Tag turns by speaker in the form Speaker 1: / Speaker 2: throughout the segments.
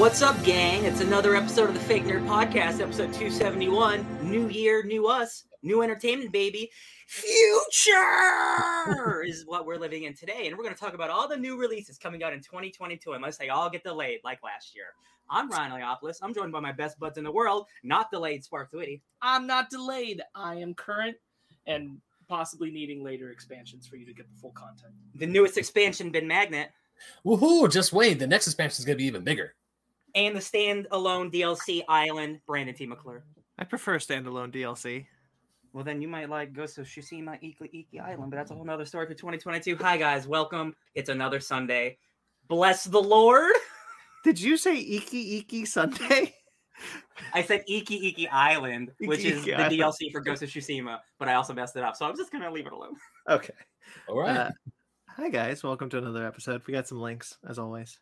Speaker 1: What's up, gang? It's another episode of the Fake Nerd Podcast, episode 271. New year, new us, new entertainment, baby. Future is what we're living in today. And we're going to talk about all the new releases coming out in 2022. Unless they all get delayed like last year. I'm Ryan Leopolis. I'm joined by my best buds in the world, not delayed Spark Witty.
Speaker 2: I'm not delayed. I am current and possibly needing later expansions for you to get the full content.
Speaker 1: The newest expansion, Ben Magnet,
Speaker 3: Woohoo! Just wait. The next expansion is going to be even bigger.
Speaker 1: And the standalone DLC Island, Brandon T. McClure.
Speaker 4: I prefer standalone DLC.
Speaker 1: Well, then you might like Ghost of Tsushima Iki Iki Island, but that's a whole nother story for 2022. Hi, guys. Welcome. It's another Sunday. Bless the Lord.
Speaker 4: Did you say Iki Iki Sunday?
Speaker 1: I said Iki Iki Island, which
Speaker 4: Iki
Speaker 1: is
Speaker 4: Iki
Speaker 1: the
Speaker 4: Island.
Speaker 1: DLC for Ghost of Tsushima, but I also messed it up. So I'm just going to leave it alone.
Speaker 4: Okay.
Speaker 3: All right.
Speaker 4: Uh, hi guys, welcome to another episode. We got some links as always.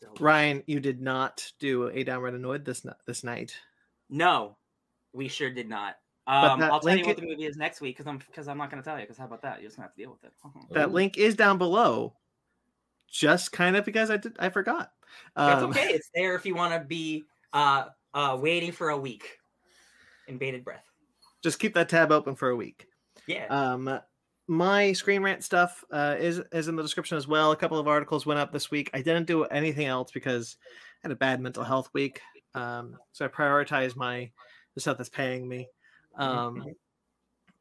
Speaker 1: So,
Speaker 4: Ryan, you did not do a downright annoyed this this night.
Speaker 1: no, we sure did not. Um, I'll tell you what the movie is next week because I'm because I'm not going to tell you. Because how about that? You're just going to have to deal with it.
Speaker 4: That link is down below, just kind of because I did I forgot.
Speaker 1: That's
Speaker 4: Um,
Speaker 1: okay. It's there if you want to be uh, uh, waiting for a week in bated breath.
Speaker 4: Just keep that tab open for a week.
Speaker 1: Yeah.
Speaker 4: Um, my screen rant stuff uh, is is in the description as well. A couple of articles went up this week. I didn't do anything else because I had a bad mental health week. Um, so I prioritized my the stuff that's paying me. Um,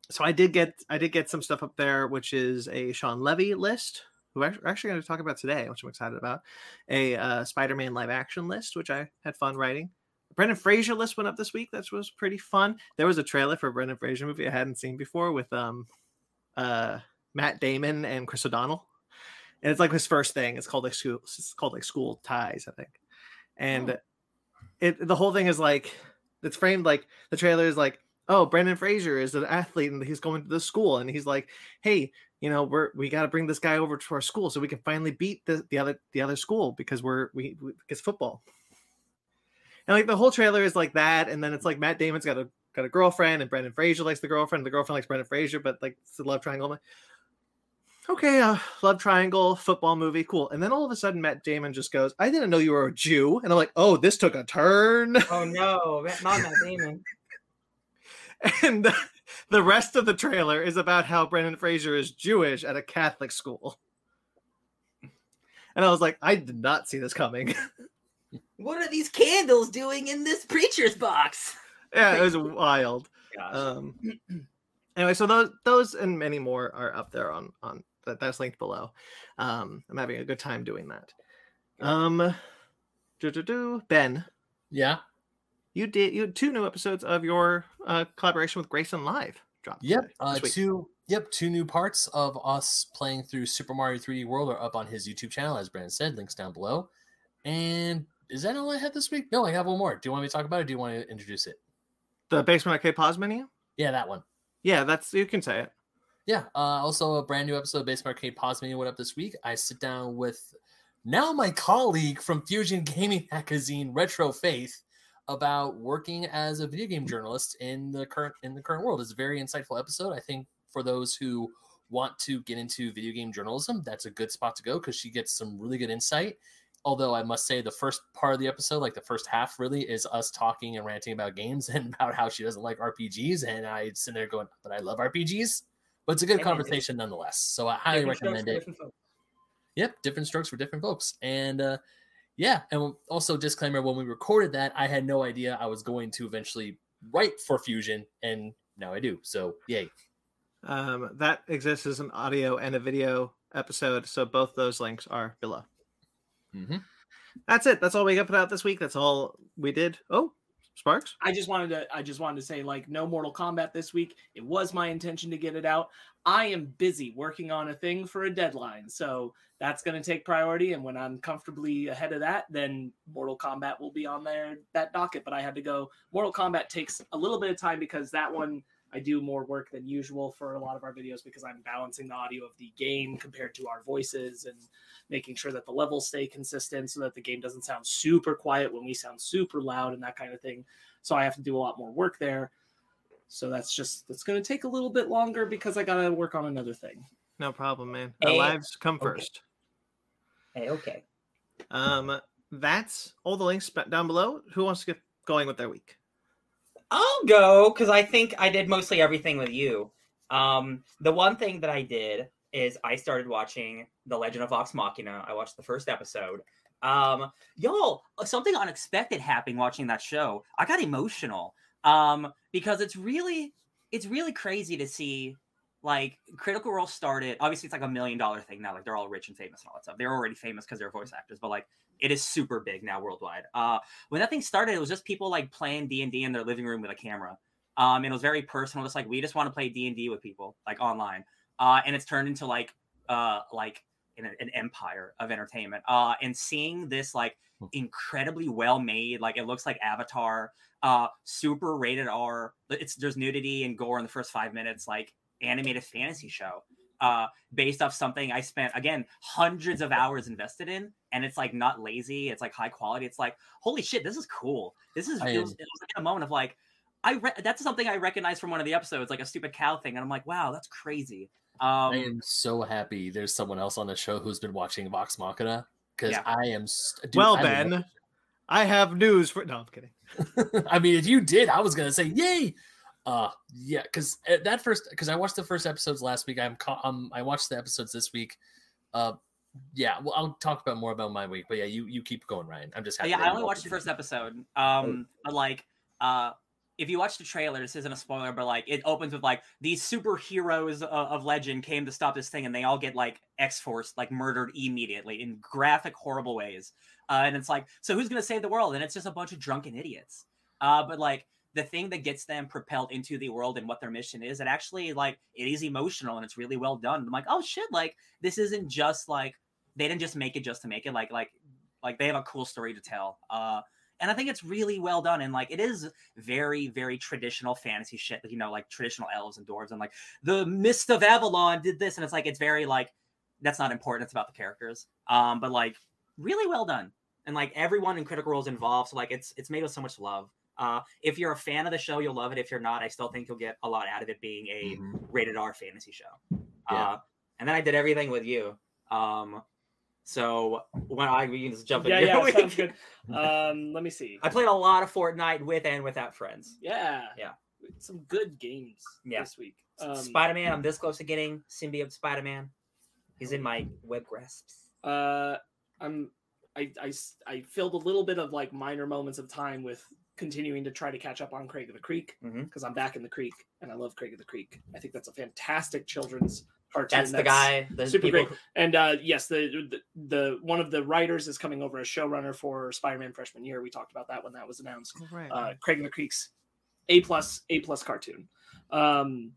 Speaker 4: so I did get I did get some stuff up there, which is a Shawn Levy list, who we're actually going to talk about today, which I'm excited about. A uh, Spider-Man live action list, which I had fun writing. Brendan Fraser list went up this week. That was pretty fun. There was a trailer for a Brendan Fraser movie I hadn't seen before with um uh Matt Damon and Chris O'Donnell. And it's like his first thing. It's called like school it's called like school ties, I think. And
Speaker 1: Oh.
Speaker 4: it the whole thing is like it's framed like the trailer is like, oh, Brendan Fraser is an athlete and he's going to the school and he's like, hey, you know, we're we got to bring this guy over to our school so we can finally beat the, the other the other school because we're we, we it's football. And like the whole trailer is like that, and then it's like Matt Damon's got a got a girlfriend, and Brendan Fraser likes the girlfriend, the girlfriend likes Brendan Fraser, but like it's a love triangle. Like, okay, uh, love triangle, football movie, cool. And then all of a sudden, Matt Damon just goes, "I didn't know you were a Jew," and I'm like, oh, this took a turn.
Speaker 1: oh no, not Matt Damon.
Speaker 4: and the, the rest of the trailer is about how Brendan Fraser is Jewish at a Catholic school. And I was like, I did not see this coming.
Speaker 1: What are these candles doing in this preacher's box?
Speaker 4: Yeah, it was wild.
Speaker 1: Gosh.
Speaker 4: Um, anyway, so those those and many more are up there on on that that's linked below. Um, I'm having a good time doing that. Um, do do do Ben,
Speaker 3: yeah.
Speaker 4: you did you had two new episodes of your uh, collaboration with Grayson Live dropped.
Speaker 3: Yep.
Speaker 4: today-
Speaker 3: Uh, two. Yep. Two new parts of us playing through Super Mario 3D World are up on his YouTube channel, as Brandon said. Links down below. And is that all I had this week? No, I have one more. Do you want me to talk about it? Or do you want to introduce it?
Speaker 4: The basement arcade pause menu.
Speaker 3: Yeah, that one.
Speaker 4: Yeah, that's you can say it.
Speaker 3: Yeah. Uh, also, a brand new episode of Base Arcade Pause Menu went up this week. I sit down with now my colleague from Fusion Gaming Magazine, Retro Faith, about working as a video game journalist in the current in the current world. It's a very insightful episode. I think for those who want to get into video game journalism, that's a good spot to go because she gets some really good insight. Although I must say, the first part of the episode, like the first half, really is us talking and ranting about games and about how she doesn't like RPGs. And I sit there going, "But I love RPGs." But it's a good
Speaker 1: Hey,
Speaker 3: conversation nonetheless. So I highly
Speaker 1: Different
Speaker 3: recommend it.
Speaker 1: different.
Speaker 3: Yep, different strokes for different folks. And uh, yeah, and also disclaimer: when we recorded that, I had no idea I was going to eventually write for Fusion, and now I do. So yay!
Speaker 4: Um, that exists as an audio and a video episode, so both those links are below.
Speaker 3: Hmm
Speaker 4: That's it. That's all we got put out this week. That's all we did. Oh, Sparks.
Speaker 2: I just wanted to I just wanted to say like no Mortal Kombat this week. It was my intention to get it out. I am busy working on a thing for a deadline. So that's going to take priority and when I'm comfortably ahead of that, then Mortal Kombat will be on there that docket, but I had to go Mortal Kombat takes a little bit of time because that one I do more work than usual for a lot of our videos because I'm balancing the audio of the game compared to our voices and making sure that the levels stay consistent so that the game doesn't sound super quiet when we sound super loud and that kind of thing. So I have to do a lot more work there. So that's just that's going to take a little bit longer because I got to work on another thing.
Speaker 4: No problem, man. Our
Speaker 1: Hey,
Speaker 4: lives come
Speaker 1: okay.
Speaker 4: first.
Speaker 1: Hey, okay.
Speaker 4: Um, that's all the links down below. Who wants to get going with their week?
Speaker 1: I'll go because I think I did mostly everything with you. Um, the one thing that I did is I started watching The Legend of Vox Machina. I watched the first episode. Um, y'all, something unexpected happened watching that show. I got emotional. Um, because it's really, it's really crazy to see. Like Critical Role started. Obviously, it's like a million dollar thing now. Like they're all rich and famous and all that stuff. They're already famous because they're voice actors, but like it is super big now worldwide. Uh, when that thing started, it was just people like playing D and D in their living room with a camera. Um, and it was very personal. Just like we just want to play D and D with people, like online. Uh, and it's turned into like uh like an, an empire of entertainment. Uh, and seeing this like
Speaker 3: Hmm.
Speaker 1: incredibly well made, like it looks like Avatar, uh, super rated R. It's there's nudity and gore in the first five minutes, like animated fantasy show. Uh, based off something I spent again hundreds of hours invested in, and it's like not lazy. It's like high quality. It's like holy shit, this is cool. This is
Speaker 3: I
Speaker 1: feels,
Speaker 3: am-
Speaker 1: it was like a moment of like I re- that's something I recognized from one of the episodes, like a stupid cow thing, and I'm like, wow, that's crazy. Um,
Speaker 3: I am so happy there's someone else on the show who's been watching Vox Machina because
Speaker 1: Yeah.
Speaker 3: I am. s- Dude,
Speaker 4: well,
Speaker 3: I
Speaker 4: Ben, I have news for. No, I'm kidding.
Speaker 3: I mean, if you did, I was gonna say yay. Uh, yeah, because that first, because I watched the first episodes last week. I'm, um, I watched the episodes this week. Uh, yeah, well, I'll talk about more about my week, but yeah, you you keep going, Ryan. I'm just happy.
Speaker 1: yeah, I only watched the first episode. Um, but like, uh, if you watch the trailer, this isn't a spoiler, but like, it opens with like these superheroes of, of legend came to stop this thing, and they all get like X Force like murdered immediately in graphic, horrible ways. Uh, and it's like, so who's gonna save the world? And it's just a bunch of drunken idiots. Uh, but like. The thing that gets them propelled into the world and what their mission is, it actually like it is emotional and it's really well done. I'm like, oh shit, like this isn't just like they didn't just make it just to make it. Like like like they have a cool story to tell. Uh, and I think it's really well done. And like it is very, very traditional fantasy shit. You know, like traditional elves and dwarves, and like the Mist of Avalon did this, and it's like it's very like that's not important. It's about the characters. Um, but like really well done, and like everyone in Critical Role is involved. So like it's it's made with so much love. Uh, if you're a fan of the show, you'll love it. If you're not, I still think you'll get a lot out of it being a
Speaker 3: Mhm.
Speaker 1: rated R fantasy show.
Speaker 3: Yeah.
Speaker 1: Uh, and then I did everything with you. Um, so when I we can just jump in.
Speaker 2: Yeah, yeah,
Speaker 1: week.
Speaker 2: sounds good. Um, let me see.
Speaker 1: I played a lot of Fortnite with and without friends.
Speaker 2: Yeah,
Speaker 1: Yeah.
Speaker 2: some good games
Speaker 1: Yeah.
Speaker 2: this week. Um,
Speaker 1: Spider Man, I'm this close to getting symbiote Spider Man. He's in my web grasps.
Speaker 2: Uh, I'm I, I s- I filled a little bit of like minor moments of time with continuing to try to catch up on Craig of the Creek because I'm back in the Creek and I love Craig of the Creek. I think that's a fantastic children's cartoon.
Speaker 1: That's the guy. The
Speaker 2: super
Speaker 1: people
Speaker 2: great. And uh, yes, the, the the one of the writers is coming over as showrunner for Spider-Man freshman year. We talked about that when that was announced.
Speaker 4: Right.
Speaker 2: Uh, Craig of the Creek's A plus A plus cartoon. Um,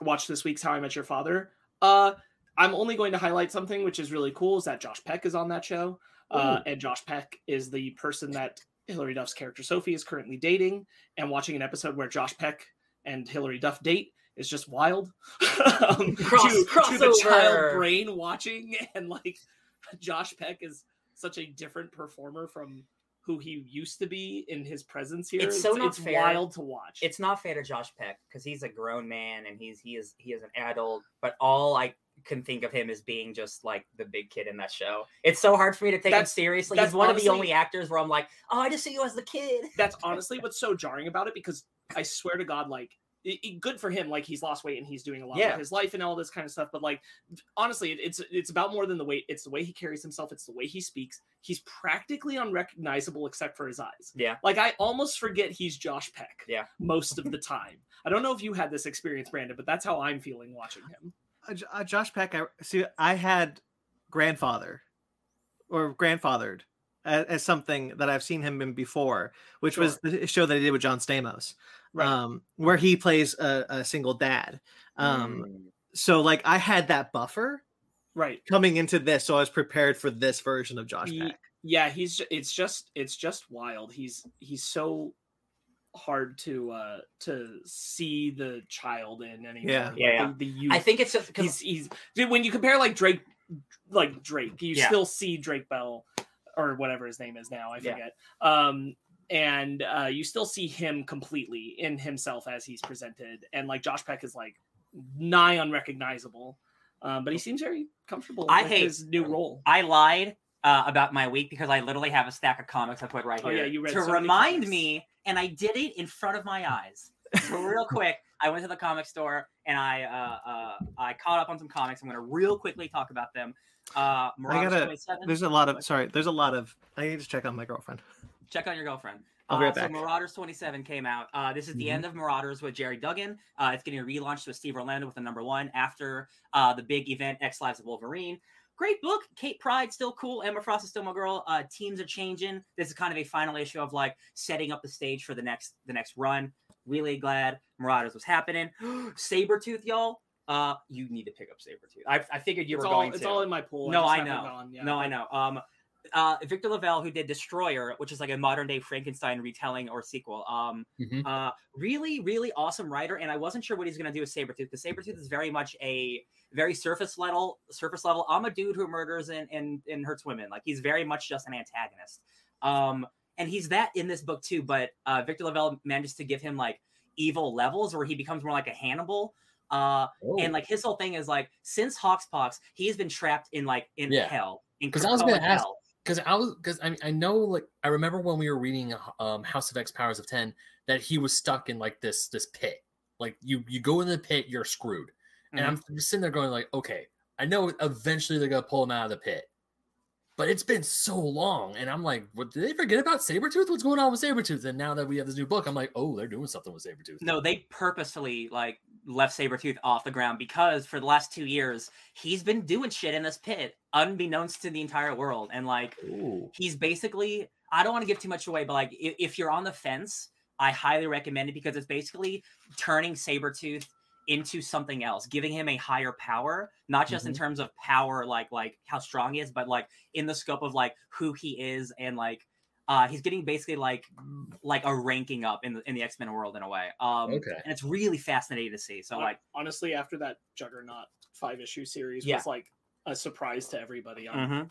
Speaker 2: watch this week's How I Met Your Father. Uh, I'm only going to highlight something which is really cool is that Josh Peck is on that show. Uh, and Josh Peck is the person that Hilary Duff's character Sophie is currently dating. And watching an episode where Josh Peck and Hilary Duff date is just wild. um,
Speaker 1: Cross-
Speaker 2: to, to the child brain watching and like Josh Peck is such a different performer from who he used to be in his presence here.
Speaker 1: It's so not
Speaker 2: it's
Speaker 1: fair.
Speaker 2: wild to watch.
Speaker 1: it's not fair to Josh Peck because he's a grown man and he's he is he is an adult, but all I can think of him as being just like the big kid in that show. It's so hard for me to take him seriously.
Speaker 2: that's
Speaker 1: He's one of the only actors where I'm like, oh, I just see you as the kid.
Speaker 2: that's honestly what's so jarring about it because I swear to God, like, it, it- good for him, like he's lost weight and he's doing a lot
Speaker 1: Yeah.
Speaker 2: with his life and all this kind of stuff. But like, honestly, it, it's it's about more than the weight. It's the way he carries himself. It's the way he speaks. He's practically unrecognizable except for his eyes.
Speaker 1: Yeah.
Speaker 2: Like I almost forget he's Josh Peck.
Speaker 1: Yeah.
Speaker 2: Most of the time. I don't know if you had this experience, Brandon, but that's how I'm feeling watching him.
Speaker 4: Uh, uh, Josh Peck. I see. I had grandfather or grandfathered as, as something that I've seen him in before, which was the show that he did with John Stamos,
Speaker 2: Right.
Speaker 4: um, where he plays a, a single dad. Um,
Speaker 1: Mm.
Speaker 4: So like I had that buffer
Speaker 2: Right.
Speaker 4: coming into this, so I was prepared for this version of Josh
Speaker 2: Ye-
Speaker 4: Peck.
Speaker 2: yeah he's it's just it's just wild he's he's so hard to uh to see the child in anymore
Speaker 4: Yeah.
Speaker 2: like,
Speaker 1: Yeah, yeah.
Speaker 2: the, the youth
Speaker 1: I think it's just because
Speaker 2: he's he's when you compare like drake like drake you
Speaker 1: Yeah.
Speaker 2: still see drake bell or whatever his name is now i
Speaker 1: Yeah.
Speaker 2: forget um and uh you still see him completely in himself as he's presented and like josh peck is like nigh unrecognizable um but he seems very comfortable
Speaker 1: I
Speaker 2: with
Speaker 1: hate-
Speaker 2: his new role
Speaker 1: I lied uh, about my week because I literally have a stack of comics I put right
Speaker 2: Oh,
Speaker 1: here
Speaker 2: yeah, you read
Speaker 1: to
Speaker 2: so
Speaker 1: remind
Speaker 2: comics.
Speaker 1: me, and I did it in front of my eyes. So real quick, I went to the comic store and I uh, uh, I caught up on some comics. I'm going to real quickly talk about them. Uh, Marauders
Speaker 4: gotta-
Speaker 1: 27.
Speaker 4: There's a lot of sorry. There's a lot of. I need to check on my girlfriend.
Speaker 1: check on your girlfriend.
Speaker 4: I'll be
Speaker 1: uh,
Speaker 4: right
Speaker 1: So
Speaker 4: back.
Speaker 1: Marauders 27 came out. Uh, this is the
Speaker 4: Mhm.
Speaker 1: end of Marauders with Gerry Duggan. Uh, it's getting relaunched with Steve Orlando with the number one after uh, the big event X Lives of Wolverine. Great book. Kate Pryde still cool. Emma Frost is still my girl. Uh, teams are changing. This is kind of a final issue of like setting up the stage for the next the next run. Really glad Marauders was happening. Sabretooth, y'all. Uh, you need to pick up Sabretooth. I, I figured you
Speaker 2: it's
Speaker 1: were
Speaker 2: all,
Speaker 1: going
Speaker 2: it's
Speaker 1: to.
Speaker 2: all in my pool.
Speaker 1: No,
Speaker 2: just
Speaker 1: I know.
Speaker 2: gone, yeah,
Speaker 1: no, I know. Um, uh, Victor LaValle, who did Destroyer, which is like a modern day Frankenstein retelling or sequel. Um,
Speaker 3: Mhm.
Speaker 1: uh, really, really awesome writer, and I wasn't sure what he's gonna do with Sabretooth because Sabretooth is very much a very surface level. Surface level. I'm a dude who murders and and, and hurts women. Like he's very much just an antagonist. Um, and he's that in this book too. But uh, Victor LaValle manages to give him like evil levels where he becomes more like a Hannibal. Uh,
Speaker 3: Oh.
Speaker 1: and like his whole thing is like since Hawkspox, he's been trapped in like in
Speaker 3: Yeah.
Speaker 1: hell.
Speaker 3: Because I was gonna ask-
Speaker 1: hell.
Speaker 3: Because I was because I I know like I remember when we were reading um House of X Powers of Ten that he was stuck in like this this pit. Like you you go in the pit, you're screwed. And I'm sitting there going like, okay, I know eventually they're gonna pull him out of the pit. But it's been so long, and I'm like, what, did they forget about Sabretooth? What's going on with Sabretooth? And now that we have this new book, I'm like, oh, they're doing something with Sabretooth.
Speaker 1: No, they purposely like left Sabretooth off the ground because for the last two years he's been doing shit in this pit, unbeknownst to the entire world. And like
Speaker 3: Ooh.
Speaker 1: he's basically I don't want to give too much away, but like if, if you're on the fence, I highly recommend it because it's basically turning Sabretooth into something else, giving him a higher power, not just in
Speaker 3: Mhm.
Speaker 1: terms of power, like like how strong he is, but like in the scope of like who he is and like uh he's getting basically like like a ranking up in the in the X-Men world in a way. Um
Speaker 3: Okay.
Speaker 1: and it's really fascinating to see. So like
Speaker 2: honestly, after that Juggernaut five issue series
Speaker 1: Yeah.
Speaker 2: was like a surprise to everybody. I'm,
Speaker 1: mhm.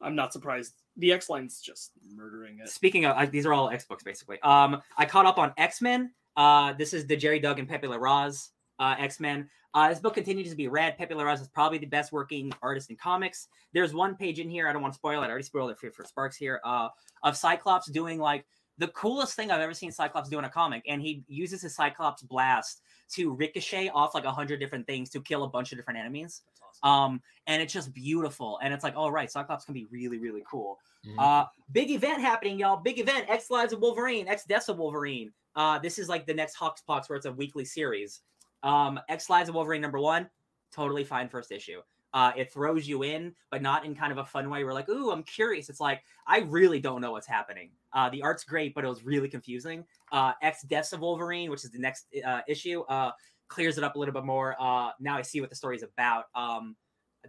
Speaker 2: I'm not surprised. The X Line's just murdering it.
Speaker 1: Speaking of, uh, these are all X books basically. Um, I caught up on X Men. Uh, this is the Gerry Duggan Pepe Larraz uh, X Men. Uh, this book continues to be read. Pepe Larraz is probably the best working artist in comics. There's one page in here. I don't want to spoil it. I already spoiled it for, for Sparks here. Uh, of Cyclops doing like the coolest thing I've ever seen Cyclops do in a comic, and he uses his Cyclops blast to ricochet off like a hundred different things to kill a bunch of different enemies. Um, and it's just beautiful. And it's like, all right, Cyclops can be really, really cool.
Speaker 3: Mhm.
Speaker 1: Uh, big event happening, y'all. Big event. X Lives of Wolverine. X Deaths of Wolverine. Uh, this is like the next Hawkspox where it's a weekly series. Um, X Lives of Wolverine number one, totally fine first issue. Uh, it throws you in, but not in kind of a fun way. We're like, ooh, I'm curious. It's like I really don't know what's happening. Uh, the art's great, but it was really confusing. Uh, X Deaths of Wolverine, which is the next uh, issue, uh, clears it up a little bit more. Uh, now I see what the story's about. Um,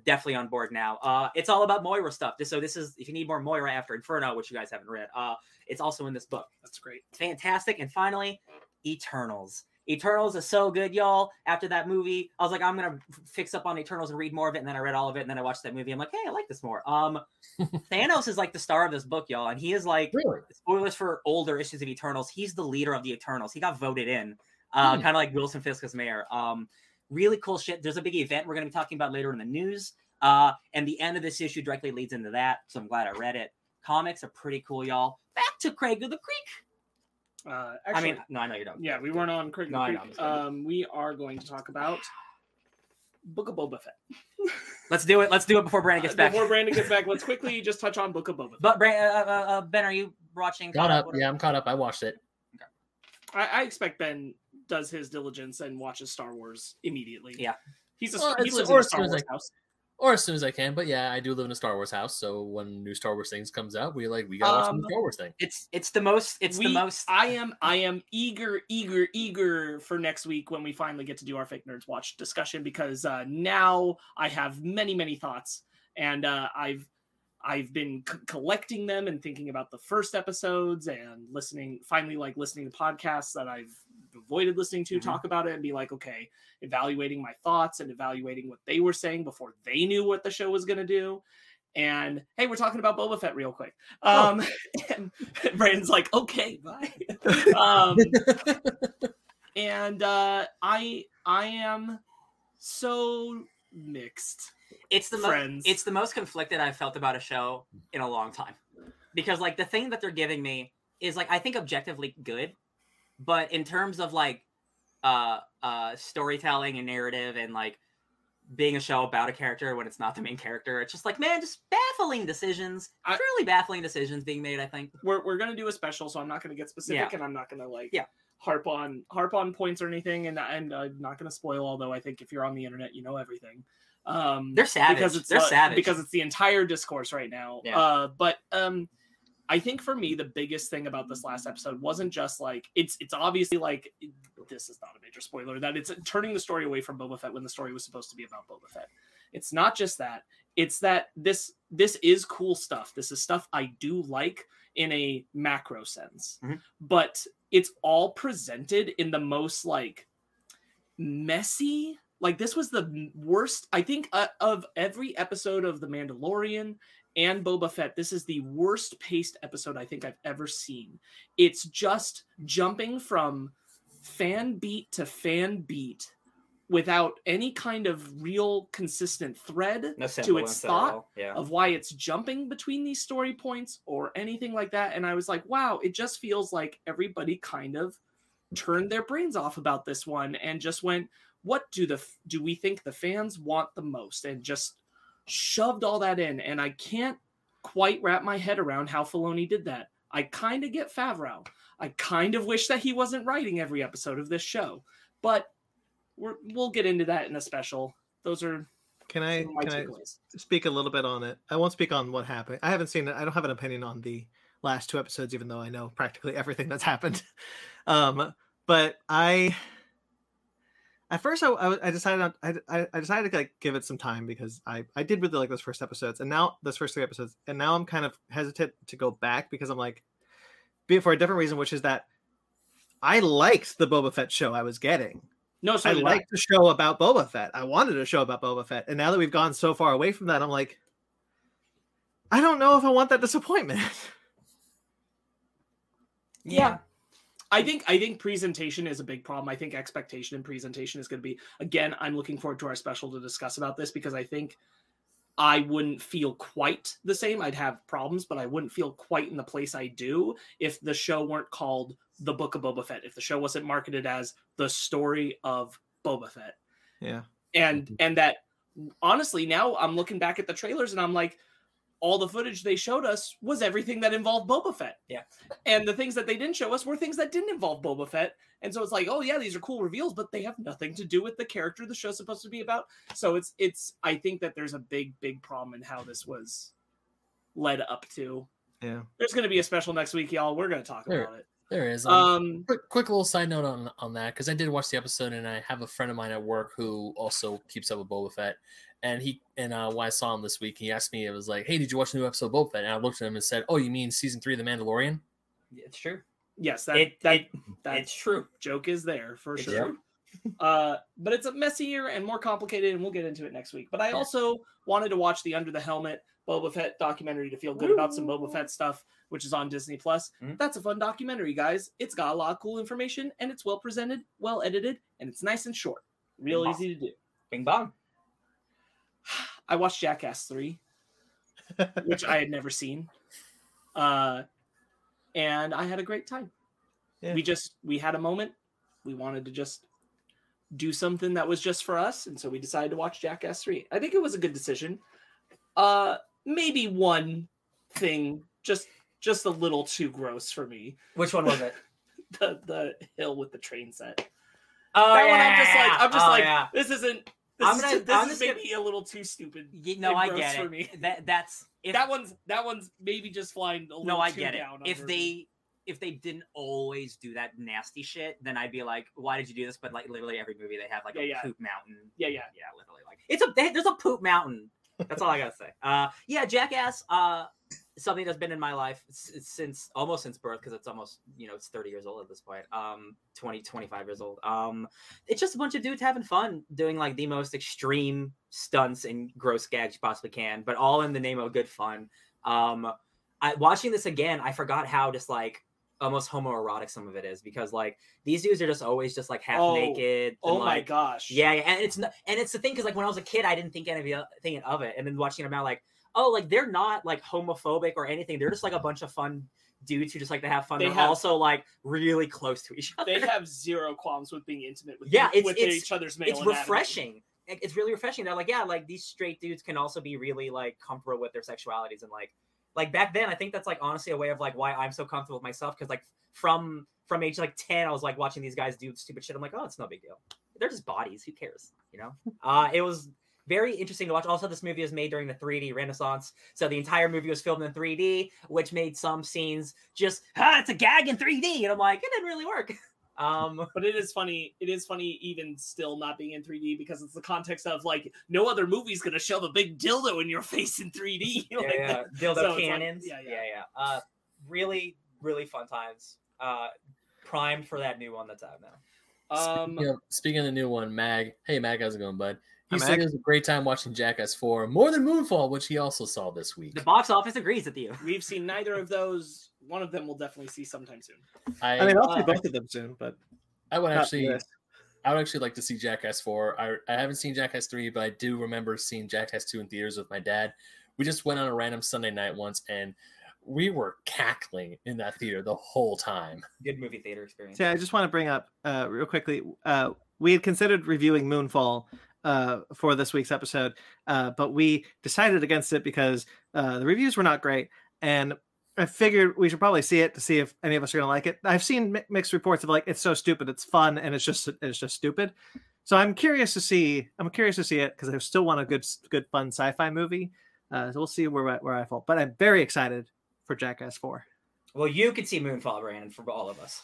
Speaker 1: definitely on board now. Uh, it's all about Moira stuff. So this is if you need more Moira after Inferno, which you guys haven't read, uh, it's also in this book.
Speaker 2: That's great.
Speaker 1: Fantastic. And finally, Eternals. Eternals is so good, y'all. After that movie, I was like, I'm gonna fix up on Eternals and read more of it. And then I read all of it, and then I watched that movie. I'm like, hey, I like this more. Um, Thanos is like the star of this book, y'all, and he is like
Speaker 3: really?
Speaker 1: spoilers for older issues of Eternals. He's the leader of the Eternals. He got voted in, uh,
Speaker 3: Hmm.
Speaker 1: kind of like Wilson Fisk as mayor. Um, really cool shit. There's a big event we're going to be talking about later in the news. Uh, and the end of this issue directly leads into that. So I'm glad I read it. Comics are pretty cool, y'all. Back to Craig of the Creek.
Speaker 2: Uh,
Speaker 1: I mean, no, I know you don't.
Speaker 2: yeah, we weren't on Craig.
Speaker 1: No, I
Speaker 2: Creek.
Speaker 1: know, I'm just.
Speaker 2: Um, we are going to talk about Book of Boba Fett.
Speaker 1: Let's do it. Let's do it before Brandon gets
Speaker 2: Uh,
Speaker 1: back.
Speaker 2: Before Brandon gets back, let's quickly just touch on Book of Boba Fett.
Speaker 1: But Brand, uh, uh, uh, Ben, are you watching?
Speaker 3: Caught up. Yeah, I'm caught up. I watched it.
Speaker 2: I, I expect Ben does his diligence and watches Star Wars immediately.
Speaker 1: Yeah.
Speaker 2: he's a
Speaker 3: Well,
Speaker 2: he lives in a Star Wars
Speaker 3: I-
Speaker 2: house.
Speaker 3: Or as soon as I can. But yeah, I do live in a Star Wars house, so when new Star Wars things comes out, we like we gotta watch
Speaker 1: Um,
Speaker 3: the Star Wars thing.
Speaker 1: It's it's the most. It's the most.
Speaker 2: I am I am eager, eager, eager for next week when we finally get to do our fake nerds watch discussion because uh, now I have many many thoughts and uh, I've I've been c- collecting them and thinking about the first episodes and listening finally like listening to podcasts that I've avoided listening to
Speaker 1: Mhm.
Speaker 2: talk about it and be like okay evaluating my thoughts and evaluating what they were saying before they knew what the show was going to do and hey we're talking about Boba Fett real quick
Speaker 1: Oh.
Speaker 2: um and Brandon's like okay bye um and uh i i am so mixed
Speaker 1: it's the mo- it's the most conflicted I've felt about a show in a long time. Because like the thing that they're giving me is like I think objectively good, but in terms of like uh uh storytelling and narrative and like being a show about a character when it's not the main character, it's just like man, just baffling decisions,
Speaker 2: I-
Speaker 1: truly baffling decisions being made. I think.
Speaker 2: we're we're gonna do a special, so I'm not gonna get specific,
Speaker 1: Yeah.
Speaker 2: and I'm not gonna like
Speaker 1: Yeah.
Speaker 2: harp on harp on points or anything, and and I'm not gonna spoil. Although I think if you're on the internet, you know everything. Um,
Speaker 1: They're savage.
Speaker 2: because it's
Speaker 1: They're
Speaker 2: uh,
Speaker 1: savage.
Speaker 2: because it's the entire discourse right now.
Speaker 1: Yeah.
Speaker 2: Uh, but um, I think for me the biggest thing about this last episode wasn't just like it's it's obviously like this is not a major spoiler that it's turning the story away from Boba Fett when the story was supposed to be about Boba Fett. It's not just that. It's that this this is cool stuff. This is stuff I do like in a macro sense.
Speaker 1: Mhm.
Speaker 2: But it's all presented in the most like messy like this was the worst i think uh, of every episode of the mandalorian and boba fett this is the worst paced episode i think i've ever seen it's just jumping from fan beat to fan beat without any kind of real consistent thread
Speaker 1: no
Speaker 2: to its thought
Speaker 1: Yeah.
Speaker 2: of why it's jumping between these story points or anything like that. And I was like, wow, it just feels like everybody kind of turned their brains off about this one and just went, what do the do we think the fans want the most? And just shoved all that in. And I can't quite wrap my head around how Filoni did that. I kind of get Favreau. I kind of wish that he wasn't writing every episode of this show, but we're, we'll get into that in a special. Those are
Speaker 4: Can I
Speaker 2: some of my
Speaker 4: can I speak a little bit on it? I won't speak on what happened. I haven't seen it. I don't have an opinion on the last two episodes, even though I know practically everything that's happened. Um, but I, at first, I, I, I decided I, I I decided to like give it some time because I I did really like those first episodes, and now those first three episodes, and now I'm kind of hesitant to go back because I'm like, be for a different reason, which is that I liked the Boba Fett show I was getting.
Speaker 2: No, so
Speaker 4: I
Speaker 2: did
Speaker 4: liked the show about Boba Fett. I wanted a show about Boba Fett, and now that we've gone so far away from that, I'm like, I don't know if I want that disappointment.
Speaker 2: Yeah. I think I think presentation is a big problem. I think expectation and presentation is going to be again. I'm looking forward to our special to discuss about this because I think I wouldn't feel quite the same. I'd have problems, but I wouldn't feel quite in the place I do if the show weren't called The Book of Boba Fett. If the show wasn't marketed as the story of Boba Fett,
Speaker 4: Yeah,
Speaker 2: and and that honestly now I'm looking back at the trailers and I'm like all the footage they showed us was everything that involved Boba Fett.
Speaker 1: Yeah.
Speaker 2: And the things that they didn't show us were things that didn't involve Boba Fett. And so it's like, oh yeah, these are cool reveals, but they have nothing to do with the character the show's supposed to be about. So it's it's I think that there's a big, big problem in how this was led up to.
Speaker 4: yeah.
Speaker 2: There's gonna be a special next week, y'all. We're gonna talk
Speaker 3: There-
Speaker 2: about it.
Speaker 3: There is. Um,
Speaker 2: Um
Speaker 3: quick, quick little side note on on that because I did watch the episode and I have a friend of mine at work who also keeps up with Boba Fett, and he and uh, when I saw him this week, he asked me, it was like, "Hey, did you watch the new episode of Boba Fett?" And I looked at him and said, "Oh, you mean season three of The Mandalorian?"
Speaker 1: It's true.
Speaker 2: yes, that
Speaker 1: It,
Speaker 2: that
Speaker 1: it,
Speaker 2: that
Speaker 1: it's true.
Speaker 2: joke is there for
Speaker 1: It's
Speaker 2: sure.
Speaker 1: true.
Speaker 2: uh, but it's a messier and more complicated, and we'll get into it next week. But I also wanted to watch the Under the Helmet Boba Fett documentary to feel good about some Boba Fett stuff, which is on Disney Plus.
Speaker 1: Mhm.
Speaker 2: That's a fun documentary, guys. It's got a lot of cool information, and it's well presented, well edited, and it's nice and short, real
Speaker 1: Bing
Speaker 2: easy to do.
Speaker 1: Bing bong.
Speaker 2: I watched Jackass three, which I had never seen, uh, and I had a great time.
Speaker 4: Yeah.
Speaker 2: We just we had a moment. We wanted to just do something that was just for us, and so we decided to watch Jackass three. I think it was a good decision. Uh, maybe one thing just just a little too gross for me.
Speaker 1: Which one was it?
Speaker 2: The the hill with the train set.
Speaker 1: Oh
Speaker 2: that one, I'm just like I'm just
Speaker 1: Oh,
Speaker 2: like
Speaker 1: yeah.
Speaker 2: this isn't. This
Speaker 1: I'm
Speaker 2: is,
Speaker 1: gonna-
Speaker 2: just, this
Speaker 1: I'm
Speaker 2: is
Speaker 1: just gonna-
Speaker 2: maybe a little too stupid.
Speaker 1: You, no, I get it.
Speaker 2: me.
Speaker 1: That that's if,
Speaker 2: that one's that one's maybe just flying a little
Speaker 1: no, I get it. If
Speaker 2: under me.
Speaker 1: they if they didn't always do that nasty shit, then I'd be like, why did you do this? But like literally every movie they have like
Speaker 2: Yeah,
Speaker 1: a
Speaker 2: yeah.
Speaker 1: poop mountain.
Speaker 2: yeah yeah
Speaker 1: Yeah, literally like it's a there's a poop mountain. That's all I gotta say. Uh, yeah, Jackass. Uh, something that's been in my life since almost since birth because it's almost you know it's 30 years old at this point. Um, 20 25 years old. Um, it's just a bunch of dudes having fun doing like the most extreme stunts and gross gags you possibly can, but all in the name of good fun. Um, I watching this again, I forgot how just like almost homoerotic some of it is because like these dudes are just always just like half
Speaker 2: Oh,
Speaker 1: naked. and,
Speaker 2: Oh my gosh.
Speaker 1: Yeah, yeah, and it's not, and it's the thing because like when I was a kid, I didn't think any of the thing of it, and then watching it now, like, oh, like they're not like homophobic or anything. They're just like a bunch of fun dudes who just like to have fun.
Speaker 2: They
Speaker 1: are also like really close to each other.
Speaker 2: They have zero qualms with being intimate with,
Speaker 1: Yeah, it's-
Speaker 2: with
Speaker 1: it's-
Speaker 2: each other's male
Speaker 1: it's refreshing. It- It's really refreshing. They're like, yeah, like these straight dudes can also be really like comfortable with their sexualities and like, like back then, I think that's like honestly a way of like why I'm so comfortable with myself because like from from age like ten, I was like watching these guys do stupid shit. I'm like, oh, it's no big deal. They're just bodies. Who cares? You know. Uh, it was very interesting to watch. Also, this movie was made during the 3D Renaissance, so the entire movie was filmed in 3D, which made some scenes just ah, it's a gag in 3D, and I'm like, it didn't really work. Um,
Speaker 2: But it is funny. It is funny, even still not being in 3D, because it's the context of like no other movie's gonna shove a big dildo in your face in 3D.
Speaker 1: yeah,
Speaker 2: Like,
Speaker 1: yeah. dildo
Speaker 2: so it's like-
Speaker 1: cannons.
Speaker 2: yeah,
Speaker 1: yeah,
Speaker 2: yeah.
Speaker 1: yeah, Uh, really, really fun times. Uh, primed for that new one that's out now.
Speaker 2: Um,
Speaker 3: Speaking of, speaking of the new one, Mag. Hey, Mag, how's it going, bud? He
Speaker 4: Hi,
Speaker 3: said
Speaker 4: Mag.
Speaker 3: it was a great time watching Jackass 4 more than Moonfall, which he also saw this week.
Speaker 1: The box office agrees with you.
Speaker 2: we've seen neither of those. One of them we'll definitely see sometime soon.
Speaker 3: I,
Speaker 4: I mean, I'll see
Speaker 2: uh,
Speaker 4: both of them soon, but
Speaker 3: I would actually,
Speaker 4: this.
Speaker 3: I would actually like to see Jackass 4. I, I haven't seen Jackass 3, but I do remember seeing Jackass 2 in theaters with my dad. We just went on a random Sunday night once, and we were cackling in that theater the whole time.
Speaker 1: Good movie theater experience.
Speaker 4: Yeah, I just want to bring up uh, real quickly. Uh, we had considered reviewing Moonfall uh, for this week's episode, uh, but we decided against it because uh, the reviews were not great, and I figured we should probably see it to see if any of us are going to like it. I've seen mi- mixed reports of like it's so stupid, it's fun, and it's just it's just stupid. So I'm curious to see. I'm curious to see it because I still want a good good fun sci-fi movie. Uh, so we'll see where where I fall, but I'm very excited for Jackass Four.
Speaker 1: Well, you could see Moonfall, Brandon, for all of us.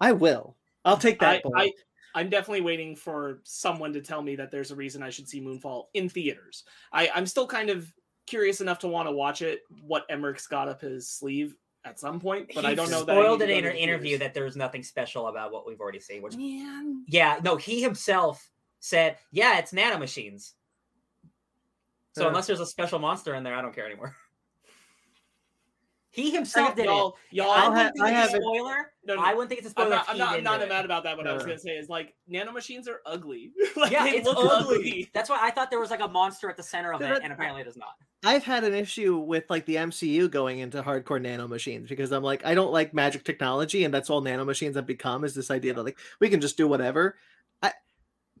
Speaker 4: I will. I'll take that.
Speaker 2: I. I, I'm definitely waiting for someone to tell me that there's a reason I should see Moonfall in theaters. I, I'm still kind of curious enough to want to watch it. What Emmerich's got up his sleeve at some point, but
Speaker 1: he
Speaker 2: I don't know that.
Speaker 1: Spoiled
Speaker 2: need
Speaker 1: in an interview that there's nothing special about what we've already seen. Which,
Speaker 2: Man,
Speaker 1: yeah, no, he himself said, "Yeah, it's nanomachines." So
Speaker 4: Yeah.
Speaker 1: unless there's a special monster in there, I don't care anymore. He himself did it.
Speaker 2: y'all, y'all.
Speaker 1: I
Speaker 4: I'll
Speaker 1: wouldn't
Speaker 4: ha-
Speaker 1: think
Speaker 4: I
Speaker 1: it's a
Speaker 4: haven't-
Speaker 1: spoiler.
Speaker 2: No, no,
Speaker 1: I wouldn't think it's a spoiler.
Speaker 2: I'm not. I'm not, I'm
Speaker 1: didn't
Speaker 2: not
Speaker 1: do it.
Speaker 2: mad about that. What I was gonna say is like nanomachines are ugly. like,
Speaker 1: Yeah,
Speaker 2: they
Speaker 1: it's
Speaker 2: look
Speaker 1: ugly. That's why I thought there was like a monster at the center of
Speaker 4: Yeah,
Speaker 1: it, and apparently it is not.
Speaker 4: I've had an issue with like the MCU going into hardcore nanomachines because I'm like I don't like magic technology and that's all nanomachines have become is this idea that like we can just do whatever.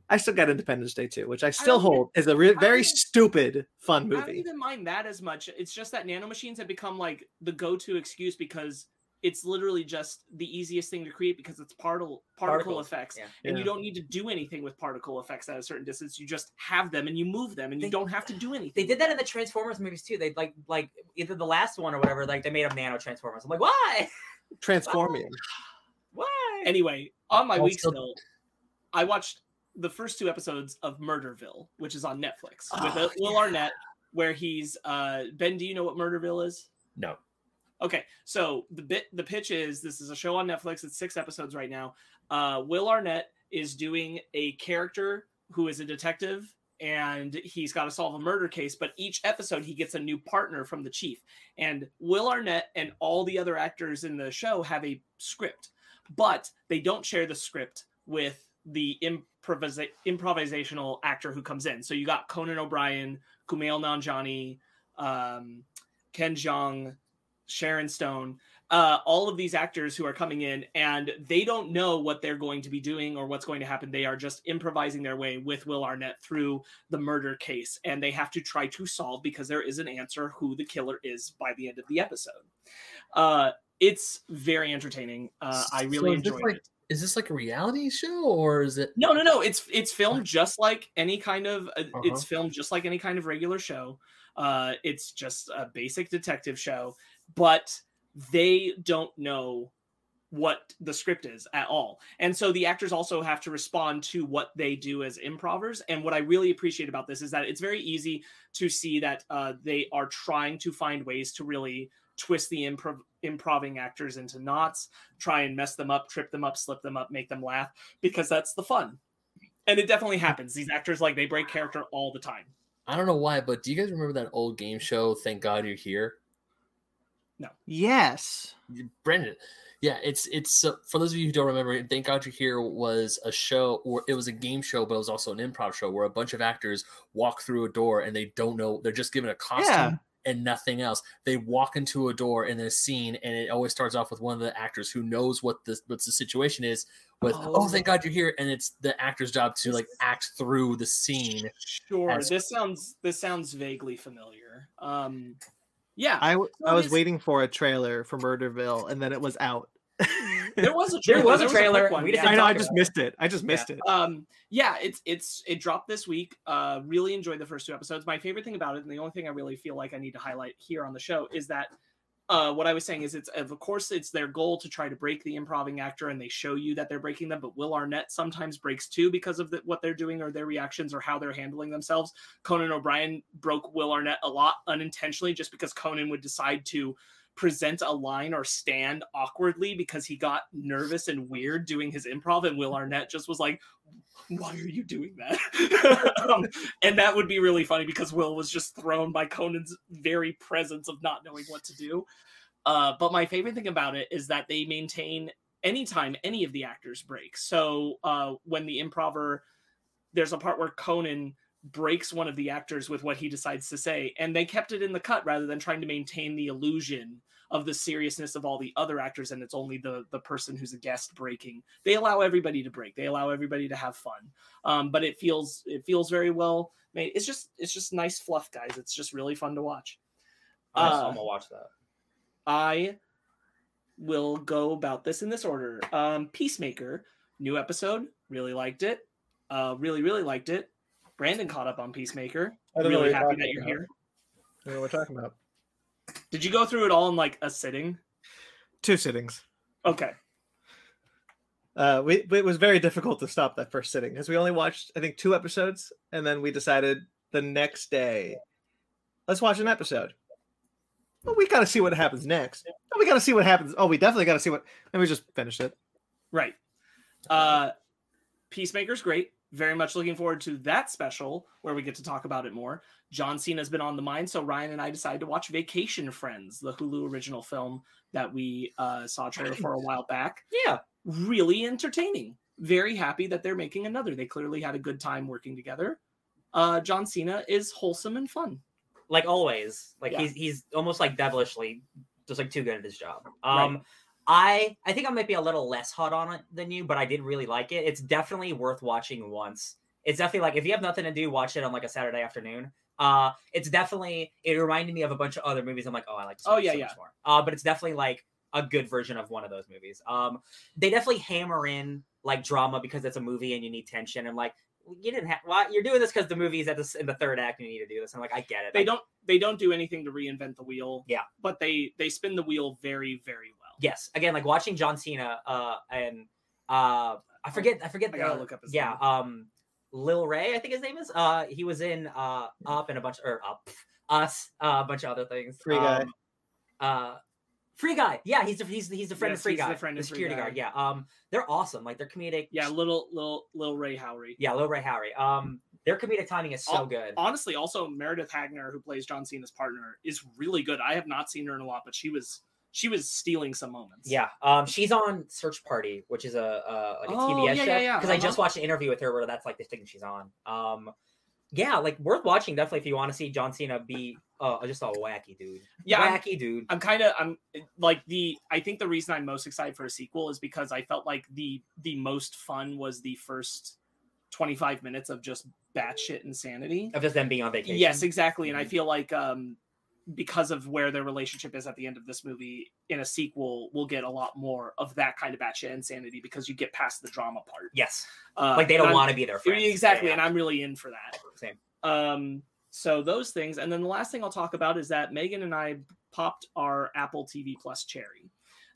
Speaker 4: I I still got Independence Day too, which I still
Speaker 2: don't get-
Speaker 4: hold is a re- very stupid fun movie.
Speaker 2: I don't even mind that as much. It's just that nanomachines have become like the go-to excuse because it's literally just the easiest thing to create because it's particle particle
Speaker 1: Particles,
Speaker 2: effects,
Speaker 1: yeah.
Speaker 2: and you don't need to do anything with particle effects at a certain distance. You just have them and you move them, and you
Speaker 1: They-
Speaker 2: don't have to do anything.
Speaker 1: They did that in the Transformers movies too. They like like either the last one or whatever. Like they made up nano Transformers. I'm like, why?
Speaker 4: Transforming.
Speaker 1: Why?
Speaker 2: Anyway, on my week
Speaker 3: Also-
Speaker 2: still, I watched the first two episodes of Murderville, which is on Netflix with
Speaker 1: Oh,
Speaker 2: uh, Will Arnett, where he's uh Ben. Do you know what Murderville is?
Speaker 3: No.
Speaker 2: Okay, so the bit the pitch is this is a show on Netflix. It's six episodes right now. Uh, Will Arnett is doing a character who is a detective, and he's got to solve a murder case. But each episode, he gets a new partner from the chief. And Will Arnett and all the other actors in the show have a script, but they don't share the script with the improvisa- improvisational actor who comes in. So you got Conan O'Brien, Kumail Nanjiani, um, Ken Jeong, Sharon Stone, uh, all of these actors who are coming in, and they don't know what they're going to be doing or what's going to happen. They are just improvising their way with Will Arnett through the murder case, and they have to try to solve because there is an answer who the killer is by the end of the episode. Uh, it's very entertaining. Uh, I really
Speaker 3: this
Speaker 2: enjoyed
Speaker 3: like-
Speaker 2: it.
Speaker 3: Is this like a reality show or is it?
Speaker 2: No, no, no. It's it's filmed just like any kind of. Uh,
Speaker 3: Uh-huh.
Speaker 2: It's filmed just like any kind of regular show. Uh, it's just a basic detective show, but they don't know what the script is at all, and so the actors also have to respond to what they do as improvers. And what I really appreciate about this is that it's very easy to see that uh, they are trying to find ways to really twist the improv improving actors into knots, try and mess them up, trip them up, slip them up, make them laugh because that's the fun. And it definitely happens. These actors like they break character all the time.
Speaker 3: I don't know why, but do you guys remember that old game show? Thank God you're here. No.
Speaker 4: Yes.
Speaker 3: Brandon. Yeah, it's it's uh, for those of you who don't remember. Thank God You're Here was a show, or it was a game show, but it was also an improv show where a bunch of actors walk through a door and they don't know they're just given a costume
Speaker 4: Yeah.
Speaker 3: And nothing else. They walk into a door in a scene, and it always starts off with one of the actors who knows what the what the situation is. With oh,
Speaker 2: Oh.
Speaker 3: thank God you're here, and it's the actor's job to like act through the scene.
Speaker 2: Sure.
Speaker 3: As-
Speaker 2: This sounds this sounds vaguely familiar. Um, yeah,
Speaker 4: I,
Speaker 2: No,
Speaker 4: I was waiting for a trailer for Murderville and then it was out.
Speaker 2: there was a
Speaker 1: There
Speaker 2: trailer.
Speaker 1: was a trailer,
Speaker 2: one,
Speaker 1: we
Speaker 2: yeah.
Speaker 4: I know I just
Speaker 1: about it.
Speaker 4: missed it. I just missed it.
Speaker 2: um yeah it's it's it dropped this week uh really enjoyed the first two episodes my favorite thing about it and the only thing i really feel like i need to highlight here on the show is that uh what i was saying is it's of course it's their goal to try to break the improving actor and they show you that they're breaking them but will arnett sometimes breaks too because of the, what they're doing or their reactions or how they're handling themselves conan o'brien broke will arnett a lot unintentionally just because conan would decide to present a line or stand awkwardly because he got nervous and weird doing his improv and will arnett just was like why are you doing that? Um, and that would be really funny because will was just thrown by conan's very presence of not knowing what to do. Uh, but my favorite thing about it is that they maintain anytime any of the actors break. So uh, when the improver there's a part where conan breaks one of the actors with what he decides to say and they kept it in the cut rather than trying to maintain the illusion of the seriousness of all the other actors and it's only the the person who's a guest breaking they allow everybody to break they allow everybody to have fun um, but it feels it feels very well made it's just it's just nice fluff guys it's just really fun to watch
Speaker 1: I'm
Speaker 2: Uh,
Speaker 1: gonna watch that.
Speaker 2: I will go about this in this order. Um, Peacemaker, new episode, really liked it. Uh, really, really liked it. Brandon caught up on Peacemaker.
Speaker 4: I don't
Speaker 2: Really happy that you're
Speaker 4: about.
Speaker 2: here.
Speaker 4: I know what we're talking about.
Speaker 2: Did you go through it all in like a sitting?
Speaker 4: Two sittings.
Speaker 2: Okay.
Speaker 4: Uh, we it was very difficult to stop that first sitting because we only watched I think two episodes, and then we decided the next day, let's watch an episode. Well, we got to see what happens next. Oh, we got to see what happens. Oh, we definitely got to see what. And we just finished it.
Speaker 2: Right. Uh, Peacemaker's great. Very much looking forward to that special where we get to talk about it more. John Cena's been on the mind, so Ryan and I decided to watch Vacation Friends, the Hulu original film that we uh, saw trailer for a while back.
Speaker 1: Yeah,
Speaker 2: Really entertaining. Very happy that they're making another. They clearly had a good time working together. Uh, John Cena is wholesome and fun.
Speaker 1: like always. Like
Speaker 2: Yeah.
Speaker 1: he's he's almost like devilishly just like too good at his job.
Speaker 2: Right.
Speaker 1: I I think I might be a little less hot on it than you, but I did really like it. It's definitely worth watching once. It's definitely like if you have nothing to do, watch it on like a Saturday afternoon. Uh it's definitely it reminded me of a bunch of other movies. I'm like, oh I like this
Speaker 2: Oh, yeah,
Speaker 1: so
Speaker 2: yeah.
Speaker 1: much more. Uh but it's definitely like a good version of one of those movies. Um they definitely hammer in like drama because it's a movie and you need tension and I'm like you didn't have why you're doing this because the movie's at this in the third act and you need to do this. I'm like, I get it.
Speaker 2: They
Speaker 1: I
Speaker 2: don't they don't do anything to reinvent the wheel.
Speaker 1: Yeah.
Speaker 2: But they they spin the wheel very, very well.
Speaker 1: Yes again like watching john cena uh and uh i forget i forget
Speaker 2: I gotta
Speaker 1: the-
Speaker 2: look up his
Speaker 1: yeah
Speaker 2: name.
Speaker 1: um lil ray i think his name is uh he was in uh up and a bunch or up us uh, a bunch of other things
Speaker 4: Free Guy.
Speaker 1: um, uh free guy yeah he's the he's the, he's the friend
Speaker 2: Yes,
Speaker 1: of free
Speaker 2: he's the
Speaker 1: guy
Speaker 2: friend
Speaker 1: the
Speaker 2: of
Speaker 1: security
Speaker 2: Guy.
Speaker 1: guard yeah um they're awesome like they're comedic
Speaker 2: Yeah, little little little Ray Howery.
Speaker 1: yeah lil ray harry um their comedic timing is so good
Speaker 2: Honestly, also Meredith Hagner, who plays John Cena's partner, is really good. I have not seen her in a lot, but she was she was stealing some moments.
Speaker 1: Yeah, um, she's on Search Party, which is a, a like a
Speaker 2: Oh,
Speaker 1: TBS
Speaker 2: yeah,
Speaker 1: show.
Speaker 2: yeah, yeah,
Speaker 1: Because I just
Speaker 2: uh-huh.
Speaker 1: watched an interview with her where that's like the thing she's on. Um, yeah, like worth watching definitely if you want to see John Cena be uh, just a wacky dude.
Speaker 2: Yeah, I'm-
Speaker 1: wacky dude.
Speaker 2: I'm kind of I'm like the I think the reason I'm most excited for a sequel is because I felt like the the most fun was the first 25 minutes of just batshit insanity.
Speaker 1: Of just them being on vacation.
Speaker 2: Yes, exactly. And I
Speaker 1: Mhm.
Speaker 2: feel like um because of where their relationship is at the end of this movie, in a sequel, we'll get a lot more of that kind of batshit insanity because you get past the drama part.
Speaker 1: Yes,
Speaker 2: Uh,
Speaker 1: like they don't want to be their friends.
Speaker 2: exactly,
Speaker 1: Yeah,
Speaker 2: and I'm really in for that.
Speaker 1: same.
Speaker 2: Um, so those things, and then the last thing I'll talk about is that Megan and I popped our Apple TV Plus cherry,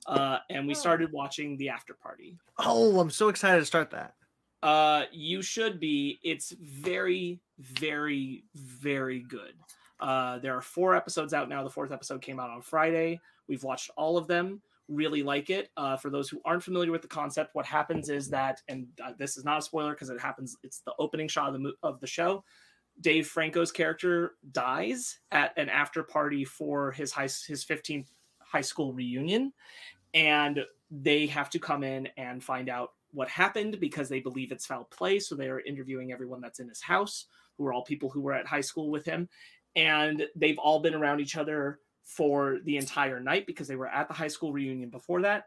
Speaker 2: uh, and we
Speaker 1: Oh.
Speaker 2: started watching the After Party.
Speaker 4: Oh, I'm so excited to start that.
Speaker 2: Uh, you should be. It's very, very, very good. Uh, there are four episodes out now. The fourth episode came out on Friday. We've watched all of them. Really like it. Uh, for those who aren't familiar with the concept, what happens is that, and uh, this is not a spoiler because it happens. It's the opening shot of the mo- of the show. Dave Franco's character dies at an after party for his high his 15th high school reunion, and they have to come in and find out what happened because they believe it's foul play. So they are interviewing everyone that's in his house, who are all people who were at high school with him, and they've all been around each other for the entire night because they were at the high school reunion before that.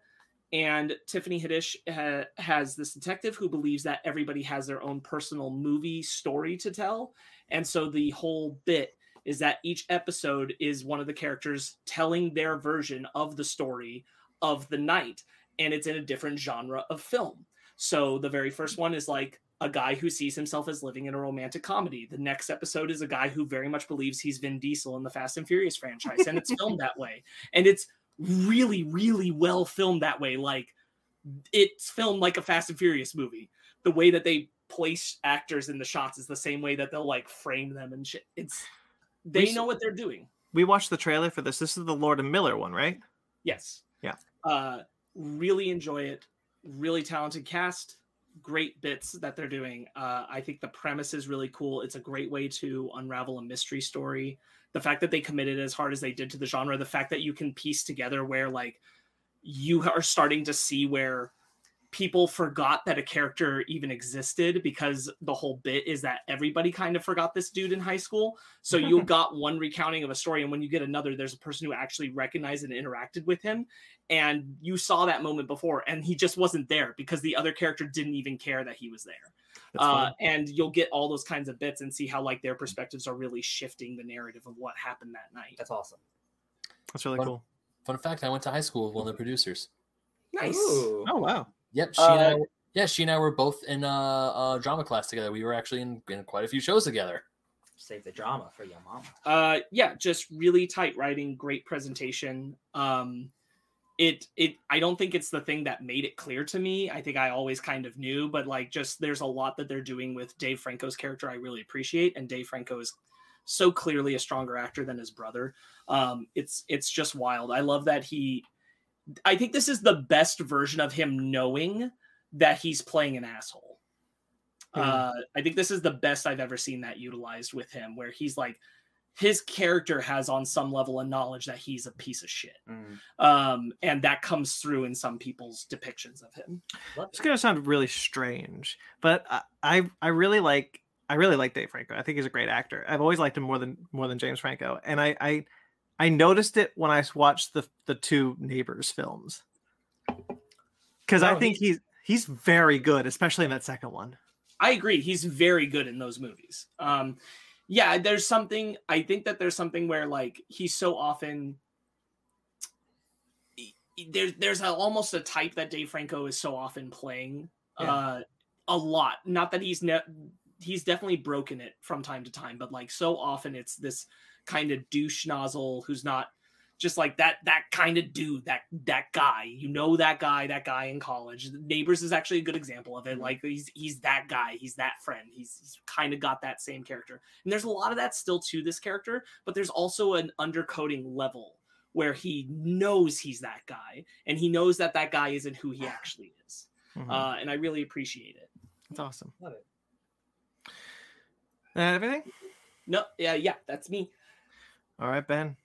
Speaker 2: And Tiffany Haddish ha- has this detective who believes that everybody has their own personal movie story to tell. And so the whole bit is that each episode is one of the characters telling their version of the story of the night. And it's in a different genre of film. So the very first one is like a guy who sees himself as living in a romantic comedy. The next episode is a guy who very much believes he's Vin Diesel in the Fast and Furious franchise, and it's filmed that way. And it's really, really well filmed that way. Like it's filmed like a Fast and Furious movie. The way that they place actors in the shots is the same way that they'll like frame them and shit. It's they
Speaker 4: We-
Speaker 2: know what they're doing.
Speaker 4: We watched the trailer for this. This is the Lord and Miller one, right?
Speaker 2: Yes.
Speaker 4: Yeah.
Speaker 2: Uh, really enjoy it. Really talented cast. Great bits that they're doing. Uh, I think the premise is really cool. It's a great way to unravel a mystery story. The fact that they committed as hard as they did to the genre, the fact that you can piece together where like you are starting to see where people forgot that a character even existed because the whole bit is that everybody kind of forgot this dude in high school. So you got one recounting of a story, and when you get another, there's a person who actually recognized and interacted with him. And you saw that moment before, and he just wasn't there because the other character didn't even care that he was there.
Speaker 4: That's
Speaker 2: Uh, and you'll get all those kinds of bits and see how like their perspectives are really shifting the narrative of what happened that night.
Speaker 5: That's awesome.
Speaker 4: That's really
Speaker 3: fun.
Speaker 4: cool.
Speaker 3: Fun fact: I went to high school with one of the producers.
Speaker 2: Nice.
Speaker 5: Ooh.
Speaker 4: Oh wow.
Speaker 3: Yep, she and I.
Speaker 5: Uh,
Speaker 3: Were, yeah, she and I were both in a, a drama class together. We were actually in, in quite a few shows together.
Speaker 5: Save the drama for your mama.
Speaker 2: uh yeah just really tight writing great presentation um it it i don't think it's the thing that made it clear to me i think i always kind of knew but like just there's a lot that they're doing with dave franco's character i really appreciate and dave franco is so clearly a stronger actor than his brother um it's it's just wild i love that he i think this is the best version of him knowing that he's playing an asshole
Speaker 4: Mhm.
Speaker 2: uh, I think this is the best I've ever seen that utilized with him, where he's like, his character has on some level a knowledge that he's a piece of shit,
Speaker 5: Mm.
Speaker 2: um, and that comes through in some people's depictions of him.
Speaker 4: It's gonna sound really strange, but I, I I really like I really like Dave Franco. I think he's a great actor. I've always liked him more than more than James Franco, and I I, I noticed it when I watched the the two Neighbors films because I
Speaker 2: Oh,
Speaker 4: think he's he's very good, especially in that second one.
Speaker 2: I agree. He's very good in those movies. Um, yeah, there's something. I think that there's something where like he's so often there's there's a, almost a type that Dave Franco is so often playing
Speaker 4: Yeah.
Speaker 2: uh, a lot. Not that he's ne- he's definitely broken it from time to time, but like so often it's this kind of douche nozzle who's not just like that that kind of dude that that guy. You know that guy that guy in college. Neighbors is actually a good example of it. Like he's he's that guy. He's that friend. He's, he's kind of got that same character. And there's a lot of that still to this character but there's also an undercoating level where he knows he's that guy and he knows that that guy isn't who he actually is.
Speaker 4: Mhm.
Speaker 2: uh, and i really appreciate it.
Speaker 4: That's awesome.
Speaker 5: Love it.
Speaker 4: Uh, everything.
Speaker 2: no yeah yeah that's me
Speaker 4: All right, Ben.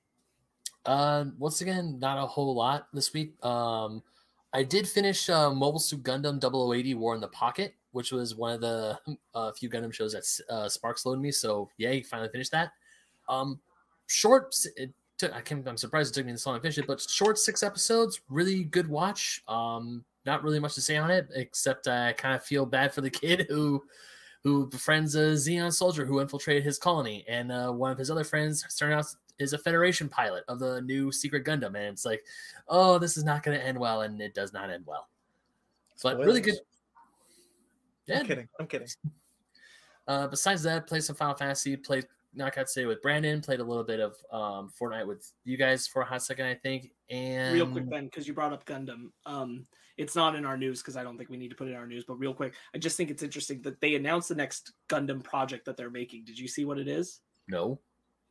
Speaker 3: Uh, once again, not a whole lot this week. Um, I did finish uh, Mobile Suit Gundam 0080 War in the Pocket, which was one of the uh, few Gundam shows that uh, Sparks loaded me. So yay, finally finished that. Um, short. Took, I I'm surprised it took me this long to finish it, but short six episodes, really good watch. Um, not really much to say on it except I kind of feel bad for the kid who who befriends a Zeon soldier who infiltrated his colony, and uh, one of his other friends turned out is a Federation pilot of the new Secret Gundam, and it's like, oh, this is not going to end well, and it does not end well. But really good. Yeah.
Speaker 4: I'm kidding. I'm kidding.
Speaker 3: Uh, besides that, played some Final Fantasy, played Knockout City with Brandon, played a little bit of um, Fortnite with you guys for a hot second, I think. And
Speaker 2: real quick ben because you brought up gundam um it's not in our news because i don't think we need to put it in our news but real quick i just think it's interesting that they announced the next gundam project that they're making did you see what it is
Speaker 3: no,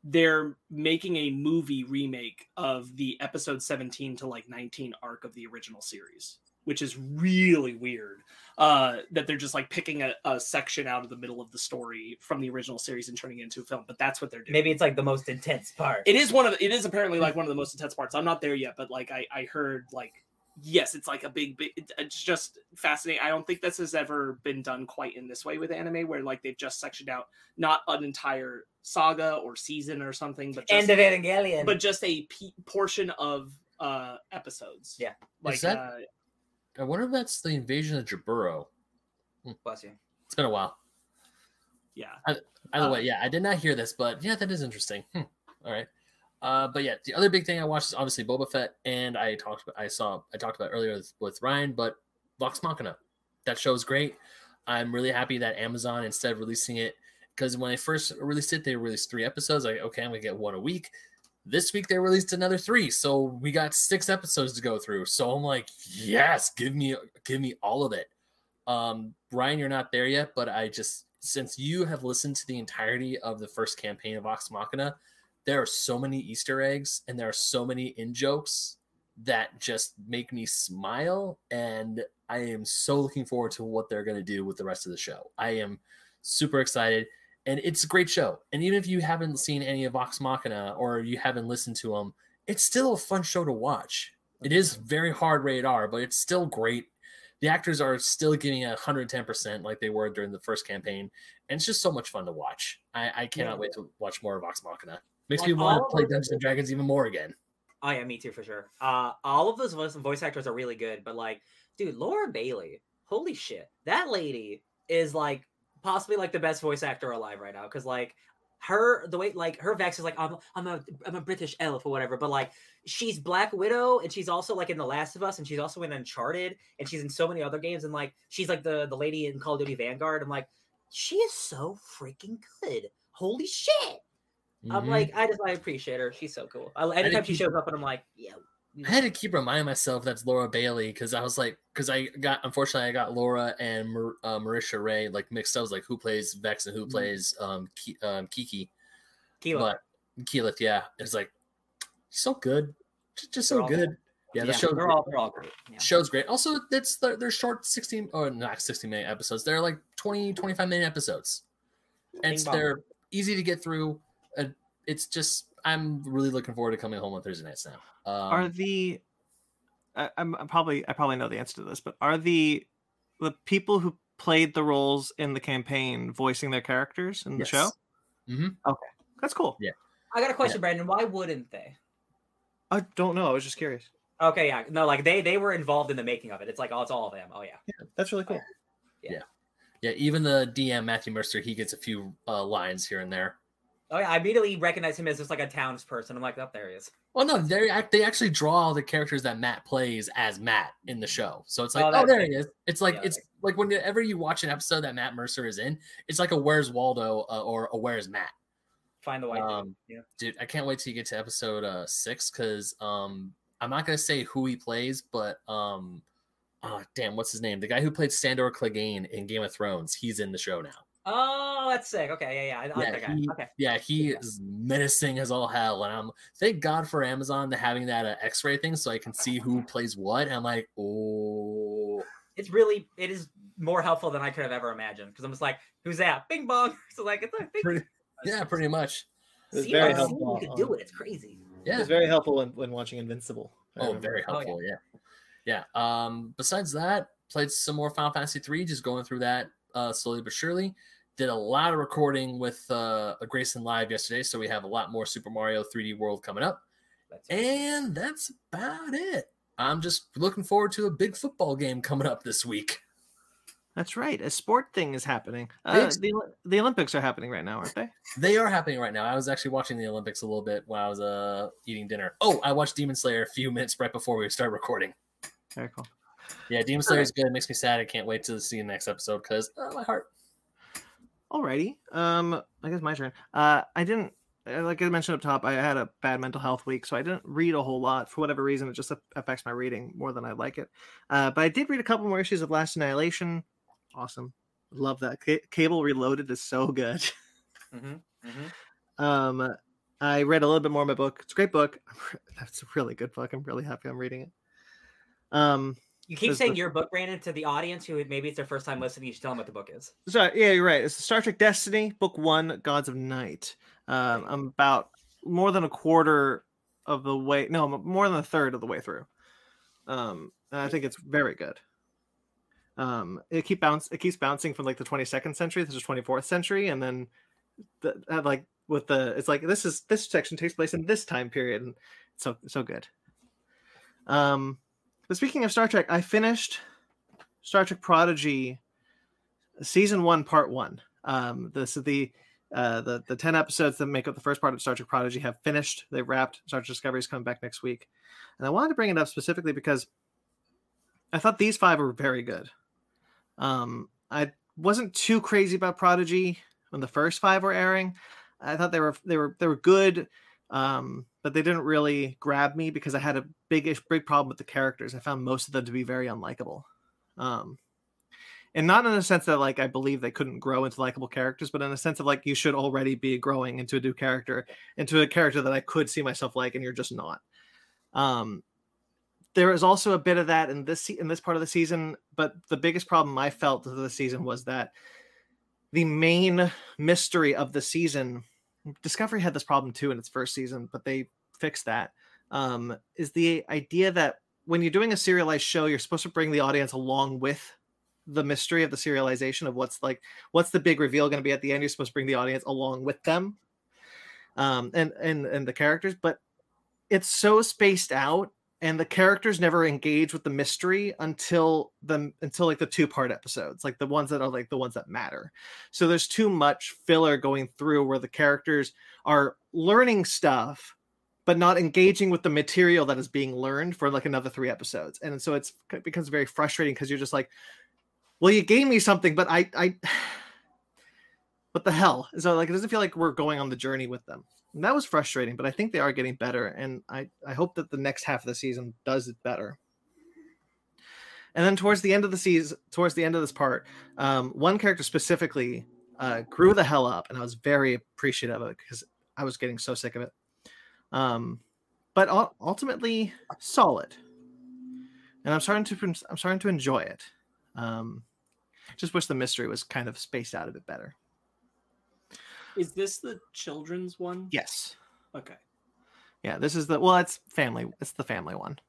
Speaker 2: they're making a movie remake of the episode 17 to like 19 arc of the original series which is really weird uh, that they're just like picking a, a section out of the middle of the story from the original series and turning it into a film. But that's what they're doing.
Speaker 1: Maybe it's like the most intense part.
Speaker 2: it is one of it is apparently like one of the most intense parts. I'm not there yet, but like I I heard like yes, it's like a big big. It's just fascinating. I don't think this has ever been done quite in this way with anime, where like they've just sectioned out not an entire saga or season or something, but just,
Speaker 1: End of Evangelion.
Speaker 2: but just a p- portion of uh episodes.
Speaker 1: Yeah.
Speaker 2: like
Speaker 3: that-
Speaker 2: uh,
Speaker 3: I wonder if that's the invasion of Jaburo.
Speaker 1: Bless you.
Speaker 3: It's been a while.
Speaker 2: yeah.
Speaker 3: Either
Speaker 2: Uh,
Speaker 3: way, yeah, I did not hear this, but yeah, that is interesting. Hmm. All right. Uh, but yeah, the other big thing I watched is obviously Boba Fett, and I talked, I saw, I talked about earlier with, with Ryan, but Vox Machina, that show is great. I'm really happy that Amazon instead of releasing it because when I first released it, they released three episodes. Like, okay, I'm gonna get one a week. This week they released another three, so we got six episodes to go through. So I'm like, yes, give me, give me all of it. Um, Ryan, you're not there yet, but I just since you have listened to the entirety of the first campaign of Vox Machina, there are so many Easter eggs and there are so many in jokes that just make me smile. And I am so looking forward to what they're going to do with the rest of the show. I am super excited. And it's a great show. And even if you haven't seen any of Vox Machina or you haven't listened to them, it's still a fun show to watch. It is very hard radar, but it's still great. The actors are still giving it 110% like they were during the first campaign. And it's just so much fun to watch. I, I cannot
Speaker 1: Yeah.
Speaker 3: wait to watch more of Vox Machina. Makes
Speaker 1: Like
Speaker 3: me want to play Dungeons and Dragons even more again.
Speaker 1: Oh yeah, me too for sure. Uh, all of those voice, voice actors are really good, but like, dude, Laura Bailey, holy shit, that lady is like possibly like the best voice actor alive right now. Because like her, the way like her Vex is like I'm I'm a I'm a British elf or whatever, but like she's Black Widow and she's also like in The Last of Us and she's also in Uncharted and she's in so many other games and like she's like the the lady in Call of Duty Vanguard. I'm like, she is so freaking good. Holy shit. I'm
Speaker 3: Mhm.
Speaker 1: like, I just I appreciate her. She's so cool. I, anytime she
Speaker 3: keep-
Speaker 1: shows up, and I'm like, yeah.
Speaker 3: I had to keep reminding myself that's Laura Bailey because I was like, because I got unfortunately I got Laura and Mar- uh, Marisha Ray like mixed up. I was like, who plays Vex and who
Speaker 2: Mhm.
Speaker 3: plays um, Ki- um Kiki? But Keyleth, yeah, it's like so good, just, just so good. Yeah, the show
Speaker 1: they're all they're all great. Yeah.
Speaker 3: show's great. Also, it's they're, they're short 16 or not 16 minute episodes. They're like 20 25 minute episodes. And it's, they're easy to get through. It's just I'm really looking forward to coming home on Thursday nights now. Um,
Speaker 4: are the I, I'm I'm probably I probably know the answer to this, but are the the people who played the roles in the campaign voicing their characters in the show?
Speaker 3: Yes. Mhm.
Speaker 4: Okay, that's cool.
Speaker 3: Yeah.
Speaker 1: I got a question, Brandon. Why wouldn't they?
Speaker 4: I don't know. I was just curious.
Speaker 1: Okay, yeah, no, like they they were involved in the making of it. It's like oh, it's all of them. Oh yeah,
Speaker 4: That's really cool.
Speaker 3: Yeah. Yeah, even the DM Matthew Mercer, he gets a few uh, lines here and there.
Speaker 1: Oh yeah. I immediately recognize him as just like a townsperson. I'm like, oh, there he is.
Speaker 3: Well, no, they they actually draw all the characters that Matt plays as Matt in the show. So it's like,
Speaker 1: Oh,
Speaker 3: oh, there he is. It's like
Speaker 1: Yeah,
Speaker 3: it's like whenever you watch an episode that Matt Mercer is in, it's like a Where's Waldo uh, or a Where's Matt.
Speaker 1: Find the white. dude.
Speaker 3: Um,
Speaker 1: Yeah.
Speaker 3: dude, I can't wait till you get to episode uh, six because um, I'm not gonna say who he plays, but um, oh, damn, what's his name? The guy who played Sandor Clegane in Game of Thrones, he's in the show now.
Speaker 1: Oh, that's sick. Okay, yeah, yeah. I, I like
Speaker 3: Yeah,
Speaker 1: that guy.
Speaker 3: he-
Speaker 1: Okay.
Speaker 3: Yeah, he is menacing as all hell, and I'm thank God for Amazon to having that uh, X-ray thing so I can see who plays what. And I'm like, oh,
Speaker 1: It's really it is more helpful than I could have ever imagined because I'm just like, who's that? Bing bong. So like, it's like,
Speaker 3: pretty, yeah, pretty much.
Speaker 4: It was
Speaker 1: See,
Speaker 4: very helpful.
Speaker 1: You could do it. It's crazy.
Speaker 3: Yeah.
Speaker 4: It's very helpful when, when watching Invincible. I
Speaker 3: Oh,
Speaker 4: remember.
Speaker 3: very
Speaker 1: Oh, yeah.
Speaker 3: helpful. yeah. yeah. Um, besides that, played some more Final Fantasy three, just going through that uh, slowly but surely. Did a lot of recording with uh, a Grayson Live yesterday, so we have a lot more Super Mario 3D World coming up.
Speaker 1: That's.
Speaker 3: And that's about it. I'm just looking forward to a big football game coming up this week.
Speaker 4: That's right. A sport thing is happening. Uh, the the Olympics are happening right now, aren't they?
Speaker 3: They are happening right now. I was actually watching the Olympics a little bit while I was uh, eating dinner. Oh, I watched Demon Slayer a few minutes right before we start recording.
Speaker 4: Very cool.
Speaker 3: Yeah, Demon Slayer is good. It makes me sad. I can't wait to see the next episode because uh, my heart.
Speaker 4: Alrighty. Um, I guess my turn. Uh, I didn't uh, like I mentioned up top. I had a bad mental health week, so I didn't read a whole lot for whatever reason. It just affects my reading more than I like it. Uh, but I did read a couple more issues of Last Annihilation. Awesome. Love that. C- Cable Reloaded is so good.
Speaker 1: Mhm, mhm.
Speaker 4: Um, I read a little bit more of my book. It's a great book. That's a really good book. I'm really happy I'm reading it. Um,
Speaker 5: You keep saying
Speaker 4: the-
Speaker 5: your book, Brandon, to the audience who maybe it's their first time listening. You should tell them what the book is.
Speaker 4: So yeah, you're right. It's Star Trek Destiny, Book One, Gods of Night. Um, I'm about more than a quarter of the way. No, more than a third of the way through. Um, and I think it's very good. Um, it keep bounce. It keeps bouncing from like the 22nd century. This is 24th century, and then the, uh, like with the it's like this is this section takes place in this time period, and so so good. Um, but speaking of Star Trek, I finished Star Trek Prodigy season one, part one. Um, this is the uh, the the ten episodes that make up the first part of Star Trek Prodigy have finished. They've wrapped. Star Trek Discovery is coming back next week, and I wanted to bring it up specifically because I thought these five were very good. Um, I wasn't too crazy about Prodigy when the first five were airing. I thought they were they were they were good, um, but they didn't really grab me because I had a big big problem with the characters. I found most of them to be very unlikable. Um, and not in a sense that like I believe they couldn't grow into likable characters, but in a sense of like you should already be growing into a new character, into a character that I could see myself like, and you're just not. Um, there is also a bit of that in this in this part of the season, but the biggest problem I felt of the season was that the main mystery of the season, Discovery had this problem too in its first season, but they fixed that. Um, is the idea that when you're doing a serialized show, you're supposed to bring the audience along with the mystery of the serialization of what's like what's the big reveal going to be at the end. You're supposed to bring the audience along with them, um, and and and the characters, but it's so spaced out and the characters never engage with the mystery until the until like the two part episodes like the ones that are like the ones that matter so there's too much filler going through where the characters are learning stuff but not engaging with the material that is being learned for like another three episodes and so it's it becomes very frustrating because you're just like well you gave me something but i i what the hell so like it doesn't feel like we're going on the journey with them and that was frustrating, but I think they are getting better, and I, I hope that the next half of the season does it better. And then towards the end of the season, towards the end of this part, um, one character specifically uh, grew the hell up, and I was very appreciative of it because I was getting so sick of it. Um, but ultimately, solid, and I'm starting to I'm starting to enjoy it. Um, just wish the mystery was kind of spaced out a bit better.
Speaker 2: Is this the children's one?
Speaker 4: Yes.
Speaker 2: Okay.
Speaker 4: Yeah, this is the well, it's family. It's the family one.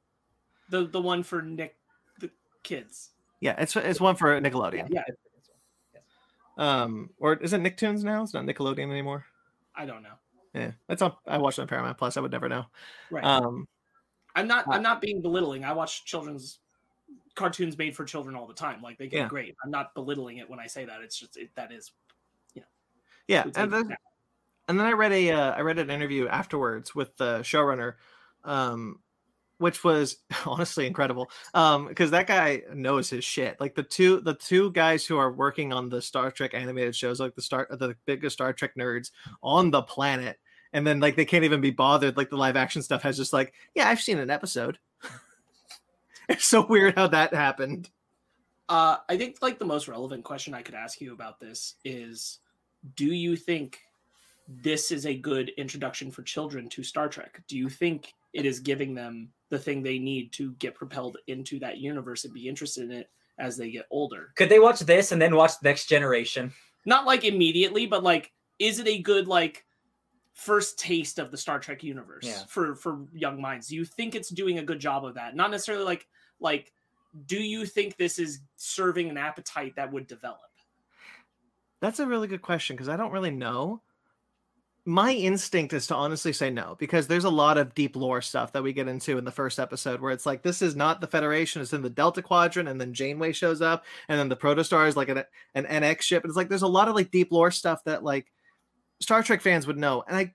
Speaker 2: The the one for Nick the kids.
Speaker 4: Yeah, it's it's one for Nickelodeon.
Speaker 2: Yeah.
Speaker 4: Um, or is it Nicktoons now? It's not Nickelodeon anymore.
Speaker 2: I don't know.
Speaker 4: Yeah, that's on. I watched on Paramount Plus. I would never know.
Speaker 2: Right.
Speaker 4: Um,
Speaker 2: I'm not
Speaker 4: uh,
Speaker 2: I'm not being belittling. I watch children's cartoons made for children all the time. Like they get
Speaker 4: Yeah.
Speaker 2: great. I'm not belittling it when I say that. It's just it, that is
Speaker 4: yeah,
Speaker 2: it's
Speaker 4: and then and then I read a uh, I read an interview afterwards with the showrunner, um, which was honestly incredible. Um, because that guy knows his shit. Like the two the two guys who are working on the Star Trek animated shows, like the star the biggest Star Trek nerds on the planet, and then like they can't even be bothered. Like the live action stuff has just like, yeah, I've seen an episode. it's so weird how that happened.
Speaker 2: Uh, I think like the most relevant question I could ask you about this is, do you think this is a good introduction for children to Star Trek? Do you think it is giving them the thing they need to get propelled into that universe and be interested in it as they get older?
Speaker 5: Could they watch this and then watch Next Generation?
Speaker 2: Not like immediately, but like, is it a good like first taste of the Star Trek universe
Speaker 5: Yeah.
Speaker 2: for for young minds? Do you think it's doing a good job of that? Not necessarily like like. Do you think this is serving an appetite that would develop?
Speaker 4: That's a really good question because I don't really know. My instinct is to honestly say no because there's a lot of deep lore stuff that we get into in the first episode where it's like this is not the Federation, it's in the Delta Quadrant, and then Janeway shows up, and then the Protostar is like an, an NX ship. And it's like there's a lot of like deep lore stuff that like Star Trek fans would know. And I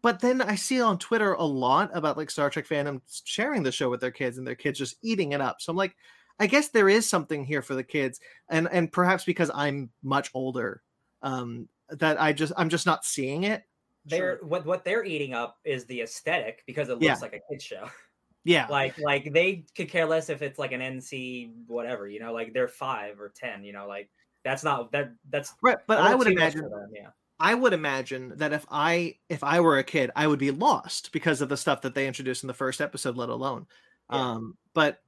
Speaker 4: but then I see on Twitter a lot about like Star Trek fandom sharing the show with their kids and their kids just eating it up. So I'm like, I guess there is something here for the kids, and and perhaps because I'm much older, um, that I just I'm just not seeing it.
Speaker 5: They're what what they're eating up is the aesthetic because it looks
Speaker 4: Yeah.
Speaker 5: like a kid show.
Speaker 4: Yeah,
Speaker 5: like like they could care less if it's like an NC whatever, you know, like they're five or ten, you know, like that's not that that's
Speaker 4: right. But I would imagine
Speaker 5: them, yeah.
Speaker 4: I would imagine that if I if I were a kid, I would be lost because of the stuff that they introduced in the first episode, let alone.
Speaker 5: Yeah.
Speaker 4: Um, but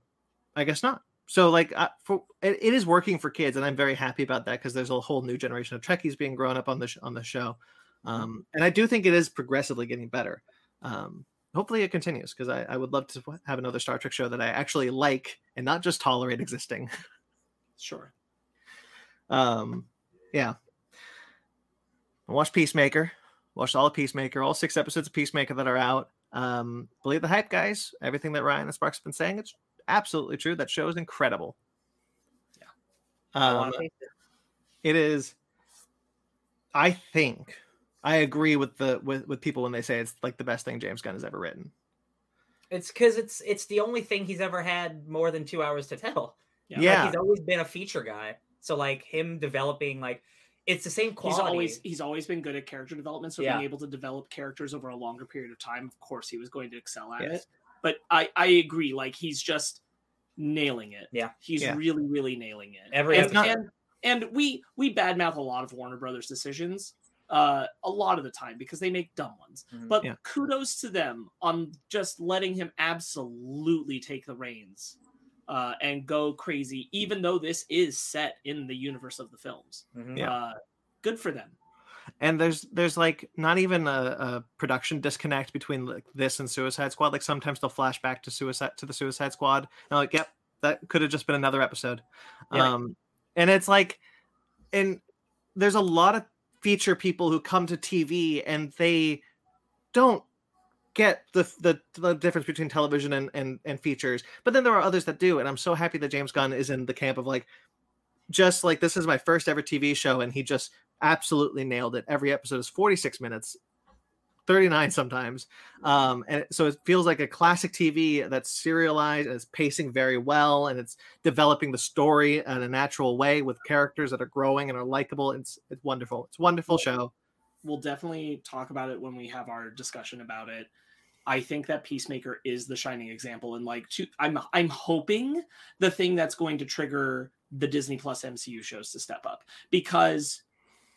Speaker 4: I guess not. so like uh, for it, it is working for kids, and I'm very happy about that because there's a whole new generation of Trekkies being grown up on the sh- on the show, um, and I do think it is progressively getting better. Um, hopefully, it continues because I, I would love to have another Star Trek show that I actually like and not just tolerate existing.
Speaker 2: Sure.
Speaker 4: Um, yeah. I watched Peacemaker. Watched all of Peacemaker, all six episodes of Peacemaker that are out. Um, believe the hype, guys. Everything that Ryan and Sparks have been saying, it's absolutely true. That show is incredible.
Speaker 2: Yeah.
Speaker 4: Um,
Speaker 5: wanna taste it.
Speaker 4: it is. I think I agree with the with with people when they say it's like the best thing James Gunn has ever written.
Speaker 5: It's because it's it's the only thing he's ever had more than two hours to tell.
Speaker 2: Yeah.
Speaker 5: Like, he's always been a feature guy. So like him developing like it's the same quality.
Speaker 2: He's always he's always been good at character development. So
Speaker 5: Yeah.
Speaker 2: being able to develop characters over a longer period of time, of course, he was going to excel at
Speaker 4: Yes.
Speaker 2: it. But I I agree. Like he's just nailing it.
Speaker 5: Yeah.
Speaker 2: he's
Speaker 4: Yeah.
Speaker 2: really really nailing it.
Speaker 5: Every
Speaker 2: and, and and we we badmouth a lot of Warner Brothers decisions uh a lot of the time because they make dumb ones.
Speaker 5: Mhm.
Speaker 2: But
Speaker 4: Yeah.
Speaker 2: kudos to them on just letting him absolutely take the reins. Uh, and go crazy, even though this is set in the universe of the films.
Speaker 5: Mhm.
Speaker 4: Yeah.
Speaker 2: Uh, good for them.
Speaker 4: and there's there's like not even a, a production disconnect between like this and Suicide Squad. Like sometimes they'll flash back to suicide to the Suicide Squad. And I'm like, yep, that could have just been another episode.
Speaker 5: Yeah.
Speaker 4: Um, and it's like, and there's a lot of feature people who come to TV and they don't get the, the the difference between television and, and and features. But then there are others that do and i'm so happy that james gunn is in the camp of like just like this is my first ever tv show and he just absolutely nailed it. Every episode is 46 minutes 39 sometimes um and so it feels like a classic tv that's serialized and it's pacing very well and it's developing the story in a natural way with characters that are growing and are likable it's it's wonderful it's a wonderful show
Speaker 2: we'll definitely talk about it when we have our discussion about it. I think that Peacemaker is the shining example, and like, to, I'm I'm hoping the thing that's going to trigger the Disney Plus MCU shows to step up because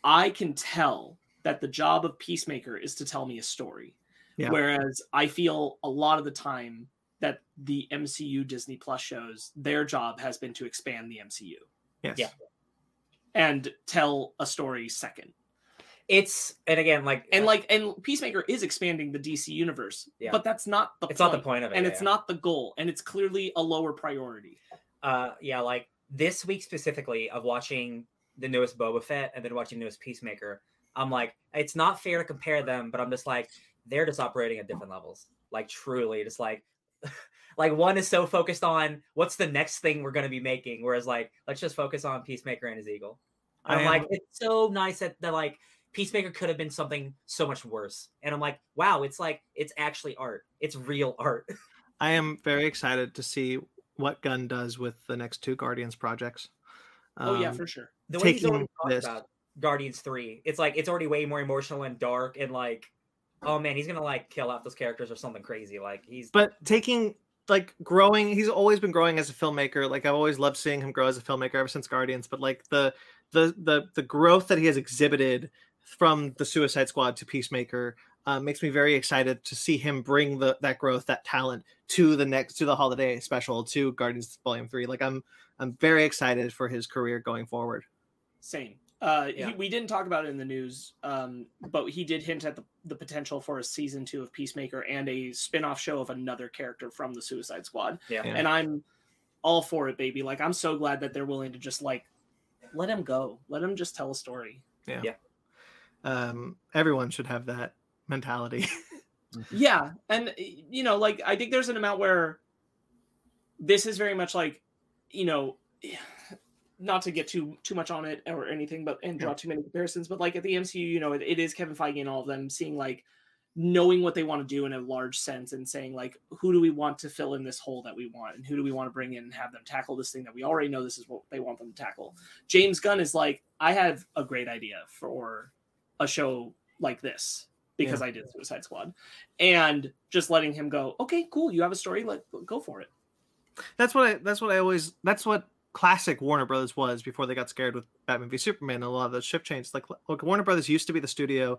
Speaker 2: I can tell that the job of Peacemaker is to tell me a story,
Speaker 4: Yeah.
Speaker 2: whereas I feel a lot of the time that the MCU Disney Plus shows their job has been to expand the MCU
Speaker 4: yes
Speaker 5: Yeah.
Speaker 2: and tell a story second.
Speaker 5: It's and again like
Speaker 2: and like and peacemaker is expanding the dc universe
Speaker 5: Yeah.
Speaker 2: but that's not the
Speaker 5: it's
Speaker 2: point,
Speaker 5: not the point of it.
Speaker 2: and
Speaker 5: yeah,
Speaker 2: it's
Speaker 5: yeah.
Speaker 2: not the goal and it's clearly a lower priority
Speaker 5: uh yeah like this week specifically of watching the newest Boba Fett and then watching the newest Peacemaker, I'm like, it's not fair to compare them, but I'm just like, they're just operating at different levels. Like truly, just like like one is so focused on what's the next thing we're gonna be making, whereas like let's just focus on Peacemaker and his eagle.
Speaker 4: I
Speaker 5: I'm like, it's so nice that, that like Peacemaker could have been something so much worse. And I'm like, wow, it's like it's actually art. It's real art.
Speaker 4: I am very excited to see what Gunn does with the next two Guardians projects.
Speaker 2: oh yeah
Speaker 4: Um,
Speaker 2: for sure
Speaker 5: the way he's already
Speaker 4: taking
Speaker 5: talked
Speaker 4: this-
Speaker 5: about Guardians 3, it's like it's already way more emotional and dark and like oh man, he's gonna like kill off those characters or something crazy. Like he's
Speaker 4: but taking like growing he's always been growing as a filmmaker. Like i've always loved seeing him grow as a filmmaker ever since guardians. But like the the the, the growth that he has exhibited from the suicide squad to peacemaker uh, makes me very excited to see him bring the that growth that talent to the next to the holiday special to guardians volume 3 like i'm i'm very excited for his career going forward.
Speaker 2: Same uh
Speaker 5: Yeah.
Speaker 2: he, we didn't talk about it in the news um but he did hint at the, the potential for a season two of peacemaker and a spin-off show of another character from the suicide squad
Speaker 5: yeah.
Speaker 4: Yeah.
Speaker 2: and i'm all for it baby like i'm so glad that they're willing to just like let him go let him just tell a story Yeah.
Speaker 4: um everyone should have that mentality
Speaker 2: yeah and you know like i think there's an amount where this is very much like you know not to get too too much on it or anything but and draw too many comparisons but like at the mcu you know it, it is kevin feige and all of them seeing like knowing what they want to do in a large sense and saying like who do we want to fill in this hole that we want and who do we want to bring in and have them tackle this thing that we already know this is what they want them to tackle james gunn is like i have a great idea for a show like this because I did Suicide Squad, and just letting him go. Okay, cool. You have a story. Let go for it.
Speaker 4: that's what I that's what I always that's what classic Warner Brothers was before they got scared with Batman v Superman and a lot of the shift changes. Like look, Warner Brothers used to be the studio.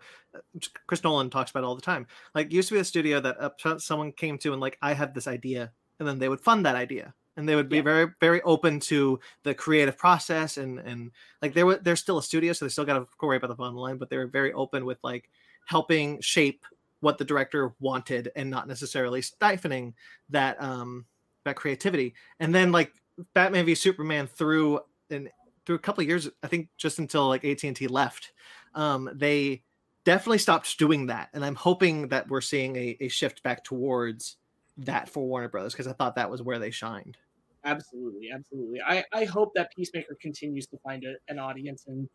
Speaker 4: Chris Nolan talks about it all the time. Like used to be the studio that uh, someone came to and like I have this idea, and then they would fund that idea, and they would be
Speaker 2: Yeah.
Speaker 4: very very open to the creative process and and like they were they're still a studio so they still got to worry about the bottom line but they were very open with like helping shape what the director wanted and not necessarily stifling that um that creativity and then like batman v superman through and through a couple years i think just until like at&t left um they definitely stopped doing that and i'm hoping that we're seeing a, a shift back towards that for warner brothers because i thought that was where they shined
Speaker 2: Absolutely, absolutely. I, I hope that Peacemaker continues to find a, an audience and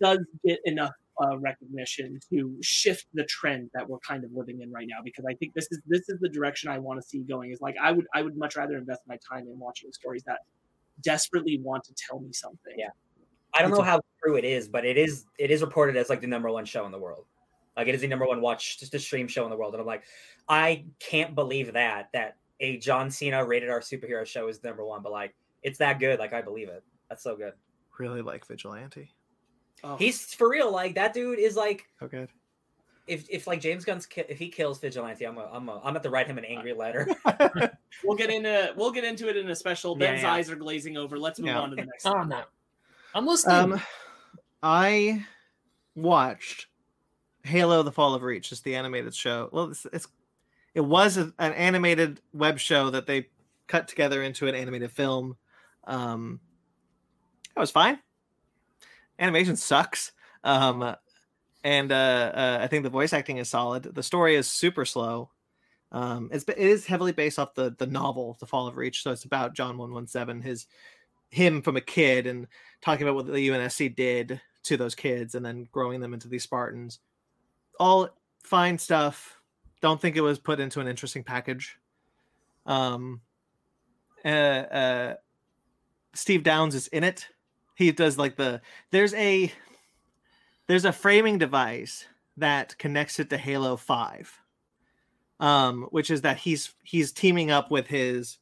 Speaker 2: does get enough uh, recognition to shift the trend that we're kind of living in right now. Because I think this is this is the direction I want to see going. Is like I would I would much rather invest my time in watching stories that desperately want to tell me something.
Speaker 5: Yeah. I don't know how true it is, but it is it is reported as like the number one show in the world. Like it is the number one watch just a stream show in the world. And I'm like, I can't believe that that a John Cena rated R superhero show is number one, but like it's that good. Like I believe it. That's so good.
Speaker 4: really like vigilante
Speaker 2: Oh,
Speaker 5: He's for real. Like that dude is like
Speaker 4: so good
Speaker 5: if if like James Gunn's ki- if he kills Vigilante, I'm a, I'm a, I'm at to write him an angry letter.
Speaker 2: we'll get into we'll get into it in a special.
Speaker 5: Yeah,
Speaker 2: Ben's
Speaker 5: yeah.
Speaker 2: eyes are glazing over. Let's move
Speaker 4: Yeah.
Speaker 2: on to the next.
Speaker 3: Oh,
Speaker 2: one.
Speaker 3: no. I'm listening.
Speaker 4: um i watched halo the fall of reach just the animated show well it's, it's it was a, an animated web show that they cut together into an animated film um that was fine animation sucks. Um and uh, uh i think the voice acting is solid. The story is super slow. Um it's it is heavily based off the the novel the fall of reach. So it's about john 117 his him from a kid and talking about what the unsc did to those kids and then growing them into these spartans. All fine stuff. Don't think it was put into an interesting package. Um uh, uh steve downes is in it he does like the there's a there's a framing device that connects it to halo 5 um which is that he's he's teaming up with his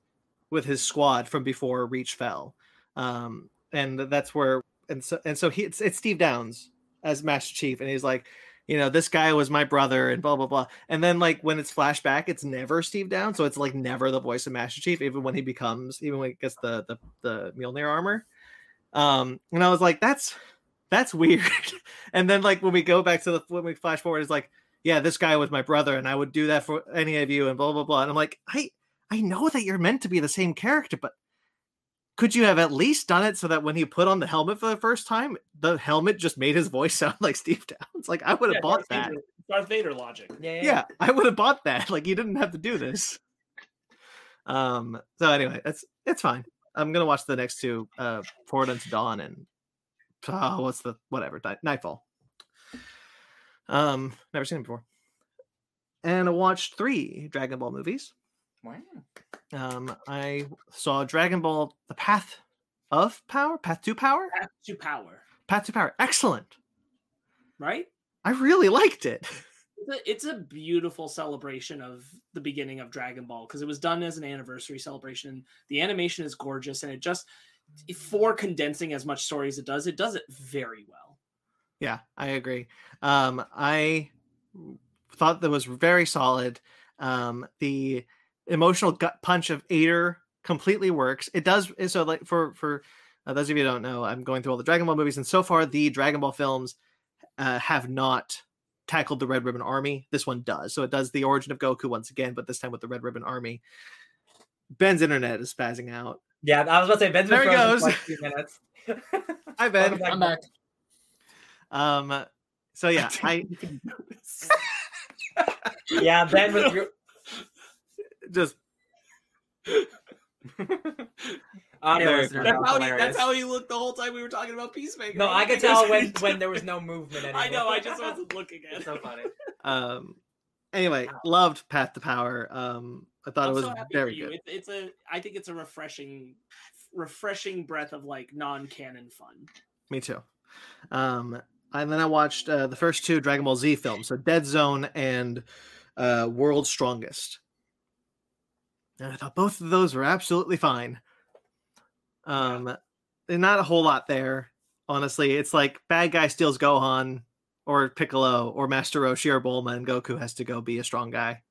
Speaker 4: with his squad from before reach fell. Um and that's where and so and so he it's, it's steve downes as master chief and he's like you know this guy was my brother and blah blah blah. And then like when it's flashback it's never steve Down, so it's like never the voice of master chief even when he becomes even when he gets the the, the Mjolnir armor um and i was like that's that's weird. And then like when we go back to the when we flash forward it's like yeah this guy was my brother and i would do that for any of you and blah blah blah. And i'm like i i know that you're meant to be the same character but could you have at least done it so that when he put on the helmet for the first time the helmet just made his voice sound like steve downes? Like i would have
Speaker 2: Yeah,
Speaker 4: bought
Speaker 2: Darth
Speaker 4: that.
Speaker 2: Vader, Darth Vader logic.
Speaker 5: yeah,
Speaker 4: yeah i would have bought that. Like you didn't have to do this. Um so anyway it's it's fine i'm gonna watch the next two uh forward into dawn and oh, what's the whatever nightfall. Um never seen it before. And i watched three dragon ball movies.
Speaker 5: Wow.
Speaker 4: um i saw dragon ball the path of power path to power.
Speaker 2: Path to power,
Speaker 4: path to power. Excellent.
Speaker 2: Right?
Speaker 4: i really liked it
Speaker 2: It's a, beautiful celebration of the beginning of Dragon Ball because it was done as an anniversary celebration. The animation is gorgeous, and it just for condensing as much story as it does, it does it very well.
Speaker 4: Yeah, I agree. Um, I thought that was very solid. Um, the emotional gut punch of Eighter completely works. It does so like for for uh, those of you who don't know, I'm going through all the Dragon Ball movies, and so far the Dragon Ball films uh, have not tackled the Red Ribbon Army. This one does. So it does the origin of Goku once again, but this time with the Red Ribbon Army. Ben's internet is spazzing out.
Speaker 5: Yeah, I was about to say Ben's been
Speaker 4: There he goes.
Speaker 5: for like two minutes.
Speaker 4: Hi Ben.
Speaker 5: Welcome
Speaker 3: I'm back.
Speaker 4: Um, so yeah, I
Speaker 5: yeah, Ben was.
Speaker 4: just
Speaker 5: Audio
Speaker 4: Very
Speaker 2: That's how, he, that's how he looked the whole time we were talking about Peacemaker.
Speaker 5: No, I could tell when when there was no movement anymore.
Speaker 2: I know. I just wasn't looking at
Speaker 5: It's
Speaker 2: it.
Speaker 5: so funny.
Speaker 4: um anyway loved path to power um i thought
Speaker 2: I'm
Speaker 4: it was
Speaker 2: so
Speaker 4: very good
Speaker 2: It's, it's a. I think it's a refreshing, refreshing breath of like non-canon fun.
Speaker 4: me too um and then i watched uh, the first two dragon ball z films so dead zone and uh world's strongest and i thought both of those were absolutely fine um and not a whole lot there honestly it's like bad guy steals gohan or piccolo or master roshi or bulma and goku has to go be a strong guy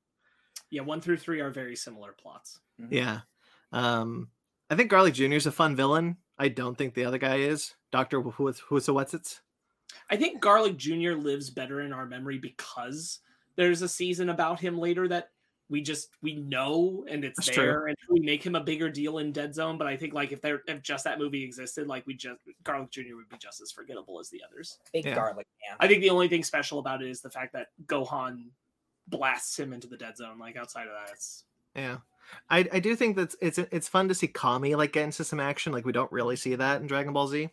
Speaker 2: Yeah, one through three are very similar plots.
Speaker 4: Yeah. Um, I think Garlic Jr. is a fun villain. I don't think the other guy is Doctor Who who's a what's it?
Speaker 2: I think Garlic Jr. lives better in our memory because there's a season about him later that we just we know and it's
Speaker 4: That's
Speaker 2: there
Speaker 4: true.
Speaker 2: and we make him a bigger deal in Dead Zone. But I think like if there if just that movie existed, like we just Garlic Jr. would be just as forgettable as the others.
Speaker 5: Big
Speaker 4: Yeah.
Speaker 5: garlic man.
Speaker 2: I think the only thing special about it is the fact that Gohan blasts him into the dead zone. Like outside of that, it's
Speaker 4: Yeah. I, I do think that it's it's fun to see Kami like get into some action. Like we don't really see that in Dragon Ball Z.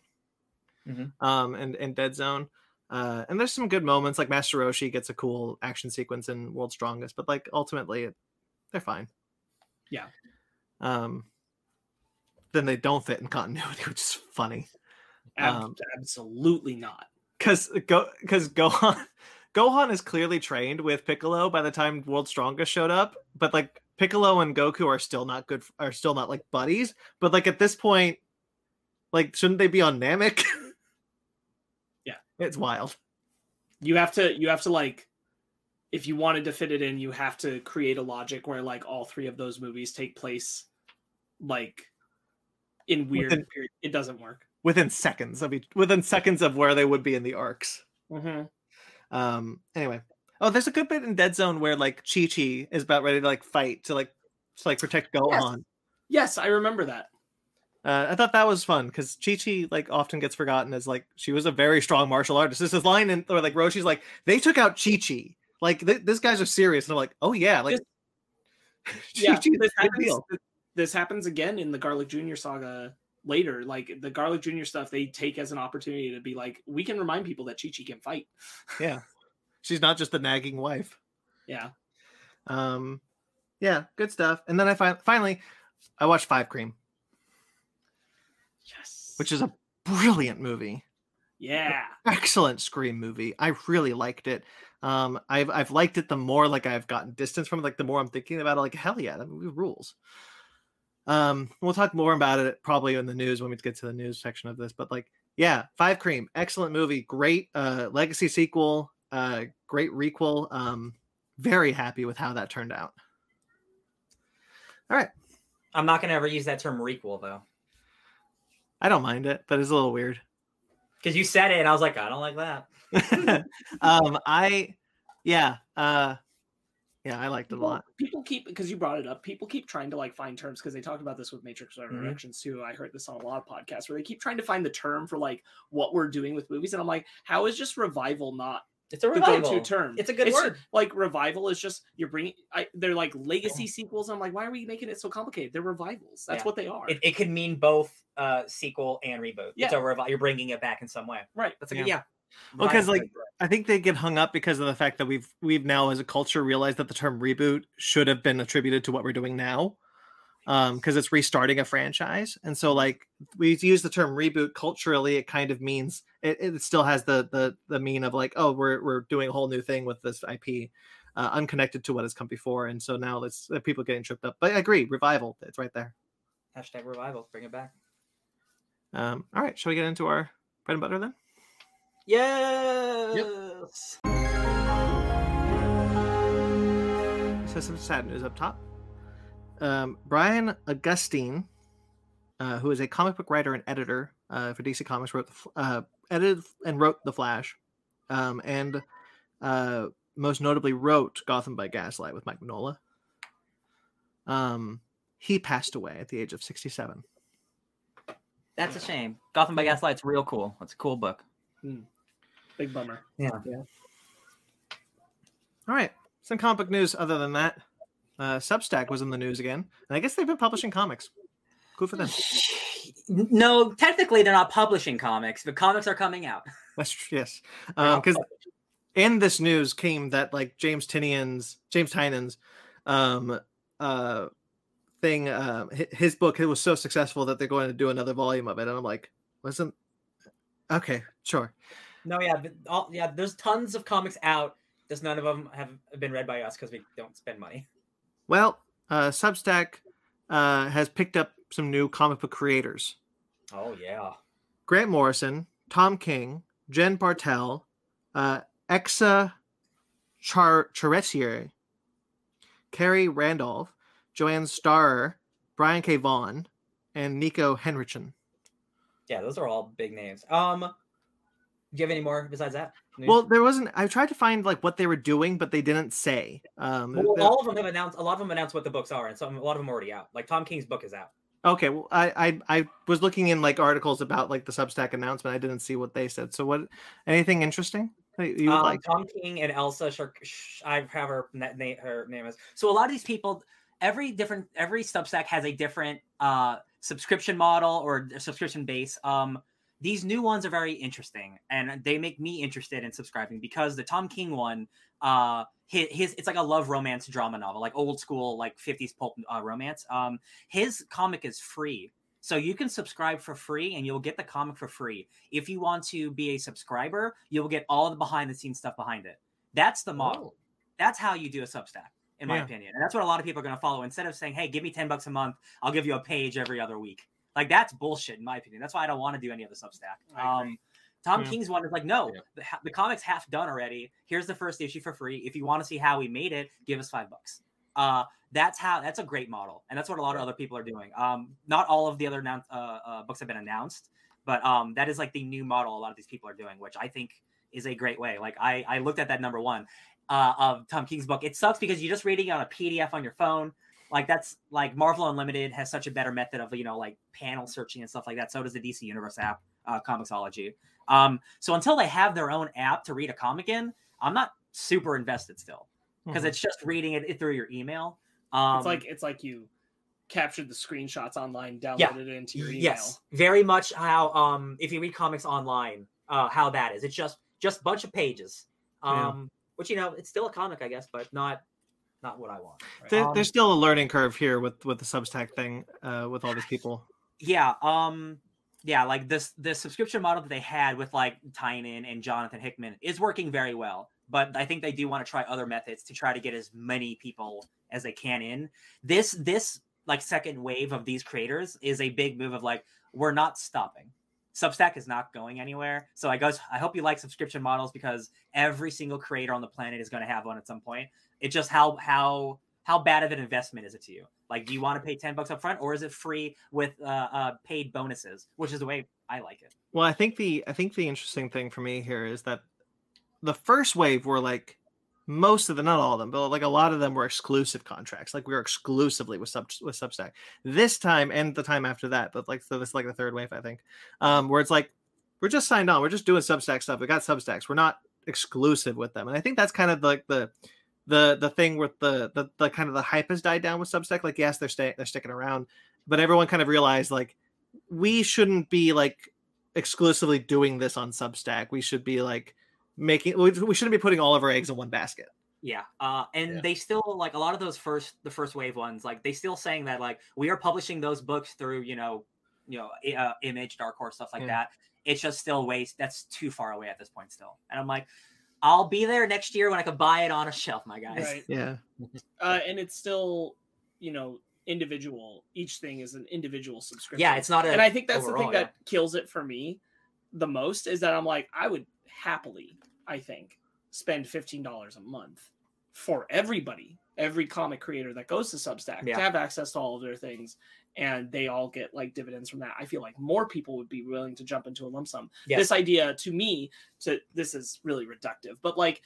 Speaker 5: Mhm.
Speaker 4: Um and, and Dead Zone. Uh and there's some good moments like Master Roshi gets a cool action sequence in World's Strongest, but like ultimately it, they're fine.
Speaker 2: Yeah.
Speaker 4: Um then they don't fit in continuity, which is funny. Um,
Speaker 2: absolutely not.
Speaker 4: Cause go because Gohan Gohan is clearly trained with Piccolo by the time World's Strongest showed up, but like Piccolo and Goku are still not good are still not like buddies. But like at this point, like shouldn't they be on Namek? It's wild.
Speaker 2: You have to you have to like if you wanted to fit it in, you have to create a logic where like all three of those movies take place like in weird
Speaker 4: Within-
Speaker 2: period. It doesn't work.
Speaker 4: Within seconds of each within seconds of where they would be in the arcs.
Speaker 2: Mm-hmm.
Speaker 4: Um anyway. Oh, there's a good bit in Dead Zone where like Chi Chi is about ready to like fight to like to like protect Gohan.
Speaker 2: Yes, I remember that.
Speaker 4: Uh, I thought that was fun because Chi Chi like often gets forgotten as like she was a very strong martial artist. This is line in or like Roshi's like they took out Chi Chi. Like th- these guys are serious, and I'm like, oh yeah, like
Speaker 2: yeah, this happens, this happens again in the Garlic Jr. saga later. Like the Garlic Jr. stuff, they take as an opportunity to be like, we can remind people that Chi Chi can fight.
Speaker 4: Yeah, she's not just the nagging wife.
Speaker 2: Yeah.
Speaker 4: Um, yeah, good stuff. And then I fi- finally I watched Five Cream. Which is a brilliant movie.
Speaker 2: yeah.
Speaker 4: excellent scream movie i really liked it um i've i've liked it the more like i've gotten distance from it like the more i'm thinking about it like hell yeah that movie rules um we'll talk more about it probably in the news when we get to the news section of this but like yeah five cream excellent movie great uh legacy sequel uh great requel um very happy with how that turned out All right.
Speaker 5: I'm not gonna ever use that term requel though,
Speaker 4: i don't mind it but it's a little weird
Speaker 5: because you said it and I was like, I don't like that.
Speaker 4: um i yeah uh yeah i liked it a lot
Speaker 2: people keep because you brought it up. People keep trying to like find terms because they talked about this with Matrix
Speaker 4: Mm-hmm.
Speaker 2: Too. I heard this on a lot of podcasts where they keep trying to find the term for like what we're doing with movies, and I'm like, how is just revival not
Speaker 5: It's a
Speaker 2: the
Speaker 5: revival.
Speaker 2: go-to term?
Speaker 5: It's a good
Speaker 2: ju-
Speaker 5: word.
Speaker 2: like revival is just you're bringing. I, they're like legacy sequels. I'm like, why are we making it so complicated? They're revivals. That's
Speaker 5: Yeah.
Speaker 2: what they are.
Speaker 5: It, it could mean both uh sequel and reboot.
Speaker 2: Yeah.
Speaker 5: It's a revi- You're bringing it back in some way.
Speaker 2: right.
Speaker 5: That's a
Speaker 4: Yeah.
Speaker 5: good yeah.
Speaker 4: Well, 'cause,
Speaker 5: Revival's
Speaker 4: like,
Speaker 5: a good word.
Speaker 4: I think they get hung up because of the fact that we've we've now as a culture realized that the term reboot should have been attributed to what we're doing now. Um, because it's restarting a franchise. And so like we use the term reboot culturally, it kind of means it, it still has the the the mean of like, oh, we're we're doing a whole new thing with this IP, uh, unconnected to what has come before. And so now it's uh, people getting tripped up. But I agree, revival, it's right there.
Speaker 5: hashtag revival. Bring it back.
Speaker 4: Um, all right, shall we get into our bread and butter then?
Speaker 5: Yes.
Speaker 4: So some sad news up top. Um, Brian Augustyn, uh, who is a comic book writer and editor uh, for DC Comics, wrote the, uh, edited and wrote The Flash, um, and uh, most notably wrote Gotham by Gaslight with Mike Mignola. Um, he passed away at the age of 67.
Speaker 1: That's a shame. Gotham by Gaslight's real cool. It's a cool book.
Speaker 2: Big bummer. Yeah.
Speaker 4: All right, some comic book news other than that. Uh, Substack was in the news again, and I guess they've been publishing comics. Cool for them.
Speaker 1: No, technically they're not publishing comics, but comics are coming out.
Speaker 4: That's tr- yes,
Speaker 5: They're not
Speaker 4: because in this news came that like James Tynion's James Tynion's um uh thing uh his book it was so successful that they're going to do another volume of it and I'm like wasn't okay sure
Speaker 5: No, yeah, but all, yeah. There's tons of comics out. Just none of them have been read by us because we don't spend money.
Speaker 4: well uh Substack uh has picked up some new comic book creators
Speaker 5: Oh yeah.
Speaker 4: Grant Morrison Tom King Jen Bartel uh Elsa Char Charretier Khary Randolph Joanne Starr Brian K. Vaughan, and Niko Henrichon.
Speaker 5: Yeah, those are all big names. Um, do you have any more besides that? news?
Speaker 4: Well, there wasn't. I tried to find like what they were doing, but they didn't say. Um,
Speaker 5: Well, all of them have announced. A lot of them announced what the books are, and some a lot of them are already out. Like Tom King's book is out.
Speaker 4: okay, well, I, I I was looking in like articles about like the Substack announcement. I didn't see what they said. So, what? Anything interesting you
Speaker 5: Um,
Speaker 4: like?
Speaker 5: Tom King and Elsa Shirk. Sh- I have her na- her name is.
Speaker 1: So a lot of these people, every different every Substack has a different uh subscription model or subscription base. Um these new ones are very interesting and they make me interested in subscribing because the Tom King one uh his, his it's like a love romance drama novel, like old school like 50s pulp uh, romance. Um his comic is free. So you can subscribe for free and you'll get the comic for free. If you want to be a subscriber, you'll get all the behind the scenes stuff behind it. That's the model
Speaker 3: Oh.
Speaker 1: that's how you do a Substack, in my
Speaker 4: Yeah.
Speaker 1: opinion. And that's what a lot of people are going to follow. Instead of saying, "Hey, give me ten bucks a month, I'll give you a page every other week." Like that's bullshit, in my opinion. That's why I don't want to do any other Substack. Um, Tom
Speaker 4: Yeah.
Speaker 1: King's one is like, no,
Speaker 3: Yeah.
Speaker 1: the, the comic's half done already. Here's the first issue for free. If you want to see how we made it, give us five bucks. Uh, that's how. That's a great model, and that's what a lot of other people are doing. Um, not all of the other annou- uh, uh, books have been announced, but um, that is like the new model a lot of these people are doing, which I think is a great way. Like I, I looked at that number one uh, of Tom King's book. It sucks because you're just reading it on a PDF on your phone. Like that's like Marvel Unlimited has such a better method of you know like panel searching and stuff like that. So does the DC Universe app, uh, Comixology. Um, so until they have their own app to read a comic in, I'm not super invested still because
Speaker 4: Mhm.
Speaker 1: it's just reading it through your email. Um,
Speaker 2: it's like it's like you captured the screenshots online, downloaded
Speaker 5: Yeah.
Speaker 2: it into your email.
Speaker 5: Yes, very much how um if you read comics online, uh how that is. It's just just bunch of pages.
Speaker 4: Yeah.
Speaker 5: Um which you know, it's still a comic, I guess, but not not what I want.
Speaker 4: There-
Speaker 5: Um,
Speaker 4: there's still a learning curve here with with the Substack thing uh, with all these people.
Speaker 1: yeah um yeah like this the subscription model that they had with like Tynion and jonathan hickman is working very well but i think they do want to try other methods to try to get as many people as they can in this this like second wave of these creators is a big move of like we're not stopping substack is not going anywhere. So i guess i hope you like subscription models because every single creator on the planet is going to have one at some point. It's just how how how bad of an investment is it to you? Like do you want to pay 10 bucks up front or is it free with uh, uh paid bonuses which is the way i like it.
Speaker 4: Well, I think the I think the interesting thing for me here is that the first wave were like most of them, not all of them, but like a lot of them were exclusive contracts. Like we were exclusively with sub with Substack. This time and the time after that, but like so this is like the third wave, I think, um, where it's like we're just signed on, we're just doing Substack stuff. We got Substacks, we're not exclusive with them, and I think that's kind of like the the the thing with the the, the kind of the hype has died down with Substack. Like yes, they're staying, they're sticking around, but everyone kind of realized like we shouldn't be like exclusively doing this on Substack. We should be like making we, we shouldn't be putting all of our eggs in one basket.
Speaker 1: yeah uh and
Speaker 3: Yeah.
Speaker 1: they still like a lot of those first the first wave ones like they still saying that like we are publishing those books through you know you know uh, image dark horse stuff like
Speaker 4: Yeah.
Speaker 1: that it's just still waste that's too far away at this point still and i'm like i'll be there next year when i can buy it on a shelf my guys
Speaker 2: Right.
Speaker 4: Yeah.
Speaker 2: Uh, and it's still, you know, individual. Each thing is an individual subscription.
Speaker 5: yeah, it's not a
Speaker 2: and I think that's the
Speaker 5: overall,
Speaker 2: thing that kills it for me the most is that I'm like, I would happily, I think, spend fifteen dollars a month for everybody, every comic creator that goes to Substack
Speaker 5: Yeah.
Speaker 2: to have access to all of their things, and they all get like dividends from that. I feel like more people would be willing to jump into a lump sum.
Speaker 5: Yes.
Speaker 2: This idea to me, to this is really reductive, but like,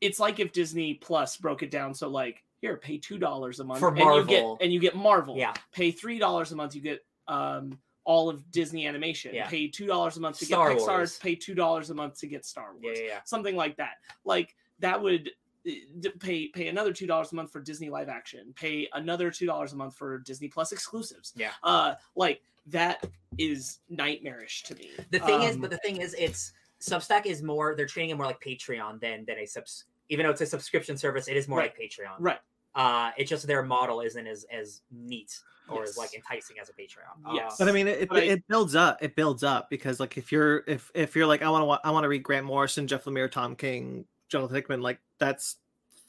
Speaker 2: it's like if Disney Plus broke it down so like. Here, pay two dollars a month,
Speaker 5: For
Speaker 2: and you get
Speaker 5: Marvel.
Speaker 2: and you get Marvel
Speaker 5: Yeah.
Speaker 2: pay three dollars a month you get um all of disney animation
Speaker 5: Yeah.
Speaker 2: pay two dollars a month to
Speaker 5: Star
Speaker 2: get pixar's
Speaker 5: Wars.
Speaker 2: pay two dollars a month to get star wars
Speaker 5: Yeah, yeah, yeah.
Speaker 2: something like that like that would uh, pay pay another two dollars a month for disney live action pay another two dollars a month for disney plus exclusives
Speaker 5: Yeah.
Speaker 2: uh like that is nightmarish to me
Speaker 5: The thing is,
Speaker 2: Um,
Speaker 5: but the thing is, it's Substack is more. They're treating it more like Patreon than than a subs. Even though it's a subscription service, it is more
Speaker 2: Right.
Speaker 5: like Patreon.
Speaker 2: right
Speaker 5: Uh, it's just their model isn't as as neat or as like enticing as a Patreon.
Speaker 2: Yes.
Speaker 5: Uh,
Speaker 4: But I mean, it,
Speaker 2: But I-
Speaker 4: it builds up. It builds up because like if you're if if you're like I want to I want to read Grant Morrison, Jeff Lemire, Tom King, Jonathan Hickman, like that's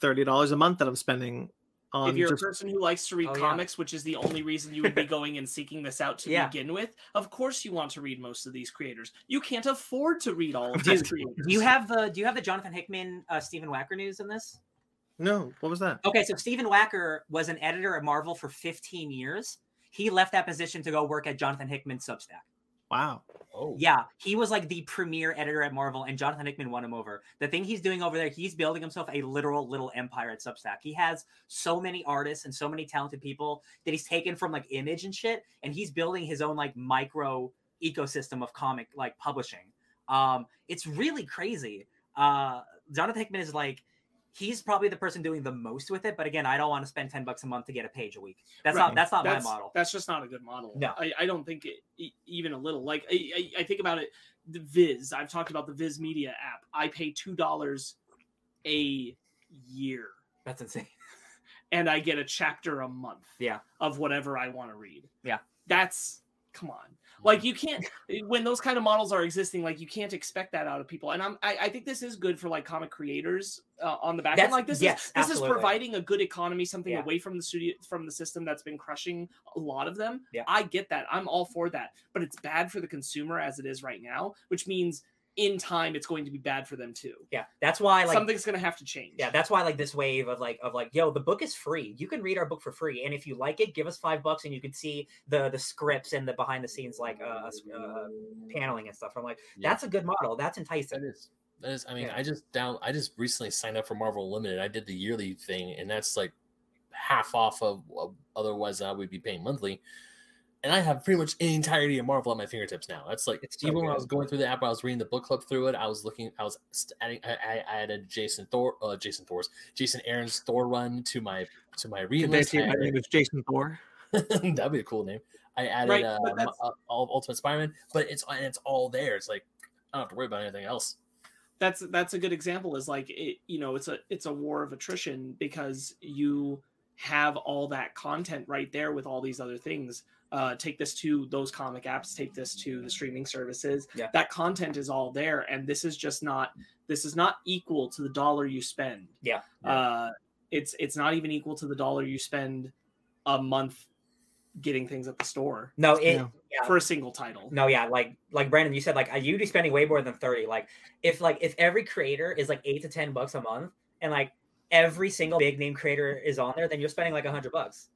Speaker 4: thirty dollars a month that I'm spending on.
Speaker 2: if you're
Speaker 4: just,
Speaker 2: a person who likes to read
Speaker 5: Oh, yeah.
Speaker 2: comics, which is the only reason you would be going and seeking this out to
Speaker 5: Yeah.
Speaker 2: begin with, of course you want to read most of these creators. You can't afford to read all of
Speaker 1: Do-
Speaker 2: these creators.
Speaker 1: do you have the do you have the jonathan hickman uh stephen wacker news in this
Speaker 4: no, what was that?
Speaker 1: Okay, so Stephen Wacker was an editor at Marvel for 15 years. he left that position to go work at Jonathan Hickman's Substack.
Speaker 4: Wow.
Speaker 3: Oh,
Speaker 1: Yeah, he was like the premier editor at Marvel, and Jonathan Hickman won him over. The thing he's doing over there, he's building himself a literal little empire at Substack. He has so many artists and so many talented people that he's taken from like image and shit, and he's building his own like micro ecosystem of comic like publishing. Um, it's really crazy. Uh, Jonathan Hickman is like. He's probably the person doing the most with it, but again, I don't want to spend ten bucks a month to get a page a week. That's
Speaker 2: Right.
Speaker 1: not that's not
Speaker 2: that's,
Speaker 1: my model.
Speaker 2: That's just not a good model.
Speaker 1: No.
Speaker 2: I, I don't think it, even a little. Like I, I, I think about it, the Viz. I've talked about the Viz Media app. I pay two dollars a year,
Speaker 1: That's insane.
Speaker 2: and I get a chapter a month.
Speaker 1: Yeah.
Speaker 2: Of whatever I want to read.
Speaker 1: Yeah.
Speaker 2: That's come on. Like you can't when those kind of models are existing. Like you can't expect that out of people. And I'm I, I think this is good for like comic creators uh, on the back end. Like this
Speaker 1: yes,
Speaker 2: is this
Speaker 1: absolutely.
Speaker 2: is providing a good economy, something
Speaker 1: Yeah.
Speaker 2: away from the studio from the system that's been crushing a lot of them.
Speaker 1: Yeah.
Speaker 2: I get that. I'm all for that. But it's bad for the consumer as it is right now, which means in time it's going to be bad for them too.
Speaker 1: Yeah, that's why like
Speaker 2: Something's going to have to change.
Speaker 1: Yeah, that's why like this wave of like of like, yo, the book is free. You can read our book for free, and if you like it, give us five bucks, and you can see the the scripts and the behind the scenes like uh, uh paneling and stuff. I'm like,
Speaker 3: Yeah.
Speaker 1: that's a good model. That's enticing.
Speaker 3: is. That is. I mean,
Speaker 1: Yeah.
Speaker 3: I just down. I just recently signed up for Marvel Limited. I did the yearly thing, and that's like half off of otherwise I would be paying monthly. And I have pretty much the entirety of Marvel at my fingertips now. That's like
Speaker 1: It's so
Speaker 3: even when I was going through the app, I was reading the book club through it. I was looking. I was adding. I, I added Jason Thor, uh, Jason Thor's, Jason Aaron's Thor run to my to my read
Speaker 4: day
Speaker 3: list.
Speaker 4: you.
Speaker 3: I
Speaker 4: My name is Jason Thor.
Speaker 3: That'd be a cool name. I added
Speaker 2: Right,
Speaker 3: uh,
Speaker 2: but
Speaker 3: m-
Speaker 2: that's-
Speaker 3: uh, all Ultimate Spider-Man, but it's and it's all there. It's like I don't have to worry about anything else.
Speaker 2: that's that's a good example is like it you know it's a it's a war of attrition because you have all that content right there with all these other things uh take this to those comic apps take this to the streaming services
Speaker 1: Yeah.
Speaker 2: that content is all there and this is just not this is not equal to the dollar you spend
Speaker 1: Yeah.
Speaker 2: uh it's it's not even equal to the dollar you spend a month getting things at the store
Speaker 1: No, it
Speaker 4: Yeah.
Speaker 1: yeah.
Speaker 2: for a single title
Speaker 1: No, yeah, like like Brandon, you said like you'd be spending way more than thirty. Like if like if every creator is like eight to ten bucks a month, and like every single big name creator is on there, then you're spending like a hundred bucks.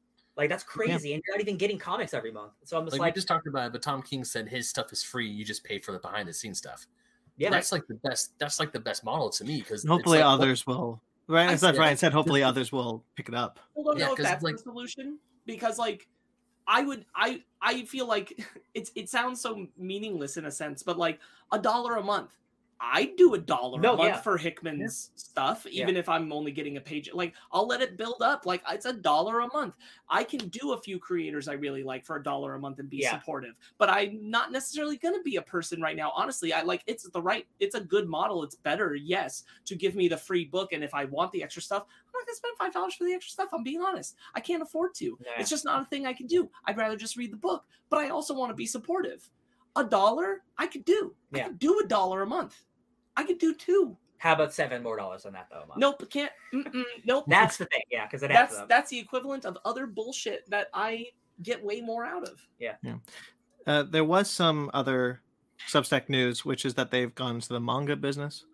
Speaker 1: Like that's crazy, and you're not even getting comics every month. So I'm just
Speaker 3: Like,
Speaker 1: like,
Speaker 3: we just talked about it, but Tom King said his stuff is free. You just pay for the behind the scenes stuff.
Speaker 1: yeah,
Speaker 3: that's like the best. That's like the best model to me because
Speaker 4: Hopefully,
Speaker 3: like,
Speaker 4: others will. Right, as that's
Speaker 3: see.
Speaker 4: Ryan said. Hopefully, others will pick it up.
Speaker 2: I don't
Speaker 3: Yeah,
Speaker 2: know if that's
Speaker 3: like-
Speaker 2: the solution because like I would I I feel like it's it sounds so meaningless in a sense, but like a dollar a month. I'd do a dollar
Speaker 1: No,
Speaker 2: a month
Speaker 1: yeah.
Speaker 2: for Hickman's stuff,
Speaker 1: Yeah.
Speaker 2: even if I'm only getting a page. Like I'll let it build up. Like it's a dollar a month. I can do a few creators I really like for a dollar a month and be
Speaker 1: Yeah.
Speaker 2: supportive. But I'm not necessarily going to be a person right now. Honestly, I like it's the right. It's a good model. It's better, yes, to give me the free book. And if I want the extra stuff, I'm not going to spend five dollars for the extra stuff. I'm being honest. I can't afford to.
Speaker 1: Nah.
Speaker 2: It's just not a thing I can do. I'd rather just read the book. But I also want to be supportive. A dollar I could do. I
Speaker 1: Yeah.
Speaker 2: could do a dollar a month. I could do two.
Speaker 1: how about seven more dollars on that though? a month?
Speaker 2: Nope, can't. Mm-mm, nope.
Speaker 1: that's the thing. Yeah, because
Speaker 2: that's
Speaker 1: up.
Speaker 2: that's the equivalent of other bullshit that I get way more out of. Yeah. Yeah.
Speaker 4: Uh, there was some other Substack news, which is that they've gone to the manga business.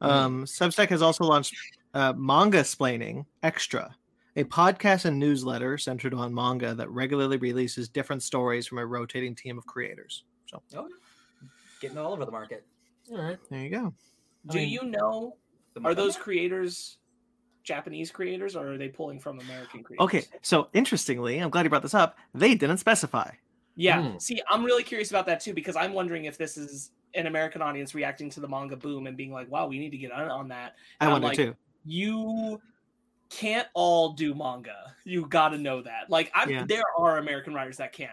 Speaker 4: Um, Substack has also launched uh, Mangasplaining Extra, a podcast and newsletter centered on manga that regularly releases different stories from a rotating team of creators. So
Speaker 1: Oh, getting all over the market.
Speaker 3: All right.
Speaker 4: there you go.
Speaker 2: Do
Speaker 3: mean,
Speaker 2: you know are those creators Japanese creators or are they pulling from American creators?
Speaker 4: Okay, so interestingly, I'm glad you brought this up. They didn't specify.
Speaker 2: Yeah.
Speaker 3: Hmm.
Speaker 2: See, I'm really curious about that too because I'm wondering if this is an American audience reacting to the manga boom and being like, "Wow, we need to get on, on that."
Speaker 4: I
Speaker 2: And I'm
Speaker 4: wonder
Speaker 2: like,
Speaker 4: too.
Speaker 2: You can't all do manga. You got to know that. Like, I'm
Speaker 4: Yeah.
Speaker 2: there are American writers that can.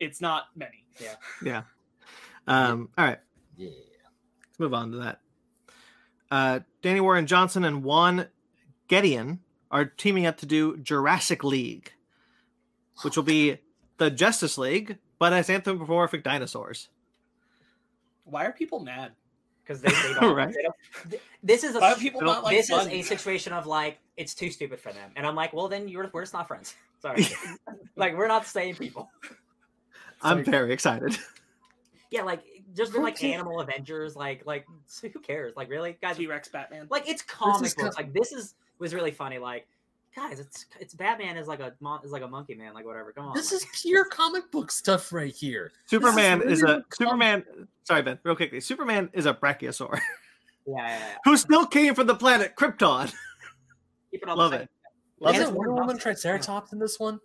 Speaker 2: It's not many.
Speaker 4: Yeah. Yeah. Um, all right,
Speaker 3: Yeah.
Speaker 4: Let's move on to that. Uh, Danny Warren Johnson and Juan Gedeon are teaming up to do Jurassic League, which will be the Justice League, but as anthropomorphic dinosaurs.
Speaker 2: Why are people mad?
Speaker 1: because they, they don't.
Speaker 4: Right.
Speaker 1: they don't- th- This is a
Speaker 2: Why are people not like
Speaker 1: this is a situation of like it's too stupid for them, and I'm like, well, then you're we're just not friends. Sorry, like we're not the same people.
Speaker 4: I'm
Speaker 1: Sorry.
Speaker 4: very excited.
Speaker 1: Yeah, like just been like
Speaker 2: Okay.
Speaker 1: Animal Avengers, like like so who cares? Like really, guys,
Speaker 2: T Rex Batman.
Speaker 1: like it's comic
Speaker 3: is
Speaker 1: books.
Speaker 3: co-
Speaker 1: Like this is was really funny. Like
Speaker 5: guys, it's it's Batman is like a mon- is like a monkey man, like whatever. Come on.
Speaker 3: This
Speaker 5: like-
Speaker 3: is pure comic book stuff right here.
Speaker 4: Superman is,
Speaker 3: really
Speaker 4: a
Speaker 3: comic-
Speaker 4: Superman. Sorry, Ben. Real quickly, Superman is a brachiosaur
Speaker 5: yeah, yeah, yeah.
Speaker 4: who still came from the planet Krypton.
Speaker 5: Keep it on
Speaker 4: Love
Speaker 5: the
Speaker 4: it. Love
Speaker 3: Isn't
Speaker 4: it.
Speaker 3: Wonder Woman Triceratops in this one?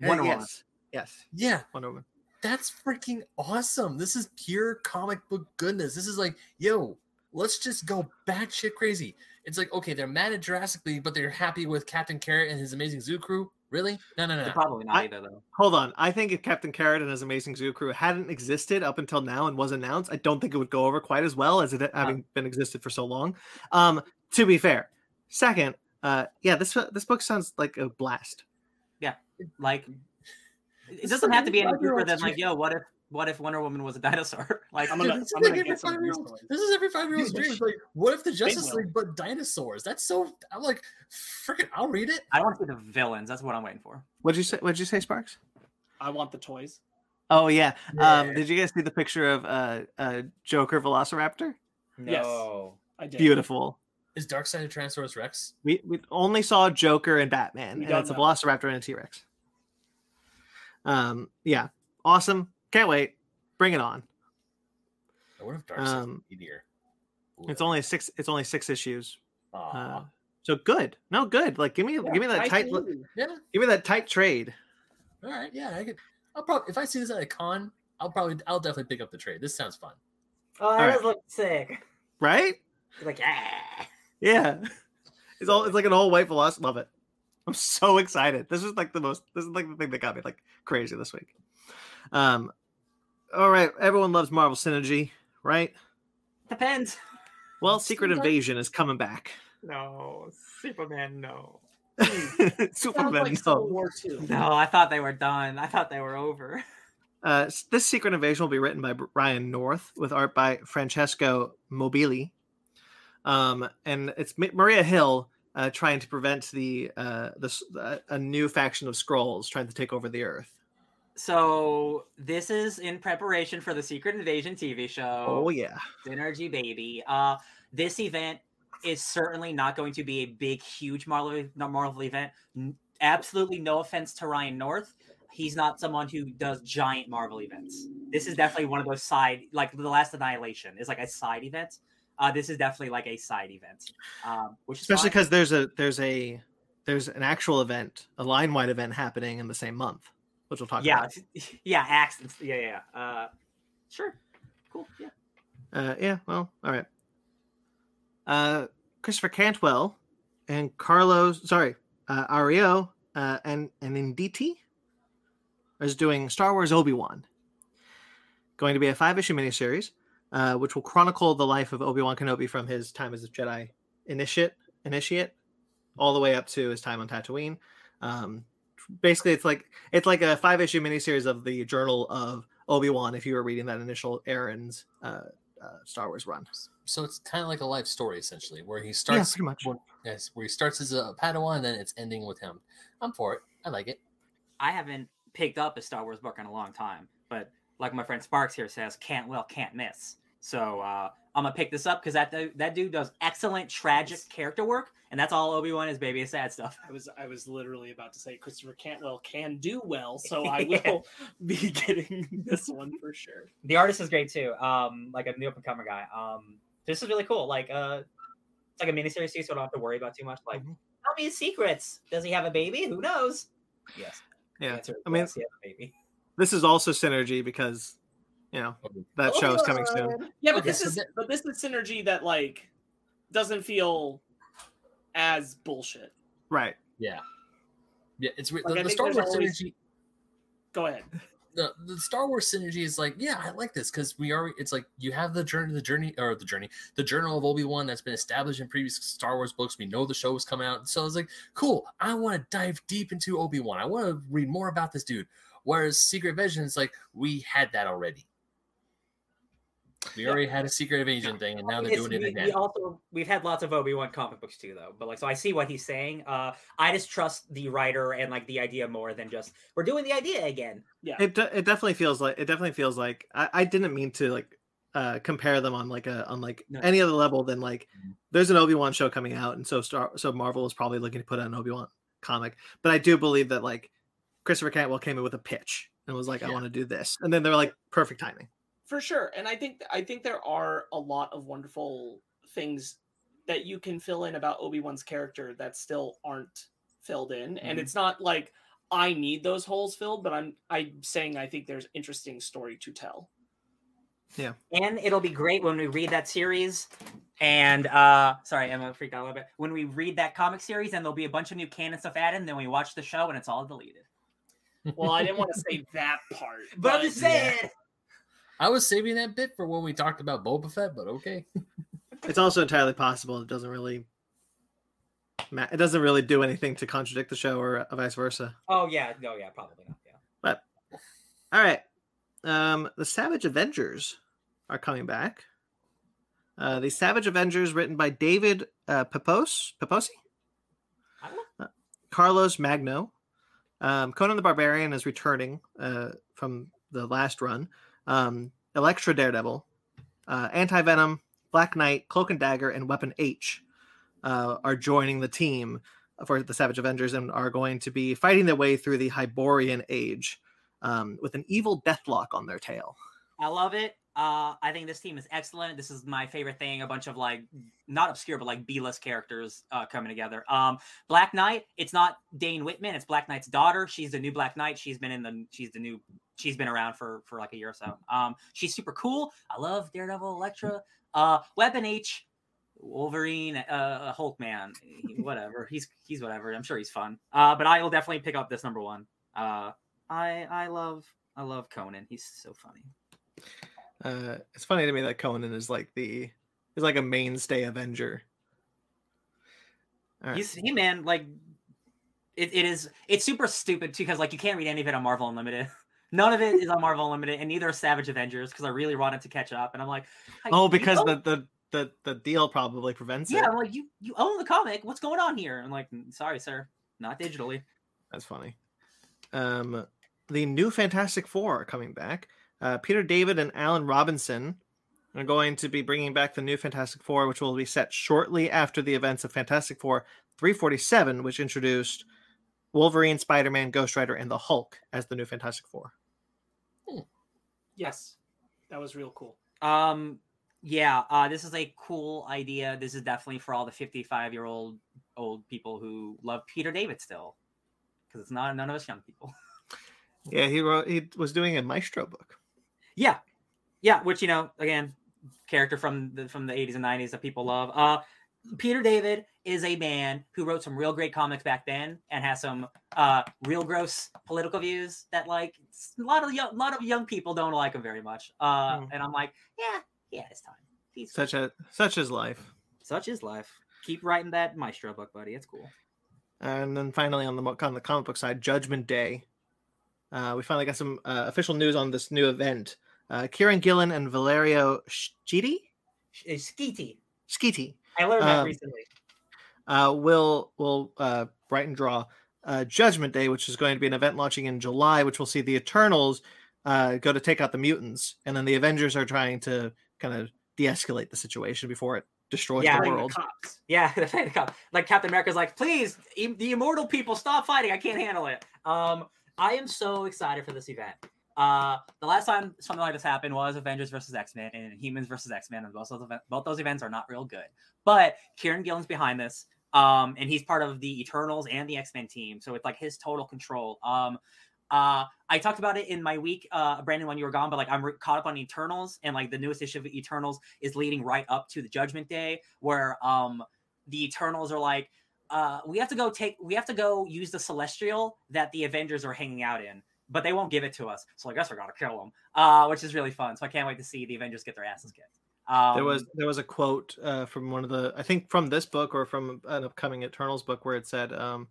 Speaker 1: Wonder
Speaker 4: yes.
Speaker 1: Woman.
Speaker 4: Yes,
Speaker 3: Yeah,
Speaker 4: Wonder Woman.
Speaker 3: That's freaking awesome. This is pure comic book goodness. This is like, yo, let's just go batshit crazy. It's like, okay, they're mad at Jurassic League, but they're happy with Captain Carrot and his amazing zoo crew. Really? No, no, no.
Speaker 5: They're. Probably not
Speaker 4: I-
Speaker 5: either though.
Speaker 4: Hold on. I think if Captain Carrot and his amazing zoo crew hadn't existed up until now and was announced, I don't think it would go over quite as well as it having been existed for so long. Um, to be fair. Second, uh, yeah, this this book sounds like a blast.
Speaker 1: Yeah, like, it doesn't have to be any
Speaker 3: like
Speaker 1: deeper than like, yo, what if what if Wonder Woman was a dinosaur? like,
Speaker 2: I'm
Speaker 3: Dude,
Speaker 2: gonna-
Speaker 3: this,
Speaker 2: I'm
Speaker 3: is
Speaker 2: gonna
Speaker 3: like
Speaker 2: get
Speaker 3: every
Speaker 2: some
Speaker 3: five-year-old- this is every five year old's dream. Like, what if the Justice. League but dinosaurs? That's so. I'm like, freaking, I'll read it.
Speaker 1: I want to see the villains. That's what I'm waiting for.
Speaker 4: What'd you say? What'd you say, Sparks?
Speaker 2: I want the toys.
Speaker 4: Oh yeah. Um, did you guys see the picture of uh, uh Joker Velociraptor?
Speaker 2: Yes.
Speaker 5: No.
Speaker 2: I did.
Speaker 4: Beautiful.
Speaker 3: Is Darkseid a Tyrannosaurus Rex?
Speaker 4: We we only saw Joker and Batman,
Speaker 2: We
Speaker 4: and
Speaker 2: don't
Speaker 4: it's a. Velociraptor and a T Rex. Um, yeah, awesome. Can't wait. Bring it on.
Speaker 3: I wonder if Darkseid's
Speaker 4: Um,
Speaker 3: a meteor.
Speaker 4: It's only six. It's only six issues.
Speaker 3: Aw.
Speaker 4: Uh, so good. No, good. Like, give me, give me that
Speaker 2: I
Speaker 4: tight,
Speaker 3: yeah.
Speaker 4: give me that tight trade.
Speaker 3: All right. Yeah. I could. I'll probably if I see this at a con, I'll probably I'll definitely pick up the trade. This sounds fun.
Speaker 5: Oh, that
Speaker 4: All right.
Speaker 5: look sick.
Speaker 4: Right?
Speaker 5: Like yeah.
Speaker 4: Yeah. It's all. It's like an all white Velociraptor. Love it. I'm so excited. This is like the most. This is like the thing that got me like crazy this week. Um. All right. Everyone loves Marvel Synergy, right?
Speaker 5: Depends.
Speaker 4: Well, Secret
Speaker 3: Sometimes-
Speaker 4: Invasion is coming back.
Speaker 5: No, Superman. No.
Speaker 2: Sounds
Speaker 4: Superman.
Speaker 2: like
Speaker 4: no.
Speaker 2: Civil War Two.
Speaker 1: No, I thought they were done. I thought they were over.
Speaker 4: Uh, this Secret Invasion will be written by Ryan North with art by Francesco Mobili. Um, and it's Maria Hill uh, trying to prevent the uh, the uh, a new faction of Skrulls trying to take over the Earth.
Speaker 1: So this is in preparation for the Secret Invasion TV show.
Speaker 4: Oh yeah,
Speaker 1: Synergy baby. Uh, this event is certainly not going to be a big, huge Marvel Marvel event. Absolutely no offense to Ryan North. He's not someone who does giant Marvel events. This is definitely one of those side, like the Last Annihilation is like a side event. Uh, this is definitely like a side event, um, which
Speaker 4: especially because there's a there's a there's an actual event, a line wide event happening in the same month, which we'll talk
Speaker 1: yeah,
Speaker 4: about.
Speaker 1: yeah, accents, yeah, yeah, yeah. Uh, sure, cool, yeah.
Speaker 4: Uh, yeah, well, all right. Uh, Christopher Cantwell and Carlos, sorry, uh, Ario uh, and and Nditi is doing Star Wars Obi Wan. Going to be a five issue miniseries, uh, which will chronicle the life of Obi Wan Kenobi from his time as a Jedi initiate, initiate, all the way up to his time on Tatooine. Um, basically, it's like it's like a five issue miniseries of the Journal of Obi Wan. If you were reading that initial Aaron's uh, uh, Star Wars run.
Speaker 3: So it's kind of like a life story essentially, where he
Speaker 4: Yeah,
Speaker 3: starts.
Speaker 4: pretty much.
Speaker 3: yes, where he starts as a Padawan, and then it's ending with him. I'm for it. I like it.
Speaker 1: I haven't picked up a Star Wars book in a long time, but like my friend Sparks here says, can't well, can't miss. So uh, I'm gonna pick this up because that that dude does excellent tragic character work, and that's all Obi Wan is, baby, is sad stuff.
Speaker 2: I was I was literally about to say Christopher Cantwell can do well, so I
Speaker 5: Yeah.
Speaker 2: will be getting this one for sure.
Speaker 5: The artist is great too. Um, like a new up and comer guy. Um, this is really cool. Like uh, it's like a miniseries too, so I don't have to worry about too much. Like,
Speaker 4: Mhm.
Speaker 5: tell me his secrets. Does he have a baby? Who knows? Yes.
Speaker 4: Yeah,
Speaker 5: answer is
Speaker 4: I mean-
Speaker 5: yes, he has a baby.
Speaker 4: this is also synergy because you know oh, that oh, show is coming soon.
Speaker 2: Yeah, but
Speaker 3: Okay,
Speaker 2: this
Speaker 3: so
Speaker 2: is
Speaker 3: that-
Speaker 2: but this is synergy that like doesn't feel as bullshit.
Speaker 4: Right.
Speaker 3: Yeah. Yeah, it's re-
Speaker 2: Like,
Speaker 3: the, the Star Wars
Speaker 2: always-
Speaker 3: synergy.
Speaker 2: Go ahead.
Speaker 3: The, the Star Wars synergy is like, yeah, I like this because we are. It's like you have the journey, the journey, or the journey, the journal of Obi Wan that's been established in previous Star Wars books. We know the show is coming out, so I was like, cool. I want to dive deep into Obi Wan. I want to read more about this dude. Whereas Secret Vision is like, we had that already. We
Speaker 2: Yeah.
Speaker 3: already had a Secret Invasion thing, and now they're
Speaker 5: It's-
Speaker 3: doing it
Speaker 5: we,
Speaker 3: again.
Speaker 5: we also we've had lots of Obi Wan comic books too, though. But like, so I see what he's saying. Uh, I just trust the writer and like the idea more than just we're doing the idea again.
Speaker 2: Yeah.
Speaker 4: It de- it definitely feels like it definitely feels like I, I didn't mean to like uh compare them on like a on like
Speaker 1: No.
Speaker 4: any other level than like
Speaker 3: Mhm.
Speaker 4: there's an Obi-Wan show coming out and so Star so Marvel is probably looking to put out an Obi-Wan comic. But I do believe that like Christopher Cantwell came in with a pitch and was like, I want to do this. And then they're like perfect timing.
Speaker 2: For sure and i think i think there are a lot of wonderful things that you can fill in about obi-wan's character that still aren't filled in and
Speaker 1: Mhm.
Speaker 2: it's not like i need those holes filled but i'm i'm saying i think there's interesting story to tell Yeah.
Speaker 1: And it'll be great when we read that series. And uh sorry, Emma freaked out a little bit. When we read that comic series and there'll be a bunch of new canon stuff added, and then we watch the show and it's all deleted.
Speaker 2: well i didn't want to say that part
Speaker 1: But I'm just saying.
Speaker 3: I was saving that bit for when we talked about Boba Fett, but okay.
Speaker 4: It's also entirely possible it doesn't really ma- it doesn't really do anything to contradict the show or vice versa.
Speaker 1: Oh yeah, no, yeah, probably not. Yeah.
Speaker 4: But All right. Um, the Savage Avengers are coming back. Uh, the Savage Avengers, written by David uh, Pepos, Peposi,
Speaker 1: I.
Speaker 4: Carlos Magno. Um, Conan the Barbarian is returning uh, from the last run. Um, Elektra Daredevil, uh, Anti Venom, Black Knight, Cloak and Dagger, and Weapon H uh, are joining the team for the Savage Avengers and are going to be fighting their way through the Hyborian Age um, with an evil Deathlok on their tail.
Speaker 1: I love it. Uh, I think this team is excellent. This is my favorite thing. A bunch of like not obscure, but like B-list characters uh, coming together. Um, Black Knight. It's not Dane Whitman. It's Black Knight's daughter. She's the new Black Knight. She's been in the. She's the new. She's been around for for like a year or so. Um, she's super cool. I love Daredevil, Elektra. Uh, Weapon H, Wolverine, uh, Hulk Man, whatever. He's he's whatever. I'm sure he's fun. Uh, but I will definitely pick up this number one. Uh, I I love I love Conan. He's so funny.
Speaker 4: Uh, it's funny to me that Conan is like the is like a mainstay Avenger. Right.
Speaker 1: He's he man like it, it is it's super stupid too because like you can't read any of it on Marvel Unlimited. None of it is on Marvel Unlimited, and neither is Savage Avengers because I really wanted to catch up. And I'm like,
Speaker 4: oh, because the, the the the deal probably prevents
Speaker 1: yeah,
Speaker 4: it.
Speaker 1: I'm like you you own the comic. What's going on here? I'm like, "Mm, sorry, sir, not digitally.
Speaker 4: That's funny. Um, the new Fantastic Four are coming back. Uh, Peter David and Alan Robinson are going to be bringing back the new Fantastic Four, which will be set shortly after the events of Fantastic Four 347, which introduced Wolverine, Spider Man, Ghost Rider, and the Hulk as the new Fantastic Four.
Speaker 2: yes that was real cool
Speaker 1: Um, yeah, uh, this is a cool idea. This is definitely for all the 55 year old old people who love Peter David still, because it's not none of us young people.
Speaker 4: Yeah, he wrote. He was doing a Maestro book.
Speaker 1: Yeah, yeah. Which you know, again, character from the from the eighties and nineties that people love. Uh, Peter David is a man who wrote some real great comics back then and has some uh real gross political views that like a lot of young, lot of young people don't like him very much. Uh,
Speaker 4: Hmm.
Speaker 1: and I'm like, yeah, yeah, it's time. He's
Speaker 4: Such a such is life.
Speaker 1: such is life. Keep writing that Maestro book, buddy. It's cool.
Speaker 4: And then finally on the on the comic book side, Judgment Day. Uh, we finally got some uh, official news on this new event. Uh, Kieron Gillen and Valerio Schiti,
Speaker 1: Schiti.
Speaker 4: Schiti.
Speaker 1: I learned that
Speaker 4: Um,
Speaker 1: recently.
Speaker 4: uh, will will uh, write and draw uh, Judgment Day, which is going to be an event launching in July, which will see the Eternals uh, go to take out the mutants, and then the Avengers are trying to kind of de-escalate the situation before it destroys
Speaker 1: Yeah,
Speaker 4: the
Speaker 2: Playing
Speaker 4: world.
Speaker 2: cops
Speaker 1: Yeah, the fan cop. Like Captain America's like, please, the immortal people, stop fighting. I can't handle it. Um, I am so excited for this event. Uh, the last time something like this happened was Avengers versus X Men and Humans versus X Men, and both those event- both those events are not real good. But Kieron Gillen's behind this, um, and he's part of the Eternals and the X Men team, so it's like his total control. Um, uh, I talked about it in my week, uh, Brandon, when you were gone, but like I'm re- caught up on Eternals, and like the newest issue of Eternals is leading right up to the Judgment Day, where um the Eternals are like, uh, we have to go take, we have to go use the Celestial that the Avengers are hanging out in, but they won't give it to us. So I guess we're gonna kill them, uh, which is really fun. So I can't wait to see the Avengers get their asses kicked. Um,
Speaker 4: there was there was a quote uh, from one of the I think from this book or from an upcoming Eternals book where it said um,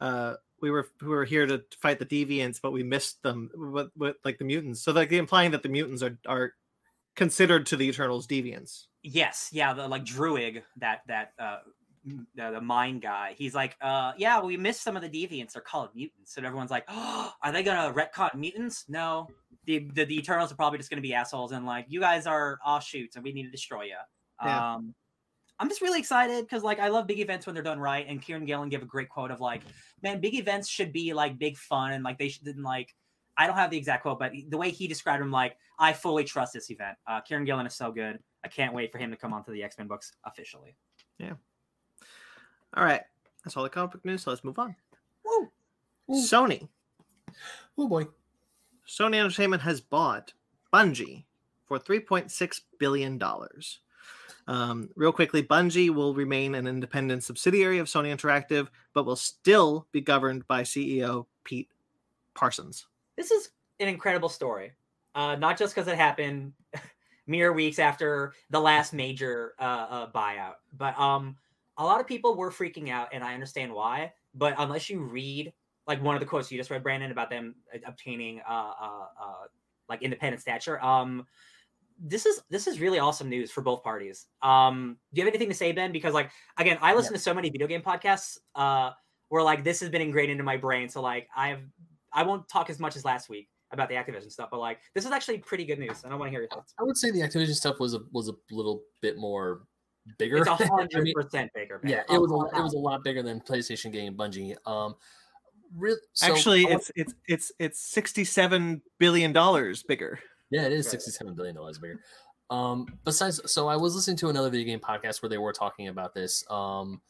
Speaker 4: uh, we were we were here to fight the deviants but we missed them with, with like the mutants so like implying that the mutants are are considered to the Eternals deviants.
Speaker 1: Yes, yeah, the like Druig that that uh the, the mine guy. He's like, uh yeah, we missed some of the deviants. They're called mutants. And everyone's like, oh, are they gonna retcon mutants? No. the, the the Eternals are probably just going to be assholes and like you guys are offshoots and we need to destroy you.
Speaker 4: Yeah.
Speaker 1: Um, I'm just really excited because like I love big events when they're done right. And Kieron Gillen gave a great quote of like, man, big events should be like big fun and like they should didn't like. I don't have the exact quote, but the way he described him, like I fully trust this event. Uh, Kieron Gillen is so good. I can't wait for him to come onto the X Men books officially.
Speaker 4: All right, that's all the comic book news. So let's move on.
Speaker 1: Woo!
Speaker 3: Ooh.
Speaker 4: Sony.
Speaker 3: Oh boy.
Speaker 4: Sony Entertainment has bought Bungie for $3.6 billion. Um, real quickly, Bungie will remain an independent subsidiary of Sony Interactive, but will still be governed by CEO Pete Parsons.
Speaker 5: this is an incredible story. Uh, not just because it happened mere weeks after the last major uh, uh, buyout, but um, a lot of people were freaking out, and I understand why. But unless you read like one of the quotes you just read, Brandon, about them uh, obtaining uh, uh, uh, like independent stature, um, this is this is really awesome news for both parties. Um, do you have anything to say, Ben? Because like again, I listen to so many video game podcasts uh, where like this has been ingrained into my brain. So like I've I won't talk as much as last week about the Activision stuff, but like this is actually pretty good news, and I want to hear your thoughts.
Speaker 3: I would say the Activision stuff was a was a little bit more bigger.
Speaker 5: It's a
Speaker 3: I
Speaker 5: hundred
Speaker 3: mean,
Speaker 5: percent bigger. man.
Speaker 3: yeah,
Speaker 5: A
Speaker 3: it was a, it was a lot bigger than PlayStation game Bungie. Um, re- so
Speaker 4: Actually,
Speaker 3: want-
Speaker 4: it's it's it's it's sixty-seven billion dollars bigger.
Speaker 3: Yeah, it is
Speaker 5: sixty
Speaker 3: seven billion dollars bigger. Um, besides, so I was listening to another video game podcast where they were talking about this. Um,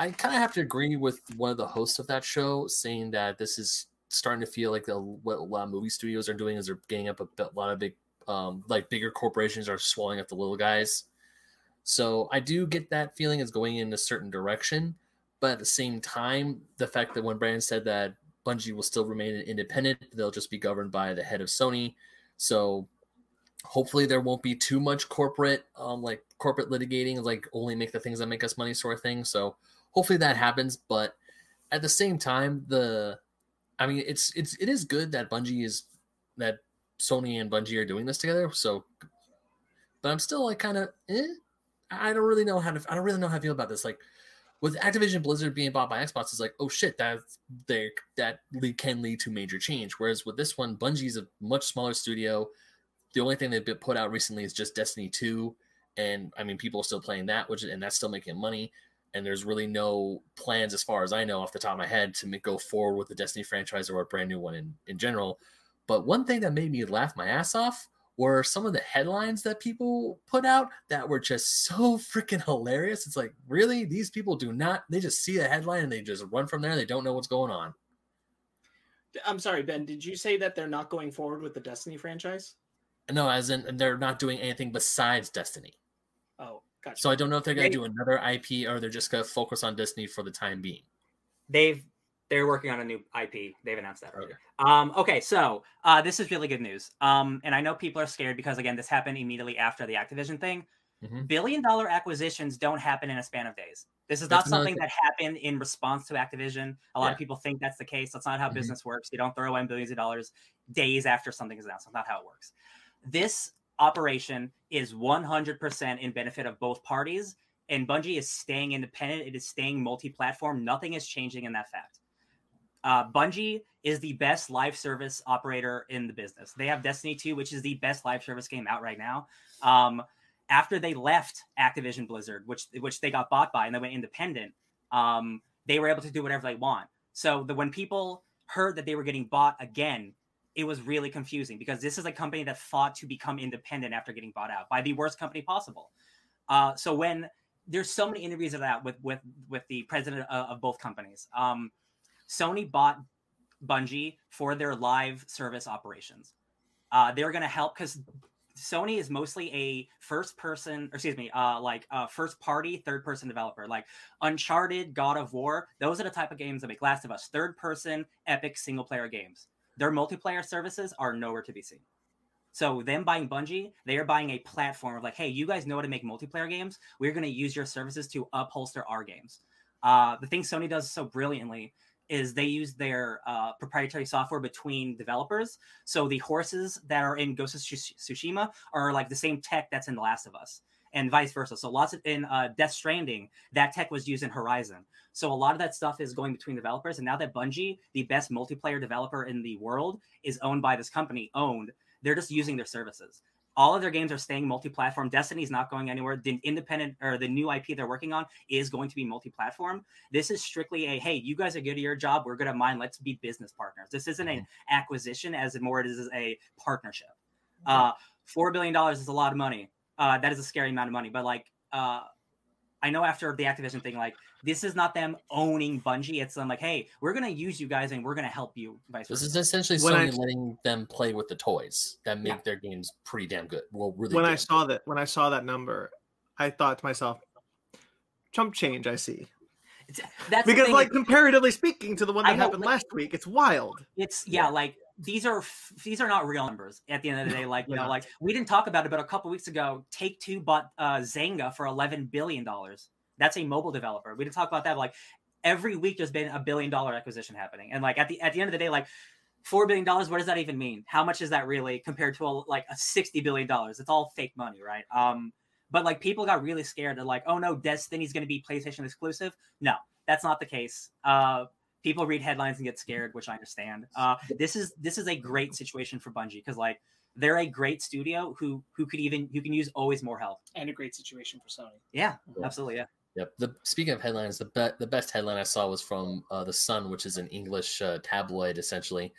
Speaker 3: I kind of have to agree with one of the hosts of that show saying that this is starting to feel like the, what a lot of movie studios are doing is they're getting up a, bit- lot of big, um, like bigger corporations are swallowing up the little guys. So I do get that feeling is going in a certain direction, but at the same time, the fact that when Brandon said that Bungie will still remain independent, they'll just be governed by the head of Sony. So hopefully there won't be too much corporate um like corporate litigating like only make the things that make us money sort of thing so hopefully that happens but at the same time the i mean it's it's it is good that bungie is that sony and bungie are doing this together so but i'm still like kind of eh, i don't really know how to i don't really know how to feel about this like with Activision Blizzard being bought by Xbox, it's like, oh shit, that they that lead, can lead to major change. Whereas with this one, Bungie's a much smaller studio the only thing they've been put out recently is just Destiny 2. And I mean, people are still playing that, which and that's still making money. And there's really no plans, as far as I know, off the top of my head, to make, go forward with the Destiny franchise or a brand new one in, in general. But one thing that made me laugh my ass off were some of the headlines that people put out that were just so freaking hilarious. It's like, really? These people do not, they just see a headline and they just run from there. They don't know what's going on.
Speaker 2: I'm sorry, Ben. Did you say that they're not going forward with the Destiny franchise?
Speaker 3: No, as in they're not doing anything besides Destiny.
Speaker 2: Oh, gotcha.
Speaker 3: So I don't know if they're going to do another IP or they're just going to focus on Destiny for the time being.
Speaker 5: They've they're working on a new IP. They've announced that
Speaker 3: Okay.
Speaker 5: earlier.
Speaker 1: Um, okay, so uh, this is really good news. Um, and I know people are scared because again, this happened immediately after the Activision thing.
Speaker 3: Mhm.
Speaker 1: Billion dollar acquisitions don't happen in a span of days. This is not
Speaker 3: That's
Speaker 1: something
Speaker 3: thing.
Speaker 1: that happened in response to Activision. A lot
Speaker 3: Yeah.
Speaker 1: of people think that's the case. That's not how
Speaker 3: Mhm.
Speaker 1: business works. You don't throw in billions of dollars days after something is announced. That's not how it works. This operation is 100% in benefit of both parties, and Bungie is staying independent. It is staying multi-platform. Nothing is changing in that fact. Uh, Bungie is the best live service operator in the business. They have Destiny 2, which is the best live service game out right now. Um, after they left Activision Blizzard, which which they got bought by and they went independent, um, they were able to do whatever they want. So the when people heard that they were getting bought again, it was really confusing because this is a company that fought to become independent after getting bought out by the worst company possible. Uh, so when there's so many interviews of that with with with the president of, of both companies. Um, Sony bought Bungie for their live service operations. Uh, they're going to help because Sony is mostly a first person, or excuse me, uh, like uh, first party, third person developer, like Uncharted, God of War. Those are the type of games that make Last of Us third person, epic single player games. Their multiplayer services are nowhere to be seen. So them buying Bungie, they are buying a platform of like, hey, you guys know how to make multiplayer games. We're going to use your services to upholster our games. Uh, the thing Sony does so brilliantly is they use their uh, proprietary software between developers. So the horses that are in Ghost of Tsushima are like the same tech that's in The Last of Us. and vice versa. So lots of in uh, Death Stranding, that tech was used in Horizon. So a lot of that stuff is going between developers. And now that Bungie, the best multiplayer developer in the world, is owned by this company, owned, they're just using their services. All of their games are staying multi-platform. Destiny's not going anywhere. The independent or the new IP they're working on is going to be multi-platform. This is strictly a hey, you guys are good at your job. We're good at mine. Let's be business partners. This isn't an acquisition as more it is a partnership. Uh, Four billion dollars is a lot of money. Uh, that is a scary amount of money. But like, uh, I know after the Activision thing, like this is not them owning Bungie. It's them like, hey, we're gonna use you guys and we're gonna help you. Vice
Speaker 3: This
Speaker 1: versa.
Speaker 3: is essentially
Speaker 4: When
Speaker 3: Sony
Speaker 4: I-
Speaker 3: letting them play with the toys that make
Speaker 1: Yeah.
Speaker 3: their games pretty damn good. Well, really
Speaker 4: when I
Speaker 3: good.
Speaker 4: saw that when I saw that number, I thought to myself, chump change. I see
Speaker 1: It's- that's
Speaker 4: because, like, comparatively speaking to the one that
Speaker 1: know,
Speaker 4: happened
Speaker 1: like-
Speaker 4: last week, it's wild.
Speaker 1: it's yeah, like these are f- these are not real numbers at the end of the day. Like you
Speaker 4: they're
Speaker 1: know, like we didn't talk about it, but a couple weeks ago, Take Two bought uh, Zynga for eleven billion dollars. That's a mobile developer. We didn't talk about that. But like every week, there's been a billion dollar acquisition happening, and like at the at the end of the day, like four billion dollars. What does that even mean? How much is that really compared to a, like a sixty billion dollars? It's all fake money, right? Um, but like people got really scared. They're like, oh no, Destiny's going to be PlayStation exclusive. No, that's not the case. Uh, people read headlines and get scared, which I understand. Uh, this is this is a great situation for Bungie because like they're a great studio who who could even who can use always more help.
Speaker 2: and a great situation for Sony.
Speaker 1: Yeah,
Speaker 3: Yeah.
Speaker 1: absolutely. Yeah.
Speaker 3: Yep. The speaking of headlines, the be- the best headline I saw was from uh, the Sun, which is an English uh, tabloid. Essentially,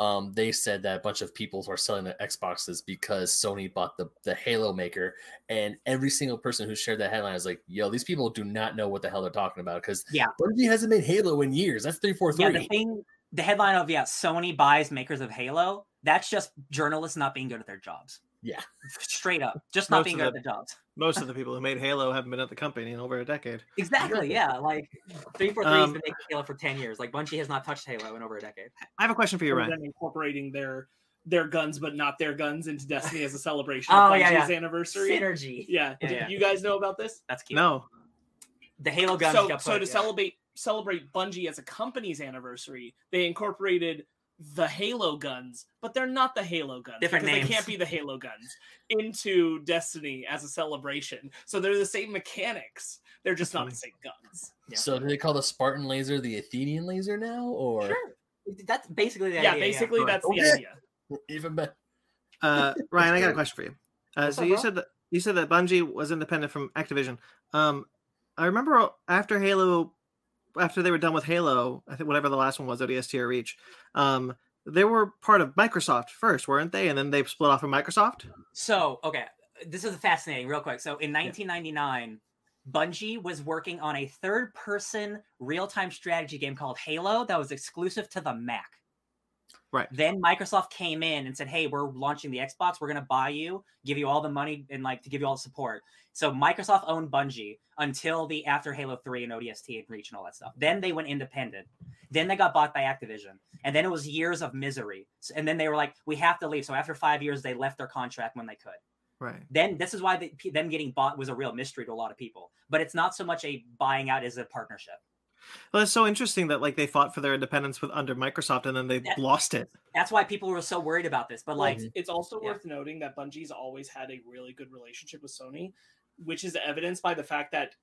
Speaker 3: um, they said that a bunch of people were selling their Xboxes because Sony bought the the Halo maker, and every single person who shared that headline is like, "Yo, these people do not know what the hell they're talking about." Because
Speaker 1: Yeah.
Speaker 3: Bungie hasn't made Halo in years. That's three four
Speaker 1: Yeah, the thing, the headline of yeah, Sony buys makers of Halo. That's just journalists not being good at their jobs.
Speaker 3: Yeah.
Speaker 1: straight up, just not
Speaker 4: Most
Speaker 1: being
Speaker 4: of
Speaker 1: good
Speaker 4: the-
Speaker 1: at their jobs.
Speaker 4: Most of the people who made Halo haven't been at the company in over a decade.
Speaker 1: Exactly. Yeah. Like three four three has
Speaker 4: Um,
Speaker 1: been making Halo for ten years. Like Bungie has not touched Halo in over a decade.
Speaker 4: I have a question for you,
Speaker 2: Or
Speaker 4: Ryan.
Speaker 2: them incorporating their their guns but not their guns into Destiny as a celebration
Speaker 1: Oh,
Speaker 2: of
Speaker 1: yeah,
Speaker 2: Bungie's
Speaker 1: yeah.
Speaker 2: anniversary.
Speaker 1: Synergy.
Speaker 2: Yeah.
Speaker 1: Yeah,
Speaker 2: Did
Speaker 1: yeah.
Speaker 2: you guys know about this?
Speaker 1: That's cute.
Speaker 4: No,
Speaker 1: The Halo guns.
Speaker 2: so
Speaker 1: got
Speaker 2: so
Speaker 1: put-
Speaker 2: to
Speaker 1: yeah.
Speaker 2: celebrate celebrate Bungie as a company's anniversary, they incorporated the Halo guns, but they're not the Halo guns
Speaker 1: Different
Speaker 2: because
Speaker 1: names.
Speaker 2: they can't be the Halo guns into Destiny as a celebration. So they're the same mechanics. They're just not the same guns.
Speaker 1: Yeah.
Speaker 3: So do they call the Spartan laser the Athenian laser now, or
Speaker 1: Sure. That's basically the.
Speaker 2: Yeah,
Speaker 1: idea.
Speaker 2: basically
Speaker 4: Right.
Speaker 2: that's the idea.
Speaker 3: even better?
Speaker 4: uh, Ryan, I got a question for you. Uh, so
Speaker 1: up,
Speaker 4: you
Speaker 1: bro?
Speaker 4: said that you said that Bungie was independent from Activision. Um, I remember after Halo, after they were done with Halo, I think whatever the last one was, ODST or Reach, um, they were part of Microsoft first, weren't they? And then they split off from Microsoft.
Speaker 1: So, okay, this is fascinating, real quick. So, in 1999, Bungie was working on a third person real time strategy game called Halo that was exclusive to the Mac.
Speaker 4: Right.
Speaker 1: Then Microsoft came in and said, Hey, we're launching the Xbox. We're going to buy you, give you all the money, and like to give you all the support. So, Microsoft owned Bungie until the after Halo 3 and ODST and Reach and all that stuff. Then they went independent. Then they got bought by Activision. And then it was years of misery. And then they were like, We have to leave. So, after five years, they left their contract when they could
Speaker 4: Right.
Speaker 1: then this is why the, them getting bought was a real mystery to a lot of people. But it's not so much a buying out as a partnership.
Speaker 4: Well, it's so interesting that like they fought for their independence with under Microsoft and then they
Speaker 1: Yeah.
Speaker 4: lost it.
Speaker 1: That's why people were so worried about this. But like,
Speaker 2: Like, it's also
Speaker 1: Yeah.
Speaker 2: worth noting that Bungie's always had a really good relationship with Sony, which is evidenced by the fact that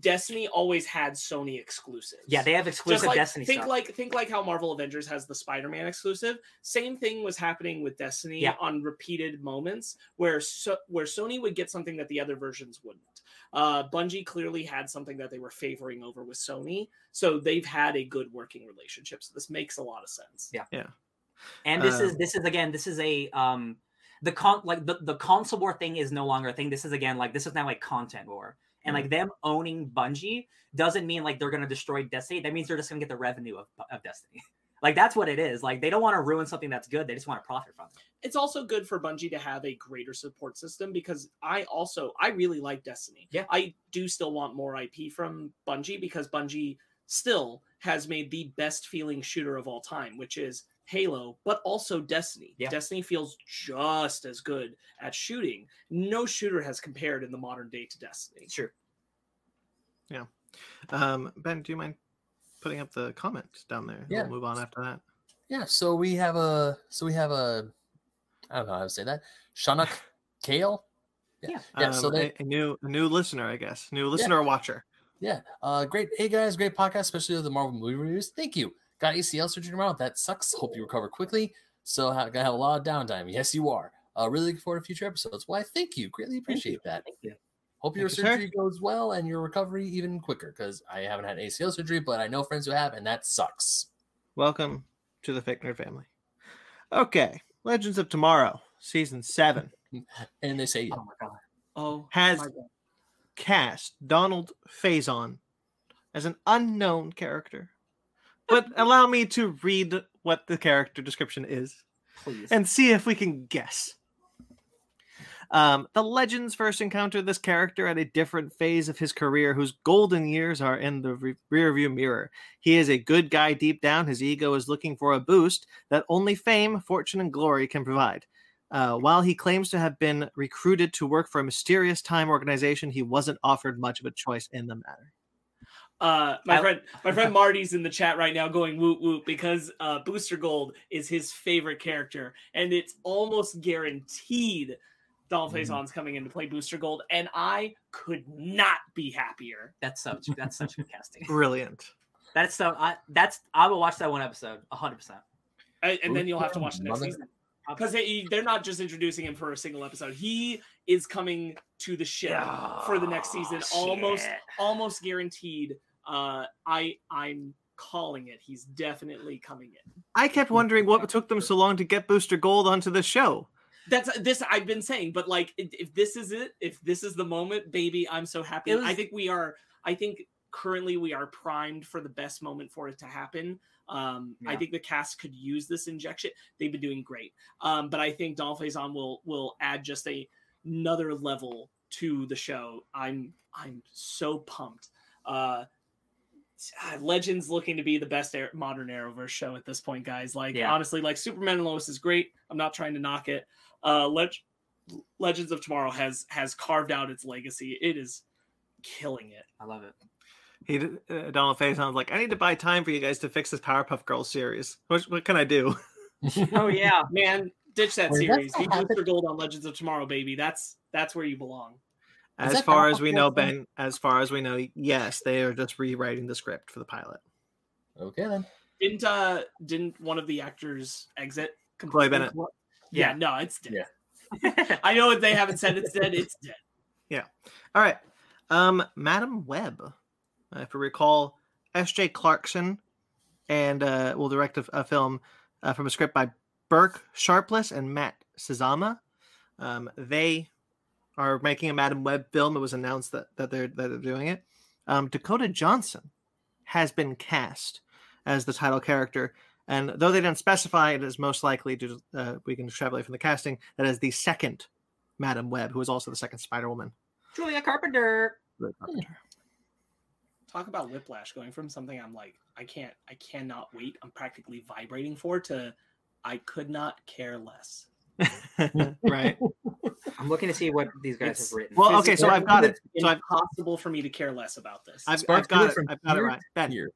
Speaker 2: Destiny always had Sony exclusives.
Speaker 1: yeah, they have
Speaker 2: just
Speaker 1: exclusive
Speaker 2: like
Speaker 1: Destiny
Speaker 2: think
Speaker 1: stuff.
Speaker 2: like think like how Marvel Avengers has the Spider-Man exclusive. Same thing was happening with Destiny
Speaker 1: Yeah.
Speaker 2: on repeated moments where so, where Sony would get something that the other versions wouldn't. Uh, Bungie clearly had something that they were favoring over with Sony, so they've had a good working relationship. So this makes a lot of sense.
Speaker 1: Yeah. Yeah. And this is
Speaker 4: Um,
Speaker 1: this is again, this is a um the con like the, the console war thing is no longer a thing. This is again like this is now like content war. And like mm-hmm. them owning Bungie doesn't mean like they're gonna destroy Destiny. That means they're just gonna get the revenue of, of Destiny. Like that's what it is. Like they don't want to ruin something that's good. They just want to profit from it.
Speaker 2: It's also good for Bungie to have a greater support system because I also I really like Destiny.
Speaker 1: Yeah.
Speaker 2: I do still want more IP from Bungie because Bungie still has made the best feeling shooter of all time, which is Halo, but also Destiny.
Speaker 1: Yeah.
Speaker 2: Destiny feels just as good at shooting. No shooter has compared in the modern day to Destiny.
Speaker 1: Sure. Yeah.
Speaker 4: Um, ben, do you mind putting up the comment down there?
Speaker 3: Yeah.
Speaker 4: We'll move on after that.
Speaker 3: Yeah, so we have a so we have a I don't know how to say that. Shanak Kale Yeah.
Speaker 4: Um,
Speaker 3: so they,
Speaker 4: a, a new a new listener, I guess, new listener or watcher.
Speaker 3: Yeah. Uh, great. Hey guys, great podcast, especially the Marvel movie reviews. Thank you. Got ACL surgery tomorrow. That sucks. Hope you recover quickly. So ha- gonna have a lot of downtime. Yes, you are. Uh, really looking forward to future episodes. Why? Thank you. Greatly appreciate that.
Speaker 5: Thank you.
Speaker 3: Hope your
Speaker 4: Thank you, sir.
Speaker 3: surgery goes well and your recovery even quicker. Because I haven't had ACL surgery, but I know friends who have, and that sucks.
Speaker 4: Welcome to the Fake Nerd family. Okay, Legends of Tomorrow, season seven,
Speaker 3: And they say,
Speaker 5: Oh my god.
Speaker 2: Oh,
Speaker 4: has
Speaker 2: God.
Speaker 4: cast Donald Faison as an unknown character. But allow me to read what the character description is.
Speaker 5: Please.
Speaker 4: and see if we can guess. Um, the legends first encounter this character at a different phase of his career, whose golden years are in the re- rearview mirror. He is a good guy deep down. His ego is looking for a boost that only fame, fortune, and glory can provide. Uh, while he claims to have been recruited to work for a mysterious time organization, he wasn't offered much of a choice in the matter.
Speaker 2: Uh, my
Speaker 1: I-
Speaker 2: friend, my friend Marty's in the chat right now going woot woot because uh, Booster Gold is his favorite character, and it's almost guaranteed Donald
Speaker 3: Mhm.
Speaker 2: Faison's coming in to play Booster Gold, and I could not be happier.
Speaker 1: That's such that's such good casting.
Speaker 4: Brilliant.
Speaker 1: That's so I that's I will watch that one episode hundred percent.
Speaker 2: And, and then you'll have to watch the next
Speaker 3: Mother-
Speaker 2: season because they, they're not just introducing him for a single episode. He is coming to the show for the next season, almost almost guaranteed. Uh, I I'm calling it. He's definitely coming in.
Speaker 4: I kept wondering what took them so long to get Booster Gold onto the show.
Speaker 2: That's this I've been saying, but like if if this is it, if this is the moment, baby, I'm so happy.
Speaker 1: Was-
Speaker 2: I think we are. I think currently we are primed for the best moment for it to happen. Um, I think the cast could use this injection. They've been doing great, um, but I think Donald Faison will will add just a another level to the show. I'm I'm so pumped. Uh, ah, Legends looking to be the best air, modern Arrowverse show at this point, guys. Like
Speaker 1: Yeah.
Speaker 2: honestly, like Superman and Lois is great. I'm not trying to knock it. Uh, Leg- Legends of Tomorrow has has carved out its legacy. It is killing it.
Speaker 1: I love it.
Speaker 4: He did- uh, Donald Faison's like, I need to buy time for you guys to fix this Powerpuff Girls series. What, what can I do?
Speaker 1: Oh yeah.
Speaker 2: Man, ditch that
Speaker 3: Wait,
Speaker 2: series. Be
Speaker 3: not happening.
Speaker 2: Booster Gold on Legends of Tomorrow, baby. That's that's where you belong.
Speaker 4: As far as we know,
Speaker 3: Girls thing?
Speaker 4: Ben, as far as we know, yes, they are just rewriting the script for the pilot.
Speaker 3: okay then.
Speaker 2: Didn't uh didn't one of the actors exit?
Speaker 4: Chloe
Speaker 2: completely?
Speaker 4: Bennett.
Speaker 2: Yeah,
Speaker 1: Yeah.
Speaker 2: no, it's dead.
Speaker 3: Yeah.
Speaker 2: I know they haven't said it's dead. It's dead. Yeah.
Speaker 4: All right. Um, Madam Web. Uh, if you recall, S.J. Clarkson and uh, will direct a, a film uh, from a script by Burke Sharpless and Matt Sazama. Um, they are making a Madam Web film. It was announced that, that they're that they're doing it. Um, Dakota Johnson has been cast as the title character, and though they didn't specify, it is most likely to uh, we can extrapolate from the casting that is the second Madam Web, who is also the second Spider Woman.
Speaker 1: Julia Carpenter.
Speaker 2: Talk about whiplash going from something I'm like, I can't, I cannot wait. I'm practically vibrating for to I could not care less.
Speaker 4: right.
Speaker 5: I'm looking to see what these guys
Speaker 2: It's-
Speaker 5: have written.
Speaker 4: Well, okay, so I've got it.
Speaker 2: It's
Speaker 4: So I've,
Speaker 2: impossible for me to care less about this.
Speaker 4: I've, I've got it.
Speaker 3: from
Speaker 4: I've got it
Speaker 3: here
Speaker 4: right. Ben,
Speaker 3: Here.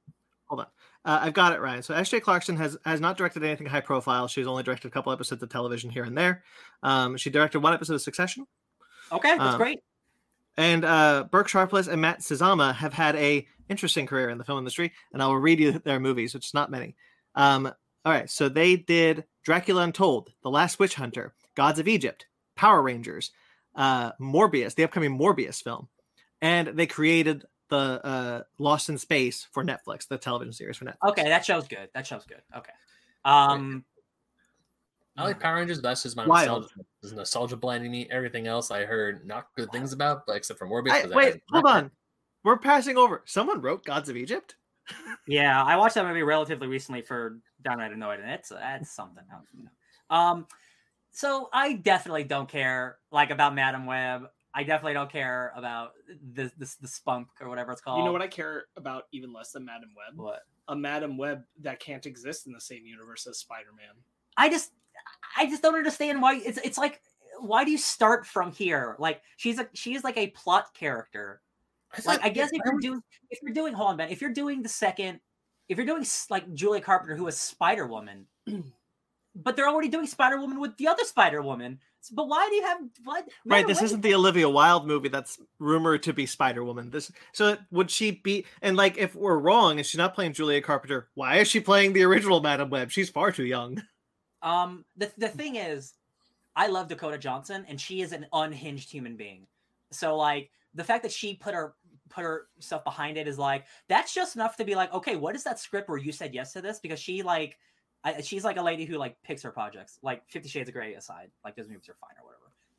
Speaker 4: hold on. Uh, I've got it right. So S.J. Clarkson has has not directed anything high profile. She's only directed a couple episodes of television here and there. Um, she directed one episode of Succession.
Speaker 1: Okay, that's
Speaker 4: Um,
Speaker 1: great.
Speaker 4: And uh, Burke Sharpless and Matt Sazama have had a interesting career in the film industry, and I will read you their movies, which is not many. Um, all right, so they did Dracula Untold, The Last Witch Hunter, Gods of Egypt, Power Rangers, uh, Morbius, the upcoming Morbius film, and they created the uh, Lost in Space for Netflix, the television series for Netflix.
Speaker 1: Okay, that show's good. That show's good. Okay. Um
Speaker 3: I like Power Rangers, but that's just my
Speaker 4: Wild.
Speaker 3: nostalgia. There's nostalgia blinding me. Everything else I heard not good things about, but except for Morbius.
Speaker 4: I wait,
Speaker 3: had
Speaker 4: hold on. We're passing over. Someone wrote Gods of Egypt.
Speaker 1: Yeah, I watched that movie relatively recently for Downright Annoyed, and it's that's something. else. Um so I definitely don't care like about Madam Web. I definitely don't care about the the, the spunk or whatever it's called.
Speaker 2: you know what I care about even less than Madam Web?
Speaker 1: What?
Speaker 2: A Madam Web that can't exist in the same universe as Spider-Man.
Speaker 1: I just I just don't understand why it's it's like why do you start from here? Like she's a she's like a plot character.
Speaker 3: I
Speaker 1: Like I guess if you're doing if you're doing hold on Ben, if you're doing the second if you're doing like Julia Carpenter who is Spider Woman, but they're already doing Spider Woman with the other Spider Woman, But why do you have what?
Speaker 4: Right, this isn't the Olivia Wilde movie that's rumored to be Spider Woman. This so would she be? And like, if we're wrong and she's not playing Julia Carpenter, why is she playing the original Madam Web? She's far too young.
Speaker 1: Um, the the thing is, I love Dakota Johnson, and she is an unhinged human being. So like the fact that she put her put herself behind it is like that's just enough to be like, okay, what is that script where you said yes to this? Because she like, I, she's like a lady who like picks her projects. Like Fifty Shades of Grey aside, like those movies are fine or whatever.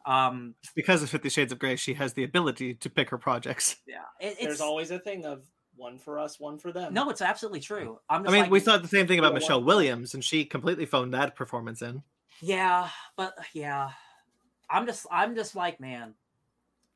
Speaker 1: Um,
Speaker 4: Because of Fifty Shades of Grey, she has the ability to pick her projects.
Speaker 1: yeah, it, it's
Speaker 2: There's always a thing of one for us, one for them.
Speaker 1: no, it's absolutely true. I'm
Speaker 4: I mean,
Speaker 1: like,
Speaker 4: we thought the same thing about Michelle
Speaker 2: one-
Speaker 4: Williams, and she completely phoned that performance in.
Speaker 1: yeah, but yeah, I'm just I'm just like man,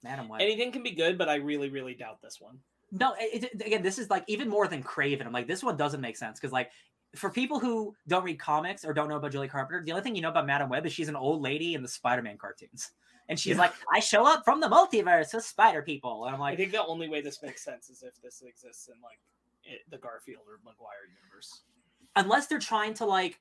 Speaker 1: Madam Web.
Speaker 2: anything can be good, but I really, really doubt this one.
Speaker 1: No, it, it- again, this is like even more than Kraven. I'm like, this one doesn't make sense because, like, for people who don't read comics or don't know about Julie Carpenter, the only thing you know about Madam Web is she's an old lady in the Spider-Man cartoons, and she's
Speaker 4: Yeah.
Speaker 1: like, I show up from the multiverse with Spider people, and I'm like, I
Speaker 2: think the only way this makes sense is if this exists in like it, the Garfield or Maguire universe.
Speaker 1: unless they're trying to like,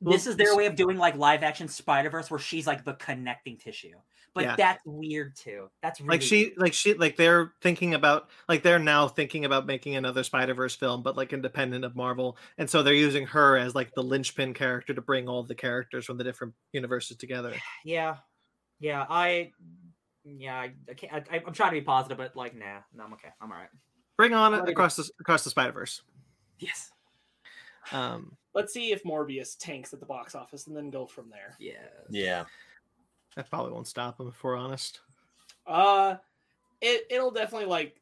Speaker 4: Well,
Speaker 1: this is their way of doing like live action Spider Verse where she's like the connecting tissue, but
Speaker 4: Yeah.
Speaker 1: that's weird too. That's really
Speaker 4: Like she,
Speaker 1: weird.
Speaker 4: like she, like they're thinking about, like they're now thinking about making another Spider Verse film, but like independent of Marvel, and so they're using her as like the linchpin character to bring all the characters from the different universes together.
Speaker 5: Yeah, yeah. I, yeah. I, I can't. I, I'm trying to be positive, but like, nah, no, I'm okay. I'm all right.
Speaker 4: Bring on it across the across the Spider Verse.
Speaker 1: yes,
Speaker 4: Um,
Speaker 2: Let's see if Morbius tanks at the box office and then go from there.
Speaker 5: Yeah.
Speaker 3: Yeah.
Speaker 4: That probably won't stop them if we're honest.
Speaker 2: Uh it it'll definitely like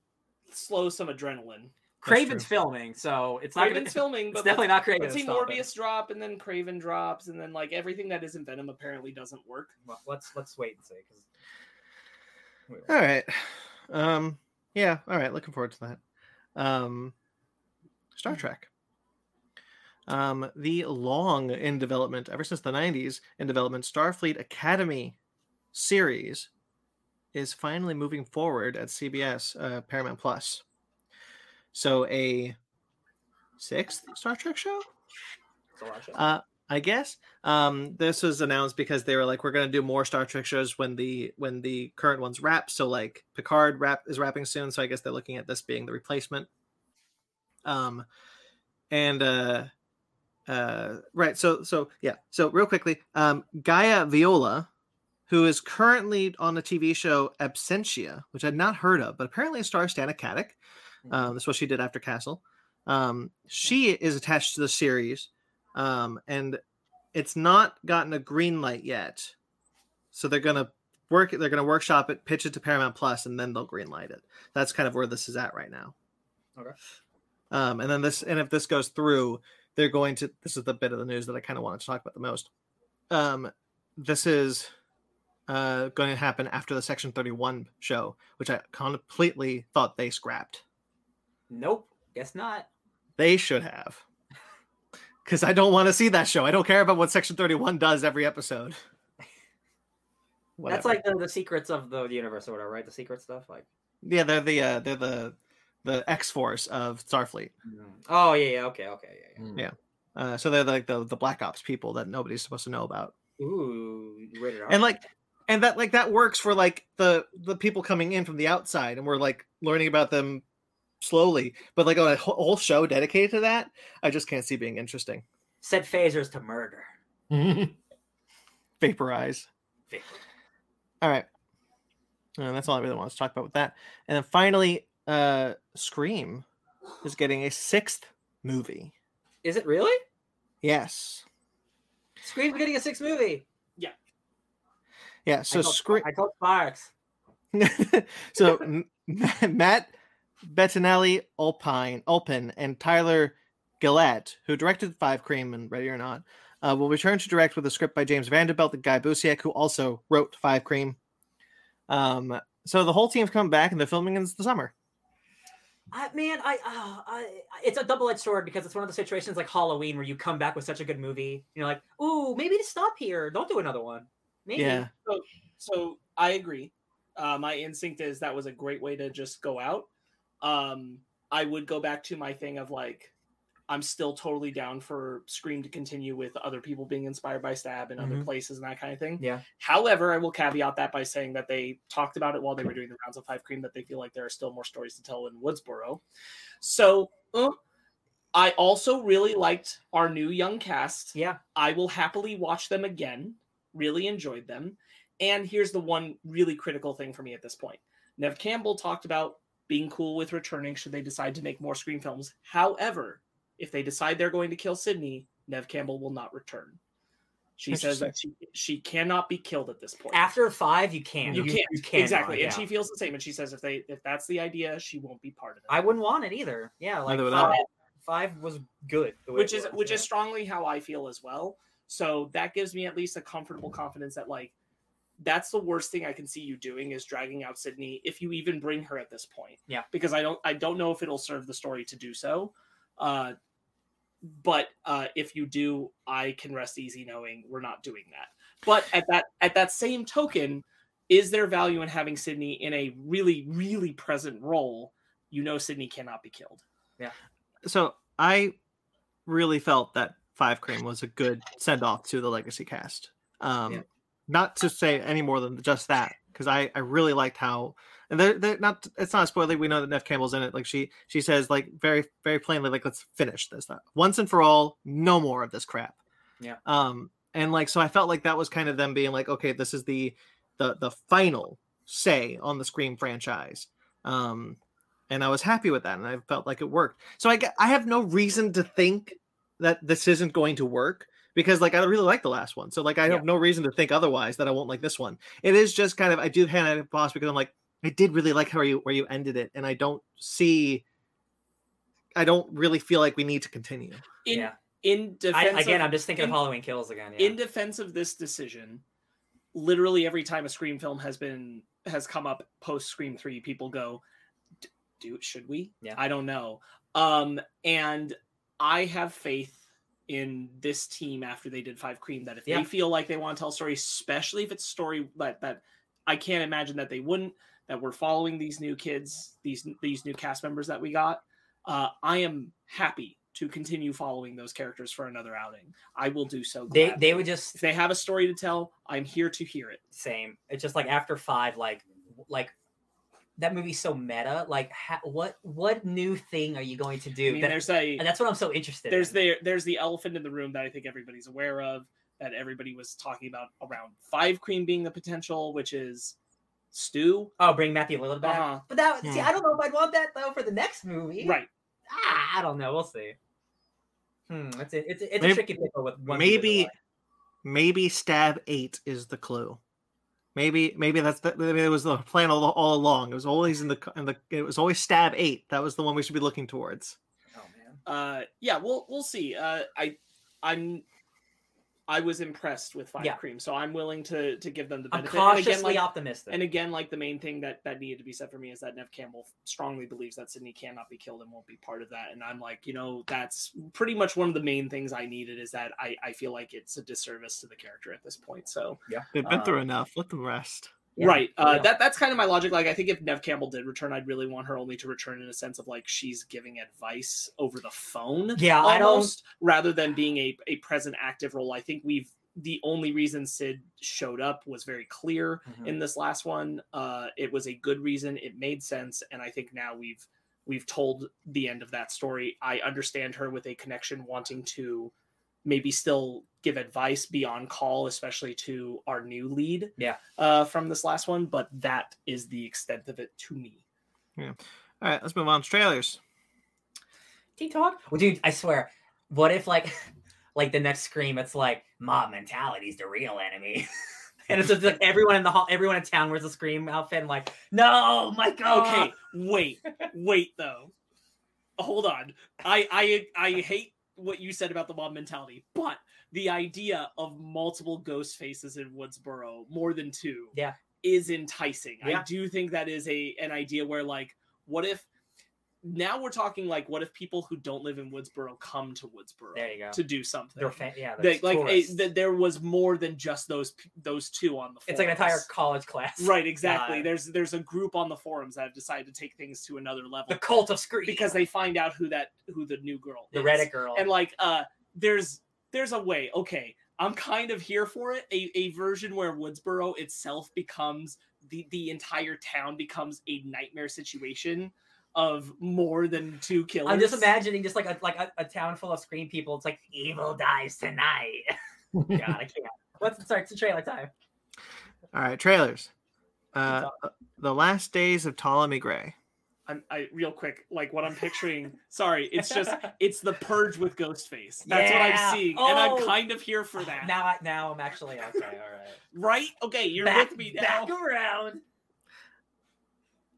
Speaker 2: slow some adrenaline.
Speaker 4: Kraven's
Speaker 1: filming, so it's not
Speaker 2: Kraven's
Speaker 1: gonna,
Speaker 2: filming,
Speaker 1: It's
Speaker 2: but
Speaker 1: definitely not Kraven.
Speaker 2: Let's see
Speaker 1: that's stopping.
Speaker 2: Morbius drop and then Kraven drops and then like everything that isn't Venom apparently doesn't work.
Speaker 5: Well, let's let's wait and see. 'cause-
Speaker 4: All right. Um, yeah. All right. Looking forward to that. Um, Star Trek. Um, the long in development, ever since the 90s, in development Starfleet Academy series is finally moving forward at CBS, uh, Paramount Plus. So a sixth Star Trek show?
Speaker 5: It's a lot of shit.
Speaker 4: Uh, I guess um, this was announced because they were like, we're going to do more Star Trek shows when the when the current ones wrap. So like Picard wrap is wrapping soon. So I guess they're looking at this being the replacement. Um, and uh, uh, right. So so yeah. So real quickly, um, Gaia Violo, who is currently on the TV show Absentia, which I'd not heard of, but apparently it stars Stana Katic. Um, that's what she did after Castle. Um, she is attached to the series, um, and it's not gotten a green light yet. So they're gonna work. They're gonna workshop it, pitch it to Paramount Plus, and then they'll green light it. That's kind of where this is at right now.
Speaker 5: Okay.
Speaker 4: Um, and then this, and if this goes through, they're going to. This is the bit of the news that I kind of wanted to talk about the most. Um, this is uh, going to happen after the Section Thirty One show, which I completely thought they scrapped.
Speaker 5: Nope. Guess not.
Speaker 4: They should have. Because I don't want to see that show. I don't care about what Section 31 does every episode.
Speaker 5: That's like the, the secrets of the universe or whatever, right? The secret stuff, like.
Speaker 4: yeah, they're the uh, they're the the X Force of Starfleet.
Speaker 5: Oh yeah, yeah. Okay, okay, yeah,
Speaker 3: Mm.
Speaker 4: Yeah. Uh, so they're like the the Black Ops people that nobody's supposed to know about.
Speaker 5: Ooh, rated R.
Speaker 4: And like and that like that works for like the the people coming in from the outside and we're like learning about them slowly. But like on a whole show dedicated to that, I just can't see being interesting.
Speaker 5: set phasers to murder.
Speaker 4: Vaporize.
Speaker 5: Vapor.
Speaker 4: All right. Uh, that's all I really want to talk about with that. And then finally, uh Scream is getting a sixth movie.
Speaker 5: Is it really?
Speaker 4: Yes.
Speaker 5: Scream's getting a sixth movie.
Speaker 4: Yeah. So
Speaker 5: I told,
Speaker 4: Scream.
Speaker 5: I told Sparks.
Speaker 4: so Matt Bettinelli Alpine, Alpin and Tyler Gillett, who directed Five Cream and Ready or Not, uh, will return to direct with a script by James Vanderbilt and Guy Busick, who also wrote Five Cream. Um, so the whole team's come back and they're filming in the summer.
Speaker 5: I, man, I, uh, I, it's a double-edged sword because it's one of the situations like Halloween where you come back with such a good movie, you're like, ooh, maybe to stop here. Don't do another one. Maybe.
Speaker 4: Yeah.
Speaker 2: So I agree. Uh, my instinct is that was a great way to just go out. Um, I would go back to my thing of like, I'm still totally down for Scream to continue with other people being inspired by Stab and other
Speaker 5: Mhm.
Speaker 2: places and that kind of thing.
Speaker 5: Yeah.
Speaker 2: However, I will caveat that by saying that they talked about it while they were doing the rounds of Five Cream that they feel like there are still more stories to tell in Woodsboro. So, uh, I also really liked our new young cast.
Speaker 5: Yeah.
Speaker 2: I will happily watch them again. Really enjoyed them. And here's the one really critical thing for me at this point. Nev Campbell talked about being cool with returning should they decide to make more screen films. However, if they decide they're going to kill Sidney, Nev Campbell will not return. She says that she, she cannot be killed at this point.
Speaker 5: After five, you can't.
Speaker 2: you, can't
Speaker 5: You can't
Speaker 2: exactly,
Speaker 5: yeah.
Speaker 2: and she feels the same. And she says if they if that's the idea, she won't be part of it.
Speaker 5: I wouldn't want it either. Yeah, like
Speaker 4: Neither would
Speaker 5: five,
Speaker 4: I.
Speaker 5: five was good. the way
Speaker 2: which is
Speaker 5: was,
Speaker 2: which
Speaker 5: yeah.
Speaker 2: is strongly how I feel as well. So that gives me at least a comfortable confidence that like that's the worst thing I can see you doing is dragging out Sidney if you even bring her at this point.
Speaker 5: Yeah.
Speaker 2: Because I don't I don't know if it'll serve the story to do so. Uh but uh if you do, I can rest easy knowing we're not doing that. But at that at that same token, is there value in having Sidney in a really, really present role? You know Sidney cannot be killed. Yeah.
Speaker 4: So I really felt that Five Cream was a good send off to the legacy cast. Um,
Speaker 5: Yeah.
Speaker 4: Not to say any more than just that, because I, I really liked how and they're, they're not it's not a spoiler. We know that Nev Campbell's in it. Like she she says like very very plainly like let's finish this uh, once and for all. No more of this crap.
Speaker 5: Yeah.
Speaker 4: Um and like so I felt like that was kind of them being like okay this is the the the final say on the Scream franchise. Um and I was happy with that, and I felt like it worked. So I I have no reason to think that this isn't going to work because like I really like the last one, so like I
Speaker 5: Yeah.
Speaker 4: have no reason to think otherwise that I won't like this one. It is just kind of I do hand it boss because I'm like I did really like how you where you ended it, and I don't see. I don't really feel like we need to continue.
Speaker 2: In
Speaker 5: Yeah.
Speaker 2: in
Speaker 5: I,
Speaker 2: defense
Speaker 5: again,
Speaker 2: of,
Speaker 5: I'm just thinking
Speaker 2: in-
Speaker 5: of Halloween Kills again. Yeah.
Speaker 2: in defense of this decision, literally every time a Scream film has been has come up post Scream three, people go, "Do should we?"
Speaker 5: Yeah.
Speaker 2: I don't know. Um, and I have faith in this team after they did Five Cream that if
Speaker 5: Yeah.
Speaker 2: they feel like they want to tell a story, especially if it's a story that that I can't imagine that they wouldn't, that we're following these new kids, these these new cast members that we got. Uh, I am happy to continue following those characters for another outing. I will do so.
Speaker 5: they they would just
Speaker 2: if they have a story to tell, I'm here to hear it.
Speaker 5: same. It's just like after five, like like that movie's so meta. Like, ha- what what new thing are you going to do?
Speaker 2: I mean,
Speaker 5: That-
Speaker 2: there's a
Speaker 5: and that's what I'm so interested.
Speaker 2: there's
Speaker 5: in.
Speaker 2: the there's the elephant in the room that I think everybody's aware of that everybody was talking about around five cream being the potential, which is Stu.
Speaker 5: oh, bring Matthew Lillard back.
Speaker 2: Uh-huh.
Speaker 5: But that see. I don't know if I'd want that though for the next movie.
Speaker 2: Right.
Speaker 5: Ah, I don't know. We'll see. Hmm. It's a, it's a, it's
Speaker 4: Maybe-
Speaker 5: a tricky pickle with one
Speaker 4: maybe maybe stab eight is the clue maybe maybe that's the maybe it was the plan all, all along it was always in the in the it was always stab eight that was the one we should be looking towards.
Speaker 5: Oh man.
Speaker 2: Uh, yeah, we'll we'll see. Uh, I I'm I was impressed with five
Speaker 5: Yeah.
Speaker 2: cream, so I'm willing to to give them the benefit.
Speaker 5: I'm
Speaker 2: benefit. And
Speaker 5: cautiously
Speaker 2: again, like,
Speaker 5: optimistic.
Speaker 2: and again, like the main thing that that needed to be said for me is that Nev Campbell strongly believes that Sidney cannot be killed and won't be part of that. And I'm like, you know, that's pretty much one of the main things I needed is that I I feel like it's a disservice to the character at this point. So yeah,
Speaker 4: they've been through
Speaker 2: Uh,
Speaker 4: enough let them rest
Speaker 5: Yeah,
Speaker 2: right, uh,
Speaker 5: real.
Speaker 2: that that's kind of my logic. Like, I think if Nev Campbell did return, I'd really want her only to return in a sense of like she's giving advice over the phone.
Speaker 5: Yeah,
Speaker 2: almost rather than being a a present active role. I think we've the only reason Sid showed up was very clear
Speaker 5: Mhm.
Speaker 2: in this last one. Uh, it was a good reason. It made sense, and I think now we've we've told the end of that story. I understand her with a connection, wanting to maybe still give advice, be on call, especially to our new lead.
Speaker 5: Yeah.
Speaker 2: Uh, from this last one, but that is the extent of it to me.
Speaker 4: all right let's move on to trailers
Speaker 5: TikTok. Well, dude, I swear, what if like, like the next scream, it's like mob mentality is the real enemy, and it's just like everyone in the hall, everyone in town wears a scream outfit, and like, no, my God.
Speaker 2: Okay, wait, wait though. Hold on. I I I hate what you said about the mob mentality, but the idea of multiple ghost faces in Woodsboro, more than two,
Speaker 5: Yeah.
Speaker 2: is enticing. I do think that is a an idea where like, what if now we're talking like what if people who don't live in Woodsboro come to Woodsboro
Speaker 1: There you go.
Speaker 2: to do something?
Speaker 1: They're yeah,
Speaker 2: They- like a,
Speaker 1: tourists.
Speaker 2: th- there was more than just those those two on the. Forums.
Speaker 1: it's like an entire college class.
Speaker 2: Right, exactly.
Speaker 1: God.
Speaker 2: There's there's a group on the forums that have decided to take things to another level.
Speaker 1: The cult of Scream.
Speaker 2: because they find out who that who the new girl
Speaker 1: the
Speaker 2: is.
Speaker 1: Reddit girl.
Speaker 2: and like uh there's there's a way okay i'm kind of here for it a, a version where woodsboro itself becomes the the entire town becomes a nightmare situation of more than two killers
Speaker 1: I'm just imagining just like a like a, a town full of screen people. It's like evil dies tonight. God, I can't. What's sorry? It's a trailer time.
Speaker 4: All right, trailers. Uh, the last days of Ptolemy Gray.
Speaker 2: I'm, I real quick like what i'm picturing sorry it's just it's the purge with ghostface that's what i'm seeing and i'm
Speaker 1: Oh.
Speaker 2: kind of here for that
Speaker 1: Now, I, now I'm actually okay. All right.
Speaker 2: right okay you're
Speaker 1: back,
Speaker 2: with me now
Speaker 1: back around.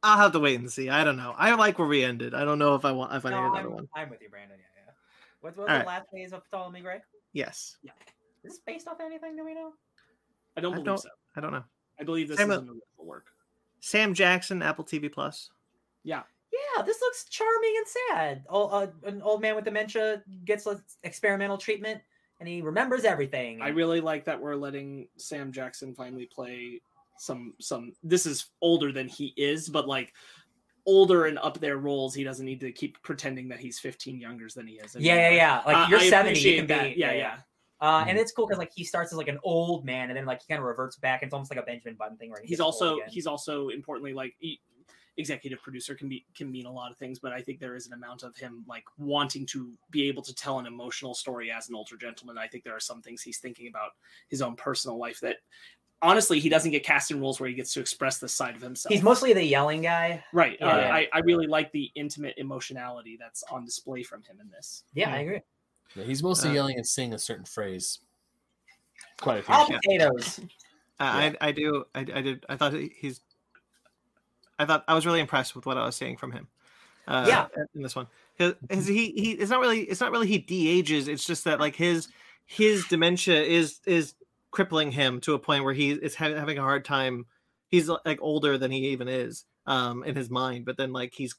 Speaker 4: I'll have to wait and see. I don't know. I like where we ended. I don't know if I want if I need
Speaker 1: No,
Speaker 4: another
Speaker 1: I'm,
Speaker 4: one.
Speaker 1: I'm with you, Brandon. Yeah, yeah. What's what's
Speaker 4: All
Speaker 1: the
Speaker 4: right.
Speaker 1: last phase of Ptolemy Gray?
Speaker 4: Yes. Yeah.
Speaker 1: Is this based off anything? Do we know?
Speaker 2: i don't
Speaker 4: I
Speaker 2: believe
Speaker 4: don't-
Speaker 2: so
Speaker 4: I don't know.
Speaker 2: i believe this
Speaker 4: Same
Speaker 2: is
Speaker 4: with-
Speaker 2: an original work
Speaker 4: Sam Jackson, Apple TV Plus.
Speaker 2: Yeah
Speaker 1: Yeah, this looks charming and sad. Oh, uh, an old man with dementia gets experimental treatment, and he remembers everything.
Speaker 2: I really like that we're letting Sam Jackson finally play some some this is older than he is, but like older and up there roles, he doesn't need to keep pretending that he's 15 younger than he is.
Speaker 1: yeah, yeah, yeah. Like you're
Speaker 2: I
Speaker 1: 70, you can
Speaker 2: that.
Speaker 1: be.
Speaker 2: Yeah, yeah.
Speaker 1: Uh,
Speaker 3: Mhm.
Speaker 1: and it's cool because like he starts as like an old man, and then like he kind of reverts back. And it's almost like a Benjamin Button thing where he
Speaker 2: He's also he's also importantly like he, executive producer can be can mean a lot of things, but I think there is an amount of him like wanting to be able to tell an emotional story as an older gentleman. I think there are some things he's thinking about his own personal life that honestly he doesn't get cast in roles where he gets to express this side of himself.
Speaker 1: he's mostly the yelling guy.
Speaker 2: Right.
Speaker 1: Yeah,
Speaker 2: uh,
Speaker 1: yeah.
Speaker 2: I, I really like the intimate emotionality that's on display from him in this.
Speaker 1: Yeah,
Speaker 4: Hmm.
Speaker 1: I agree.
Speaker 3: Yeah, he's mostly
Speaker 4: Uh,
Speaker 3: yelling and saying a certain phrase. Quite a few.
Speaker 1: All
Speaker 3: times.
Speaker 1: potatoes.
Speaker 4: I, I I do. I, I did. I thought he's. I thought I was really impressed with what I was seeing from him. Uh,
Speaker 1: Yeah.
Speaker 4: in this one, because he he it's not really it's not really he de-ages. It's just that like his his dementia is is crippling him to a point where he is ha- having a hard time. He's like older than he even is um in his mind, but then like he's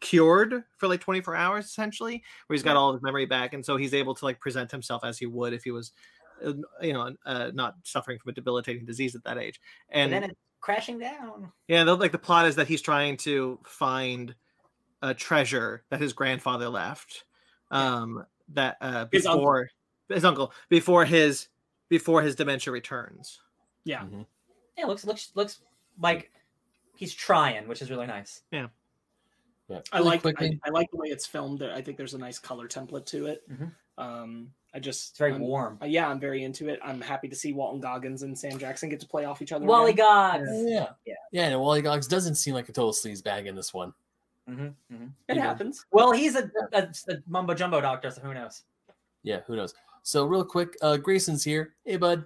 Speaker 4: cured for like 24 hours essentially where he's got all his memory back and so he's able to like present himself as he would if he was uh, you know uh, not suffering from a debilitating disease at that age
Speaker 1: And,
Speaker 4: and
Speaker 1: then it's crashing down.
Speaker 4: yeah, the, like the plot is that he's trying to find a treasure that his grandfather left. Um, that uh,
Speaker 2: His uncle.
Speaker 4: before his uncle before his before his dementia returns.
Speaker 2: Yeah.
Speaker 3: Mhm.
Speaker 1: Yeah, looks looks looks like he's trying, which is really nice.
Speaker 3: Yeah.
Speaker 2: I
Speaker 3: Really
Speaker 2: like I,
Speaker 3: quickly-
Speaker 2: I like the way it's filmed. I think there's a nice color template to it.
Speaker 1: Mhm.
Speaker 2: Um, I just
Speaker 1: It's very
Speaker 2: I'm-
Speaker 1: warm.
Speaker 2: uh, yeah, I'm very into it. I'm happy to see Walton Goggins and Sam Jackson get to play off each other.
Speaker 1: Wally
Speaker 2: again.
Speaker 1: Gogs.
Speaker 3: yeah.
Speaker 1: Yeah.
Speaker 3: Yeah, and Wally Goggs doesn't seem like a total sleaze bag in this one.
Speaker 1: hmm hmm
Speaker 2: It
Speaker 3: Yeah.
Speaker 2: happens.
Speaker 1: Well, he's a, a, a mumbo jumbo doctor, so who knows?
Speaker 3: Yeah, who knows? So real quick, uh Grayson's here. Hey bud.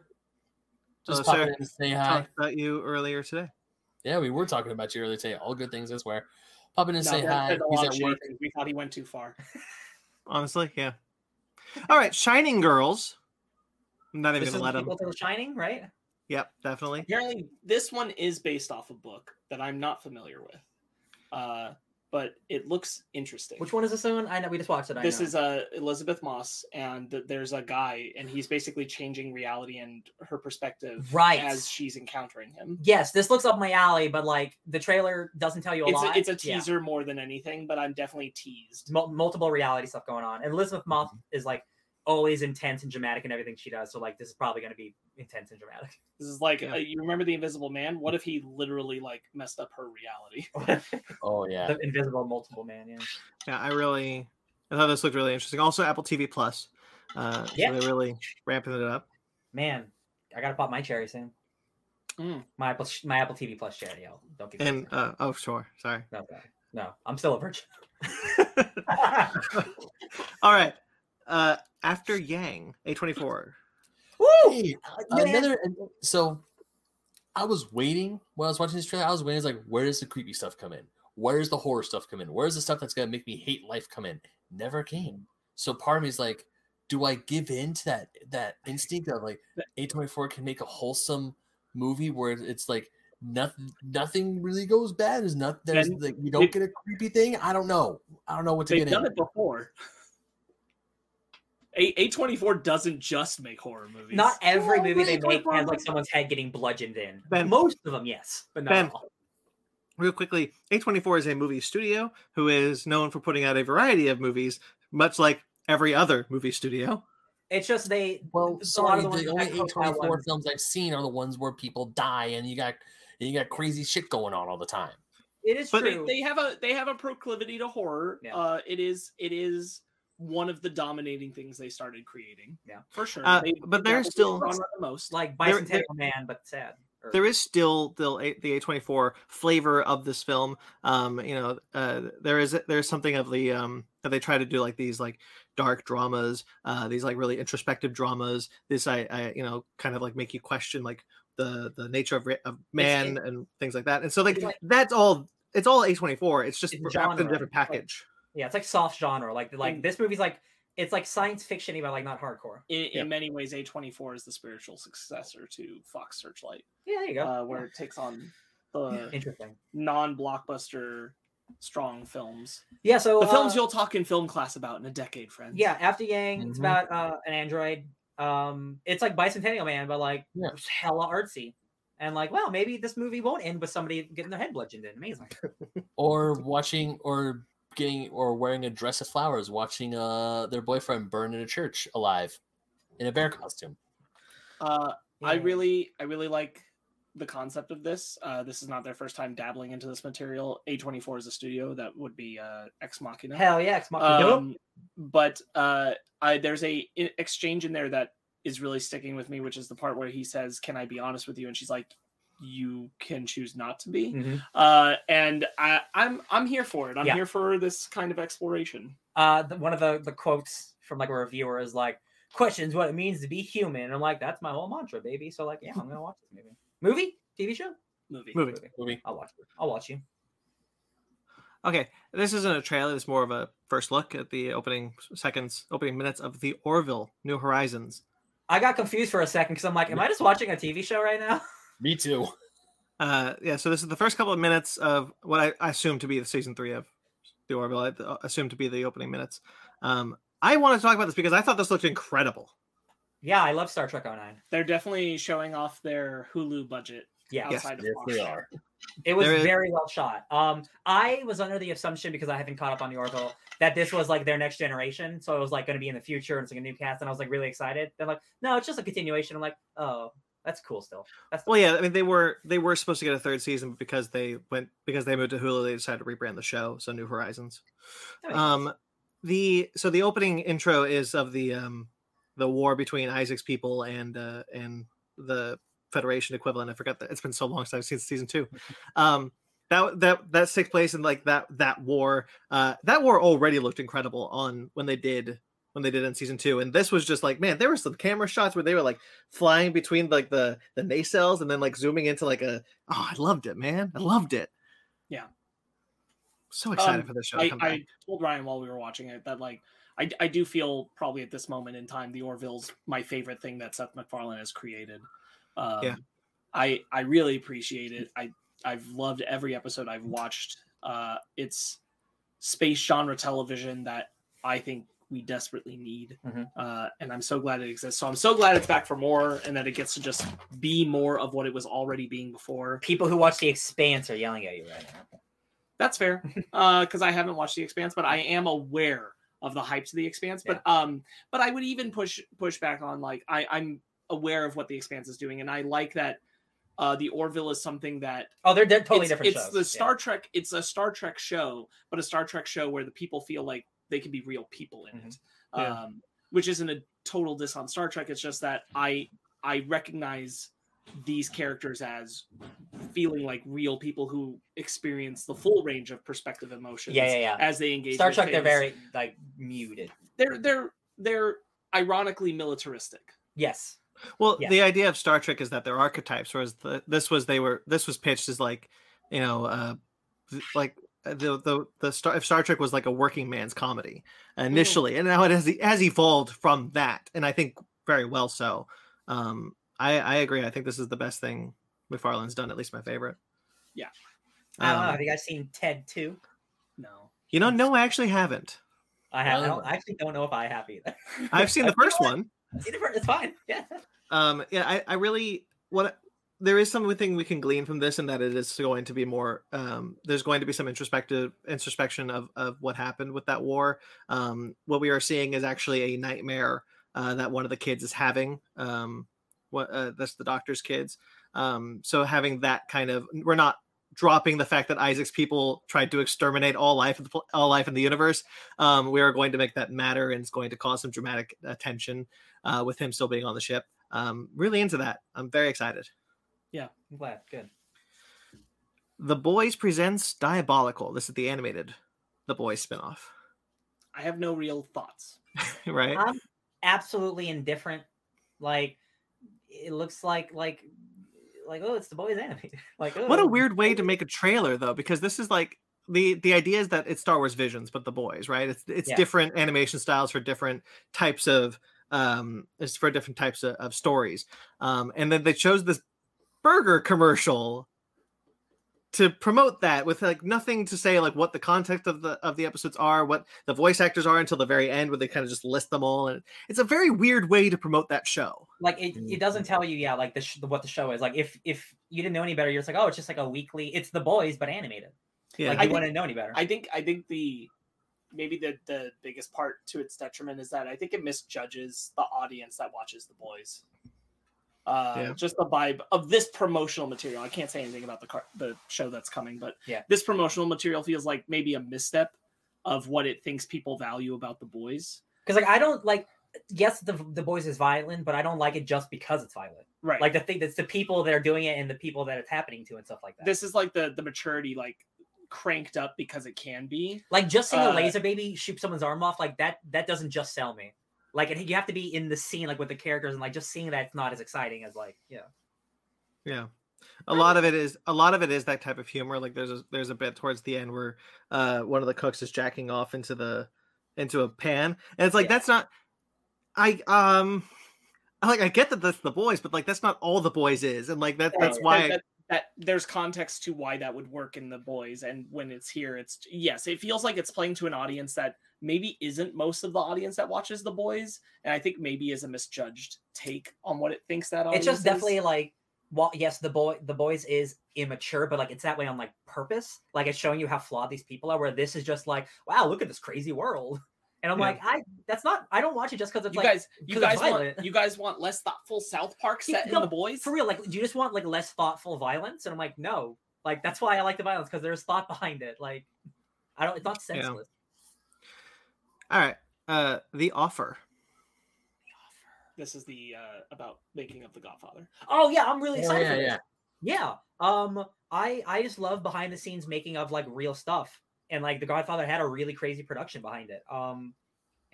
Speaker 3: Just
Speaker 4: Oh,
Speaker 3: popping
Speaker 4: sir.
Speaker 3: in to say hi.
Speaker 4: Talked about you earlier today.
Speaker 3: Yeah, we were talking about you earlier today. All good things, I swear. Popping in to
Speaker 2: No,
Speaker 3: say hi. He's at work.
Speaker 2: We thought he went too far.
Speaker 4: Honestly, yeah. All right, Shining Girls. I'm not even
Speaker 1: This is
Speaker 4: gonna let him.
Speaker 1: people to the Shining, right?
Speaker 4: Yep, definitely.
Speaker 2: Apparently, this one is based off a book that I'm not familiar with, uh, but it looks interesting.
Speaker 1: Which one is this one? I know we just watched it. I
Speaker 2: this
Speaker 1: know.
Speaker 2: is uh, Elisabeth Moss, and th- there's a guy, and he's basically changing reality and her perspective
Speaker 1: Right.
Speaker 2: as she's encountering him.
Speaker 1: yes, this looks up my alley, but like the trailer doesn't tell you a
Speaker 2: It's
Speaker 1: lot.
Speaker 2: a, it's a
Speaker 1: Yeah.
Speaker 2: teaser more than anything, but I'm definitely teased.
Speaker 1: Mul- multiple reality stuff going on, and Elisabeth Moss is like always intense and dramatic in everything she does. So like this is probably going to be intense and dramatic.
Speaker 2: This is like
Speaker 4: Yeah.
Speaker 2: uh, you remember the Invisible Man? What if he literally like messed up her reality?
Speaker 3: Oh yeah.
Speaker 1: the invisible multiple man. Yeah.
Speaker 4: Yeah, I really, I thought this looked really interesting. Also, Apple TV Plus. Uh,
Speaker 1: Yeah.
Speaker 4: so they're really ramping it up.
Speaker 1: Man, I gotta pop my cherry soon.
Speaker 2: Mm.
Speaker 1: My Apple, my Apple TV Plus cherry. Yo, don't get
Speaker 4: And uh, oh, sure, sorry.
Speaker 1: no, no, no, I'm still a virgin.
Speaker 4: All right. Uh, after Yang, A24.
Speaker 3: Hey, another so I was waiting when I was watching this trailer. I was waiting, I was like, where does the creepy stuff come in? Where's the horror stuff come in? Where's the stuff that's gonna make me hate life come in? Never came. Mm. So part of me is like, do I give in to that that instinct of like A24 can make a wholesome movie where it's like nothing nothing really goes bad. There's not there's like you don't get a creepy thing. I don't know. I don't know what to
Speaker 2: They've
Speaker 3: get
Speaker 2: done
Speaker 3: in.
Speaker 2: it before. A twenty four doesn't just make horror movies.
Speaker 1: Not every
Speaker 4: Well,
Speaker 1: movie they
Speaker 4: wait, wait,
Speaker 1: make has like someone's head getting bludgeoned in.
Speaker 4: Ben.
Speaker 1: Most of them, yes, but not
Speaker 4: Ben.
Speaker 1: all.
Speaker 4: real quickly a24 is a movie studio who is known for putting out a variety of movies much like every other movie studio
Speaker 1: It's just they.
Speaker 3: Well, sorry,
Speaker 1: of
Speaker 3: the, only A24 films I've seen are the ones where people die and you got you got crazy shit going on all the time.
Speaker 1: It is
Speaker 4: But
Speaker 2: they, they have a they have a proclivity to horror.
Speaker 1: Yeah.
Speaker 2: Uh, it is it is one of the dominating things they started creating.
Speaker 1: Yeah.
Speaker 2: for sure.
Speaker 4: Uh,
Speaker 2: They-
Speaker 4: but
Speaker 2: they
Speaker 4: there's
Speaker 2: dabble in
Speaker 4: still-
Speaker 2: the genre the most.
Speaker 1: like
Speaker 4: There-
Speaker 1: Bicentennial
Speaker 4: there-
Speaker 1: Man, but sad. Or-
Speaker 4: there is still the A- the A24 flavor of this film. Um, you know, uh, there is there's something of the um that they try to do like these like dark dramas, uh, these like really introspective dramas. This I, I you know kind of like make you question like the the nature of, of man and things like that. And so like,
Speaker 1: like-
Speaker 4: that's all. It's all A24. It's just
Speaker 1: It's
Speaker 4: wrapped in a
Speaker 1: genre,
Speaker 4: different
Speaker 1: like-
Speaker 4: package.
Speaker 1: Yeah, it's like soft genre. Like like this movie's like it's like science fiction, but like not hardcore.
Speaker 2: in,
Speaker 3: Yeah.
Speaker 2: in many ways, A twenty four is the spiritual successor to Fox Searchlight,
Speaker 1: Yeah, there you go.
Speaker 2: uh, where it takes on the
Speaker 1: Interesting.
Speaker 2: non blockbuster strong films.
Speaker 1: Yeah, so
Speaker 2: The films
Speaker 1: uh,
Speaker 2: you'll talk in film class about in a decade, friends.
Speaker 1: Yeah, after Yang, it's
Speaker 3: Mhm.
Speaker 1: about uh, an android. Um, it's like Bicentennial Man, but like
Speaker 3: Yeah.
Speaker 1: hella artsy. And like, well, maybe this movie won't end with somebody getting their head bludgeoned in. Amazing.
Speaker 3: Or watching or getting or wearing a dress of flowers, watching uh their boyfriend burn in a church alive in a bear costume.
Speaker 2: Uh, I really, I really like the concept of this. Uh, this is not their first time dabbling into this material. A24 is a studio that would be uh, Ex Machina.
Speaker 1: hell yeah, Ex Machina.
Speaker 2: Um, but uh, I, there's a exchange in there that is really sticking with me, which is the part where he says, "Can I be honest with you?" And she's like, "You can choose not to be."
Speaker 1: Mhm.
Speaker 2: Uh, and I, I'm I'm here for it. I'm
Speaker 1: Yeah.
Speaker 2: here for this kind of exploration.
Speaker 1: Uh, the, one of the the quotes from like a reviewer is like, "Questions what it means to be human." And I'm like, "That's my whole mantra, baby." So like, yeah, I'm gonna watch this movie. Movie, TV show,
Speaker 2: Movie.
Speaker 4: Movie.
Speaker 3: Movie.
Speaker 1: I'll watch it. I'll watch you.
Speaker 4: Okay, this isn't a trailer. It's more of a first look at the opening seconds, opening minutes of the Orville New Horizons.
Speaker 1: I got confused for a second because I'm like, "Am I just watching a TV show right now?"
Speaker 3: Me too.
Speaker 4: Uh, yeah, so this is the first couple of minutes of what I, I assume to be the season three of the Orville. I uh, assume to be the opening minutes. Um, I want to talk about this because I thought this looked incredible.
Speaker 1: yeah, I love Star Trek 09.
Speaker 2: They're definitely showing off their Hulu budget
Speaker 1: Yeah,
Speaker 4: Yes.
Speaker 2: of
Speaker 3: Yes, they are.
Speaker 1: It was
Speaker 4: There is-
Speaker 1: very well shot. Um, I was under the assumption because I haven't caught up on the Orville that this was like their next generation, so it was like going to be in the future and it's like a new cast, and I was like really excited. They're like, no, it's just a continuation. I'm like, oh, that's cool still. That's
Speaker 4: Well, yeah, I mean they were they were supposed to get a third season, but because they went because they moved to Hulu, they decided to rebrand the show, so New Horizons.
Speaker 1: makes sense.
Speaker 4: Um, the so the opening intro is of the um the war between Isaac's people and uh and the Federation equivalent. I forgot that it's been so long since I've seen season two. Um, that that that takes place in like that that war. Uh, that war already looked incredible on when they did when they did in season two, and this was just like man, there were some camera shots where they were like flying between like the the nacelles and then like zooming into like a oh, I loved it, man, I loved it.
Speaker 2: Yeah.
Speaker 4: So excited
Speaker 2: Um,
Speaker 4: for this show.
Speaker 2: I. I told Ryan while we were watching it that like I, I do feel probably at this moment in time the Orville's my favorite thing that Seth MacFarlane has created. Um,
Speaker 4: Yeah.
Speaker 2: I I really appreciate it. I I've loved every episode I've watched. Uh, it's space genre television that I think we desperately need,
Speaker 1: Mhm.
Speaker 2: uh, and I'm so glad it exists. So I'm so glad it's back for more, and that it gets to just be more of what it was already being before.
Speaker 1: People who watch The Expanse are yelling at you right now.
Speaker 2: That's fair, because I haven't watched The Expanse, but I am aware of the hype to The Expanse. But um, but I would even push push back on like I I'm aware of what The Expanse is doing, and I like that. Uh, the Orville is something that
Speaker 1: Oh, they're, they're totally
Speaker 2: it's,
Speaker 1: different
Speaker 2: it's
Speaker 1: shows.
Speaker 2: the
Speaker 1: yeah.
Speaker 2: Star Trek. It's a Star Trek show, but a Star Trek show where the people feel like they can be real people in it,
Speaker 4: Yeah.
Speaker 2: um, which isn't a total diss on Star Trek. It's just that I I recognize these characters as feeling like real people who experience the full range of perspective emotions
Speaker 1: Yeah, yeah, yeah.
Speaker 2: as they engage.
Speaker 1: Star
Speaker 2: with
Speaker 1: Trek, they're very like muted.
Speaker 2: they're they're they're ironically militaristic.
Speaker 1: Yes.
Speaker 4: Well,
Speaker 1: Yeah.
Speaker 4: the idea of Star Trek is that they're archetypes, whereas the, this was they were this was pitched as like, you know, uh, like the the the Star if Star Trek was like a working man's comedy initially, and now it has has evolved from that, and I think very well so. Um, I I agree. I think this is the best thing MacFarlane's done, at least my favorite.
Speaker 2: Yeah.
Speaker 1: I don't know.
Speaker 4: Um,
Speaker 1: Have you guys seen Ted 2?
Speaker 2: No.
Speaker 4: you know, no, I actually haven't.
Speaker 1: I have. I,
Speaker 3: Well-
Speaker 1: don't, I actually don't know if I have either.
Speaker 4: I've seen the first one.
Speaker 1: Seen the first- It's fine. Yeah.
Speaker 4: Um, yeah, I, I really what there is something we can glean from this, and that it is going to be more. Um, there's going to be some introspective introspection of of what happened with that war. Um, what we are seeing is actually a nightmare uh, that one of the kids is having. Um, what uh, that's the doctor's kids. Um, so having that kind of we're not dropping the fact that Isaac's people tried to exterminate all life the all life in the universe. Um, we are going to make that matter, and it's going to cause some dramatic attention uh, with him still being on the ship. Um, really into that. I'm very excited.
Speaker 1: I'm glad. Good.
Speaker 4: The Boys presents Diabolical. This is the animated The Boys spinoff,
Speaker 2: I have no real thoughts.
Speaker 4: right?
Speaker 1: I'm absolutely indifferent. Like, it looks like like like oh, it's the boys anime. like,
Speaker 4: What a
Speaker 1: oh.
Speaker 4: weird way to make a trailer, though, because this is like the the idea is that it's Star Wars Visions, but the boys, right? It's it's
Speaker 1: Yeah.
Speaker 4: different animation styles for different types of um, it's for different types of, of stories. Um, and then they chose this burger commercial to promote that with like nothing to say like what the context of the of the episodes are, what the voice actors are until the very end, where they kind of just list them all. And it's a very weird way to promote that show.
Speaker 1: like it, it doesn't mm-hmm. tell you yeah like the sh- what the show is like if if you didn't know any better you're just like oh it's just like a weekly it's the boys but animated
Speaker 4: Yeah,
Speaker 1: like
Speaker 2: I
Speaker 1: you
Speaker 2: think-
Speaker 1: wouldn't know any better
Speaker 2: I think I think the maybe the the biggest part to its detriment is that I think it misjudges the audience that watches the boys. Uh,
Speaker 4: Yeah.
Speaker 2: Just the vibe of this promotional material. I can't say anything about the car- the show that's coming, but
Speaker 1: Yeah.
Speaker 2: this promotional material feels like maybe a misstep of what it thinks people value about the boys.
Speaker 1: because like i don't like yes the the boys is violent but i don't like it just because it's violent
Speaker 2: Right.
Speaker 1: like the thing that's the people that are doing it and the people that it's happening to and stuff like that
Speaker 2: this is like the the maturity like cranked up because it can be.
Speaker 1: like just seeing
Speaker 2: uh,
Speaker 1: a laser baby shoot someone's arm off like that that doesn't just sell me like it, you have to be in the scene like with the characters and like just seeing that's not as exciting as like yeah
Speaker 4: Yeah. A lot of it is a lot of it is that type of humor. Like there's a there's a bit towards the end where uh one of the cooks is jacking off into the into a pan. And it's like
Speaker 1: Yeah.
Speaker 4: that's not I um I like I get that that's the boys, but like that's not all the boys is. And like that that's
Speaker 2: Right,
Speaker 4: why
Speaker 2: that, that, that there's context to why that would work in the boys and when it's here it's yes it feels like it's playing to an audience that maybe isn't most of the audience that watches the boys and i think maybe is a misjudged take on what it thinks that audience
Speaker 1: it's just
Speaker 2: is.
Speaker 1: definitely like well yes the boy the boys is immature but like it's that way on like purpose like it's showing you how flawed these people are where this is just like wow look at this crazy world and i'm
Speaker 4: Yeah.
Speaker 1: like i that's not i don't watch it just because it's
Speaker 2: you
Speaker 1: like
Speaker 2: guys you
Speaker 1: 'cause it's
Speaker 2: guys want
Speaker 1: violent.
Speaker 2: you guys want less thoughtful south park
Speaker 1: Yeah,
Speaker 2: set in the boys
Speaker 1: for real like do you just want like less thoughtful violence and i'm like no like that's why i like the violence because there's thought behind it like i don't it's not
Speaker 4: Yeah.
Speaker 1: senseless
Speaker 4: all right. Uh the offer.
Speaker 2: this is the uh about making of the godfather
Speaker 1: oh yeah i'm really
Speaker 3: Oh,
Speaker 1: excited
Speaker 3: yeah,
Speaker 1: for this.
Speaker 3: yeah.
Speaker 1: Yeah. Um I I just love behind the scenes making of like real stuff. And like The Godfather had a really crazy production behind it. Um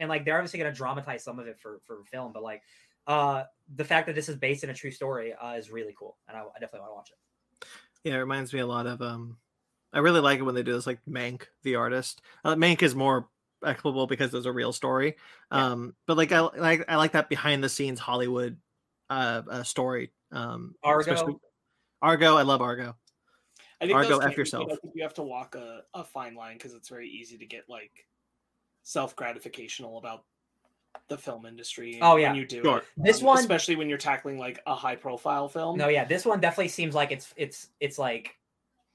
Speaker 1: and like they're obviously gonna dramatize some of it for for film, but like uh the fact that this is based in a true story uh, is really cool. And I, I definitely want to watch it.
Speaker 4: Yeah, it reminds me a lot of um I really like it when they do this like Mank, the artist. Uh, Mank is more applicable because there's a real story.
Speaker 1: Yeah.
Speaker 4: Um but like I like I like that behind the scenes Hollywood uh, uh story. Um
Speaker 1: Argo.
Speaker 4: Argo, I love Argo.
Speaker 2: I think
Speaker 4: Argo, F
Speaker 2: can be good.
Speaker 4: yourself.
Speaker 2: I think you have to walk a, a fine line because it's very easy to get like self gratificational about the film industry.
Speaker 1: Oh, yeah.
Speaker 2: when you do
Speaker 4: Sure.
Speaker 2: it.
Speaker 1: This
Speaker 2: Um,
Speaker 1: one
Speaker 2: especially when you're tackling like a high profile film.
Speaker 1: No, yeah, this one definitely seems like it's it's it's like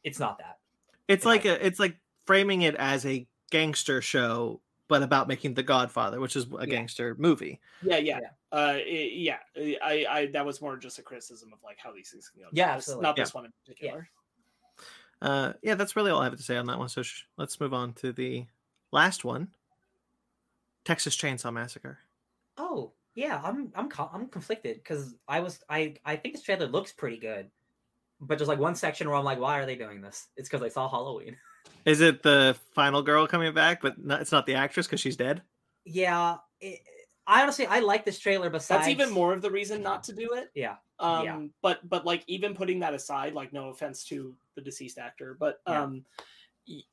Speaker 1: it's not that.
Speaker 4: It's
Speaker 1: Yeah.
Speaker 4: like a it's like framing it as a gangster show but about making The Godfather, which is a
Speaker 1: Yeah.
Speaker 4: gangster movie.
Speaker 2: Yeah, yeah,
Speaker 1: Yeah.
Speaker 2: Uh, i- yeah. I, I, that was more just a criticism of like how these things can go.
Speaker 1: Yeah,
Speaker 2: Not this-
Speaker 1: absolutely.
Speaker 2: Not
Speaker 4: Yeah.
Speaker 2: this one in particular.
Speaker 4: Uh yeah, that's really all I have to say on that one. So sh- let's move on to the last one. Texas Chainsaw Massacre.
Speaker 1: Oh, yeah, I'm I'm co- I'm conflicted because I was I I think this trailer looks pretty good. But there's like one section where I'm like, why are they doing this? It's because I saw Halloween.
Speaker 4: Is it the final girl coming back, but not, it's not the actress because she's dead?
Speaker 1: Yeah, it, I honestly I like this trailer. Besides,
Speaker 2: That's even more of the reason not to do it.
Speaker 1: Yeah,
Speaker 2: Um,
Speaker 1: Yeah.
Speaker 2: but but like even putting that aside, like no offense to the deceased actor, but
Speaker 1: Yeah.
Speaker 2: um, y-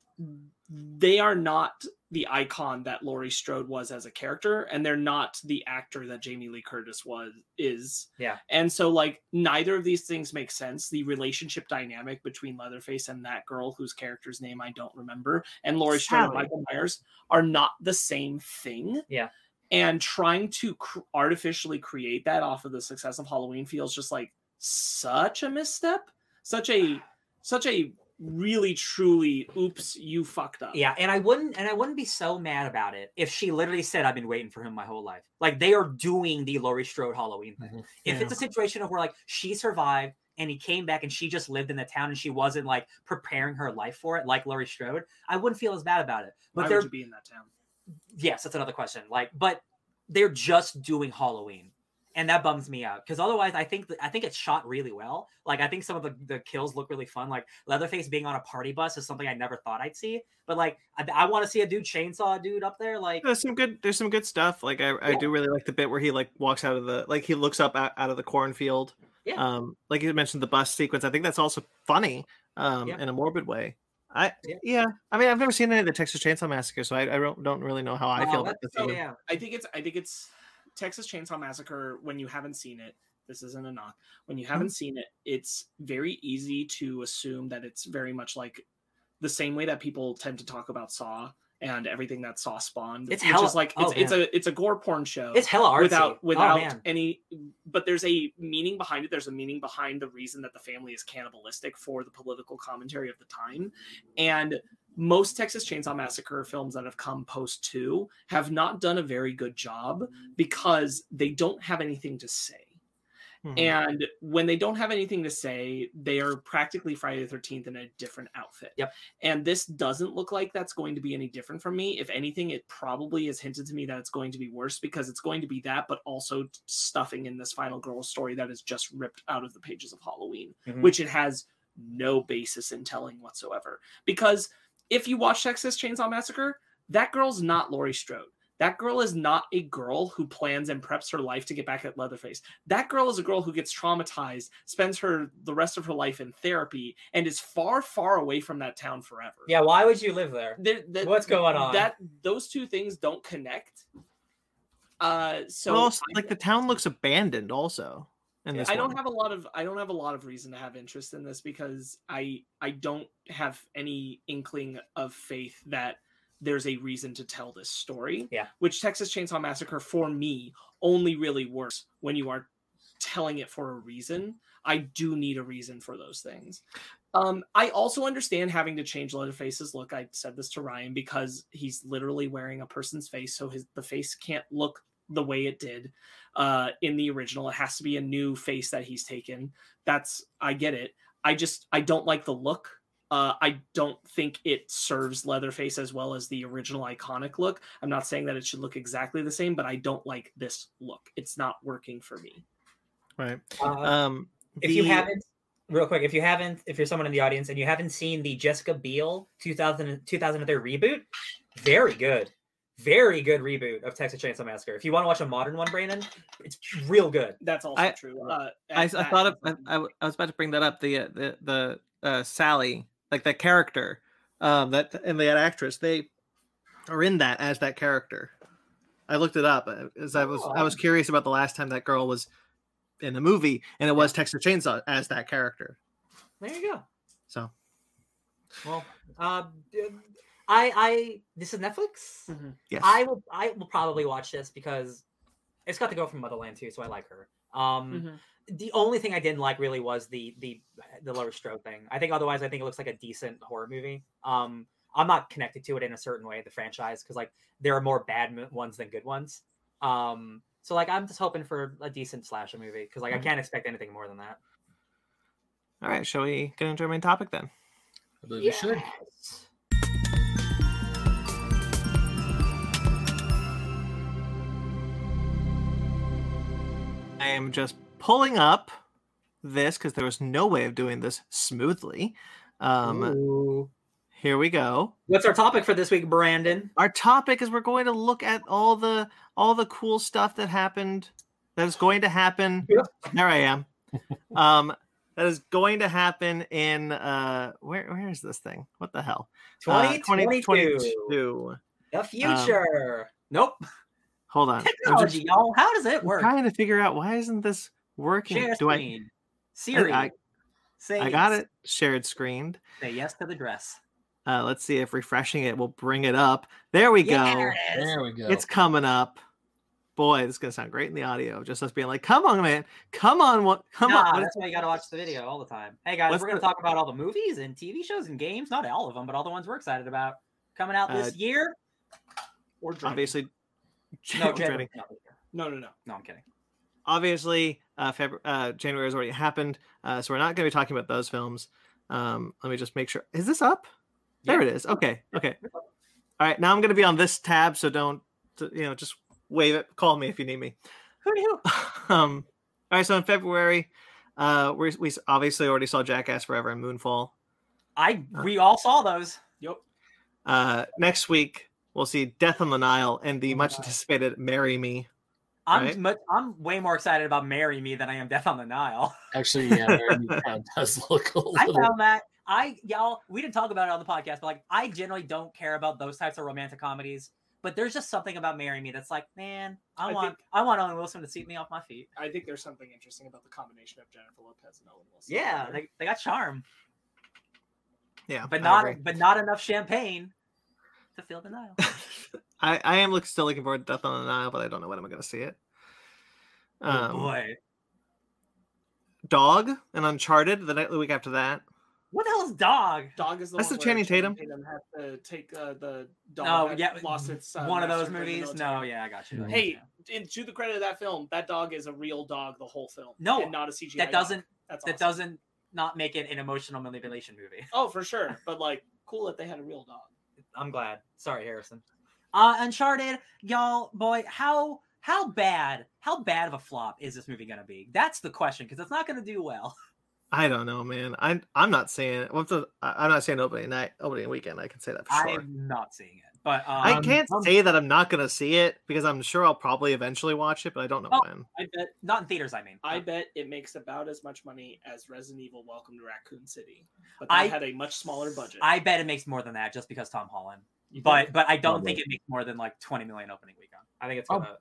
Speaker 2: they are not the icon that Laurie Strode was as a character, and they're not the actor that Jamie Lee Curtis was is.
Speaker 1: Yeah.
Speaker 2: And so like neither of these things make sense. The relationship dynamic between Leatherface and that girl whose character's name I don't remember, and Laurie Strode and Michael Myers are not the same thing.
Speaker 1: Yeah.
Speaker 2: And trying to cr- artificially create that off of the success of Halloween feels just like such a misstep, such a such a really truly oops you fucked up.
Speaker 1: Yeah, and I wouldn't and I wouldn't be so mad about it if she literally said I've been waiting for him my whole life. Like they are doing the Laurie Strode Halloween thing.
Speaker 3: Mhm.
Speaker 1: If
Speaker 4: Yeah.
Speaker 1: it's a situation of where like she survived and he came back and she just lived in the town and she wasn't like preparing her life for it like Laurie Strode, I wouldn't feel as bad about it. But
Speaker 2: Why
Speaker 1: they're
Speaker 2: would you be in that town?
Speaker 1: yes, that's another question. Like, but they're just doing Halloween, and that bums me out because otherwise, I think th- I think it's shot really well. Like, I think some of the, the kills look really fun. Like Leatherface being on a party bus is something I never thought I'd see. But like, I, I want to see a dude chainsaw a dude up there. Like,
Speaker 4: There's some good. There's some good stuff. Like I, I do really like the bit where he like walks out of the like he looks up out, out of the cornfield.
Speaker 1: Yeah.
Speaker 4: Um, like you mentioned the bus sequence. I think that's also funny. Um,
Speaker 1: Yeah.
Speaker 4: in a morbid way. I
Speaker 1: Yeah.
Speaker 4: yeah. I mean, I've never seen any of the Texas Chainsaw Massacre, so I, I don't don't really know how I
Speaker 1: oh,
Speaker 4: feel about
Speaker 1: that's-
Speaker 4: this.
Speaker 1: oh,
Speaker 4: one.
Speaker 1: yeah,
Speaker 2: I think it's I think it's Texas Chainsaw Massacre when you haven't seen it. This isn't a knock. When you haven't hmm. seen it, it's very easy to assume that it's very much like the same way that people tend to talk about Saw and everything that Saw spawned.
Speaker 1: It's hella-
Speaker 2: is like
Speaker 1: oh,
Speaker 2: it's, it's a it's a gore porn show.
Speaker 1: it's hella artsy.
Speaker 2: without
Speaker 1: Oh,
Speaker 2: without
Speaker 1: man.
Speaker 2: any but there's a meaning behind it there's a meaning behind the reason that the family is cannibalistic for the political commentary of the time and most texas chainsaw massacre films that have come post 2 have not done a very good job because they don't have anything to say
Speaker 4: Mhm.
Speaker 2: and when they don't have anything to say, they are practically Friday the 13th in a different outfit.
Speaker 1: Yep.
Speaker 2: And this doesn't look like that's going to be any different from me. If anything, it probably is hinted to me that it's going to be worse because it's going to be that, but also stuffing in this final girl story that is just ripped out of the pages of Halloween,
Speaker 1: Mhm.
Speaker 2: which it has no basis in telling whatsoever. Because if you watch Texas Chainsaw Massacre, that girl's not Laurie Strode. That girl is not a girl who plans and preps her life to get back at Leatherface. That girl is a girl who gets traumatized, spends her the rest of her life in therapy, and is far, far away from that town forever.
Speaker 1: Yeah, why would you live there?
Speaker 2: There- that-
Speaker 1: What's going on?
Speaker 2: That those two things don't connect. Uh, so
Speaker 4: also,
Speaker 2: I-
Speaker 4: like the town looks abandoned. Also,
Speaker 2: I don't
Speaker 4: one.
Speaker 2: have a lot of I don't have a lot of reason to have interest in this because I I don't have any inkling of faith that there's a reason to tell this story.
Speaker 1: Yeah.
Speaker 2: Which Texas Chainsaw Massacre for me only really works when you are telling it for a reason. I do need a reason for those things. Um, I also understand having to change Leatherface's look. I said this to Ryan because he's literally wearing a person's face, so his the face can't look the way it did uh, in the original. It has to be a new face that he's taken. That's I get it. I just I don't like the look. Uh, I don't think it serves Leatherface as well as the original iconic look. I'm not saying that it should look exactly the same, but I don't like this look. It's not working for me.
Speaker 4: right.
Speaker 1: Uh,
Speaker 4: Um,
Speaker 1: if you haven't real quick if you haven't if you're someone in the audience and you haven't seen the jessica biel 2000 2003 reboot very good very good reboot of texas chainsaw massacre if you want to watch a modern one brandon it's real good
Speaker 2: That's also
Speaker 4: I-
Speaker 2: true. Uh,
Speaker 4: I, I
Speaker 2: that-
Speaker 4: thought of, I, I I was about to bring that up. The uh, the the uh, Sally, like that character, um, that and that actress, they are in that as that character. I looked it up uh, as I was I was curious about the last time that girl was in the movie, and it was Texas Chainsaw as that character.
Speaker 1: there you go
Speaker 4: So
Speaker 1: well uh i i this is netflix
Speaker 2: Mhm.
Speaker 4: yes,
Speaker 1: i will i will probably watch this because it's got the girl from motherland too so i like her um
Speaker 2: Mhm.
Speaker 1: the only thing I didn't like really was the the the Laurie Strode thing. I think otherwise I think it looks like a decent horror movie. Um I'm not connected to it in a certain way, the franchise, because like there are more bad mo- ones than good ones. Um so like I'm just hoping for a decent slasher movie because like I can't expect anything more than that.
Speaker 4: all right. Shall we get into our main topic then?
Speaker 3: I believe you should.
Speaker 4: I am just pulling up this because there was no way of doing this smoothly. Um,
Speaker 1: Ooh.
Speaker 4: here we go.
Speaker 1: What's our topic for this week, Brandon?
Speaker 4: our topic is we're going to look at all the all the cool stuff that happened that is going to happen
Speaker 1: Yeah.
Speaker 4: there i am um that is going to happen in uh where where is this thing? What the hell? Uh,
Speaker 5: 2022.
Speaker 4: 2022.
Speaker 5: The future. nope.
Speaker 4: Hold on. I'm just
Speaker 1: Technology, y'all. How does it work?
Speaker 4: trying to figure out why isn't this working?
Speaker 1: Share
Speaker 4: Do I.
Speaker 1: Siri.
Speaker 4: I-
Speaker 1: say
Speaker 4: I got it shared screened.
Speaker 1: Say yes to the dress.
Speaker 4: Uh let's see if refreshing it will bring it up. There we
Speaker 1: Yeah,
Speaker 4: go.
Speaker 1: there it is.
Speaker 3: There we go.
Speaker 4: It's coming up. Boy, this is gonna sound great in the audio. Just us being like, "Come on, man, come on, what? Come
Speaker 1: Nah,
Speaker 4: on." What
Speaker 1: that's why you got to watch the video all the time. Hey guys,
Speaker 4: What's
Speaker 1: we're going to
Speaker 4: the-
Speaker 1: talk about all the movies and TV shows and games. Not all of them, but all the ones we're excited about coming out this
Speaker 4: Uh,
Speaker 1: year.
Speaker 2: Or dreading.
Speaker 4: obviously,
Speaker 1: No,
Speaker 4: January.
Speaker 1: No,
Speaker 2: No, no, no.
Speaker 1: I'm kidding.
Speaker 4: obviously, uh, February, uh, January has already happened, uh, so we're not going to be talking about those films. Um, let me just make sure. Is this up? There it is. Okay, okay. All right, now I'm going to be on this tab, so don't you know, just wave it. Call me if you need me. Um, all right, so in February, uh, we we obviously already saw Jackass Forever and Moonfall.
Speaker 1: I we all saw those.
Speaker 2: Yep.
Speaker 4: Uh, next week we'll see Death on the Nile and the
Speaker 2: Oh,
Speaker 4: much
Speaker 2: wow.
Speaker 4: anticipated Marry Me.
Speaker 1: I'm
Speaker 4: Right.
Speaker 1: much, I'm way more excited about "Marry Me" than I am "Death on the Nile."
Speaker 3: Actually, yeah, Mary Me does look a
Speaker 1: I
Speaker 3: little.
Speaker 1: I found that I y'all we didn't talk about it on the podcast, but like I generally don't care about those types of romantic comedies. But there's just something about "Marry Me" that's like, man, I,
Speaker 2: I
Speaker 1: want
Speaker 2: think-
Speaker 1: I want Owen Wilson to sweep me off my feet.
Speaker 2: I think there's something interesting about the combination of Jennifer Lopez and Owen Wilson.
Speaker 1: Yeah, they, they got charm,
Speaker 4: Yeah,
Speaker 1: but
Speaker 4: I
Speaker 1: not
Speaker 4: agree.
Speaker 1: but not enough champagne to fill the Nile.
Speaker 4: I, I am look, still looking forward to Death on the Nile, but I don't know when I'm going to see it.
Speaker 1: oh
Speaker 4: Um,
Speaker 1: boy,
Speaker 4: Dog and Uncharted the, night, the week after that.
Speaker 1: what the hell is dog?
Speaker 2: Dog is the
Speaker 4: That's
Speaker 2: one
Speaker 4: the Channing Tatum.
Speaker 2: Tatum had to take uh, the dog.
Speaker 1: Oh yeah,
Speaker 2: lost its uh,
Speaker 1: one of those
Speaker 2: master in the
Speaker 1: movies. No, yeah, I got you.
Speaker 2: Hey,
Speaker 1: you.
Speaker 2: and to the credit of that film, that dog is a real dog the whole film.
Speaker 1: No,
Speaker 2: and not a CGI.
Speaker 1: that doesn't
Speaker 2: That's
Speaker 1: that
Speaker 2: awesome.
Speaker 1: doesn't not make it an emotional manipulation movie.
Speaker 2: Oh, for sure. But like, cool that they had a real dog.
Speaker 5: I'm glad. Sorry, Harrison.
Speaker 1: Uh Uncharted, y'all, boy, how how bad how bad of a flop is this movie gonna be? That's the question because it's not gonna do well.
Speaker 4: I don't know, man. I'm I'm not saying what's the, I- I'm not saying opening night, opening weekend. I can say that for sure.
Speaker 1: I'm not seeing it, but um,
Speaker 4: I can't
Speaker 1: um,
Speaker 4: say that I'm not going to see it because I'm sure I'll probably eventually watch it, but I don't know
Speaker 1: Oh.
Speaker 4: when.
Speaker 2: I bet.
Speaker 1: not in theaters. I mean,
Speaker 2: I
Speaker 1: Uh,
Speaker 2: bet it makes about as much money as Resident Evil: Welcome to Raccoon City, but that
Speaker 1: I-
Speaker 2: had a much smaller budget.
Speaker 1: I bet it makes more than that just because Tom Holland.
Speaker 2: You
Speaker 1: But
Speaker 2: think?
Speaker 1: but I don't
Speaker 3: Probably.
Speaker 1: think it makes more than like 20 million opening weekend.
Speaker 5: I think it's
Speaker 3: I'll-
Speaker 5: gonna.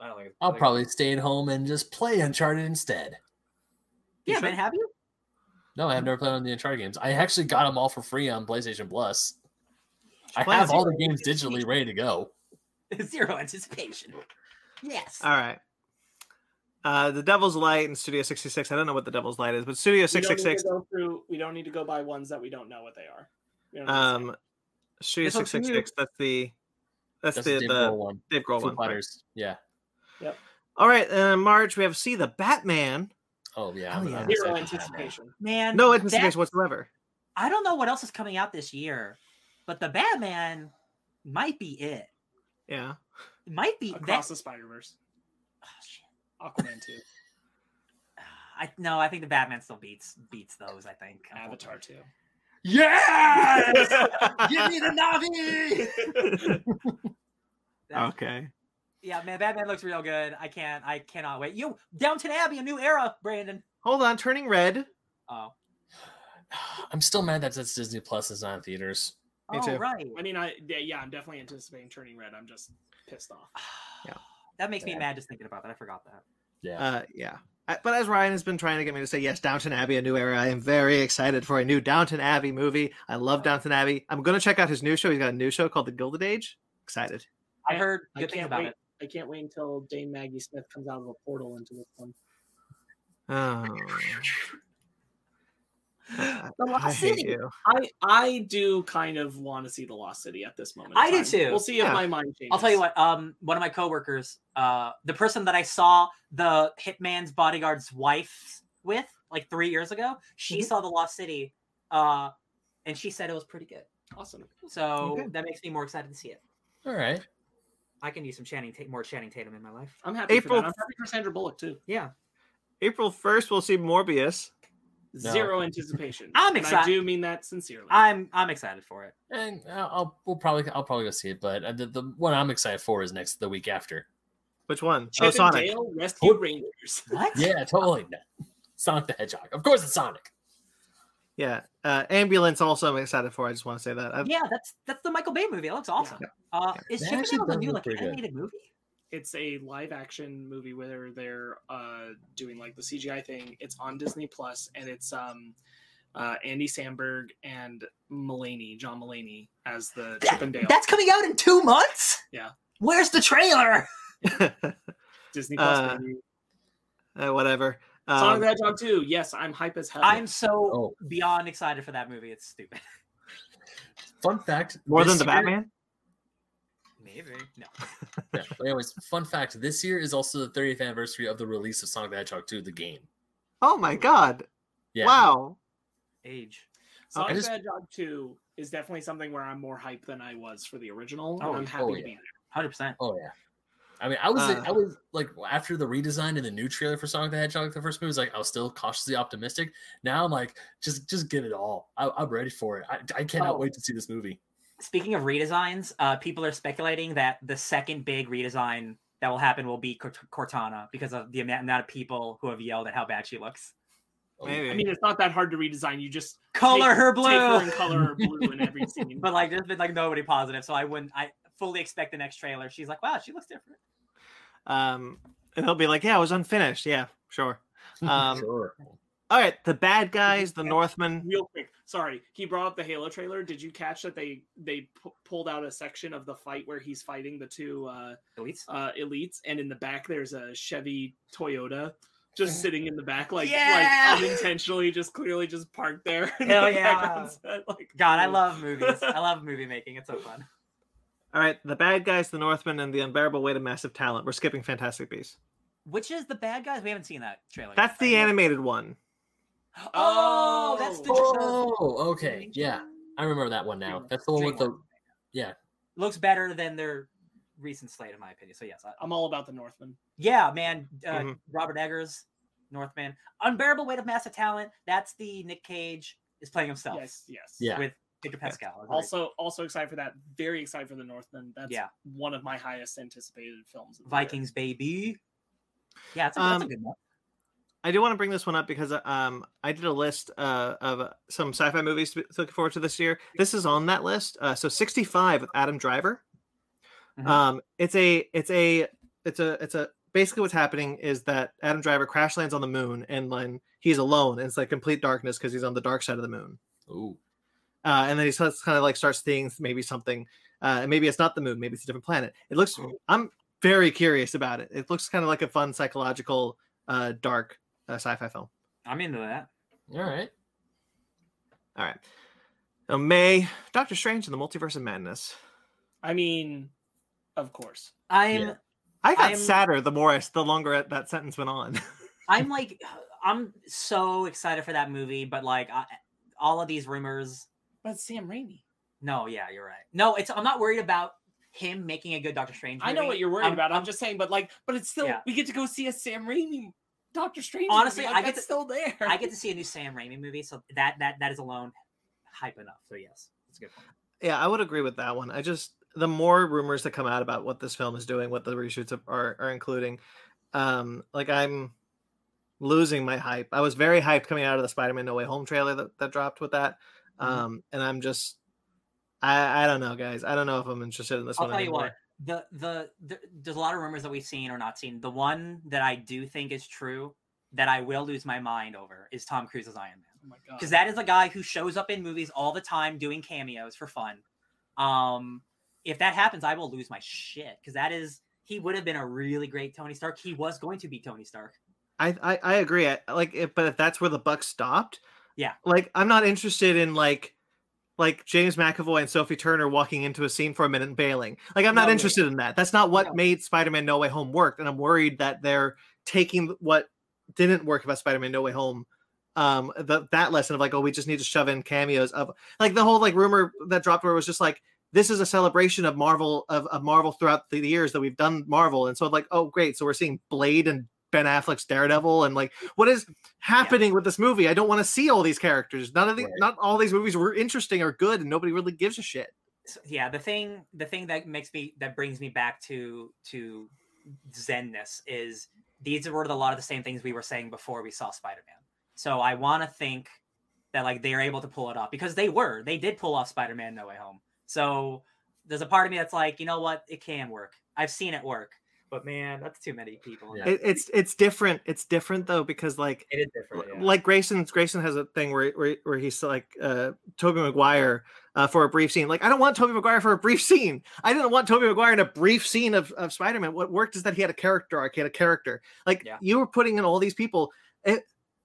Speaker 5: I don't think. It's, I
Speaker 3: I'll
Speaker 5: think-
Speaker 3: probably stay at home and just play Uncharted instead.
Speaker 1: Yeah,
Speaker 2: sure?
Speaker 1: man, have you?
Speaker 3: No, I've never played on the Uncharted games. I actually got them all for free on PlayStation Plus. I have all the games digitally ready to go.
Speaker 1: Zero anticipation. Yes.
Speaker 4: All right. Uh, the Devil's Light and Studio 66. I don't know what the Devil's Light is, but Studio
Speaker 2: We don't need to go through. We don't need to go by ones that we don't know what they are. We don't need to say.
Speaker 4: Um, Studio
Speaker 1: This one's for you.
Speaker 4: 666. That's the that's,
Speaker 3: That's
Speaker 4: the
Speaker 3: the Dave
Speaker 4: the
Speaker 3: Grohl one.
Speaker 4: Dave Grohl
Speaker 3: Foo
Speaker 4: one. right.
Speaker 3: Fighters. Yeah.
Speaker 4: All right. And in March we have see the Batman.
Speaker 3: Oh yeah.
Speaker 4: Oh, yeah.
Speaker 3: I'm
Speaker 2: Zero
Speaker 3: excited for that, man.
Speaker 2: anticipation.
Speaker 1: Man,
Speaker 4: No
Speaker 1: that-
Speaker 4: anticipation whatsoever.
Speaker 1: I don't know what else is coming out this year, but the Batman might be it.
Speaker 4: Yeah.
Speaker 1: It might be
Speaker 2: Across
Speaker 1: that.
Speaker 2: the Spider Verse,
Speaker 1: Oh, shit.
Speaker 2: Aquaman too.
Speaker 1: I no, I think the Batman still beats beats those. I think
Speaker 2: Avatar too.
Speaker 1: Yes, give me the Navi.
Speaker 4: Okay.
Speaker 1: Yeah, man, Batman looks real good. I can't, I cannot wait. You, Downton Abbey, a new era, Brandon.
Speaker 4: Hold on. Turning red.
Speaker 1: Oh,
Speaker 3: I'm still mad that that's Disney Plus is not in theaters.
Speaker 4: Me
Speaker 1: oh,
Speaker 4: too.
Speaker 1: right.
Speaker 2: I mean, I yeah, yeah, I'm definitely anticipating turning red. I'm just pissed off.
Speaker 4: Yeah.
Speaker 1: That makes me mad just thinking about that. I forgot that.
Speaker 3: Yeah.
Speaker 4: Uh, yeah. I- But as Ryan has been trying to get me to say, yes, Downton Abbey, a new era. I am very excited for a new Downton Abbey movie. I love Downton Abbey. I'm going to check out his new show. He's got a new show called The Gilded Age. Excited.
Speaker 1: I
Speaker 2: I-
Speaker 1: heard
Speaker 2: I
Speaker 1: good things
Speaker 2: can't
Speaker 1: about
Speaker 2: wait.
Speaker 1: it.
Speaker 2: I can't wait until Dame Maggie Smith comes out of a portal into this one.
Speaker 4: Oh.
Speaker 2: The Lost
Speaker 4: I hate
Speaker 2: City.
Speaker 4: you.
Speaker 2: I I do kind of want to see the Lost City at this moment.
Speaker 1: I do too.
Speaker 2: We'll see if
Speaker 4: Yeah.
Speaker 2: my mind changes.
Speaker 1: I'll tell you what. Um, one of my coworkers, uh, the person that I saw the hitman's bodyguard's wife with like three years ago, she
Speaker 2: Mhm.
Speaker 1: saw the Lost City, uh, and she said it was pretty good.
Speaker 2: Awesome.
Speaker 1: So
Speaker 4: Okay.
Speaker 1: that makes me more excited to see it.
Speaker 3: All right.
Speaker 5: I can use some Channing, Ta- more Channing Tatum in my life.
Speaker 2: I'm happy
Speaker 4: April-
Speaker 2: for that. I'm happy for Sandra Bullock too.
Speaker 5: Yeah,
Speaker 4: April 1st, we'll see Morbius.
Speaker 3: No.
Speaker 2: Zero anticipation.
Speaker 1: I'm
Speaker 2: And I
Speaker 1: excited.
Speaker 2: do mean that sincerely.
Speaker 1: I'm I'm excited for it.
Speaker 3: And I'll, I'll we'll probably I'll probably go see it, but uh, the, the one I'm excited for is next the week after.
Speaker 4: Which one?
Speaker 2: Chip
Speaker 4: oh, Sonic.
Speaker 2: and Dale Rescue Rangers.
Speaker 1: What?
Speaker 3: Yeah, totally. Sonic the Hedgehog. Of course, it's Sonic.
Speaker 4: Yeah, uh, ambulance. Also, I'm excited for. I just want to say that. I've,
Speaker 1: Yeah, that's that's the Michael Bay movie. It looks awesome. Uh, is
Speaker 3: That
Speaker 1: Chicken
Speaker 3: actually
Speaker 1: Little the new like
Speaker 3: pretty good.
Speaker 1: animated movie?
Speaker 2: It's a live action movie where they're uh, doing like the CGI thing. It's on Disney Plus, and it's um, uh, Andy Samberg and Mulaney, John Mulaney, as the Chip and Dale.
Speaker 1: That's coming out in two months.
Speaker 2: Yeah.
Speaker 1: Where's the trailer?
Speaker 2: Disney Plus.
Speaker 4: Uh,
Speaker 2: baby.
Speaker 4: uh, whatever.
Speaker 2: Sonic
Speaker 4: Um,
Speaker 2: the Hedgehog 2. Yes, I'm hype as hell.
Speaker 1: I'm so
Speaker 3: Oh.
Speaker 1: beyond excited for that movie. It's stupid.
Speaker 3: Fun fact:
Speaker 4: more than the
Speaker 3: year-
Speaker 4: Batman.
Speaker 1: Maybe no.
Speaker 3: Yeah. But anyways, fun fact: this year is also the 30th anniversary of the release of Sonic the Hedgehog 2, the game.
Speaker 4: Oh my god!
Speaker 3: Yeah.
Speaker 4: Wow.
Speaker 1: Age.
Speaker 2: Sonic
Speaker 3: I just-
Speaker 2: the Hedgehog 2 is definitely something where I'm more hype than I was for the original.
Speaker 1: Oh,
Speaker 2: and I'm happy
Speaker 3: oh,
Speaker 2: to
Speaker 3: yeah.
Speaker 2: be there.
Speaker 1: Hundred percent.
Speaker 3: Oh yeah. I mean, I was
Speaker 4: Uh,
Speaker 3: I was like after the redesign and the new trailer for Sonic the Hedgehog, the first movie was like I was still cautiously optimistic. Now I'm like, just just give it all. I, I'm ready for it. I, I cannot
Speaker 1: Oh.
Speaker 3: wait to see this movie.
Speaker 1: Speaking of redesigns, uh, people are speculating that the second big redesign that will happen will be Cort- Cortana because of the amount amount of people who have yelled at how bad she looks.
Speaker 3: Oh,
Speaker 4: Maybe.
Speaker 2: I mean, it's not that hard to redesign. You just
Speaker 1: Color
Speaker 2: take-
Speaker 1: her
Speaker 2: take her
Speaker 1: blue.
Speaker 2: and color her blue in every scene.
Speaker 1: but like, there's been like nobody positive, so I wouldn't. I fully expect the next trailer. She's like, wow, she looks different.
Speaker 4: Um, and he'll be like, "Yeah, it was unfinished." Yeah, sure. Um,
Speaker 3: sure.
Speaker 4: All right, the bad guys, the Northmen.
Speaker 2: Real quick, sorry, he brought up the Halo trailer. Did you catch that they they pu- pulled out a section of the fight where he's fighting the two uh,
Speaker 1: Elites.
Speaker 2: uh, elites, and in the back there's a Chevy Toyota just sitting in the back, like
Speaker 1: Yeah!
Speaker 2: like unintentionally, just clearly just parked there.
Speaker 1: Hell
Speaker 2: the
Speaker 1: yeah.
Speaker 2: set, Like,
Speaker 1: God, I love movies. I love movie making. It's so fun.
Speaker 4: All right, the bad guys, the Northmen, and the unbearable weight of massive talent. We're skipping Fantastic Beasts.
Speaker 1: Which is the bad guys? We haven't seen that trailer. yet,
Speaker 4: That's the animated one.
Speaker 1: Oh, that's the.
Speaker 3: Oh, okay. Yeah. I remember that one now. That's the one with the yeah.
Speaker 1: looks better than their recent slate, in my opinion. So yes, I,
Speaker 2: I'm all about the Northman.
Speaker 1: yeah, man. Uh,
Speaker 4: Mhm.
Speaker 1: Robert Eggers, Northman, unbearable weight of massive talent. That's the Nick Cage is playing himself
Speaker 2: Yes, yes.
Speaker 3: Yeah.
Speaker 1: with Victor Pascal. Agreed.
Speaker 2: Also, also excited for that. Very excited for the Northman. That's
Speaker 1: Yeah.
Speaker 2: one of my highest anticipated films. of the year.
Speaker 1: Vikings, baby. Yeah, that's a, that's a
Speaker 4: Um,
Speaker 1: good one.
Speaker 4: I do want to bring this one up because um I did a list uh, of uh, some sci-fi movies to looking forward to this year. This is on that list. Uh, so 65 with Adam Driver.
Speaker 1: Mhm.
Speaker 4: Um, it's a it's a it's a it's a basically what's happening is that Adam Driver crash lands on the moon and then he's alone and it's like complete darkness because he's on the dark side of the moon.
Speaker 3: Ooh.
Speaker 4: Uh, and then he starts kind of like starts seeing maybe something. Uh, and maybe it's not the moon. Maybe it's a different planet. It looks. I'm very curious about it. It looks kind of like a fun psychological, uh, dark uh, sci-fi film.
Speaker 1: I'm into that.
Speaker 3: All right.
Speaker 4: All right. Now, May Doctor Strange and the Multiverse of Madness.
Speaker 2: I mean, of course.
Speaker 1: I'm
Speaker 3: Yeah.
Speaker 4: I got
Speaker 1: I'm-
Speaker 4: sadder the more I the longer that sentence went on.
Speaker 1: I'm like I'm so excited for that movie, but like I, all of these rumors.
Speaker 2: But Sam Raimi.
Speaker 1: No, yeah, you're right. No, it's I'm not worried about him making a good Doctor Strange.
Speaker 2: I know what you're worried
Speaker 1: I'm-
Speaker 2: about. I'm,
Speaker 1: I'm-
Speaker 2: just saying, but like, but it's still
Speaker 1: Yeah.
Speaker 2: we get to go see a Sam Raimi Doctor Strange.
Speaker 1: Honestly,
Speaker 2: movie.
Speaker 1: I get
Speaker 2: that's
Speaker 1: to-
Speaker 2: still there.
Speaker 1: I get to see a new Sam Raimi movie, so that that that is alone hype enough. So yes, it's a good. Point.
Speaker 4: yeah, I would agree with that one. I just the more rumors that come out about what this film is doing, what the reshoots are are including, um, like I'm losing my hype. I was very hyped coming out of the Spider-Man No Way Home trailer that, that dropped with that,
Speaker 1: Mhm.
Speaker 4: um, and I'm just, I I don't know, guys. I don't know if I'm interested in this
Speaker 1: I'll
Speaker 4: one
Speaker 1: tell you
Speaker 4: anymore.
Speaker 1: What. The, the the there's a lot of rumors that we've seen or not seen. The one that I do think is true that I will lose my mind over is Tom Cruise's Iron Man.
Speaker 2: oh my god.
Speaker 1: because that is a guy who shows up in movies all the time doing cameos for fun. Um, if that happens, I will lose my shit because that is he would have been a really great Tony Stark. He was going to be Tony Stark.
Speaker 4: I, I I agree. I, like, if, but if that's where the buck stopped,
Speaker 1: Yeah.
Speaker 4: Like, I'm not interested in like, like James McAvoy and Sophie Turner walking into a scene for a minute and bailing. Like, I'm not
Speaker 1: No,
Speaker 4: interested in that. That's not what
Speaker 1: No.
Speaker 4: made Spider-Man No Way Home work, and I'm worried that they're taking what didn't work about Spider-Man No Way Home. Um, the, that lesson of like, oh, we just need to shove in cameos of like the whole like rumor that dropped where it was just like this is a celebration of Marvel of, of Marvel throughout the years that we've done Marvel, and so like, oh, great, so we're seeing Blade and Ben Affleck's Daredevil, and like, what is happening with this movie? I don't want to see all these characters. None of the,
Speaker 3: Right.
Speaker 4: not all these movies were interesting or good, and nobody really gives a shit.
Speaker 1: So, yeah, the thing the thing that makes me that brings me back to to zenness is these were a lot of the same things we were saying before we saw Spider Man. So I want to think that like they're able to pull it off because they were. They did pull off Spider-Man No Way Home. So there's a part of me that's like, you know what? It can work. I've seen it work. But man, that's too many people.
Speaker 3: Yeah.
Speaker 4: It, it's it's different. It's different though because like
Speaker 5: It is different. Yeah.
Speaker 4: like Grayson Grayson has a thing where where, where he's like uh Tobey Maguire uh, for a brief scene. Like I don't want Tobey Maguire for a brief scene. I didn't want Tobey Maguire in a brief scene of, of Spider-Man. What worked is that he had a character arc, he had a character. Like
Speaker 1: Yeah.
Speaker 4: you were putting in all these people. It,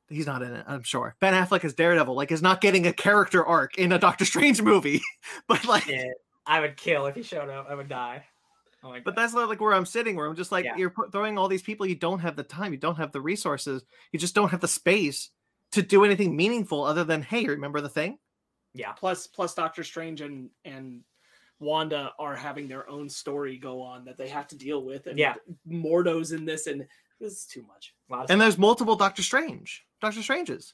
Speaker 4: he's not in it, I'm sure. Ben Affleck as Daredevil, like is not getting a character arc in a Doctor Strange movie. but like
Speaker 5: Yeah, I would kill if he showed up. I would die. Oh
Speaker 4: but that's not like where I'm sitting, where I'm just like,
Speaker 5: Yeah.
Speaker 4: you're throwing all these people. You don't have the time. You don't have the resources. You just don't have the space to do anything meaningful other than, hey, remember the thing?
Speaker 5: yeah.
Speaker 2: Plus, plus Doctor Strange and and Wanda are having their own story go on that they have to deal with, and
Speaker 5: Yeah.
Speaker 2: Mordo's in this, and this is too much.
Speaker 5: A lot of
Speaker 4: And
Speaker 5: stuff.
Speaker 4: there's multiple Doctor Strange. Doctor Stranges.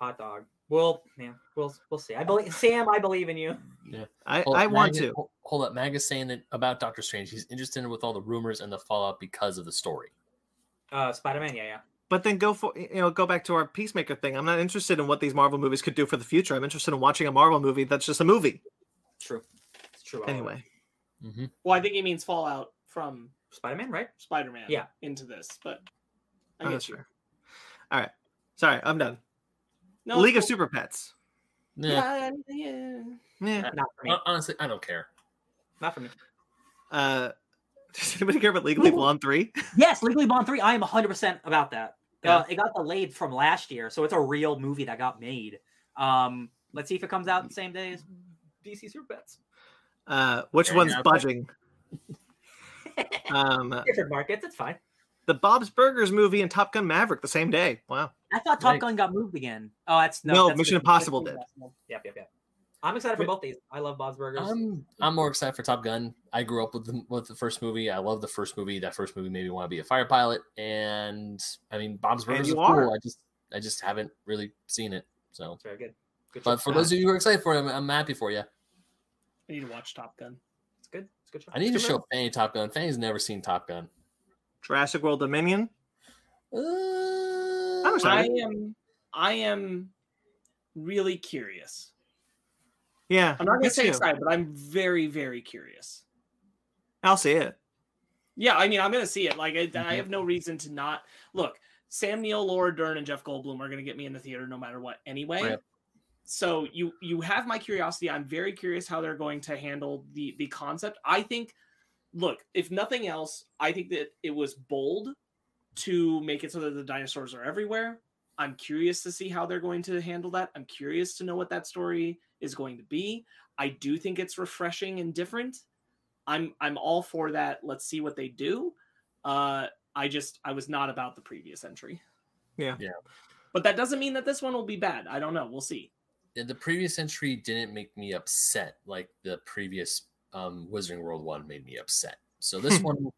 Speaker 5: hot dog. Well, yeah, we'll we'll see. I believe Sam. I believe in you.
Speaker 4: Yeah, I,
Speaker 3: Hold
Speaker 4: I
Speaker 3: up,
Speaker 4: want
Speaker 3: Mag-
Speaker 4: to.
Speaker 3: Hold up, Mag is saying that about Doctor Strange. He's interested with all the rumors and the fallout because of the story.
Speaker 5: Uh, Spider Man. Yeah, yeah.
Speaker 4: But then go for you know go back to our Peacemaker thing. I'm not interested in what these Marvel movies could do for the future. I'm interested in watching a Marvel movie that's just a movie.
Speaker 5: True. It's true. all of it.
Speaker 4: Anyway,
Speaker 3: hmm
Speaker 2: Well, I think he means Fallout from
Speaker 5: Spider Man, right?
Speaker 2: Spider-Man,
Speaker 5: Yeah.
Speaker 2: into this, but I
Speaker 4: Oh,
Speaker 2: get
Speaker 4: that's
Speaker 2: you.
Speaker 4: fair. All right, sorry, I'm done.
Speaker 2: No,
Speaker 4: League of. Super Pets.
Speaker 3: Yeah.
Speaker 2: Yeah, yeah.
Speaker 4: Yeah.
Speaker 5: Not for me.
Speaker 3: Honestly, I don't care.
Speaker 5: Not for me.
Speaker 4: Uh, does anybody care about Legally Blonde three?
Speaker 1: Yes, Legally Blonde 3. I am 100% about that.
Speaker 4: Yeah.
Speaker 1: Uh, it got delayed from last year, so it's a real movie that got made. Um, let's see if it comes out the same day as DC Super Pets.
Speaker 4: Uh, which
Speaker 3: Fair
Speaker 4: one's
Speaker 3: enough.
Speaker 4: budging? um,
Speaker 5: Different markets. It's fine.
Speaker 4: the Bob's Burgers movie and Top Gun Maverick the same day. Wow.
Speaker 1: I thought Top
Speaker 3: Right.
Speaker 1: Gun got moved again. Oh, that's
Speaker 4: No,
Speaker 1: that's
Speaker 4: Mission
Speaker 1: different.
Speaker 4: Impossible did.
Speaker 5: Yep, yep, yep. I'm excited for both these. I love Bob's Burgers.
Speaker 3: I'm I'm more excited for Top Gun. I grew up with the, with the first movie. I love the first movie. That first movie made me want to be a fire pilot. And I mean, Bob's Burgers is cool.
Speaker 4: are.
Speaker 3: I just I just haven't really seen it. So,
Speaker 5: It's very good. Good
Speaker 3: but for those of you who are excited for it, I'm, I'm happy for you.
Speaker 2: I need to watch Top Gun.
Speaker 5: it's good. It's a good show.
Speaker 3: I need to
Speaker 5: It's a good
Speaker 3: show Fanny Top Gun. Fanny's never seen Top Gun.
Speaker 4: Jurassic World Dominion.
Speaker 3: Uh,
Speaker 4: I'm
Speaker 2: I am, I am really curious.
Speaker 4: Yeah,
Speaker 2: I'm not gonna say
Speaker 4: too.
Speaker 2: excited, but I'm very, very curious.
Speaker 4: I'll see it.
Speaker 2: Yeah, I mean, I'm gonna see it. Like, I, I
Speaker 3: Mhm.
Speaker 2: have no reason to not look. Sam Neill, Laura Dern, and Jeff Goldblum are gonna get me in the theater no matter what, anyway.
Speaker 3: Right.
Speaker 2: So you you have my curiosity. I'm very curious how they're going to handle the the concept. I think, look, if nothing else, I think that it was bold to make it so that the dinosaurs are everywhere. I'm curious to see how they're going to handle that. I'm curious to know what that story is going to be. I do think it's refreshing and different. I'm I'm all for that. Let's see what they do. Uh I just I was not about the previous entry.
Speaker 4: Yeah.
Speaker 3: Yeah.
Speaker 2: But that doesn't mean that this one will be bad. I don't know. We'll see.
Speaker 3: Yeah, the previous entry didn't make me upset like the previous um, Wizarding World one made me upset. So this one,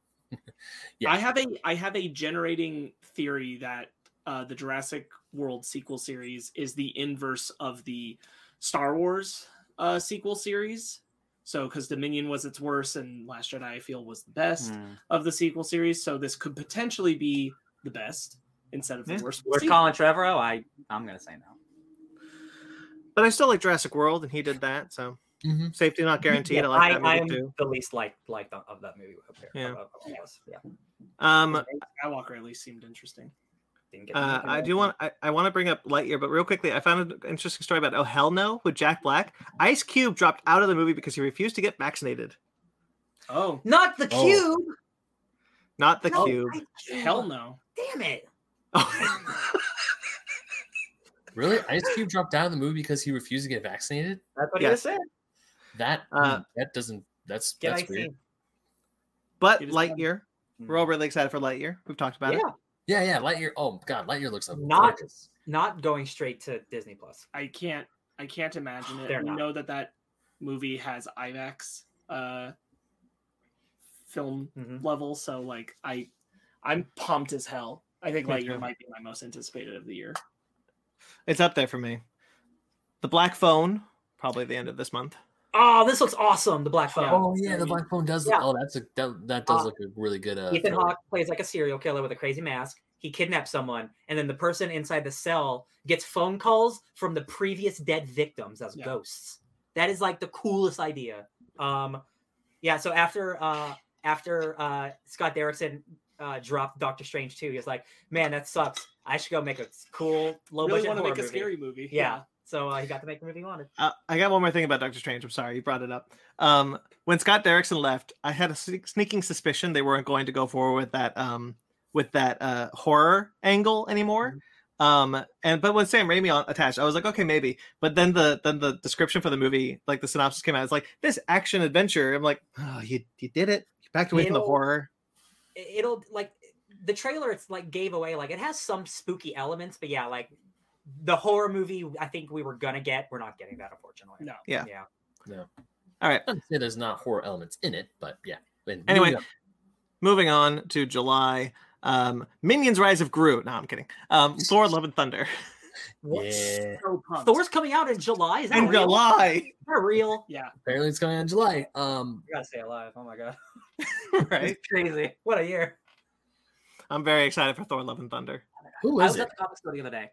Speaker 3: Yeah.
Speaker 2: I have a I have a generating theory that uh, the Jurassic World sequel series is the inverse of the Star Wars uh, sequel series. So, because Dominion was its worst and Last Jedi, I feel, was the best
Speaker 1: Hmm.
Speaker 2: of the sequel series. So, this could potentially be the best instead of the
Speaker 4: Yeah.
Speaker 2: worst. We'll
Speaker 1: Where's
Speaker 2: see.
Speaker 1: Colin Trevorrow? I I'm gonna say no.
Speaker 4: But I still like Jurassic World, and he did that. So
Speaker 3: Mhm.
Speaker 4: safety not guaranteed.
Speaker 5: Yeah,
Speaker 4: I like that
Speaker 5: I, am
Speaker 4: too.
Speaker 5: the least like like of that movie.
Speaker 4: Yeah.
Speaker 5: Of- of- of us. yeah.
Speaker 4: Um,
Speaker 2: Skywalker at least seemed interesting.
Speaker 4: Uh, I do want I, I want to bring up Lightyear, but real quickly, I found an interesting story about Oh Hell No with Jack Black. Ice Cube dropped out of the movie because he refused to get vaccinated.
Speaker 2: Oh,
Speaker 5: Not the
Speaker 3: Oh.
Speaker 5: cube.
Speaker 4: Not the
Speaker 5: No,
Speaker 4: cube.
Speaker 2: Hell no.
Speaker 5: Damn it.
Speaker 3: Really, Ice Cube dropped out of the movie because he refused to get vaccinated.
Speaker 5: That's what
Speaker 4: Yes.
Speaker 5: he just said.
Speaker 3: That
Speaker 4: Uh,
Speaker 3: that doesn't. That's
Speaker 5: Get
Speaker 3: that's
Speaker 5: ice
Speaker 3: weird.
Speaker 5: in.
Speaker 4: but
Speaker 2: It is
Speaker 4: Lightyear, we're all really excited for Lightyear. We've talked about
Speaker 5: Yeah.
Speaker 4: it.
Speaker 3: Yeah, yeah. Lightyear. Oh God, Lightyear looks like
Speaker 5: Not-
Speaker 3: gorgeous.
Speaker 5: Not going straight to Disney Plus.
Speaker 2: I can't I can't imagine it.
Speaker 5: They're
Speaker 2: we
Speaker 5: not.
Speaker 2: know that that movie has IMAX uh film
Speaker 5: Mhm.
Speaker 2: level, so like I I'm pumped as hell. I think
Speaker 4: Me
Speaker 2: Lightyear
Speaker 4: too.
Speaker 2: might be my most anticipated of the year.
Speaker 4: It's up there for me. The Black Phone, probably the end of this month.
Speaker 5: Oh, this looks awesome. The Black Phone.
Speaker 3: Oh yeah, the black phone does.
Speaker 5: yeah.
Speaker 3: Oh, that's a that, that does
Speaker 5: Uh,
Speaker 3: look a really good. Uh,
Speaker 5: Ethan
Speaker 3: thriller.
Speaker 5: Hawke plays like a serial killer with a crazy mask. He kidnaps someone, and then the person inside the cell gets phone calls from the previous dead victims as
Speaker 2: Yeah.
Speaker 5: ghosts. That is like the coolest idea. Um, yeah. So after uh, after uh, Scott Derrickson uh, dropped Doctor Strange too, he was like, "Man, that sucks. I should go make a cool low
Speaker 2: really
Speaker 5: budget
Speaker 2: want to make a
Speaker 5: movie."
Speaker 2: scary movie.
Speaker 5: Yeah. So uh, he got to make the movie he wanted.
Speaker 4: Uh, I got one more thing about Doctor Strange. I'm sorry you brought it up. Um, when Scott Derrickson left, I had a sneaking suspicion they weren't going to go forward with that um with that uh horror angle anymore. Um, and but when Sam Raimi on, attached, I was like, okay, maybe. But then the then the description for the movie, like the synopsis came out, it's like this action adventure. I'm like, oh, you you did it. You backed away from the horror.
Speaker 5: it'll like the trailer it's like gave away like it has some spooky elements but yeah like the horror movie i think we were gonna get we're not getting that unfortunately
Speaker 2: No.
Speaker 4: Yeah.
Speaker 5: yeah No.
Speaker 4: All right.
Speaker 3: I wouldn't say there's not horror elements in it, but yeah. And
Speaker 4: Anyway,
Speaker 3: moving on.
Speaker 4: moving on to July. Um, Minions: Rise of Gru. No, I'm kidding. Um, Thor: Love and Thunder.
Speaker 5: what
Speaker 3: yeah.
Speaker 2: So pumped.
Speaker 5: thor's coming out in july is that
Speaker 4: In
Speaker 5: real?
Speaker 4: July,
Speaker 5: Is real
Speaker 2: Yeah.
Speaker 3: apparently it's coming out in July. Um,
Speaker 5: i gotta stay alive oh my god
Speaker 4: right?
Speaker 5: it's crazy what a year
Speaker 4: I'm very excited for Thor: Love and Thunder.
Speaker 3: who
Speaker 1: I was
Speaker 3: it?
Speaker 1: at the comic store the other day,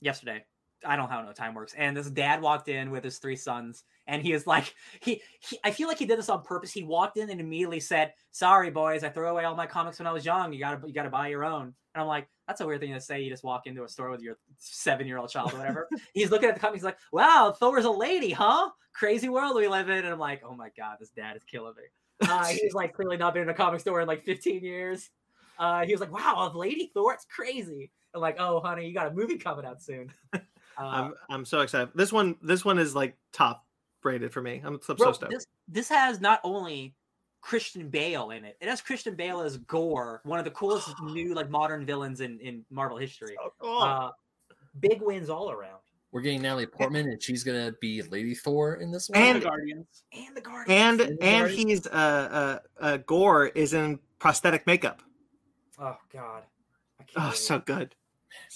Speaker 1: yesterday. I don't know how no time works. And this dad walked in with his three sons, and he is like, he, he I feel like he did this on purpose. He walked in and immediately said, "Sorry, boys, I threw away all my comics when I was young. You gotta, you gotta buy your own." And I'm like, that's a weird thing to say. You just walk into a store with your seven year old child or whatever. he's looking at the comics, he's like, "Wow, Thor's a lady, huh? Crazy world we live in." And I'm like, "Oh my god, this dad is killing me." Uh, he's like clearly not been in a comic store in like 15 years. Uh, he was like, "Wow, a lady Thor, it's crazy." I'm like, "Oh, honey, you got a movie coming out soon." uh,
Speaker 4: I'm I'm so excited. This one this one is like top rated for me. I'm so,
Speaker 1: Bro,
Speaker 4: so stoked.
Speaker 1: this this has not only Christian Bale in it. It has Christian Bale as Gorr, one of the coolest new like modern villains in in Marvel history.
Speaker 4: So cool.
Speaker 5: uh, big wins all around,
Speaker 3: We're getting Natalie Portman, and she's gonna be Lady Thor in this one.
Speaker 4: And-
Speaker 2: the Guardians.
Speaker 5: and the Guardians.
Speaker 4: and
Speaker 3: and
Speaker 4: and
Speaker 3: Guardians.
Speaker 4: he's uh uh uh Gorr is in prosthetic makeup.
Speaker 5: oh god, I can't
Speaker 4: Oh, so good.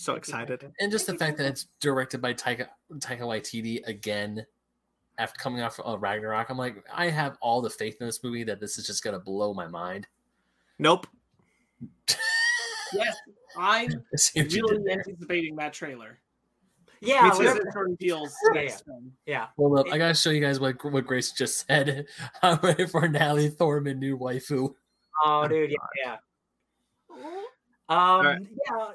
Speaker 4: So excited.
Speaker 3: and just the fact that it's directed by Taika Taika Waititi again after coming off of Ragnarok, I'm like, I have all the faith in this movie that this is just gonna blow my mind.
Speaker 4: Nope.
Speaker 2: Yes, I'm
Speaker 3: I see what you
Speaker 2: really anticipating that trailer.
Speaker 5: Yeah,
Speaker 4: Me too.
Speaker 2: Because
Speaker 5: whatever-
Speaker 2: it sort feels
Speaker 5: Yeah,
Speaker 2: next film.
Speaker 5: yeah.
Speaker 3: Hold up, I gotta show you guys what what Grace just said. I'm ready for Natalie Thorman new waifu.
Speaker 5: Oh, dude, yeah, yeah. Um,
Speaker 4: right.
Speaker 5: yeah,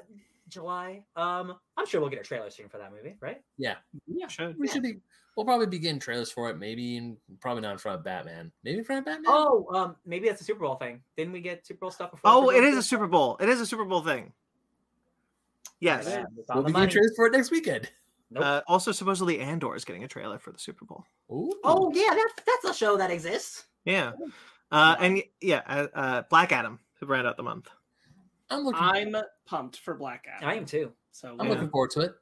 Speaker 5: July. Um, I'm sure we'll get a trailer soon for that movie, right?
Speaker 2: Yeah.
Speaker 4: yeah, Should.
Speaker 3: We should be. We'll probably be getting trailers for it. Maybe in, probably not in front of Batman. Maybe in front of Batman.
Speaker 5: Oh, um, maybe that's a Super Bowl thing. Didn't we get Super Bowl stuff before?
Speaker 4: Oh,
Speaker 5: for
Speaker 4: it
Speaker 5: the-
Speaker 4: is a Super Bowl. It is a Super Bowl thing. Yes.
Speaker 5: yeah,
Speaker 3: we'll be getting
Speaker 5: money.
Speaker 3: trailers for it next weekend.
Speaker 5: Nope.
Speaker 4: Uh, also, supposedly Andor is getting a trailer for the Super Bowl.
Speaker 3: Ooh.
Speaker 5: oh, yeah, that's that's a show that exists.
Speaker 4: Yeah. Uh, and yeah, uh, uh, Black Adam who ran out the month.
Speaker 3: I'm looking.
Speaker 2: I'm pumped for Black Adam.
Speaker 5: I am too.
Speaker 2: So
Speaker 3: I'm
Speaker 4: Yeah.
Speaker 3: looking forward to it.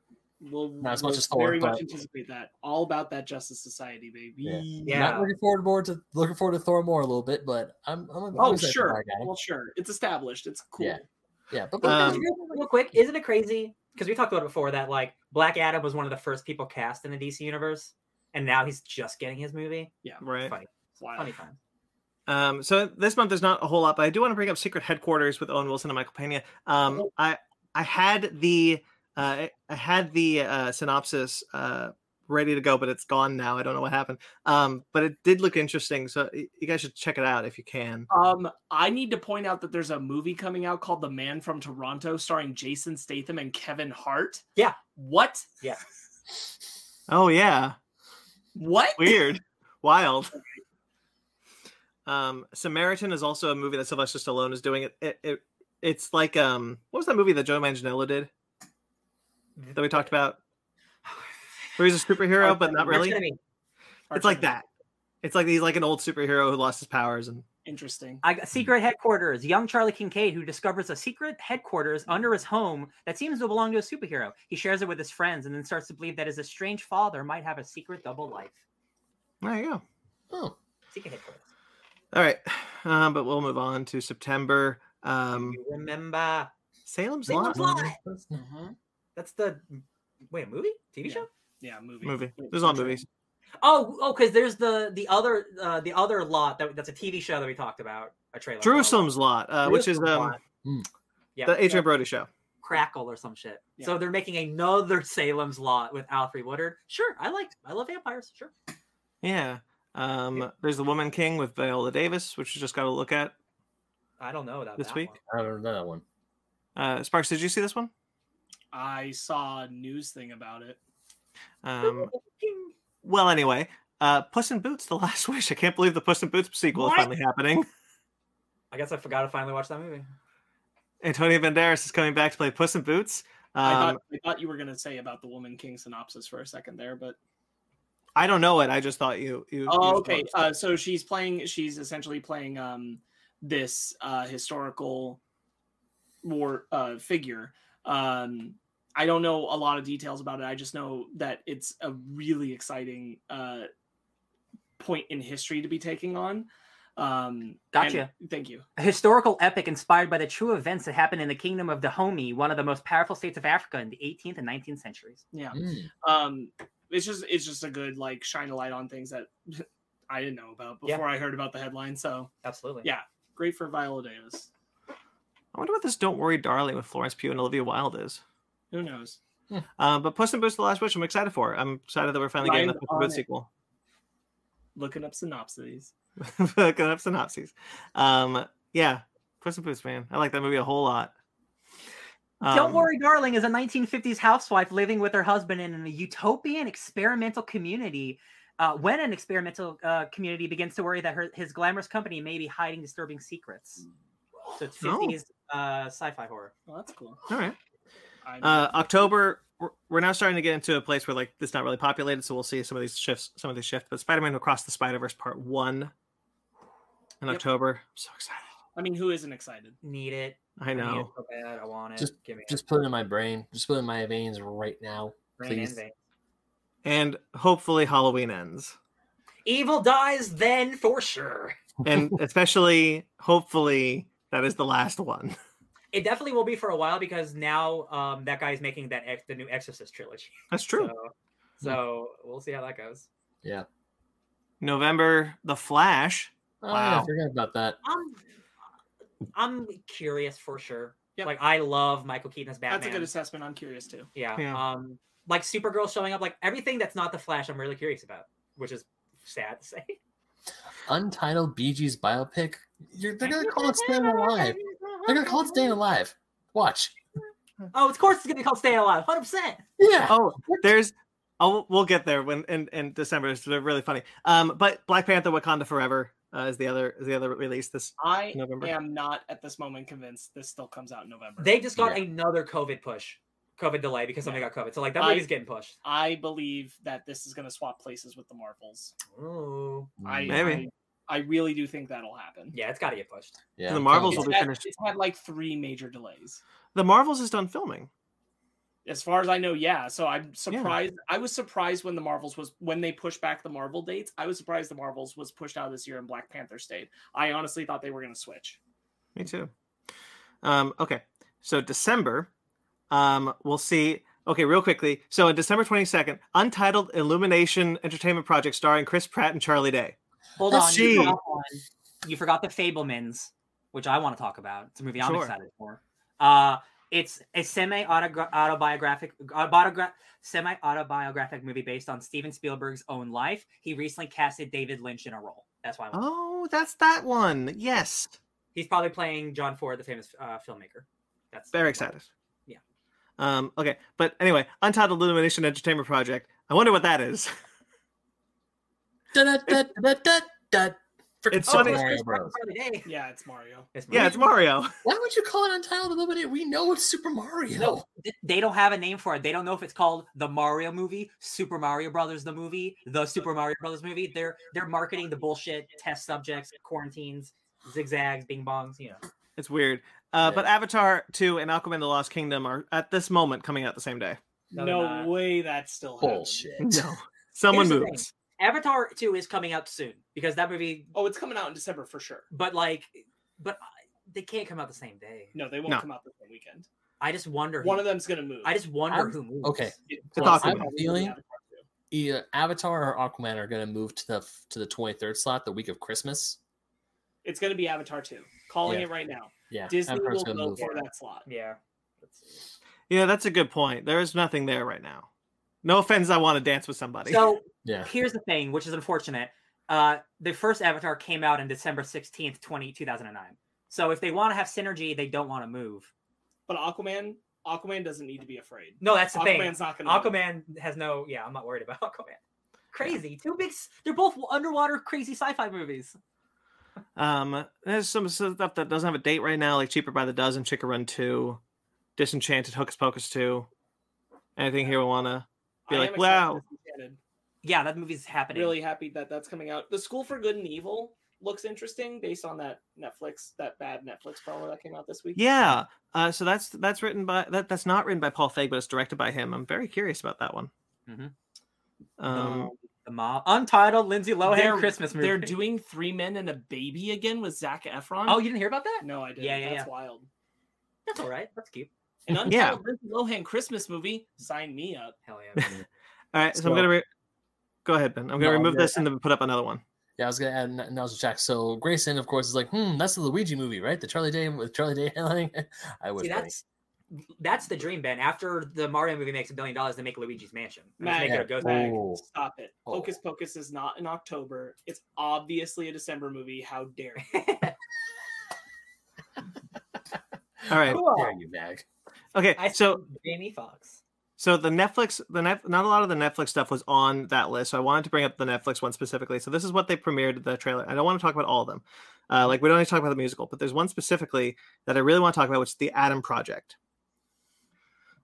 Speaker 2: we'll,
Speaker 3: Not as much
Speaker 2: we'll
Speaker 3: as Thor,
Speaker 2: very much anticipate that. All about that Justice Society, baby.
Speaker 3: Yeah.
Speaker 5: Yeah.
Speaker 3: Not looking forward more to looking forward to Thor more a little bit, but I'm. I'm, I'm
Speaker 2: Oh, sure. Well, sure. It's established. It's cool.
Speaker 3: Yeah. Yeah, but
Speaker 4: Um,
Speaker 5: real, real quick, isn't it crazy? Because we talked about it before that like Black Adam was one of the first people cast in the DC universe, and now he's just getting his movie.
Speaker 4: Yeah, right.
Speaker 5: Funny,
Speaker 2: Wow.
Speaker 5: funny time.
Speaker 4: Um, so this month there's not a whole lot, but I do want to bring up Secret Headquarters with Owen Wilson and Michael Pena. Um,
Speaker 2: Oh.
Speaker 4: I I had the uh, I had the uh, synopsis uh, ready to go, but it's gone now. I don't know what happened. Um, but it did look interesting, so you guys should check it out if you can.
Speaker 2: Um, I need to point out that there's a movie coming out called The Man from Toronto, starring Jason Statham and Kevin Hart.
Speaker 5: Yeah.
Speaker 2: What? Yeah.
Speaker 4: oh yeah,
Speaker 2: What?
Speaker 4: weird, wild. Um, Samaritan is also a movie that Sylvester Stallone is doing. It, it, it it's like um, what was that movie that Joe Manganiello did that we talked about? Where he's a superhero, but not
Speaker 5: Arch
Speaker 4: really.
Speaker 5: Enemy.
Speaker 4: It's like that. It's like he's like an old superhero who lost his powers and
Speaker 2: Interesting.
Speaker 1: I got secret headquarters. Young Charlie Kincaid, who discovers a secret headquarters under his home that seems to belong to a superhero. He shares it with his friends and then starts to believe that his estranged father might have a secret double life.
Speaker 4: there you go.
Speaker 3: oh,
Speaker 5: Secret headquarters.
Speaker 4: All right, um, but we'll move on to September. Um,
Speaker 5: you remember?
Speaker 4: Salem's
Speaker 5: Salem's
Speaker 4: Lot
Speaker 5: Lot.
Speaker 2: Mhm.
Speaker 5: That's the wait a movie, TV
Speaker 2: Yeah.
Speaker 5: show.
Speaker 2: Yeah, movie.
Speaker 4: movie. There's all movies.
Speaker 5: Oh, oh, because there's the the other uh, the other lot that that's a TV show that we talked about a trailer. for.
Speaker 4: Jerusalem's Lot, uh, which is um,
Speaker 5: Lot.
Speaker 3: Hmm.
Speaker 5: Yeah,
Speaker 4: the Adrien Brody show.
Speaker 5: Crackle or some shit.
Speaker 2: Yeah.
Speaker 5: So they're making another Salem's Lot with Alfre Woodard. Sure, I like I love vampires. Sure.
Speaker 4: Yeah. Um,
Speaker 5: Yeah.
Speaker 4: There's the Woman King with Viola Davis, which you just got to look at.
Speaker 5: I don't know about
Speaker 4: This
Speaker 5: that
Speaker 4: week?
Speaker 5: one.
Speaker 3: I don't know that one.
Speaker 4: Uh, Sparks, did you see this one?
Speaker 2: I saw a news thing about it.
Speaker 4: Um, well, anyway, uh, Puss in Boots: The Last Wish. I can't believe the Puss in Boots sequel
Speaker 5: What?
Speaker 4: is finally happening.
Speaker 5: I guess I forgot to finally watch that movie.
Speaker 4: Antonio Banderas is coming back to play Puss in Boots.
Speaker 2: I
Speaker 4: Um,
Speaker 2: thought I thought you were gonna say about the Woman King synopsis for a second there, but
Speaker 4: I don't know it. I just thought you. you
Speaker 2: oh,
Speaker 4: you
Speaker 2: okay. Uh, so she's playing. She's essentially playing um this uh historical war uh figure. Um, I don't know a lot of details about it. I just know that it's a really exciting uh point in history to be taking on. Um,
Speaker 1: Gotcha.
Speaker 2: and- thank you.
Speaker 1: A historical epic inspired by the true events that happened in the kingdom of Dahomey, one of the most powerful states of Africa in the 18th and 19th centuries.
Speaker 2: Yeah.
Speaker 3: Mm.
Speaker 2: um it's just it's just a good like shine a light on things that i didn't know about
Speaker 5: Yeah.
Speaker 2: before i heard about the headline so
Speaker 5: Absolutely.
Speaker 2: Yeah. great for viola davis
Speaker 4: I wonder what this "Don't Worry, Darling" with Florence Pugh and Olivia Wilde is.
Speaker 2: who knows
Speaker 4: Um, but Puss in Boots: The Last Wish, I'm excited for. I'm excited that we're finally getting the
Speaker 2: Ryan's
Speaker 4: Puss in Boots sequel.
Speaker 2: looking up synopses
Speaker 4: Looking up synopses. Um, yeah, Puss in Boots, man. I like that movie a whole lot.
Speaker 1: Don't
Speaker 4: Um,
Speaker 1: worry, darling is a 1950s housewife living with her husband in a utopian experimental community. Uh, when an experimental uh, community begins to worry that her, his glamorous company may be hiding disturbing secrets. So it's
Speaker 4: Oh.
Speaker 1: 50s uh, sci-fi horror.
Speaker 2: well that's cool
Speaker 4: All right. Uh, October, we're, we're now starting to get into a place where like it's not really populated, so we'll see some of these shifts. Some of these shift. But Spider-Man Across the Spider-Verse Part One in
Speaker 5: Yep.
Speaker 4: October. I'm so excited.
Speaker 2: I mean who isn't excited
Speaker 5: Need it.
Speaker 4: I
Speaker 5: need it
Speaker 4: know.
Speaker 5: so bad. I want it.
Speaker 3: Just-
Speaker 5: Give me it.
Speaker 3: Just put it in my brain. Just put it in my veins right now.
Speaker 5: Rain and
Speaker 3: please.
Speaker 5: vein.
Speaker 4: And hopefully Halloween ends,
Speaker 5: Evil dies then for sure.
Speaker 4: and especially hopefully that is the last one.
Speaker 5: It definitely will be for a while because now um, that guy's making that ex- the new Exorcist trilogy.
Speaker 4: That's true.
Speaker 5: So, so we'll see how that goes.
Speaker 3: Yeah.
Speaker 4: November, The Flash.
Speaker 3: Oh,
Speaker 4: Wow.
Speaker 3: I forgot about that.
Speaker 5: I'm I'm curious for sure.
Speaker 2: Yep.
Speaker 5: Like I love Michael Keaton as Batman.
Speaker 2: that's a good assessment i'm curious too
Speaker 5: yeah.
Speaker 4: Yeah.
Speaker 5: Um like Supergirl showing up, like everything that's not the Flash, I'm really curious about, which is sad to say.
Speaker 3: Untitled Bee Gees biopic. You're, they're gonna call it Staying Alive. They're gonna call it Staying Alive. Watch.
Speaker 5: Oh, of course it's gonna be called Stay Alive, hundred percent.
Speaker 3: Yeah.
Speaker 4: Oh, there's. Oh, we'll get there when in, in December. It's really funny. Um, but Black Panther: Wakanda Forever uh, is the other is the other release this
Speaker 2: i
Speaker 4: November.
Speaker 2: am not at this moment convinced this still comes out in november
Speaker 5: They just got
Speaker 3: Yeah.
Speaker 5: another COVID push, COVID delay because somebody
Speaker 2: Yeah.
Speaker 5: got COVID. So like that
Speaker 2: I-
Speaker 5: movie's getting pushed.
Speaker 2: i believe that this is going to swap places with the marvels
Speaker 5: Ooh.
Speaker 2: i
Speaker 4: Maybe.
Speaker 2: I, I really do think that'll happen
Speaker 5: Yeah, it's got to get pushed.
Speaker 3: Yeah.
Speaker 4: The
Speaker 3: I'm
Speaker 4: Marvels
Speaker 3: telling
Speaker 4: will
Speaker 2: it's
Speaker 4: be
Speaker 2: had,
Speaker 4: finished.
Speaker 2: it's had like three major delays
Speaker 4: The Marvels is done filming.
Speaker 2: As far as I know, yeah. So I'm surprised. I was surprised when the Marvels was when they pushed back the Marvel dates. I was surprised the Marvels was pushed out this year and Black Panther stayed. I honestly thought they were going to switch.
Speaker 4: Me too. Um, okay, so December, um, we'll see. Okay, real quickly. So on December twenty second, Untitled Illumination Entertainment Project starring Chris Pratt and Charlie Day.
Speaker 1: Hold
Speaker 3: Let's
Speaker 1: on,
Speaker 4: see.
Speaker 1: you forgot, one. you forgot the Fabelmans, which I want to talk about. It's a movie I'm
Speaker 4: Sure.
Speaker 1: excited for. Uh, it's a semi autobiographic, autogra- semi autobiographic movie based on Steven Spielberg's own life. He recently casted David Lynch in a role. That's why I want-
Speaker 4: Oh, that's that one. Yes,
Speaker 5: He's probably playing John Ford, the famous uh, filmmaker. That's
Speaker 4: very excited.
Speaker 5: Yeah.
Speaker 4: Um. Okay, but anyway, Untitled Illumination Entertainment Project. I wonder what that is.
Speaker 3: Da, da, da,
Speaker 4: It's
Speaker 3: Super
Speaker 4: funny-
Speaker 3: Mario Bros.
Speaker 5: and Charlie Day.
Speaker 2: Yeah, it's Mario.
Speaker 5: It's
Speaker 4: yeah, it's Mario.
Speaker 3: Why would you call it Untitled Illuminate? We know it's Super Mario.
Speaker 1: No, they don't have a name for it. They don't know if it's called the Mario movie, Super Mario Brothers the movie, the Super Mario Brothers movie. They're they're marketing the bullshit test subjects, quarantines, zigzags, bing bongs. You know,
Speaker 4: It's weird. Uh,
Speaker 3: Yeah.
Speaker 4: but Avatar 2 and Aquaman: The Lost Kingdom are at this moment coming out the same day.
Speaker 5: No,
Speaker 2: No, way that's still happening.
Speaker 3: Bullshit.
Speaker 4: No, someone
Speaker 5: Here's
Speaker 4: moves.
Speaker 5: Avatar 2 is coming out soon because that movie,
Speaker 2: Oh, it's coming out in December for sure.
Speaker 5: but like, but they can't come out the same day.
Speaker 2: No, they won't
Speaker 4: No.
Speaker 2: come out the same weekend.
Speaker 5: I just wonder.
Speaker 2: One
Speaker 5: who,
Speaker 2: of them's going to move.
Speaker 5: I just wonder
Speaker 3: I'm-
Speaker 5: who moves.
Speaker 3: okay.
Speaker 2: It-
Speaker 4: The
Speaker 3: Well,
Speaker 4: Aquaman.
Speaker 3: I'm feeling either Avatar or Aquaman are going to move to the to the 23rd slot, the week of Christmas.
Speaker 2: It's going to be Avatar 2. Calling
Speaker 3: Yeah.
Speaker 2: it right now.
Speaker 3: Yeah,
Speaker 2: Disney
Speaker 3: Avatar's
Speaker 2: will
Speaker 3: gonna
Speaker 2: go
Speaker 3: move.
Speaker 2: for that slot.
Speaker 5: Yeah. Let's-
Speaker 4: Yeah, that's a good point. There is nothing there right now. No offense, I want to dance with somebody.
Speaker 1: So
Speaker 3: Yeah,
Speaker 1: here's the thing, which is unfortunate. Uh, the first Avatar came out in December 16th, 20, 2009. So if they want to have synergy, they don't want to move.
Speaker 2: But Aquaman, Aquaman doesn't need to be afraid.
Speaker 5: No, that's the thing.
Speaker 2: Aquaman's not going to.
Speaker 5: Aquaman has no. Yeah, I'm not worried about Aquaman.
Speaker 1: Crazy. Two big. They're both underwater crazy sci-fi movies.
Speaker 4: Um, there's some stuff that doesn't have a date right now, like Cheaper by the Dozen, Chicken Run 2, Disenchanted, Hocus Pocus 2. Anything here we want to be
Speaker 2: I
Speaker 4: like,
Speaker 2: am excited
Speaker 4: wow.
Speaker 2: for
Speaker 1: Yeah, that movie's happening.
Speaker 2: Really happy that that's coming out. The School for Good and Evil looks interesting based on that Netflix, that bad Netflix promo that came out this week.
Speaker 4: Yeah. Uh, so that's that's written by that that's not written by Paul Feig, but it's directed by him. I'm very curious about that one.
Speaker 1: Mhm.
Speaker 4: Um,
Speaker 1: The mom, untitled Lindsay Lohan Christmas movie.
Speaker 2: They're doing Three Men and a Baby again with Zac Efron.
Speaker 1: Oh, you didn't hear about that?
Speaker 2: no, I didn't.
Speaker 1: Yeah, yeah,
Speaker 2: That's
Speaker 1: yeah.
Speaker 2: wild.
Speaker 5: That's all right. That's cute.
Speaker 2: An
Speaker 4: Yeah.
Speaker 2: Lindsay Lohan Christmas movie. Sign me up.
Speaker 5: Hell yeah.
Speaker 4: all right, so, I'm gonna re- go ahead, Ben. I'm gonna
Speaker 3: No, I'm
Speaker 4: remove
Speaker 3: gonna-
Speaker 4: this and then put up another one.
Speaker 3: yeah. I was gonna add n- now's the check. So Grayson, of course, is like, hmm, that's the Luigi movie, right? The Charlie Day with Charlie Day headlining. I would.
Speaker 5: See, that's that's the dream, Ben. After the Mario movie makes a billion dollars, they make Luigi's Mansion. And just
Speaker 2: Mag,
Speaker 5: make it a ghost.
Speaker 2: Mag, stop it.
Speaker 3: Oh.
Speaker 2: Hocus Pocus is not in October. It's obviously a December movie. How dare you?
Speaker 4: All right.
Speaker 3: How dare you, Mag?
Speaker 4: Okay.
Speaker 5: I
Speaker 4: So
Speaker 5: Jamie Foxx.
Speaker 4: so the Netflix, the net, not a lot of the Netflix stuff was on that list. So I wanted to bring up the Netflix one specifically. So this is what they premiered the trailer. I don't want to talk about all of them. Uh, like we don't need to talk about the musical, but there's one specifically that I really want to talk about, which is the Adam Project.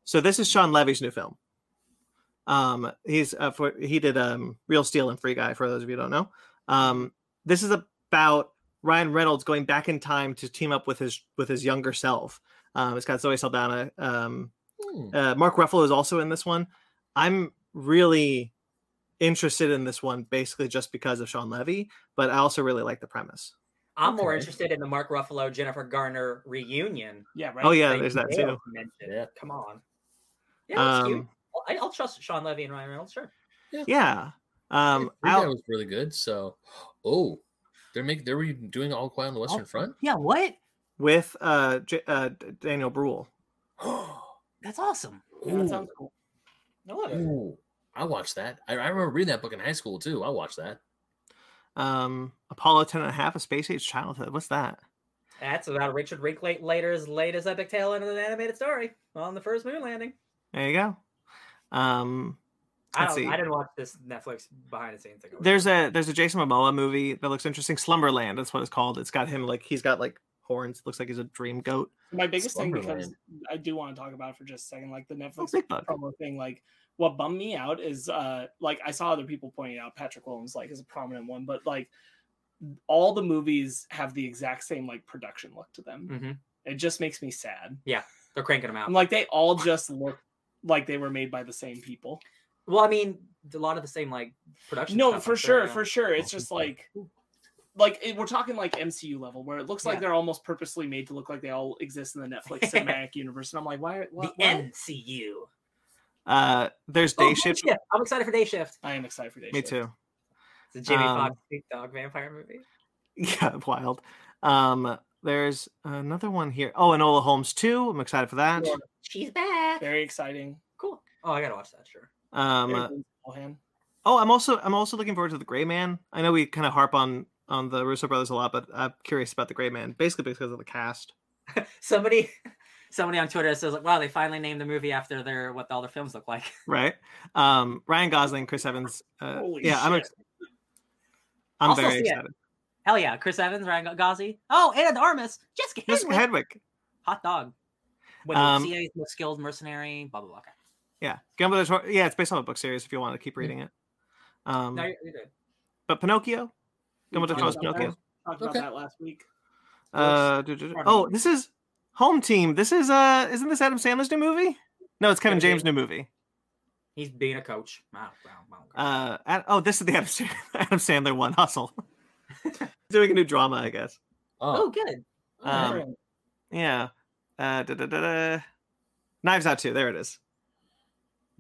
Speaker 4: So this is Shawn Levy's new film. Um, he's uh, for he did um Real Steel and Free Guy for those of you who don't know. Um, this is about Ryan Reynolds going back in time to team up with his with his younger self. Um, it's got Zoe Saldana. Um,
Speaker 3: Hmm.
Speaker 4: uh, Mark Ruffalo is also in this one. I'm really interested in this one, basically just because of Shawn Levy, but I also really like the premise.
Speaker 5: I'm more interested in the Mark Ruffalo Jennifer Garner reunion.
Speaker 2: Yeah, right.
Speaker 4: Oh yeah,
Speaker 5: that
Speaker 4: there's that too.
Speaker 5: mentioned.
Speaker 3: Yeah.
Speaker 5: Come on. Yeah, that's cute.
Speaker 4: Um,
Speaker 5: I'll, I- I'll trust Shawn Levy and Ryan Reynolds. Sure.
Speaker 4: yeah. Um,
Speaker 3: Free was really good. So, oh, they're making they're re- doing All Quiet on the Western
Speaker 1: Oh,
Speaker 3: Front.
Speaker 1: Yeah, what?
Speaker 4: With uh, J- uh, Daniel Bruhl.
Speaker 1: That's awesome.
Speaker 2: Yeah, that sounds cool.
Speaker 5: I love it.
Speaker 3: Ooh, I watched that. I, I remember reading that book in high school too. I watched that.
Speaker 4: Um, Apollo 10 and a half, a space age childhood. What's that?
Speaker 5: That's about Richard Linklater's latest epic tale in an animated story on the first moon landing.
Speaker 4: There you go. Um,
Speaker 5: I don't.
Speaker 4: see.
Speaker 5: I didn't watch this Netflix behind the scenes thing.
Speaker 4: there's a there's a Jason Momoa movie that looks interesting. Slumberland. That's what it's called. It's got him like he's got like horns. Looks like he's a dream goat.
Speaker 2: My biggest thing because I do want to talk about it for just a second, like the
Speaker 4: Oh,
Speaker 2: Netflix
Speaker 4: big bug.
Speaker 2: promo thing. Like what bummed me out is uh like I saw other people pointing out Patrick Willems like is a prominent one, but like all the movies have the exact same like production look to them.
Speaker 5: Mhm.
Speaker 2: It just makes me sad.
Speaker 5: Yeah, they're cranking them out.
Speaker 2: I'm like they all just look like they were made by the same people.
Speaker 5: well, I mean, a lot of the same like production.
Speaker 2: No, for
Speaker 5: I'm
Speaker 2: sure,
Speaker 5: yeah.
Speaker 2: for sure. It's just like like it, we're talking like MCU level where it looks like
Speaker 5: Yeah.
Speaker 2: they're almost purposely made to look like they all exist in the Netflix cinematic universe. And I'm like, why?
Speaker 5: the
Speaker 2: what, what?
Speaker 5: NCU.
Speaker 4: Uh, there's
Speaker 5: Oh,
Speaker 4: Day Shift.
Speaker 5: I'm excited for Day Shift.
Speaker 2: I am excited for Day
Speaker 4: Me
Speaker 2: Shift.
Speaker 4: Me too.
Speaker 5: It's a Jamie
Speaker 4: Um,
Speaker 5: Foxx big dog vampire movie.
Speaker 4: Yeah, wild. Um, there's another one here. Oh, Enola Holmes too. I'm excited for that.
Speaker 5: She's back.
Speaker 2: Very exciting.
Speaker 5: Cool. Oh, I gotta watch that. Sure.
Speaker 4: Um, uh, oh, I'm also I'm also looking forward to the Gray Man. I know we kind of harp on on the Russo brothers a lot, but I'm curious about the Gray Man, basically because of the cast.
Speaker 5: Somebody.
Speaker 1: Somebody on Twitter says like, "Wow, they finally named the movie after their what all their films look like."
Speaker 4: Right. Um, Ryan Gosling, Chris Evans. Uh,
Speaker 2: Holy
Speaker 4: yeah, I'm
Speaker 2: shit.
Speaker 4: ex- I'm
Speaker 1: I'll
Speaker 4: very
Speaker 1: see it.
Speaker 4: excited.
Speaker 1: Hell yeah, Chris Evans, Ryan Gosling. Oh, Ana de Armas, Jessica
Speaker 4: Jessica
Speaker 1: Henwick.
Speaker 4: Hedwig.
Speaker 1: hot dog. When
Speaker 4: Um,
Speaker 1: the CIA's most skilled mercenary, blah blah blah. Okay.
Speaker 4: Yeah, Guillermo del Toro- Yeah, it's based on a book series. If you want to keep reading it. Um,
Speaker 5: No, you're, you're good.
Speaker 4: but Pinocchio. Guillermo del
Speaker 2: We
Speaker 4: Toro's
Speaker 2: talked about
Speaker 4: Pinocchio.
Speaker 2: that- Talked about
Speaker 3: Okay.
Speaker 2: that last week.
Speaker 4: Uh, oh, this is Home Team. This is uh, isn't this Adam Sandler's new movie? No, it's Kevin
Speaker 5: Kevin
Speaker 4: James' new movie.
Speaker 5: He's being a coach.
Speaker 4: Uh, oh, this is the Adam Sandler, Adam Sandler one. Hustle. Doing a new drama, I guess.
Speaker 5: oh,
Speaker 3: Oh,
Speaker 5: good.
Speaker 4: Um, yeah. Uh, da, da, da, da. Knives Out too. There it is.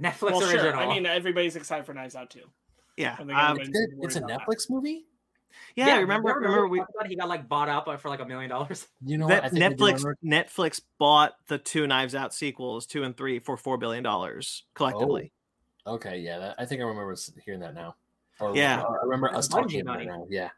Speaker 5: Netflix
Speaker 2: well,
Speaker 5: original.
Speaker 2: sure. I mean, everybody's excited for Knives Out too.
Speaker 4: Yeah. Um,
Speaker 3: It's, it's a
Speaker 2: worried about
Speaker 3: Netflix movie.
Speaker 4: Yeah, remember remember we
Speaker 5: talked about it? he got like bought out for like a million dollars.
Speaker 3: You know
Speaker 4: that
Speaker 3: think
Speaker 4: Netflix Netflix bought the two Knives Out sequels, two and three, for four billion dollars collectively.
Speaker 3: Okay, yeah, that, I think I remember s- hearing that now. Or,
Speaker 4: Yeah.
Speaker 3: or I remember us talking about it now. Yeah.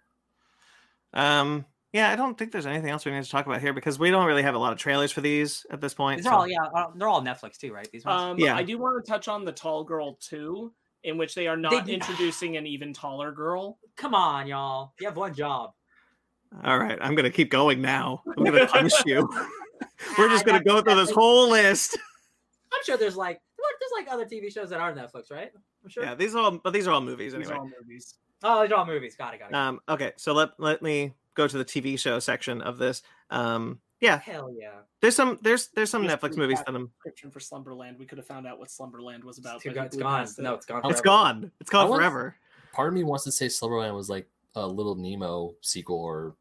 Speaker 4: Um, yeah, I don't think there's anything else we need to talk about here because we don't really have a lot of trailers for these at this point.
Speaker 1: These are all yeah, uh, they're all Netflix too, right? These ones.
Speaker 2: Um,
Speaker 4: Yeah.
Speaker 2: I do want to touch on the Tall Girl too, in which they are not
Speaker 5: do-
Speaker 2: introducing an even taller girl.
Speaker 5: Come on, y'all. You have one job.
Speaker 4: All right, I'm gonna keep going now. I'm gonna punish you. We're just gonna go through this whole list.
Speaker 5: I'm sure there's like there's like other TV shows that are Netflix, right? I'm sure.
Speaker 4: Yeah, these are all, but these are all movies
Speaker 2: These
Speaker 4: anyway.
Speaker 2: are all movies.
Speaker 5: Oh, they're all movies. Got it. Got it.
Speaker 4: Um, okay, so let let me go to the TV show section of this. Um, yeah,
Speaker 5: Hell yeah.
Speaker 4: there's some there's there's some
Speaker 2: Just
Speaker 4: Netflix movies
Speaker 2: back.
Speaker 4: that I'm.
Speaker 2: Description for Slumberland. We could have found out what Slumberland was about.
Speaker 5: It's, too
Speaker 2: but
Speaker 5: go-
Speaker 2: he
Speaker 5: gone.
Speaker 2: it.
Speaker 5: No, it's gone.
Speaker 4: Oh, it's
Speaker 5: forever.
Speaker 4: gone. It's gone
Speaker 3: I want-
Speaker 4: forever.
Speaker 3: Part of me wants to say Slumberland was like a Little Nemo sequel or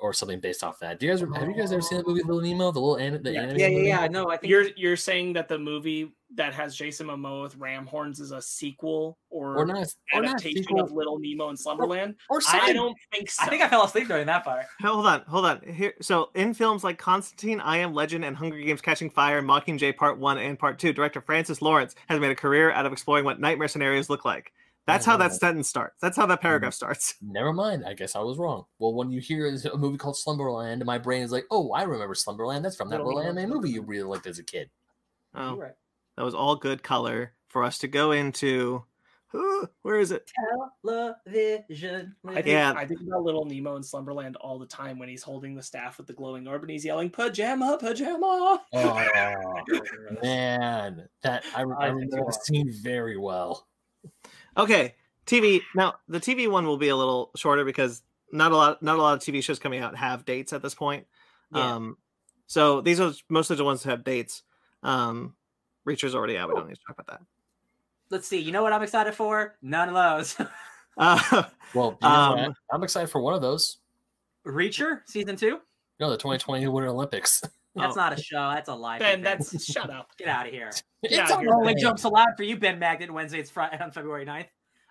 Speaker 3: or something based off that. Do you guys have you guys ever seen the movie Little Nemo? The little an, the
Speaker 2: Yeah.
Speaker 3: anime
Speaker 5: Yeah, yeah,
Speaker 3: movie?
Speaker 5: yeah. No, I think
Speaker 2: You're you're saying that the movie that has Jason Momoa with ram horns as a sequel or,
Speaker 3: Or not or not
Speaker 2: adaptation
Speaker 3: sequel
Speaker 2: of Little Nemo in Slumberland?
Speaker 3: or
Speaker 2: I don't think so.
Speaker 5: I think I fell asleep during that part.
Speaker 4: Hold on, hold on. Here, so in films like Constantine, I Am Legend, and Hunger Games: Catching Fire, and Mockingjay Part One and Part Two, director Francis Lawrence has made a career out of exploring what nightmare scenarios look like. That's how that sentence starts. That's how that mm-hmm. paragraph starts.
Speaker 3: Never mind. I guess I was wrong. Well, when you hear a movie called Slumberland, my brain is like, "Oh, I remember Slumberland. That's from that
Speaker 2: Little
Speaker 3: little anime movie you really liked as a kid."
Speaker 4: Oh,
Speaker 5: You're right.
Speaker 4: That was all good color for us to go into. Where is it?
Speaker 5: Television.
Speaker 2: I think,
Speaker 4: Yeah.
Speaker 2: I think about Little Nemo in Slumberland all the time when he's holding the staff with the glowing orb and he's yelling pajama, pajama.
Speaker 3: Oh man, that I, I
Speaker 5: I think
Speaker 3: remember the scene very well.
Speaker 4: Okay, TV. Now the TV one will be a little shorter because not a lot, not a lot of TV shows coming out have dates at this point.
Speaker 5: Yeah.
Speaker 4: Um, so these are mostly the ones that have dates. Um, Reacher's already out. We don't need to talk about that.
Speaker 1: Let's see. You know what I'm excited for? None of those.
Speaker 4: Uh,
Speaker 3: Well, you know?
Speaker 4: Um,
Speaker 3: I'm excited for one of those.
Speaker 1: Reacher season two.
Speaker 3: No, the 2020 Winter Olympics.
Speaker 1: That's
Speaker 4: Oh.
Speaker 1: not a show. That's a live.
Speaker 2: Ben,
Speaker 1: event.
Speaker 2: that's shut up.
Speaker 1: get out of here.
Speaker 3: It's
Speaker 2: Yeah,
Speaker 3: on
Speaker 2: you're
Speaker 3: the
Speaker 1: Only
Speaker 3: way.
Speaker 1: allowed for you, Ben Magnet. Wednesday, it's Friday on February 9th.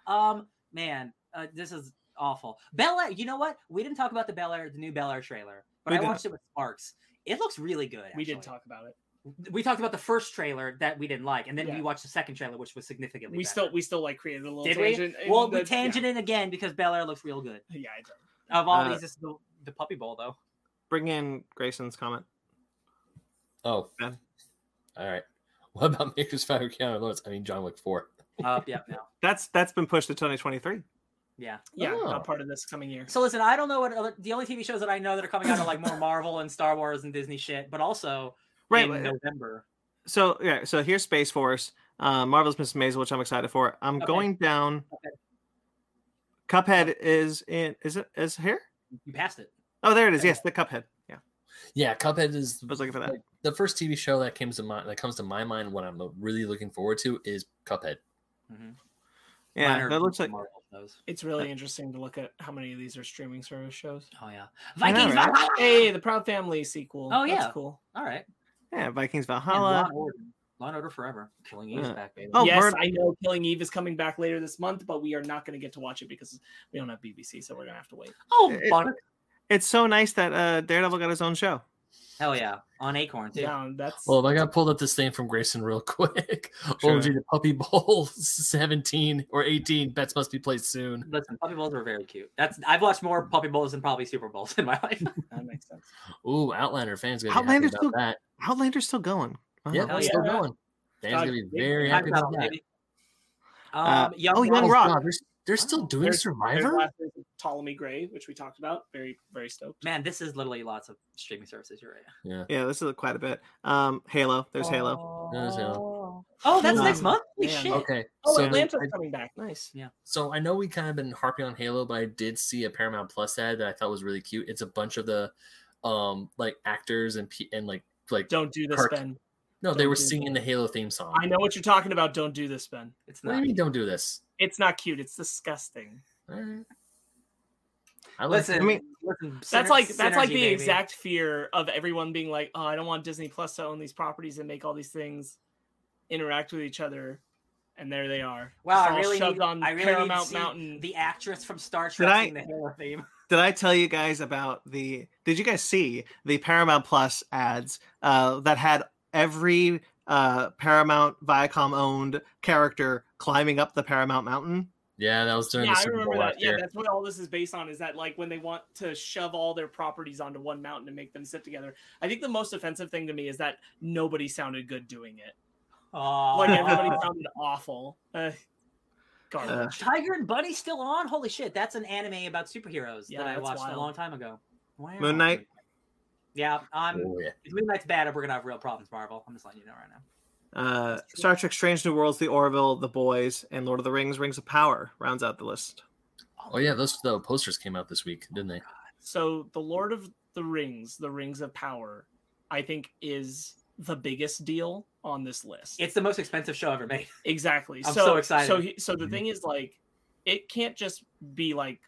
Speaker 1: Um, man, uh, this is awful. Bel Air. You know what? We didn't talk about the Bel Air, the new Bel Air trailer, but
Speaker 4: We
Speaker 1: I
Speaker 4: did.
Speaker 1: watched it with Sparks. It looks really good.
Speaker 2: We did
Speaker 1: actually.
Speaker 2: talk about it.
Speaker 1: We talked about the first trailer that we didn't like, and then
Speaker 2: Yeah.
Speaker 1: we watched the second trailer, which was significantly.
Speaker 2: We
Speaker 1: better.
Speaker 2: still we still like created a little
Speaker 1: did
Speaker 2: tangent. and
Speaker 1: Well, we
Speaker 2: that's- yeah.
Speaker 1: again because Bel Air looks real good.
Speaker 2: Yeah, I did.
Speaker 1: Of all
Speaker 4: Uh,
Speaker 1: these, this is the, the Puppy Bowl though.
Speaker 4: bring in Grayson's comment.
Speaker 3: Oh,
Speaker 4: Ben.
Speaker 3: all right. What about Maker's Fire Keanu Lawrence? I mean, John Wick 4.
Speaker 1: Uh, yeah, no,
Speaker 4: That's that's been pushed to 2023.
Speaker 1: yeah.
Speaker 2: Yeah,
Speaker 3: Oh.
Speaker 2: not part of this coming year.
Speaker 1: So listen, I don't know what other, the only TV shows that I know that are coming out are like more Marvel and Star Wars and Disney shit, but also
Speaker 4: Right.
Speaker 1: in November.
Speaker 4: So yeah. So here's Space Force, uh, Marvel's Miss Maisel, which I'm excited for. I'm
Speaker 1: Okay.
Speaker 4: going down.
Speaker 1: Okay.
Speaker 4: Cuphead is in. Is it is here?
Speaker 1: You passed it.
Speaker 4: Oh, there it is. Yes, the Cuphead. Yeah,
Speaker 3: Yeah, Cuphead is
Speaker 4: I was looking for that.
Speaker 3: like, the first TV show that comes to mind that comes to my mind What I'm really looking forward to is Cuphead.
Speaker 1: Mhm.
Speaker 4: Yeah,
Speaker 1: Mine are
Speaker 4: that looks like.
Speaker 1: Marvel shows.
Speaker 2: It's really interesting to look at how many of these are streaming service shows.
Speaker 1: Oh yeah,
Speaker 4: I know,
Speaker 1: Vikings.
Speaker 4: right?
Speaker 2: Hey, the Proud Family sequel.
Speaker 1: Oh,
Speaker 2: That's
Speaker 1: yeah.
Speaker 2: cool.
Speaker 1: All right.
Speaker 4: Yeah, Vikings Valhalla.
Speaker 1: and Order. Law and Order forever. Killing Eve's
Speaker 4: Yeah.
Speaker 1: back, baby.
Speaker 4: Oh,
Speaker 2: yes,
Speaker 4: Bird-
Speaker 2: I know Killing Eve is coming back later this month, but we are not going to get to watch it because we don't have BBC, so we're going to have to wait.
Speaker 1: Oh,
Speaker 4: It- It's so nice that uh, Daredevil got his own show.
Speaker 1: Hell yeah, on Acorn too.
Speaker 2: Yeah, that's
Speaker 3: Well, I got pulled up this thing from Grayson real quick.
Speaker 4: Sure.
Speaker 3: OMG, the Puppy Bowl 17 or 18 bets must be played soon.
Speaker 1: Listen, Puppy Bowls are very cute. That's I've watched more Puppy Bowls than probably Super Bowls in my life.
Speaker 2: that makes sense.
Speaker 3: Ooh, Outlander fans gonna be
Speaker 4: Outlander's
Speaker 3: happy about
Speaker 4: still-
Speaker 3: that.
Speaker 4: Outlander's still going. Wow.
Speaker 3: Yeah,
Speaker 1: Hell
Speaker 3: it's still
Speaker 2: yeah.
Speaker 3: going. Fans
Speaker 2: God,
Speaker 3: gonna be very happy
Speaker 1: Time
Speaker 3: about that.
Speaker 1: baby.
Speaker 4: Uh,
Speaker 1: Um, Young
Speaker 4: oh, Young
Speaker 1: Rock.
Speaker 4: Rock.
Speaker 3: God, they're, they're still doing
Speaker 2: There's-
Speaker 3: Survivor.
Speaker 2: There's of Ptolemy Gray, which we talked about. Very, very stoked.
Speaker 1: Man, this is literally lots of streaming services. You're right.
Speaker 3: Yeah.
Speaker 4: Yeah, this is quite a bit. Um, Halo. There's Halo.
Speaker 3: There's Halo.
Speaker 1: Oh, that's
Speaker 4: Um,
Speaker 1: next month. Holy
Speaker 2: man.
Speaker 1: shit.
Speaker 3: Okay.
Speaker 2: Oh,
Speaker 3: so
Speaker 2: Atlanta's
Speaker 3: I-
Speaker 2: coming back. Nice. Yeah.
Speaker 3: So I know we kind of been harping on Halo, but I did see a Paramount Plus ad that I thought was really cute. It's a bunch of the um like actors and pe- and like like
Speaker 2: Don't do this,
Speaker 3: Kirk.
Speaker 2: Ben.
Speaker 3: No, they
Speaker 2: don't
Speaker 3: were
Speaker 2: do
Speaker 3: singing the Halo theme song.
Speaker 2: I know what you're talking about. Don't do this, Ben.
Speaker 1: It's
Speaker 3: What do
Speaker 1: not.
Speaker 3: you mean don't do this?
Speaker 2: It's not cute. It's disgusting.
Speaker 3: Alright. I like
Speaker 1: Listen,
Speaker 4: I mean-
Speaker 1: listen.
Speaker 2: That's
Speaker 1: syner-
Speaker 2: like that's like the
Speaker 1: baby.
Speaker 2: exact fear of everyone being like, "Oh, I don't want Disney Plus to own these properties and make all these things interact with each other." and there they are.
Speaker 1: Wow, I really
Speaker 2: shoved
Speaker 1: need,
Speaker 2: on
Speaker 1: I really need to
Speaker 2: Paramount
Speaker 1: see
Speaker 2: Mountain.
Speaker 1: the actress from Star Trek
Speaker 4: I-
Speaker 1: the Halo theme.
Speaker 4: Did I tell you guys about the? Did you guys see the Paramount Plus ads uh, that had every uh, Paramount Viacom owned character climbing up the Paramount Mountain?
Speaker 3: Yeah, that was during
Speaker 2: yeah,
Speaker 3: the
Speaker 2: I
Speaker 3: Super
Speaker 2: remember
Speaker 3: Bowl
Speaker 2: that.
Speaker 3: last
Speaker 2: Yeah,
Speaker 3: year.
Speaker 2: that's what all this is based on. Is that like when they want to shove all their properties onto one mountain and make them sit together? I think the most offensive thing to me is that nobody sounded good doing it. Like everybody sounded awful. Uh, garbage.
Speaker 1: Tiger and Bunny still on? Holy shit, that's an anime about superheroes
Speaker 2: Yeah,
Speaker 1: that I watched
Speaker 2: wild.
Speaker 1: a long time ago. Wow.
Speaker 4: Moon Knight?
Speaker 1: Yeah, I'm.
Speaker 3: Oh, yeah.
Speaker 1: If Moon Knight's bad, we're gonna have real problems, Marvel. I'm just letting you know right now.
Speaker 4: Uh, Star Trek: Strange New Worlds, The Orville, The Boys, and Lord of the Rings: Rings of Power rounds out the list.
Speaker 3: Oh yeah, those the posters came out this week, didn't they?
Speaker 2: So the Lord of the Rings, the Rings of Power, I think is the biggest deal on this list.
Speaker 1: It's the most expensive show ever made.
Speaker 2: Exactly.
Speaker 1: I'm
Speaker 2: so,
Speaker 1: so excited.
Speaker 2: So, he, so
Speaker 3: Mm-hmm.
Speaker 2: the thing is, like, it can't just be like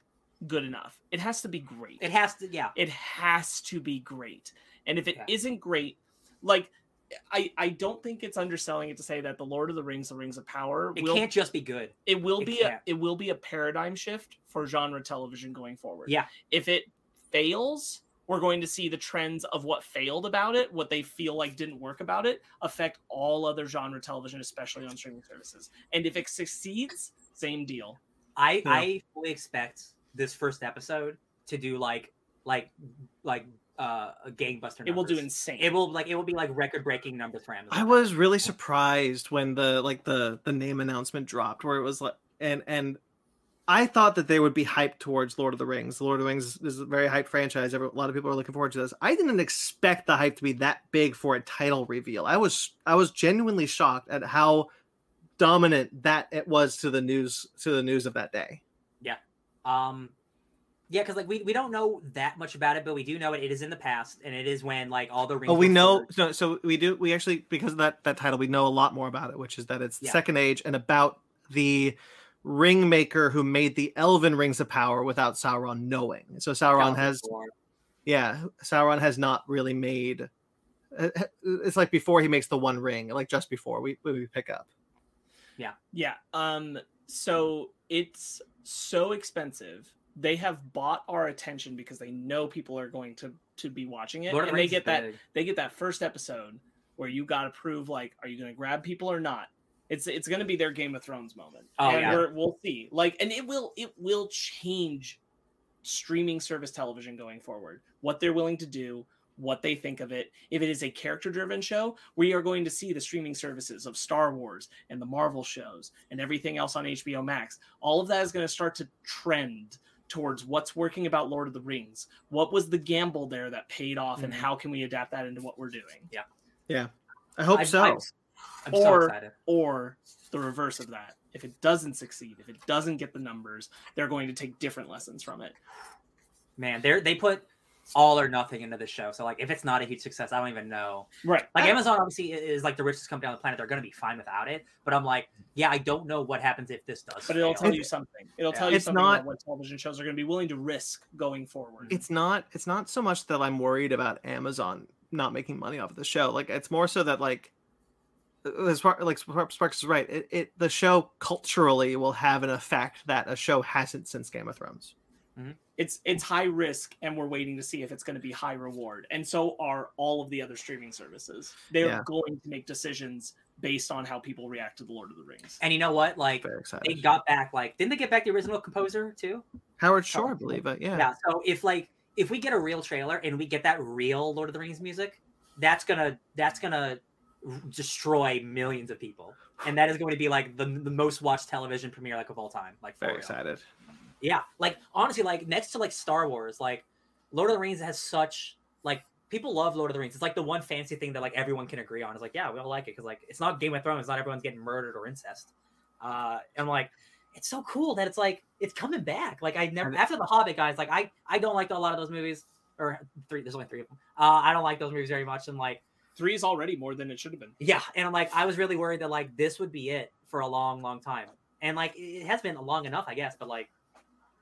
Speaker 2: good enough. It has to be great.
Speaker 1: It has to, yeah.
Speaker 2: It has to be great. And if it
Speaker 1: Yeah.
Speaker 2: not great, like, I I don't think it's underselling it to say that the Lord of the Rings, the Rings of Power,
Speaker 1: It
Speaker 2: will
Speaker 1: can't just be good.
Speaker 2: it will
Speaker 1: it
Speaker 2: be
Speaker 1: can't.
Speaker 2: it will be a paradigm shift for genre television going forward.
Speaker 1: Yeah.
Speaker 2: If it fails, we're going to see the trends of what failed about it, what they feel like didn't work about it, affect all other genre television, especially on streaming services. And if it succeeds, same deal.
Speaker 1: I
Speaker 4: Yeah.
Speaker 1: I fully expect this first episode to do like like like uh a gangbuster.
Speaker 2: It will do insane.
Speaker 1: It will like it will be like record breaking numbers for Amazon.
Speaker 4: I was really surprised when the like the the name announcement dropped, where it was like, and and I thought that they would be hyped towards Lord of the Rings. The Lord of the Rings is a very hyped franchise. Every, a lot of people are looking forward to this. I didn't expect the hype to be that big for a title reveal. I was I was genuinely shocked at how dominant that it was to the news to the news of that day.
Speaker 1: Um, yeah, because like we, we don't know that much about it, but we do know it. It is in the past, and it is when like all the rings.
Speaker 4: Oh, we know. So, so we do. We actually because of that that title, we know a lot more about it, which is that it's the
Speaker 1: Yeah.
Speaker 4: Second Age and about the ring maker who made the Elven rings of power without Sauron knowing. So Sauron
Speaker 1: Galaxy
Speaker 4: has,
Speaker 1: War.
Speaker 4: yeah, Sauron has not really made. uh, It's like before he makes the One Ring, like just before we we pick up.
Speaker 2: Yeah, yeah. Um. So it's so expensive. They have bought our attention because they know people are going to to be watching it,
Speaker 1: Lord
Speaker 2: and they get that
Speaker 1: big.
Speaker 2: they get that first episode where you got to prove like, are you going to grab people or not? It's it's going to be their Game of Thrones moment,
Speaker 1: Oh,
Speaker 2: and
Speaker 1: yeah.
Speaker 2: we're, we'll see. Like, and it will it will change streaming service television going forward. What they're willing to do, what they think of it. If it is a character driven show, we are going to see the streaming services of Star Wars and the Marvel shows and everything else on HBO Max. All of that is going to start to trend towards what's working about Lord of the Rings. What was the gamble there that paid off, and
Speaker 1: Mhm.
Speaker 2: how can we adapt that into what we're doing? Yeah. Yeah.
Speaker 4: I hope
Speaker 1: I'm-
Speaker 4: so.
Speaker 1: I'm, I'm so
Speaker 2: Or-
Speaker 1: excited.
Speaker 2: Or the reverse of that. If it doesn't succeed, if it doesn't get the numbers, they're going to take different lessons from it.
Speaker 1: Man, they they put all or nothing into the show. So like, if it's not a huge success, I don't even know.
Speaker 2: Right.
Speaker 1: Like uh, Amazon obviously is like the richest company on the planet. They're going to be fine without it. But I'm like, yeah, I don't know what happens if this does.
Speaker 2: but it'll
Speaker 1: fail.
Speaker 2: tell you something. It'll
Speaker 1: Yeah.
Speaker 2: tell you
Speaker 4: It's
Speaker 2: something
Speaker 4: not-
Speaker 2: about what television shows are going to be willing to risk going forward.
Speaker 4: it's not it's not so much that I'm worried about Amazon not making money off of the show. Like it's more so that like uh, as far like Sparks Sparks is right. It, it the show culturally will have an effect that a show hasn't since Game of Thrones. Mm-hmm.
Speaker 2: It's it's high risk and we're waiting to see if it's going to be high reward and so are all of the other streaming services they're
Speaker 4: Yeah.
Speaker 2: going to make decisions based on how people react to the lord of the rings
Speaker 1: And you know what? Like they got back. Like, didn't they get back the original composer too?
Speaker 4: Howard Shore, I believe it. Yeah.
Speaker 1: Yeah. So if like if we get a real trailer and we get that real Lord of the Rings music, that's gonna that's gonna destroy millions of people, and that is going to be like the, the most watched television premiere like of all time. Like for
Speaker 4: Very
Speaker 1: real.
Speaker 4: excited.
Speaker 1: Yeah, like honestly, like next to like Star Wars, like Lord of the Rings has such like people love Lord of the Rings. It's like the one fancy thing that like everyone can agree on. It's like yeah, we all like it because like it's not Game of Thrones. Not everyone's getting murdered or incest. Uh, and like it's so cool that it's like it's coming back. Like I never after the Hobbit guys, like I I don't like a lot of those movies or three. There's only three of them. Uh, I don't like those movies very much, and like
Speaker 2: three is already more than it should have been
Speaker 1: yeah, and I'm like I was really worried that like this would be it for a long, long time, and like it has been long enough, I guess. But like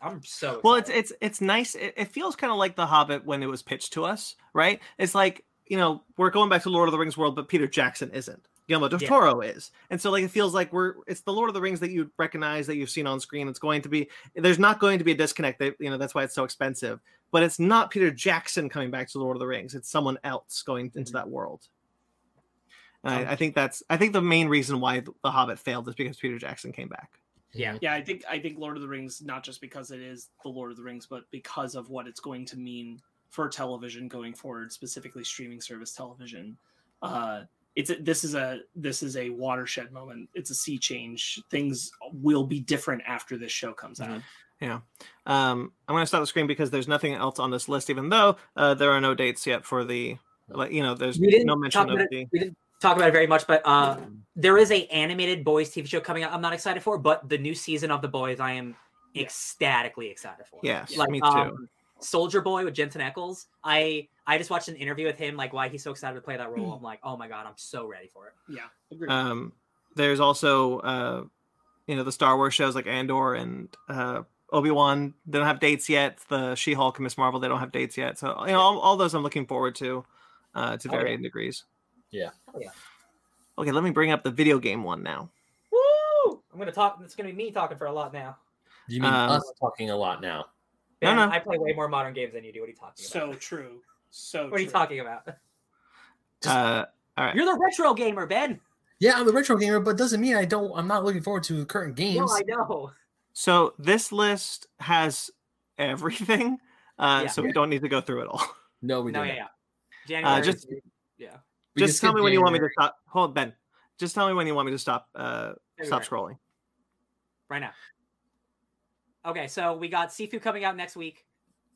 Speaker 1: I'm so
Speaker 4: Well, it's it's it's nice. It, it feels kind of like The Hobbit when it was pitched to us, right? It's like you know we're going back to Lord of the Rings world, but Peter Jackson isn't. Guillermo del
Speaker 6: Yeah.
Speaker 4: Toro is. And so like it feels like we're it's the Lord of the Rings that you recognize that you've seen on screen. It's going to be there's not going to be a disconnect. They, you know, that's why it's so expensive. But it's not Peter Jackson coming back to Lord of the Rings. It's someone else going into mm-hmm. that world. And I, oh. I think that's I think the main reason why The Hobbit failed is because Peter Jackson came back.
Speaker 6: Yeah.
Speaker 2: Yeah, I think I think Lord of the Rings not just because it is the Lord of the Rings, but because of what it's going to mean for television going forward, specifically streaming service television. Uh, it's a, this is a this is a watershed moment. It's a sea change. Things will be different after this show comes out. Yeah.
Speaker 4: Um, I'm going to stop the screen because there's nothing else on this list, even though uh, there are no dates yet for the, like, you know, there's no mention of
Speaker 1: it.
Speaker 4: the.
Speaker 1: We didn't talk about it very much, but uh, there is a animated boys TV show coming out. I'm not excited for, but the new season of the boys, I am
Speaker 2: Yeah.
Speaker 1: ecstatically excited for.
Speaker 4: Yes,
Speaker 1: like
Speaker 4: me too.
Speaker 1: um, Soldier Boy with Jensen Ackles. I I just watched an interview with him, like why he's so excited to play that role. I'm like, oh my god, I'm so ready for it.
Speaker 2: Yeah, agreed.
Speaker 4: Um, there's also, uh, you know, the Star Wars shows like Andor and uh, Obi Wan. They don't have dates yet. The She Hulk and Miss Marvel. They don't have dates yet. So you know, all, all those I'm looking forward to, uh, to
Speaker 1: Oh, yeah.
Speaker 4: varying degrees.
Speaker 3: Yeah.
Speaker 1: Yeah.
Speaker 4: Okay, let me bring up the video game one now.
Speaker 1: Woo! I'm gonna talk. It's gonna be me talking for a lot now.
Speaker 3: You mean
Speaker 4: Um,
Speaker 3: us talking a lot now?
Speaker 4: No,
Speaker 1: Ben,
Speaker 4: no.
Speaker 1: I play way more modern games than you do. What are you talking about?
Speaker 2: so true. So true.
Speaker 1: what are you talking about?
Speaker 3: Just-
Speaker 4: Uh, all right.
Speaker 1: You're the retro gamer, Ben.
Speaker 3: Yeah, I'm the retro gamer, but doesn't mean I don't. I'm not looking forward to current games. No.
Speaker 1: I know.
Speaker 4: So this list has everything. Uh,
Speaker 1: Yeah.
Speaker 4: so we don't need to go through it all.
Speaker 3: no, we
Speaker 1: No,
Speaker 3: don't.
Speaker 1: yeah, yeah. January.
Speaker 4: just-
Speaker 1: yeah.
Speaker 3: We
Speaker 4: just tell
Speaker 3: skip
Speaker 4: me when you want me to stop. Hold Ben. Just tell me when you want me to stop. Uh, stop scrolling.
Speaker 1: right now. Okay, so we got Sifu coming out next week.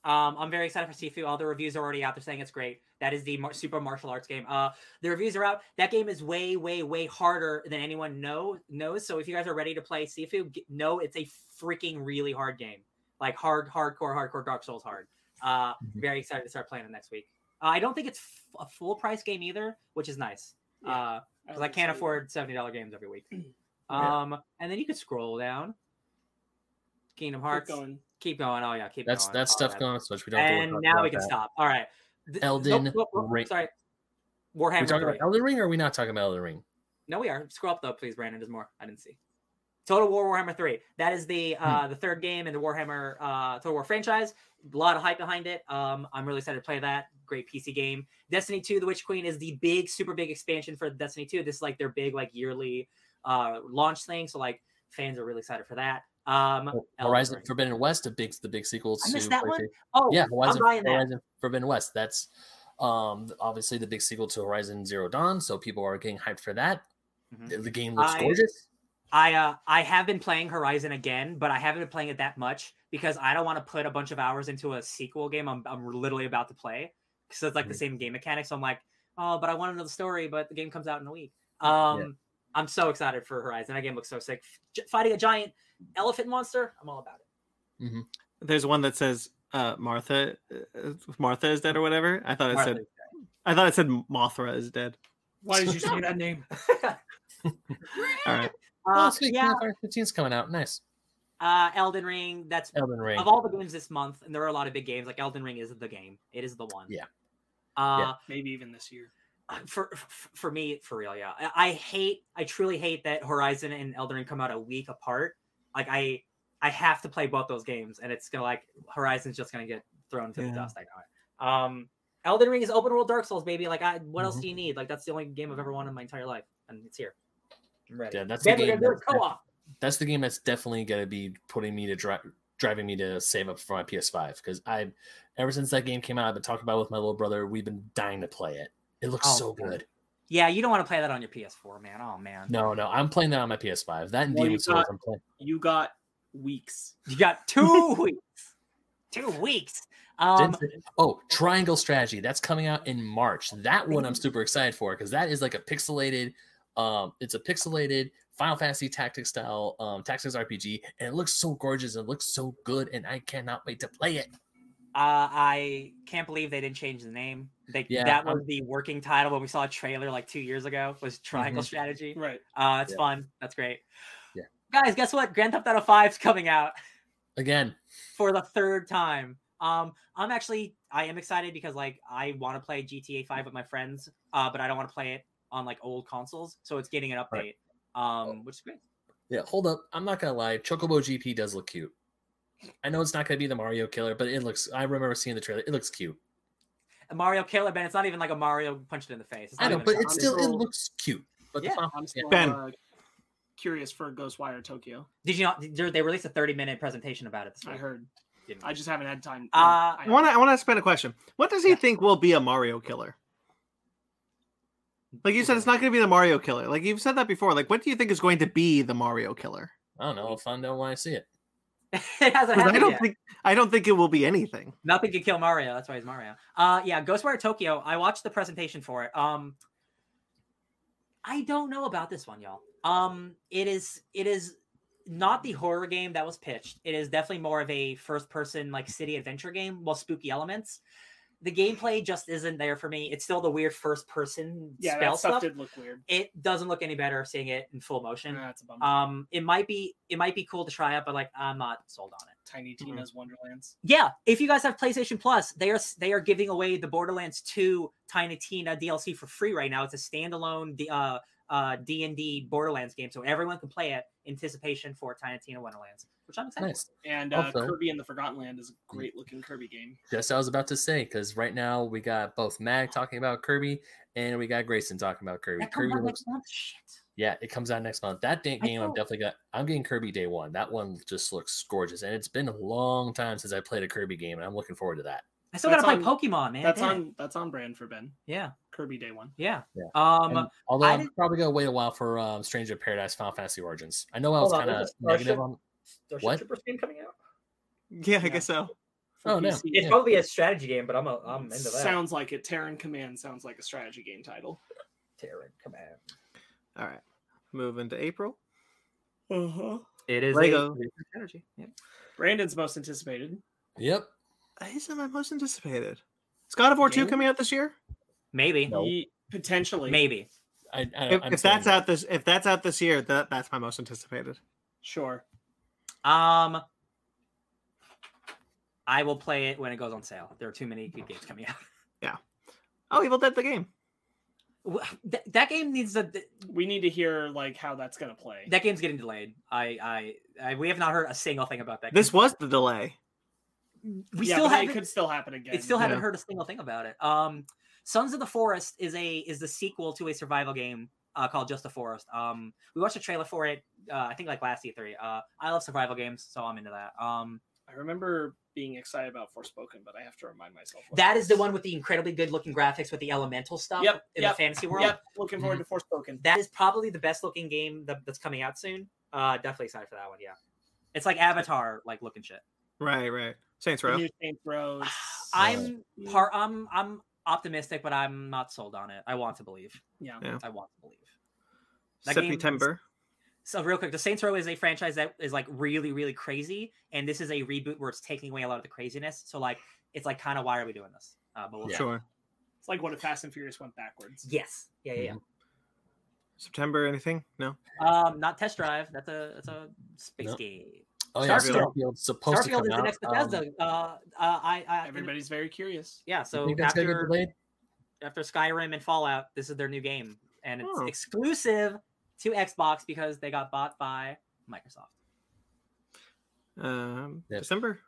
Speaker 1: Um, I'm very excited for Sifu. All the reviews are already out. They're saying it's great. That is the mar- super martial arts game. Uh, the reviews are out. That game is way, way, way harder than anyone know knows. So if you guys are ready to play Sifu, g- know it's a freaking really hard game. Like hard, hardcore, hardcore Dark Souls hard. Uh,
Speaker 3: Mhm.
Speaker 1: very excited to start playing it next week. Uh, I don't think it's f- a full price game either, which is nice.
Speaker 2: Yeah,
Speaker 1: Uh, because I can't afford seventy dollar games every week.
Speaker 3: Yeah.
Speaker 1: Um, and then you could scroll down. Kingdom
Speaker 2: Keep
Speaker 1: Hearts.
Speaker 2: going.
Speaker 1: Keep going. Oh yeah, keep
Speaker 3: That's
Speaker 1: going.
Speaker 3: that's
Speaker 1: All
Speaker 3: stuff
Speaker 1: right.
Speaker 3: going on Switch. We don't.
Speaker 1: And now we can
Speaker 3: that.
Speaker 1: stop. All right. Th-
Speaker 3: Elden
Speaker 1: nope, nope, nope,
Speaker 3: Ring.
Speaker 1: Sorry.
Speaker 3: Are
Speaker 1: Warhammer.
Speaker 3: we talking
Speaker 1: 3.
Speaker 3: about Elden Ring, or are we not talking about Elden Ring?
Speaker 1: No, we are. Scroll up though, please, Brandon. There's more. I didn't see. Total War Warhammer 3. That is the
Speaker 3: Hmm.
Speaker 1: uh the third game in the Warhammer uh Total War franchise. A lot of hype behind it. Um I'm really excited to play that. Great PC game. Destiny 2 The Witch Queen is the big super big expansion for Destiny 2. This is like their big like yearly uh launch thing, so like fans are really excited for that. Um Elden
Speaker 3: Horizon
Speaker 1: Ring.
Speaker 3: Forbidden West, a big the big sequel
Speaker 1: I
Speaker 3: to
Speaker 1: missed that one? Oh,
Speaker 3: Yeah, Horizon. Horizon Forbidden West. That's um obviously the big sequel to Horizon Zero Dawn, so people are getting hyped for that.
Speaker 1: Mhm.
Speaker 3: The, the game looks
Speaker 1: I-
Speaker 3: gorgeous.
Speaker 1: I uh I have been playing Horizon again, but I haven't been playing it that much because I don't want to put a bunch of hours into a sequel game I'm I'm literally about to play because it's like the
Speaker 3: Mhm.
Speaker 1: same game mechanics. So I'm like, oh, but I want to know the story, but the game comes out in a week. Um, I'm so excited for Horizon. That game looks so sick. J- fighting a giant elephant monster, I'm all about it.
Speaker 4: There's one that says uh, Martha. Uh, Martha is dead or whatever. I thought it
Speaker 1: Martha
Speaker 4: said. I thought it said Mothra is dead.
Speaker 2: Why did you say that name?
Speaker 4: All right.
Speaker 3: Oh,
Speaker 1: uh,
Speaker 3: sweet.
Speaker 1: yeah,
Speaker 3: Final Fantasy 15 is coming out. Nice.
Speaker 1: uh, Elden Ring. That's
Speaker 3: Elden Ring.
Speaker 1: of all the games this month, and there are a lot of big games. Like Elden Ring is the game. It is the one.
Speaker 3: Yeah.
Speaker 1: Uh,
Speaker 3: Yeah.
Speaker 2: Maybe even this year.
Speaker 1: for for me for real yeah I, I hate i truly hate that horizon and elden ring come out a week apart like i i have to play both those games and it's gonna like horizon's just gonna get thrown to
Speaker 4: Yeah.
Speaker 1: the dust i know it um elden ring is open world dark souls baby like i what else
Speaker 3: Mhm.
Speaker 1: do you need like that's the only game i've ever won in my entire life and it's here i'm
Speaker 3: Yeah, that's
Speaker 1: then
Speaker 3: the game.
Speaker 1: gonna
Speaker 3: that's-
Speaker 1: co-op
Speaker 3: that's the game that's definitely going to be putting me to drive driving me to save up for my PS5 because I ever since that game came out I've been talking about it with my little brother we've been dying to play it. It looks
Speaker 1: Oh,
Speaker 3: so good.
Speaker 1: yeah you don't want to play that on your ps4 man oh man
Speaker 3: No, no, I'm playing that on my PS5. That and
Speaker 2: Well, you
Speaker 3: Demon's Souls
Speaker 2: got-
Speaker 3: I'm playing.
Speaker 2: You got weeks.
Speaker 1: you got two weeks two weeks um
Speaker 3: oh, Triangle Strategy. That's coming out in March. That one I'm super excited for because that is like a pixelated, um, it's a pixelated Final Fantasy Tactics style um tactics RPG, and it looks so gorgeous and it looks so good, and I cannot wait to play it.
Speaker 1: Uh, I can't believe they didn't change the name. They
Speaker 3: Yeah,
Speaker 1: that was
Speaker 3: I'm-
Speaker 1: the working title when we saw a trailer like two years ago. Was Triangle Strategy.
Speaker 2: Right.
Speaker 1: Uh, it's
Speaker 3: Yeah.
Speaker 1: fun. That's great.
Speaker 3: Yeah.
Speaker 1: guys, guess what? Grand Theft Auto Five is coming out
Speaker 3: Again,
Speaker 1: for the third time. Um, I'm actually I am excited because like I want to play GTA 5 with my friends, uh, but I don't want to play it on like old consoles, so it's getting an update,
Speaker 3: Right.
Speaker 1: um, which is great.
Speaker 3: Yeah, hold up. I'm not gonna lie. Chocobo GP does look cute. I know it's not gonna be the Mario killer, but it looks. I remember seeing the trailer. It looks cute.
Speaker 1: A Mario Killer, Ben. It's not even like a Mario punched it in the face. It's
Speaker 3: I know, but
Speaker 1: a-
Speaker 3: it's still. It looks cute. But
Speaker 1: Yeah,
Speaker 3: the final,
Speaker 2: I'm still
Speaker 4: Ben.
Speaker 2: uh, curious for Ghostwire Tokyo.
Speaker 1: Did you not? did- They released a 30 minute presentation about it this week.
Speaker 2: I heard.
Speaker 1: Didn't
Speaker 2: I just haven't had time.
Speaker 1: Uh,
Speaker 2: I
Speaker 4: I want to. I want to ask Ben a question. What does he
Speaker 1: Yeah.
Speaker 4: think will be a Mario killer? Like you said, it's not going to be the Mario killer. Like you've said that before. Like, what do you think is going to be the Mario killer?
Speaker 3: I don't know. I'll find out when I see it.
Speaker 1: it hasn't
Speaker 4: 'Cause I don't
Speaker 1: yet.
Speaker 4: think. I don't think it will be anything.
Speaker 1: Nothing can kill Mario. That's why he's Mario. Uh, yeah, Ghostwire Tokyo. I watched the presentation for it. Um, I don't know about this one, y'all. Um, it is it is not the horror game that was pitched. It is definitely more of a first person like city adventure game, well, spooky elements. The gameplay just isn't there for me. It's still the weird first person
Speaker 2: yeah,
Speaker 1: spell
Speaker 2: that stuff
Speaker 1: stuff.
Speaker 2: did look weird.
Speaker 1: It doesn't look any better seeing it in full motion.
Speaker 2: Nah, that's a bummer.
Speaker 1: Um, it might be it might be cool to try out, but like I'm not sold on it.
Speaker 2: Tiny
Speaker 1: mm-hmm.
Speaker 2: Tina's Wonderlands.
Speaker 1: Yeah, if you guys have PlayStation Plus, they are they are giving away the Borderlands 2 Tiny Tina DLC for free right now. It's a standalone D- uh uh D&D Borderlands game, so everyone can play it anticipation for Tiny Tina Wonderlands, which I'm excited.
Speaker 3: Nice.
Speaker 2: And uh,
Speaker 3: Also-
Speaker 2: Kirby and the Forgotten Land is a great looking Kirby game.
Speaker 3: Just what I was about to say because right now we got both Mag talking about Kirby and we got Grayson talking about Kirby.
Speaker 1: That comes
Speaker 3: Kirby
Speaker 1: out
Speaker 3: looks.
Speaker 1: next month. Shit.
Speaker 3: Yeah, it comes out next month. That da- game, I'm definitely got. I'm getting Kirby day one. That one just looks gorgeous, and it's been a long time since I played a Kirby game, and I'm looking forward to that.
Speaker 1: I still gotta
Speaker 2: That's
Speaker 1: play
Speaker 2: on-
Speaker 1: Pokemon, man.
Speaker 2: That's
Speaker 1: damn
Speaker 2: on that's on brand for Ben.
Speaker 1: Yeah,
Speaker 2: Kirby Day One.
Speaker 1: yeah.
Speaker 3: Yeah.
Speaker 1: Um,
Speaker 3: And although
Speaker 1: I
Speaker 3: I'm probably gonna wait a while for um, Stranger of Paradise Final Fantasy Origins. I know I was kind of
Speaker 5: there's a Starship-
Speaker 3: negative on.
Speaker 5: Starship
Speaker 3: What?
Speaker 5: Troopers game coming out.
Speaker 4: Yeah, I
Speaker 2: Yeah.
Speaker 4: guess so.
Speaker 2: for
Speaker 3: Oh, no.
Speaker 2: PC.
Speaker 5: It's
Speaker 3: Yeah.
Speaker 5: probably a strategy game, but I'm a, I'm into that.
Speaker 2: Sounds like it. Terran Command sounds like a strategy game title.
Speaker 5: Terran Command.
Speaker 4: All right. moving to April.
Speaker 2: Uh-huh.
Speaker 1: it is
Speaker 4: Lego.
Speaker 1: a it is a strategy. Yeah.
Speaker 2: Brandon's most anticipated.
Speaker 3: Yep.
Speaker 4: Isn't my most anticipated? Is God of War two coming out this year?
Speaker 1: Maybe,
Speaker 3: No.
Speaker 2: Potentially.
Speaker 1: maybe.
Speaker 3: I, I,
Speaker 4: If, if that's
Speaker 3: saying-
Speaker 4: out this, if that's out this year, that that's my most anticipated.
Speaker 2: Sure.
Speaker 1: Um, I will play it when it goes on sale. There are too many good games coming out. Yeah.
Speaker 4: Oh, Evil Dead the game.
Speaker 1: Wh- That, that game needs to.
Speaker 2: We need to hear like how that's gonna play.
Speaker 1: That game's getting delayed. I, I, I we have not heard a single thing about that.
Speaker 4: This
Speaker 1: game.
Speaker 4: was the delay.
Speaker 1: we
Speaker 2: yeah,
Speaker 1: still
Speaker 2: but it
Speaker 1: haven't.
Speaker 2: could still happen again.
Speaker 1: It still haven't heard a single thing about it. Um, Sons of the Forest is a is the sequel to a survival game uh, called Just the Forest. Um, we watched a trailer for it. Uh, I think like last E3. Uh, I love survival games, so I'm into that. Um,
Speaker 2: I remember being excited about Forspoken, but I have to remind myself. what
Speaker 1: that the one with the incredibly good looking graphics with the elemental stuff
Speaker 2: Yep,
Speaker 1: in
Speaker 2: yep,
Speaker 1: the fantasy world.
Speaker 2: Yep, looking forward to Forspoken.
Speaker 1: That is probably the best looking game that, that's coming out soon. Uh, definitely excited for that one. Yeah, it's like Avatar like looking shit.
Speaker 4: Right, right. Saints Row.
Speaker 2: new Saints Row.
Speaker 1: I'm part. I'm I'm optimistic, but I'm not sold on it. I want to believe.
Speaker 2: Yeah.
Speaker 4: Yeah.
Speaker 1: I want to believe. That game
Speaker 4: September.
Speaker 1: So real quick, the Saints Row is a franchise that is like really, really crazy, and this is a reboot where it's taking away a lot of the craziness. So like, it's like kind of why are we doing this? Uh, but we'll
Speaker 3: Yeah.
Speaker 4: Sure.
Speaker 2: It's like what if Fast and Furious went backwards.
Speaker 1: Yes. Yeah, yeah,
Speaker 4: September. Anything? No.
Speaker 1: Um, not Test Drive. That's a that's a space
Speaker 3: Nope.
Speaker 1: game.
Speaker 3: Oh yeah,
Speaker 1: Starfield.
Speaker 3: Starfield's supposed to
Speaker 1: Starfield
Speaker 3: come
Speaker 1: is the
Speaker 3: out.
Speaker 1: next
Speaker 3: um,
Speaker 1: Bethesda. uh, uh, I, I
Speaker 2: Everybody's very curious.
Speaker 1: yeah. So
Speaker 3: think that's gonna get
Speaker 1: after after Skyrim and Fallout, this is their new game, and it's
Speaker 4: Oh.
Speaker 1: exclusive to Xbox because they got bought by Microsoft.
Speaker 4: Um,
Speaker 3: Yep.
Speaker 4: December.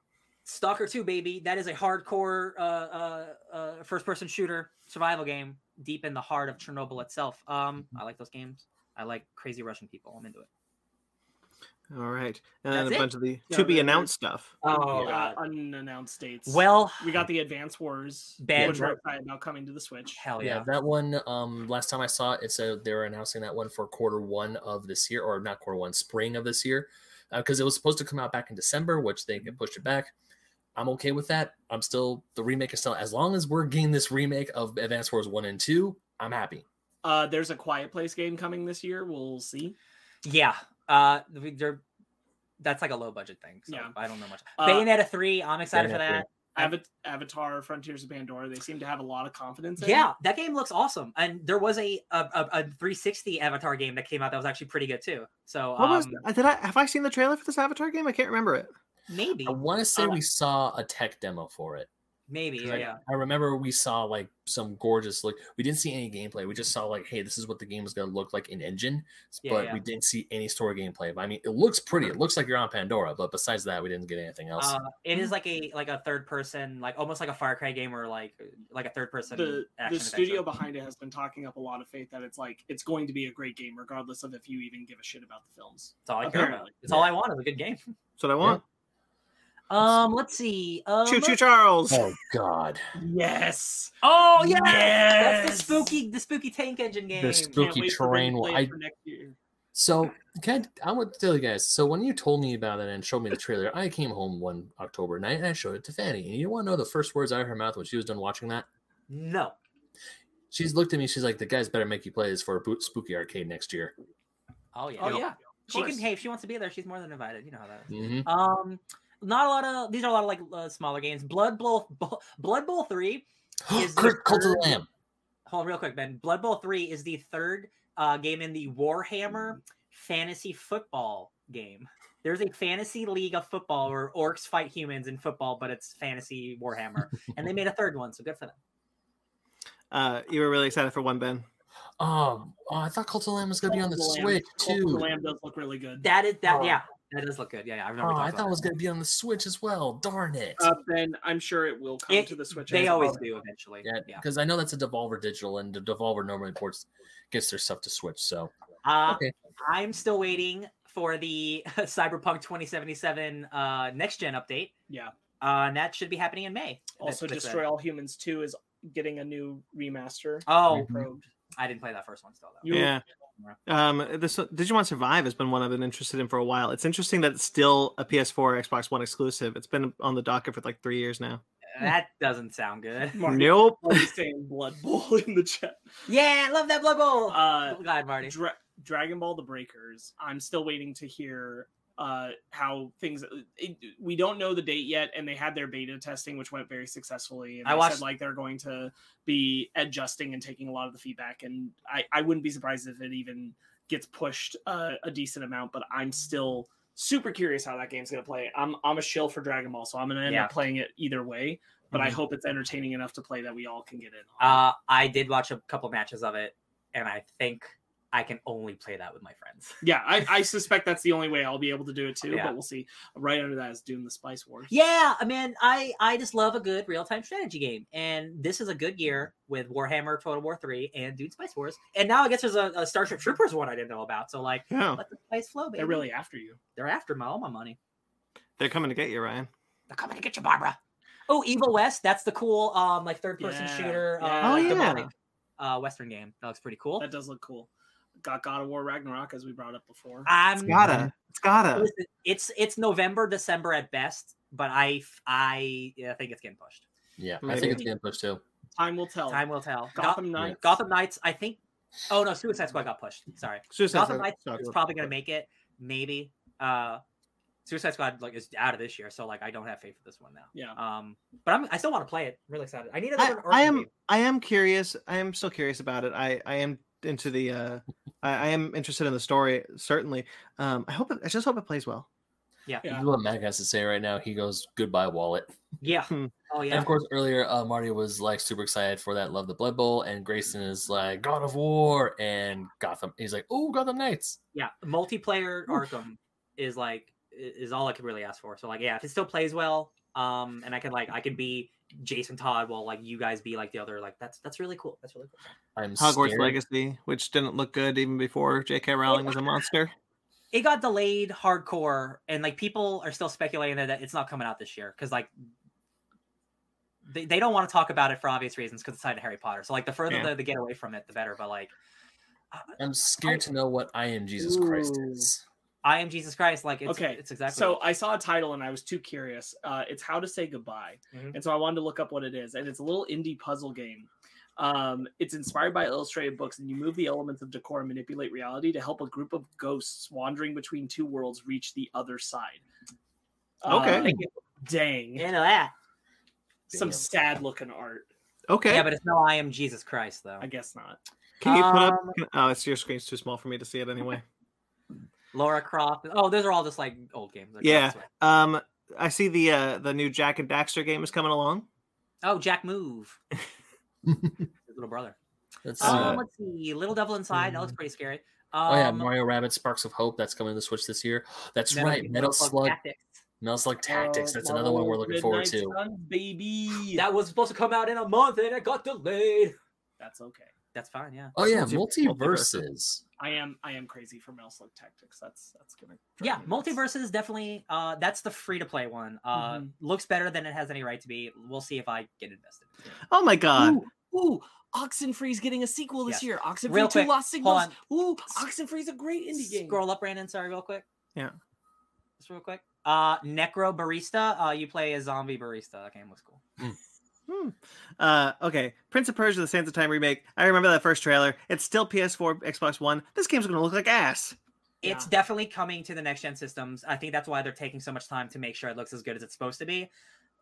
Speaker 1: Stalker 2, baby. That is a hardcore uh, uh, uh, first person shooter survival game deep in the heart of Chernobyl itself. Um, I like those games. I like crazy Russian people. I'm into it.
Speaker 4: All right, and
Speaker 1: That's
Speaker 4: a
Speaker 1: it?
Speaker 4: bunch of the
Speaker 2: Yeah,
Speaker 4: to be announced stuff.
Speaker 5: Oh,
Speaker 2: uh,
Speaker 5: God.
Speaker 2: unannounced dates.
Speaker 1: Well,
Speaker 2: we got the Advance Wars,
Speaker 1: Ben-
Speaker 2: which we're excited coming to the Switch.
Speaker 1: hell
Speaker 3: yeah.
Speaker 1: yeah.
Speaker 3: that one. Um, last time I saw it, it said they were announcing that one for quarter one of this year, or not quarter one, spring of this year, because it was supposed to come out back in December, which they
Speaker 1: Mm-hmm.
Speaker 3: pushed it back. I'm okay with that. I'm still the remake is still as long as we're getting this remake of Advance Wars one and two. I'm happy.
Speaker 2: Uh, there's a Quiet Place game coming this year. We'll see.
Speaker 1: Yeah. Uh, they're, that's like a low budget thing. So
Speaker 2: Yeah.
Speaker 1: I don't know much.
Speaker 2: Uh,
Speaker 1: Bayonetta 3, I'm excited for
Speaker 3: Bayonetta 3.
Speaker 1: that. I-
Speaker 2: Avat- Avatar: Frontiers of Pandora. They seem to have a lot of confidence. in.
Speaker 1: Yeah, that game looks awesome. And there was a a, a, a 360 Avatar game that came out that was actually pretty good too. So
Speaker 4: What was?
Speaker 1: um,
Speaker 4: uh, Did I have I seen the trailer for this Avatar game? I can't remember it.
Speaker 1: maybe,
Speaker 3: I want to say
Speaker 2: Uh,
Speaker 3: we saw a tech demo for it.
Speaker 1: Maybe.
Speaker 3: 'Cause
Speaker 1: Yeah.
Speaker 3: I,
Speaker 1: yeah.
Speaker 3: I remember we saw like some gorgeous look. We didn't see any gameplay. We just saw like, hey, this is what the game is going to look like in engine,
Speaker 1: Yeah,
Speaker 3: but
Speaker 1: yeah.
Speaker 3: we didn't see any story gameplay. But I mean, it looks pretty. It looks like you're on Pandora, but besides that, we didn't get anything else.
Speaker 1: Uh, it is like a like a third person, like almost like a Far Cry game, or like like a third person.
Speaker 2: the
Speaker 1: action
Speaker 2: the studio
Speaker 1: adventure.
Speaker 2: behind it has been talking up a lot of faith that it's like it's going to be a great game regardless of if you even give a shit about the films.
Speaker 1: That's all I care about.
Speaker 2: Apparently.
Speaker 1: It's all I want is a good game.
Speaker 4: That's what I want.
Speaker 1: Um, let's see. Um,
Speaker 4: Choo choo Charles.
Speaker 3: oh God,
Speaker 2: Yes.
Speaker 1: Oh yeah, that's the spooky the spooky tank engine game.
Speaker 3: The spooky
Speaker 2: Can't wait for them to
Speaker 3: terrain.
Speaker 2: play it
Speaker 3: I
Speaker 2: for next year.
Speaker 3: So, can I, I want to tell you guys. So, when you told me about it and showed me the trailer, I came home one October night and I showed it to Fanny. And you want to know the first words out of her mouth when she was done watching that?
Speaker 1: No.
Speaker 3: She's looked at me. She's like, "The guys better make you play this for a boot, spooky arcade next year."
Speaker 1: Oh yeah.
Speaker 2: Oh yeah.
Speaker 1: She can.
Speaker 2: course.
Speaker 1: Hey, if she wants to be there, she's more than invited. You know how that is.
Speaker 3: hmm
Speaker 1: Um, not a lot of these are a lot of like uh, smaller games. Blood Bowl, Blood Bowl three. Is
Speaker 3: Cult Cult of the Lamb.
Speaker 1: Hold on, real quick, Ben. Blood Bowl three is the third uh, game in the Warhammer fantasy football game. There's a fantasy league of football where orcs fight humans in football, but it's fantasy Warhammer, and they made a third one, so good for them.
Speaker 4: Uh, you were really excited for one, Ben.
Speaker 3: Oh, oh, I thought Cult of the Lamb was going to be on the
Speaker 2: Cult of Lamb-
Speaker 3: Switch
Speaker 2: Cult of The
Speaker 3: too.
Speaker 2: Lamb does look really good.
Speaker 1: That is that.
Speaker 3: Oh.
Speaker 1: Yeah, that does look good. Yeah, yeah I remember.
Speaker 3: Oh, I thought it was going to be on the Switch as well. Darn it.
Speaker 2: Uh, then I'm sure it will come
Speaker 1: It-
Speaker 2: to the Switch.
Speaker 1: They always
Speaker 2: well.
Speaker 1: do eventually.
Speaker 3: yeah,
Speaker 1: Yeah.
Speaker 3: because I know that's a Devolver Digital, and the Devolver normally ports gets their stuff to Switch. So,
Speaker 1: Uh,
Speaker 3: Okay.
Speaker 1: I'm still waiting for the Cyberpunk 2077 uh, next gen update.
Speaker 2: Yeah.
Speaker 1: Uh, and that should be happening in May.
Speaker 2: Also,
Speaker 1: That's- that's
Speaker 2: Destroy
Speaker 1: it.
Speaker 2: All Humans 2 is getting a new remaster.
Speaker 1: Oh,
Speaker 2: Probed.
Speaker 1: I didn't play that first one still though.
Speaker 2: You-
Speaker 4: Yeah. Um, this Digimon Survive has been one I've been interested in for a while. It's interesting that it's still a PS4, Xbox One exclusive. It's been on the docket for like three years now.
Speaker 1: That doesn't sound good.
Speaker 2: Marty,
Speaker 4: Nope.
Speaker 2: Saying Blood Bowl in the chat.
Speaker 1: Yeah, I love that Blood Bowl.
Speaker 2: Uh,
Speaker 1: God, Marty.
Speaker 2: Dra- Dragon Ball: The Breakers. I'm still waiting to hear uh how things it, we don't know the date yet and they had their beta testing which went very successfully and
Speaker 1: I watched-
Speaker 2: said like they're going to be adjusting and taking a lot of the feedback and i i wouldn't be surprised if it even gets pushed uh, a decent amount but i'm still super curious how that game's going to play i'm i'm a shill for dragon ball so i'm going to end
Speaker 1: Yeah.
Speaker 2: up playing it either way but i
Speaker 1: Mhm.
Speaker 2: hope it's entertaining enough to play that we all can get in on.
Speaker 1: Uh, I did watch a couple matches of it, and I think I can only play that with my friends.
Speaker 2: yeah I, I suspect that's the only way i'll be able to do it too
Speaker 1: Yeah.
Speaker 2: but we'll see right under that is dune the spice wars
Speaker 1: Yeah, I mean, I I just love a good real time strategy game, and this is a good year with Warhammer Total War Three and Dune Spice Wars, and now I guess there's a, a Starship Troopers one I didn't know about. So like,
Speaker 4: Yeah,
Speaker 1: let the spice flow, baby.
Speaker 2: they're really after you
Speaker 1: they're after my all my money.
Speaker 4: they're coming to get you, Ryan.
Speaker 1: They're coming to get you, Barbara. Oh, Evil West. That's the cool um like third person
Speaker 2: Yeah,
Speaker 1: shooter. Uh.
Speaker 4: Oh, yeah.
Speaker 1: demonic, uh, Western game. That looks pretty cool.
Speaker 2: That does look cool. Got God of War Ragnarok as we brought up before.
Speaker 1: I'm
Speaker 4: It's gotta. It's gotta.
Speaker 1: Listen, it's it's November, December at best, but I I yeah, I think it's getting pushed.
Speaker 3: yeah, I think it's getting pushed too.
Speaker 2: Time will tell.
Speaker 1: Time will tell. Go-
Speaker 2: Gotham Knights.
Speaker 1: Gotham Knights, I think. Oh no, Suicide Squad got pushed. Sorry,
Speaker 4: Suicide
Speaker 1: Gotham
Speaker 4: Squad-
Speaker 1: Knights is probably gonna make it. Maybe. Uh, Suicide Squad like is out of this year, so like I don't have faith for this one now.
Speaker 2: Yeah.
Speaker 1: Um, but I'm I still want to play it. I'm really excited. I need another.
Speaker 4: I
Speaker 1: Arkham
Speaker 4: am.
Speaker 1: game.
Speaker 4: I am curious. I am still curious about it. I. I am into the. uh I, I am interested in the story. Certainly. Um. I hope. It, I just hope it plays well.
Speaker 1: Yeah.
Speaker 2: Yeah.
Speaker 3: This is what Mac has to say right now. He goes, "Goodbye, wallet."
Speaker 1: Yeah.
Speaker 4: Hmm.
Speaker 1: Oh
Speaker 3: And
Speaker 1: yeah.
Speaker 3: of course, earlier uh, Marty was like super excited for that Love the Blood Bowl, and Grayson is like God of War and Gotham. He's like, "Oh, Gotham Knights."
Speaker 1: Yeah. Multiplayer Arkham is like is all I could really ask for. So like yeah, if it still plays well, um, and I can like I can be Jason Todd while like you guys be like the other like that's that's really cool. That's really cool.
Speaker 3: I'm
Speaker 4: Hogwarts
Speaker 3: scared.
Speaker 4: Legacy, which didn't look good even before J.K. Rowling was a monster.
Speaker 1: it got delayed hardcore and like people are still speculating that it's not coming out this year because like they, they don't want to talk about it for obvious reasons because it's tied to harry potter so like the further
Speaker 4: Yeah.
Speaker 1: they, they get away from it the better but like
Speaker 3: I'm scared to know what I am Jesus Christ is.
Speaker 1: I am jesus christ like it's,
Speaker 2: Okay,
Speaker 1: it's exactly
Speaker 2: So I saw a title and I was too curious. Uh, it's How to Say Goodbye,
Speaker 1: Mhm.
Speaker 2: and so I wanted to look up what it is. And it's a little indie puzzle game. Um, it's inspired by illustrated books, and you move the elements of decor and manipulate reality to help a group of ghosts wandering between two worlds reach the other side.
Speaker 4: Okay.
Speaker 2: Uh, dang,
Speaker 1: you know that
Speaker 2: some
Speaker 3: Damn.
Speaker 2: sad looking art.
Speaker 4: Okay.
Speaker 1: yeah but it's no i am jesus christ though
Speaker 2: I guess not.
Speaker 4: Can you put up?
Speaker 1: Um,
Speaker 4: can- oh, it's your screen's too small for me to see it anyway.
Speaker 1: Laura croft oh those are all just like old games They're
Speaker 4: Yeah. Um, I see the uh the new Jak and Daxter game is coming along.
Speaker 1: Oh, Jack Move, his little brother.
Speaker 3: That's,
Speaker 1: Um,
Speaker 3: uh,
Speaker 1: let's see, Little Devil Inside. That looks pretty scary. Um,
Speaker 3: oh yeah, Mario Rabbit Sparks of Hope. That's coming to Switch this year. That's
Speaker 1: Metal-
Speaker 3: right, Metal Slug.
Speaker 1: Tactics.
Speaker 3: Metal Slug Tactics.
Speaker 2: Oh,
Speaker 3: That's another one we're looking forward to.
Speaker 2: Suns, baby.
Speaker 5: That was supposed to come out in a month and it got delayed.
Speaker 2: That's okay.
Speaker 1: That's fine. Yeah.
Speaker 3: Oh yeah,
Speaker 4: Multi-
Speaker 3: multiverses.
Speaker 2: I am I am crazy for Metal Slug Tactics. That's that's gonna.
Speaker 1: Yeah,
Speaker 2: me nuts.
Speaker 1: multiverse is definitely uh that's the free to play one. Uh
Speaker 2: Mhm.
Speaker 1: looks better than it has any right to be. We'll see if I get invested.
Speaker 4: Oh my god.
Speaker 2: Ooh, ooh, Oxenfree's getting a sequel this
Speaker 1: Yes.
Speaker 2: year. Oxenfree
Speaker 1: Real
Speaker 2: 2
Speaker 1: quick,
Speaker 2: Lost Signals. Ooh, Oxenfree's a great indie game.
Speaker 1: Scroll up, Brandon. Sorry, real quick.
Speaker 4: Yeah.
Speaker 1: Just real quick. Uh Necro Barista. Uh you play a zombie barista. That game looks cool.
Speaker 4: Hmm. Uh, okay, Prince of Persia: The Sands of Time remake. I remember that first trailer. It's still PS4, Xbox One. This game's gonna look like ass.
Speaker 1: It's
Speaker 2: Yeah.
Speaker 1: definitely coming to the next gen systems. I think that's why they're taking so much time to make sure it looks as good as it's supposed to be.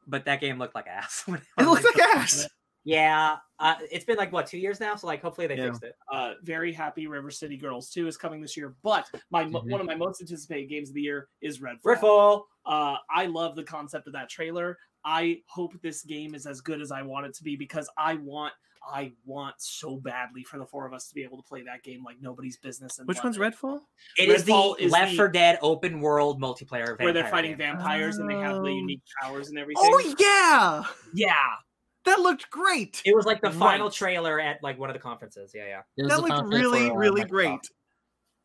Speaker 1: But that game looked like ass. when
Speaker 4: It looks like ass.
Speaker 5: Yeah, uh, it's been like what two years now, so like hopefully they
Speaker 4: Yeah.
Speaker 5: fixed it.
Speaker 2: uh, very happy River City Girls 2 is coming this year. But my mo-
Speaker 3: Mhm.
Speaker 2: one of my most anticipated games of the year is Redfall.
Speaker 5: Redfall.
Speaker 2: Uh, I love the concept of that trailer. I hope this game is as good as I want it to be because I want I want so badly for the four of us to be able to play that game like nobody's business. And
Speaker 4: Which one's
Speaker 2: it.
Speaker 4: Redfall?
Speaker 1: It is the
Speaker 2: Redfall is
Speaker 1: Left
Speaker 2: the-
Speaker 1: 4 Dead open world multiplayer
Speaker 2: Where they're fighting
Speaker 1: game.
Speaker 2: vampires and they have the
Speaker 4: Oh.
Speaker 2: unique powers and everything.
Speaker 4: Oh yeah,
Speaker 2: yeah.
Speaker 4: that looked great.
Speaker 5: It was like the final trailer at like one of the conferences. Yeah, yeah,
Speaker 3: It was
Speaker 4: That looked really, really
Speaker 3: Microsoft.
Speaker 4: great.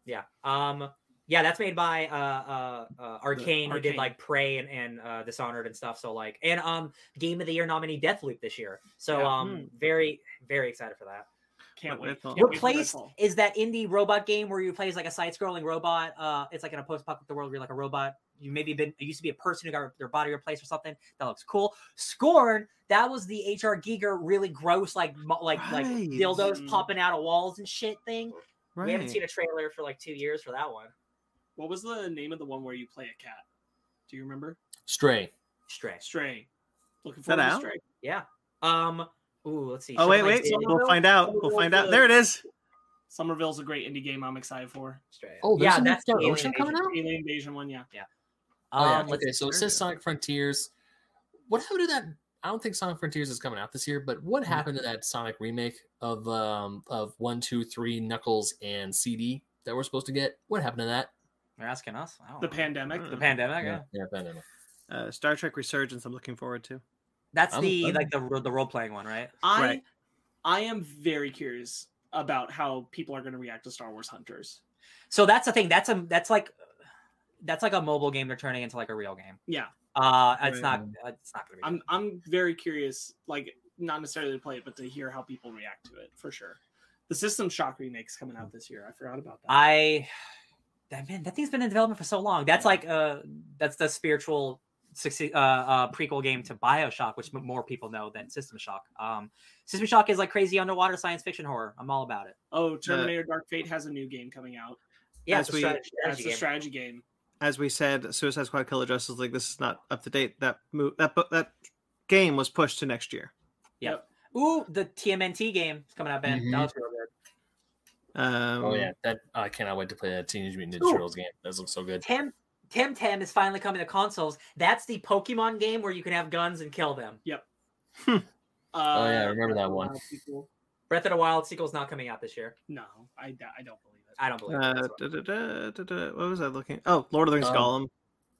Speaker 5: yeah. Um, yeah, that's made by uh uh, uh Arkane, who did like Prey and, and uh, Dishonored and stuff. So like, and um, Game of the Year nominee Deathloop this year. So
Speaker 2: Yeah.
Speaker 5: um, very very excited for that.
Speaker 2: Can't wait.
Speaker 4: Redfall?
Speaker 2: Can't wait for
Speaker 1: Replaced
Speaker 2: Redfall.
Speaker 1: is that indie robot game where you play as like a side-scrolling robot. Uh, it's like in a post-apocalyptic world where you're like a robot. You maybe been you used to be a person who got their body replaced or something. That looks cool. Scorn, that was the HR Giger really gross like mo- like like dildos
Speaker 2: Mm.
Speaker 1: popping out of walls and shit thing. Right.
Speaker 5: We haven't seen a trailer for like two years for that one.
Speaker 2: What was the name of the one where you play a cat? Do you remember?
Speaker 3: Stray.
Speaker 5: Stray.
Speaker 2: Stray. Looking
Speaker 4: that
Speaker 2: forward to
Speaker 4: out?
Speaker 2: Stray.
Speaker 5: Yeah. Um. Ooh, let's see.
Speaker 4: Oh wait,
Speaker 5: Shovel
Speaker 4: wait.
Speaker 5: did
Speaker 4: We'll find out. We'll find out. There it is.
Speaker 2: Somerville's a great indie game I'm excited for.
Speaker 5: Stray.
Speaker 3: Oh,
Speaker 5: yeah, that's
Speaker 3: the
Speaker 5: Alien
Speaker 3: Ocean coming
Speaker 5: Invasion.
Speaker 3: out?
Speaker 2: Alien Invasion one, yeah.
Speaker 3: Oh, yeah.
Speaker 1: Um, let's
Speaker 3: Okay, so it says Sonic Frontiers. What happened to that? I don't think Sonic Frontiers is coming out this year, but what
Speaker 1: Mm-hmm.
Speaker 3: happened to that Sonic remake of um of one, two, three, Knuckles and CD that we're supposed to get? What happened to that?
Speaker 1: They're asking us.
Speaker 2: The
Speaker 1: know.
Speaker 2: pandemic.
Speaker 1: The pandemic. Yeah.
Speaker 3: yeah, pandemic.
Speaker 4: Uh, Star Trek Resurgence. I'm looking forward to.
Speaker 1: That's
Speaker 3: I'm-
Speaker 1: the
Speaker 3: I'm-
Speaker 1: like the the role playing one, right?
Speaker 2: I
Speaker 4: Right.
Speaker 2: I am very curious about how people are going to react to Star Wars Hunters.
Speaker 1: So that's the thing. That's a that's like that's like a mobile game they're turning into like a real game.
Speaker 2: Yeah.
Speaker 1: Uh, it's
Speaker 4: Right.
Speaker 1: not. It's not gonna be.
Speaker 2: I'm I'm very curious, like not necessarily to play it, but to hear how people react to it for sure. The System Shock remake's coming out this year. I forgot about that.
Speaker 1: I that man, that thing's been in development for so long. That's like uh that's the spiritual succe- uh, uh prequel game to Bioshock, which more people know than System Shock. Um, System Shock is like crazy underwater science fiction horror. I'm all about it.
Speaker 2: oh, Terminator Dark Fate has a new game coming out.
Speaker 5: Yeah,
Speaker 4: As
Speaker 5: it's a
Speaker 4: we-
Speaker 5: strategy,
Speaker 2: That's
Speaker 5: strategy
Speaker 2: a
Speaker 5: game.
Speaker 2: strategy game.
Speaker 4: As we said, Suicide Squad Killer Justice League. This is not up to date. That move, that bu- that game was pushed to next year. Yep.
Speaker 1: Ooh, the TMNT game is coming out, Ben.
Speaker 3: Mhm.
Speaker 1: That looks real good.
Speaker 4: Um,
Speaker 3: Oh yeah, that I cannot wait to play that Teenage Mutant Ninja Turtles game. That looks so good.
Speaker 1: Tem Tim Tem is finally coming to consoles. That's the Pokemon game where you can have guns and kill them. Yep.
Speaker 2: uh,
Speaker 3: Oh, yeah, I remember that one.
Speaker 2: Breath of the
Speaker 3: one.
Speaker 2: Wild sequel.
Speaker 5: Breath of the Wild sequel's not coming out this year.
Speaker 2: No, I, I don't believe it.
Speaker 5: I don't believe it.
Speaker 4: Uh,
Speaker 5: That's what-
Speaker 4: da, da, da, da, da, what was I looking? Oh, Lord of the Rings
Speaker 3: Um,
Speaker 4: Gollum.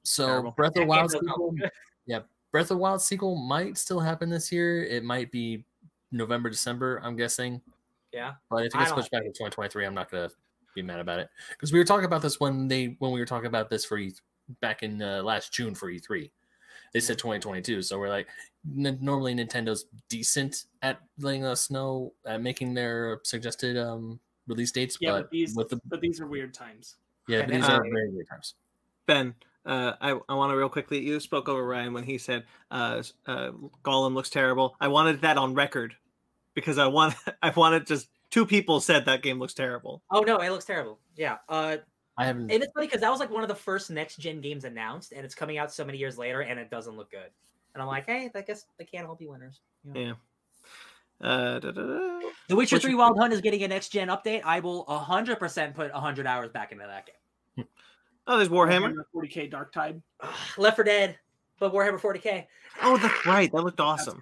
Speaker 3: So
Speaker 4: Terrible.
Speaker 3: Breath of the Wild
Speaker 5: game does not
Speaker 3: sequel, yeah, Breath of the Wild sequel might still happen this year. It might be November, December. I'm guessing.
Speaker 5: Yeah.
Speaker 3: But if it
Speaker 5: I
Speaker 3: gets
Speaker 5: don't-
Speaker 3: pushed back to 2023, I'm not gonna be mad about it because we were talking about this when they when we were talking about this for E back in uh, last June for E3. They said 2022, so we're like, n- normally Nintendo's decent at letting us know at making their suggested um release dates,
Speaker 2: Yeah,
Speaker 3: but,
Speaker 2: but these
Speaker 3: with the
Speaker 2: but these are weird times.
Speaker 3: yeah,
Speaker 5: and
Speaker 3: but these
Speaker 4: then-
Speaker 3: are very weird times.
Speaker 4: Ben, uh, I, I want to real quickly. You spoke over Ryan when he said uh, uh, Gollum looks terrible. I wanted that on record because I want I wanted just two people said that game looks terrible.
Speaker 5: Oh no, it looks terrible. Yeah. Uh,
Speaker 3: I haven't.
Speaker 5: and it's funny because that was like one of the first next gen games announced, and it's coming out so many years later, and it doesn't look good. And I'm like, hey, I guess they can't all be winners.
Speaker 4: Yeah. Uh, da, da, da.
Speaker 1: The Witcher
Speaker 4: Witcher
Speaker 1: 3 Wild Hunt is getting a next gen update. I will 100% put 100 hours back into that game.
Speaker 4: Oh, there's Warhammer.
Speaker 2: 40k Dark Tide.
Speaker 5: Left 4 Dead, but Warhammer 40k.
Speaker 4: Oh, that's right. That looked
Speaker 2: That's
Speaker 4: awesome.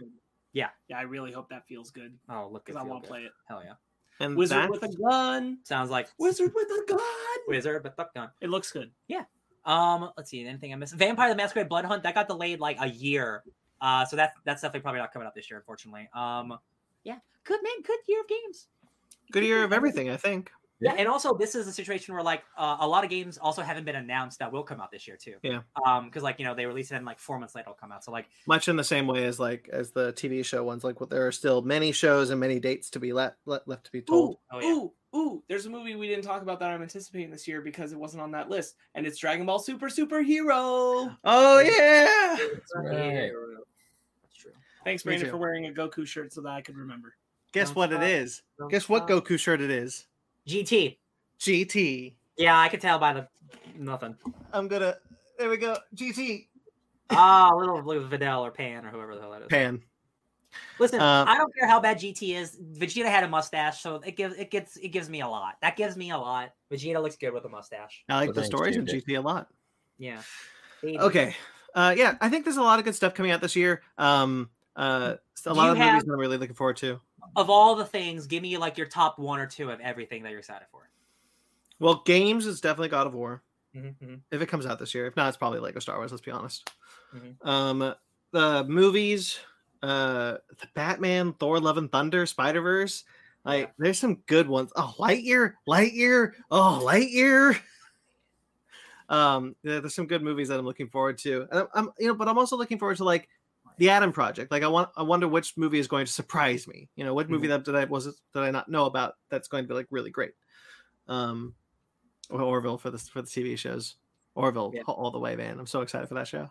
Speaker 2: Good. Yeah, I really hope that feels good
Speaker 1: Oh, look,
Speaker 2: because I want to play it.
Speaker 1: Hell yeah!
Speaker 4: And
Speaker 2: Wizard
Speaker 4: that-
Speaker 2: with a gun.
Speaker 1: Sounds like
Speaker 2: Wizard with a gun.
Speaker 1: wizard, but fuck gun.
Speaker 2: It looks good. Yeah.
Speaker 1: Um, let's see. Anything I missed? Vampire the Masquerade Blood Hunt that got delayed like a year. Uh, so that's that's definitely probably not coming out this year, unfortunately. Um, yeah, good man, good year of games.
Speaker 4: good year of everything, I think.
Speaker 1: Yeah, and also this is a situation where like uh, a lot of games also haven't been announced that will come out this year too.
Speaker 4: Yeah.
Speaker 1: Um, because like you know they release it and like four months later it'll come out. So like
Speaker 4: Much in the same way as like as the TV show ones. Like, what there are still many shows and many dates to be let, let left to be told.
Speaker 2: Ooh,
Speaker 1: Oh, yeah.
Speaker 2: ooh, ooh! There's a movie we didn't talk about that I'm anticipating this year because it wasn't on that list, and it's Dragon Ball Super Superhero.
Speaker 4: Oh yeah.
Speaker 3: right.
Speaker 1: that's true.
Speaker 2: Thanks,
Speaker 4: Me
Speaker 2: Brandon, for wearing a Goku shirt so that I could remember.
Speaker 4: Guess
Speaker 1: Don't
Speaker 4: what it is.
Speaker 1: stop.
Speaker 4: Guess what. Goku shirt it is?
Speaker 1: GT.
Speaker 4: GT.
Speaker 1: Yeah, I could tell by the nothing.
Speaker 4: I'm gonna. There we go. GT.
Speaker 1: Ah, little little Videl or Pan or whoever the hell that is.
Speaker 4: Pan.
Speaker 1: Listen,
Speaker 4: Um,
Speaker 1: I don't care how bad GT is. Vegeta had a mustache, so it gives it gets it gives me a lot. That gives me a lot. Vegeta looks good with a mustache.
Speaker 4: I like
Speaker 3: Well,
Speaker 4: the
Speaker 3: thanks,
Speaker 4: stories in
Speaker 3: dude.
Speaker 4: GT a lot.
Speaker 1: Yeah.
Speaker 4: Okay. Uh, yeah, I think there's a lot of good stuff coming out this year. Um, uh, a
Speaker 1: Do
Speaker 4: lot of
Speaker 1: have-
Speaker 4: movies I'm really looking forward to.
Speaker 1: Of all the things, give me like your top one or two of everything that you're excited for.
Speaker 4: Well, games is definitely God of War
Speaker 1: Mm-hmm.
Speaker 4: if it comes out this year. If not, it's probably Lego Star Wars. Let's be honest.
Speaker 1: Mhm.
Speaker 4: Um, the movies, uh, the Batman, Thor: Love and Thunder, Spider Verse. Like,
Speaker 1: Yeah.
Speaker 4: there's some good ones. Oh, Lightyear, Lightyear, oh, Lightyear. Um, yeah, there's some good movies that I'm looking forward to, and I'm, I'm, you know, but I'm also looking forward to like the Adam Project. Like, I want, I wonder which movie is going to surprise me. You know, what movie that did I was it did I not know about that's going to be like really great. Um, or Orville for the for the TV shows. Orville
Speaker 1: Yeah.
Speaker 4: all the way, man. I'm so excited for that show.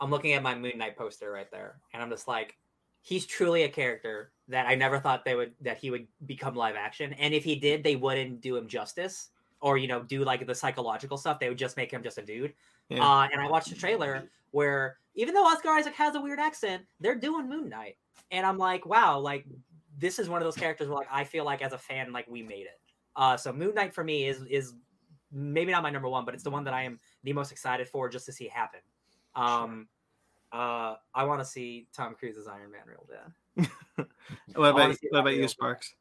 Speaker 1: I'm looking at my Moon Knight poster right there, and I'm just like, he's truly a character that I never thought they would that he would become live action. And if he did, they wouldn't do him justice, or you know, do like the psychological stuff. They would just make him just a dude.
Speaker 4: Yeah.
Speaker 1: Uh, and I watched the trailer where even though Oscar Isaac has a weird accent, they're doing Moon Knight, and I'm like, wow, like this is one of those characters where like I feel like as a fan, like we made it. Uh, so Moon Knight for me is is maybe not my number one, but it's the one that I am the most excited for just to see happen. Um, uh, I want to see Tom Cruise's Iron Man real bad.
Speaker 4: What about
Speaker 1: see
Speaker 4: what about you, Sparks?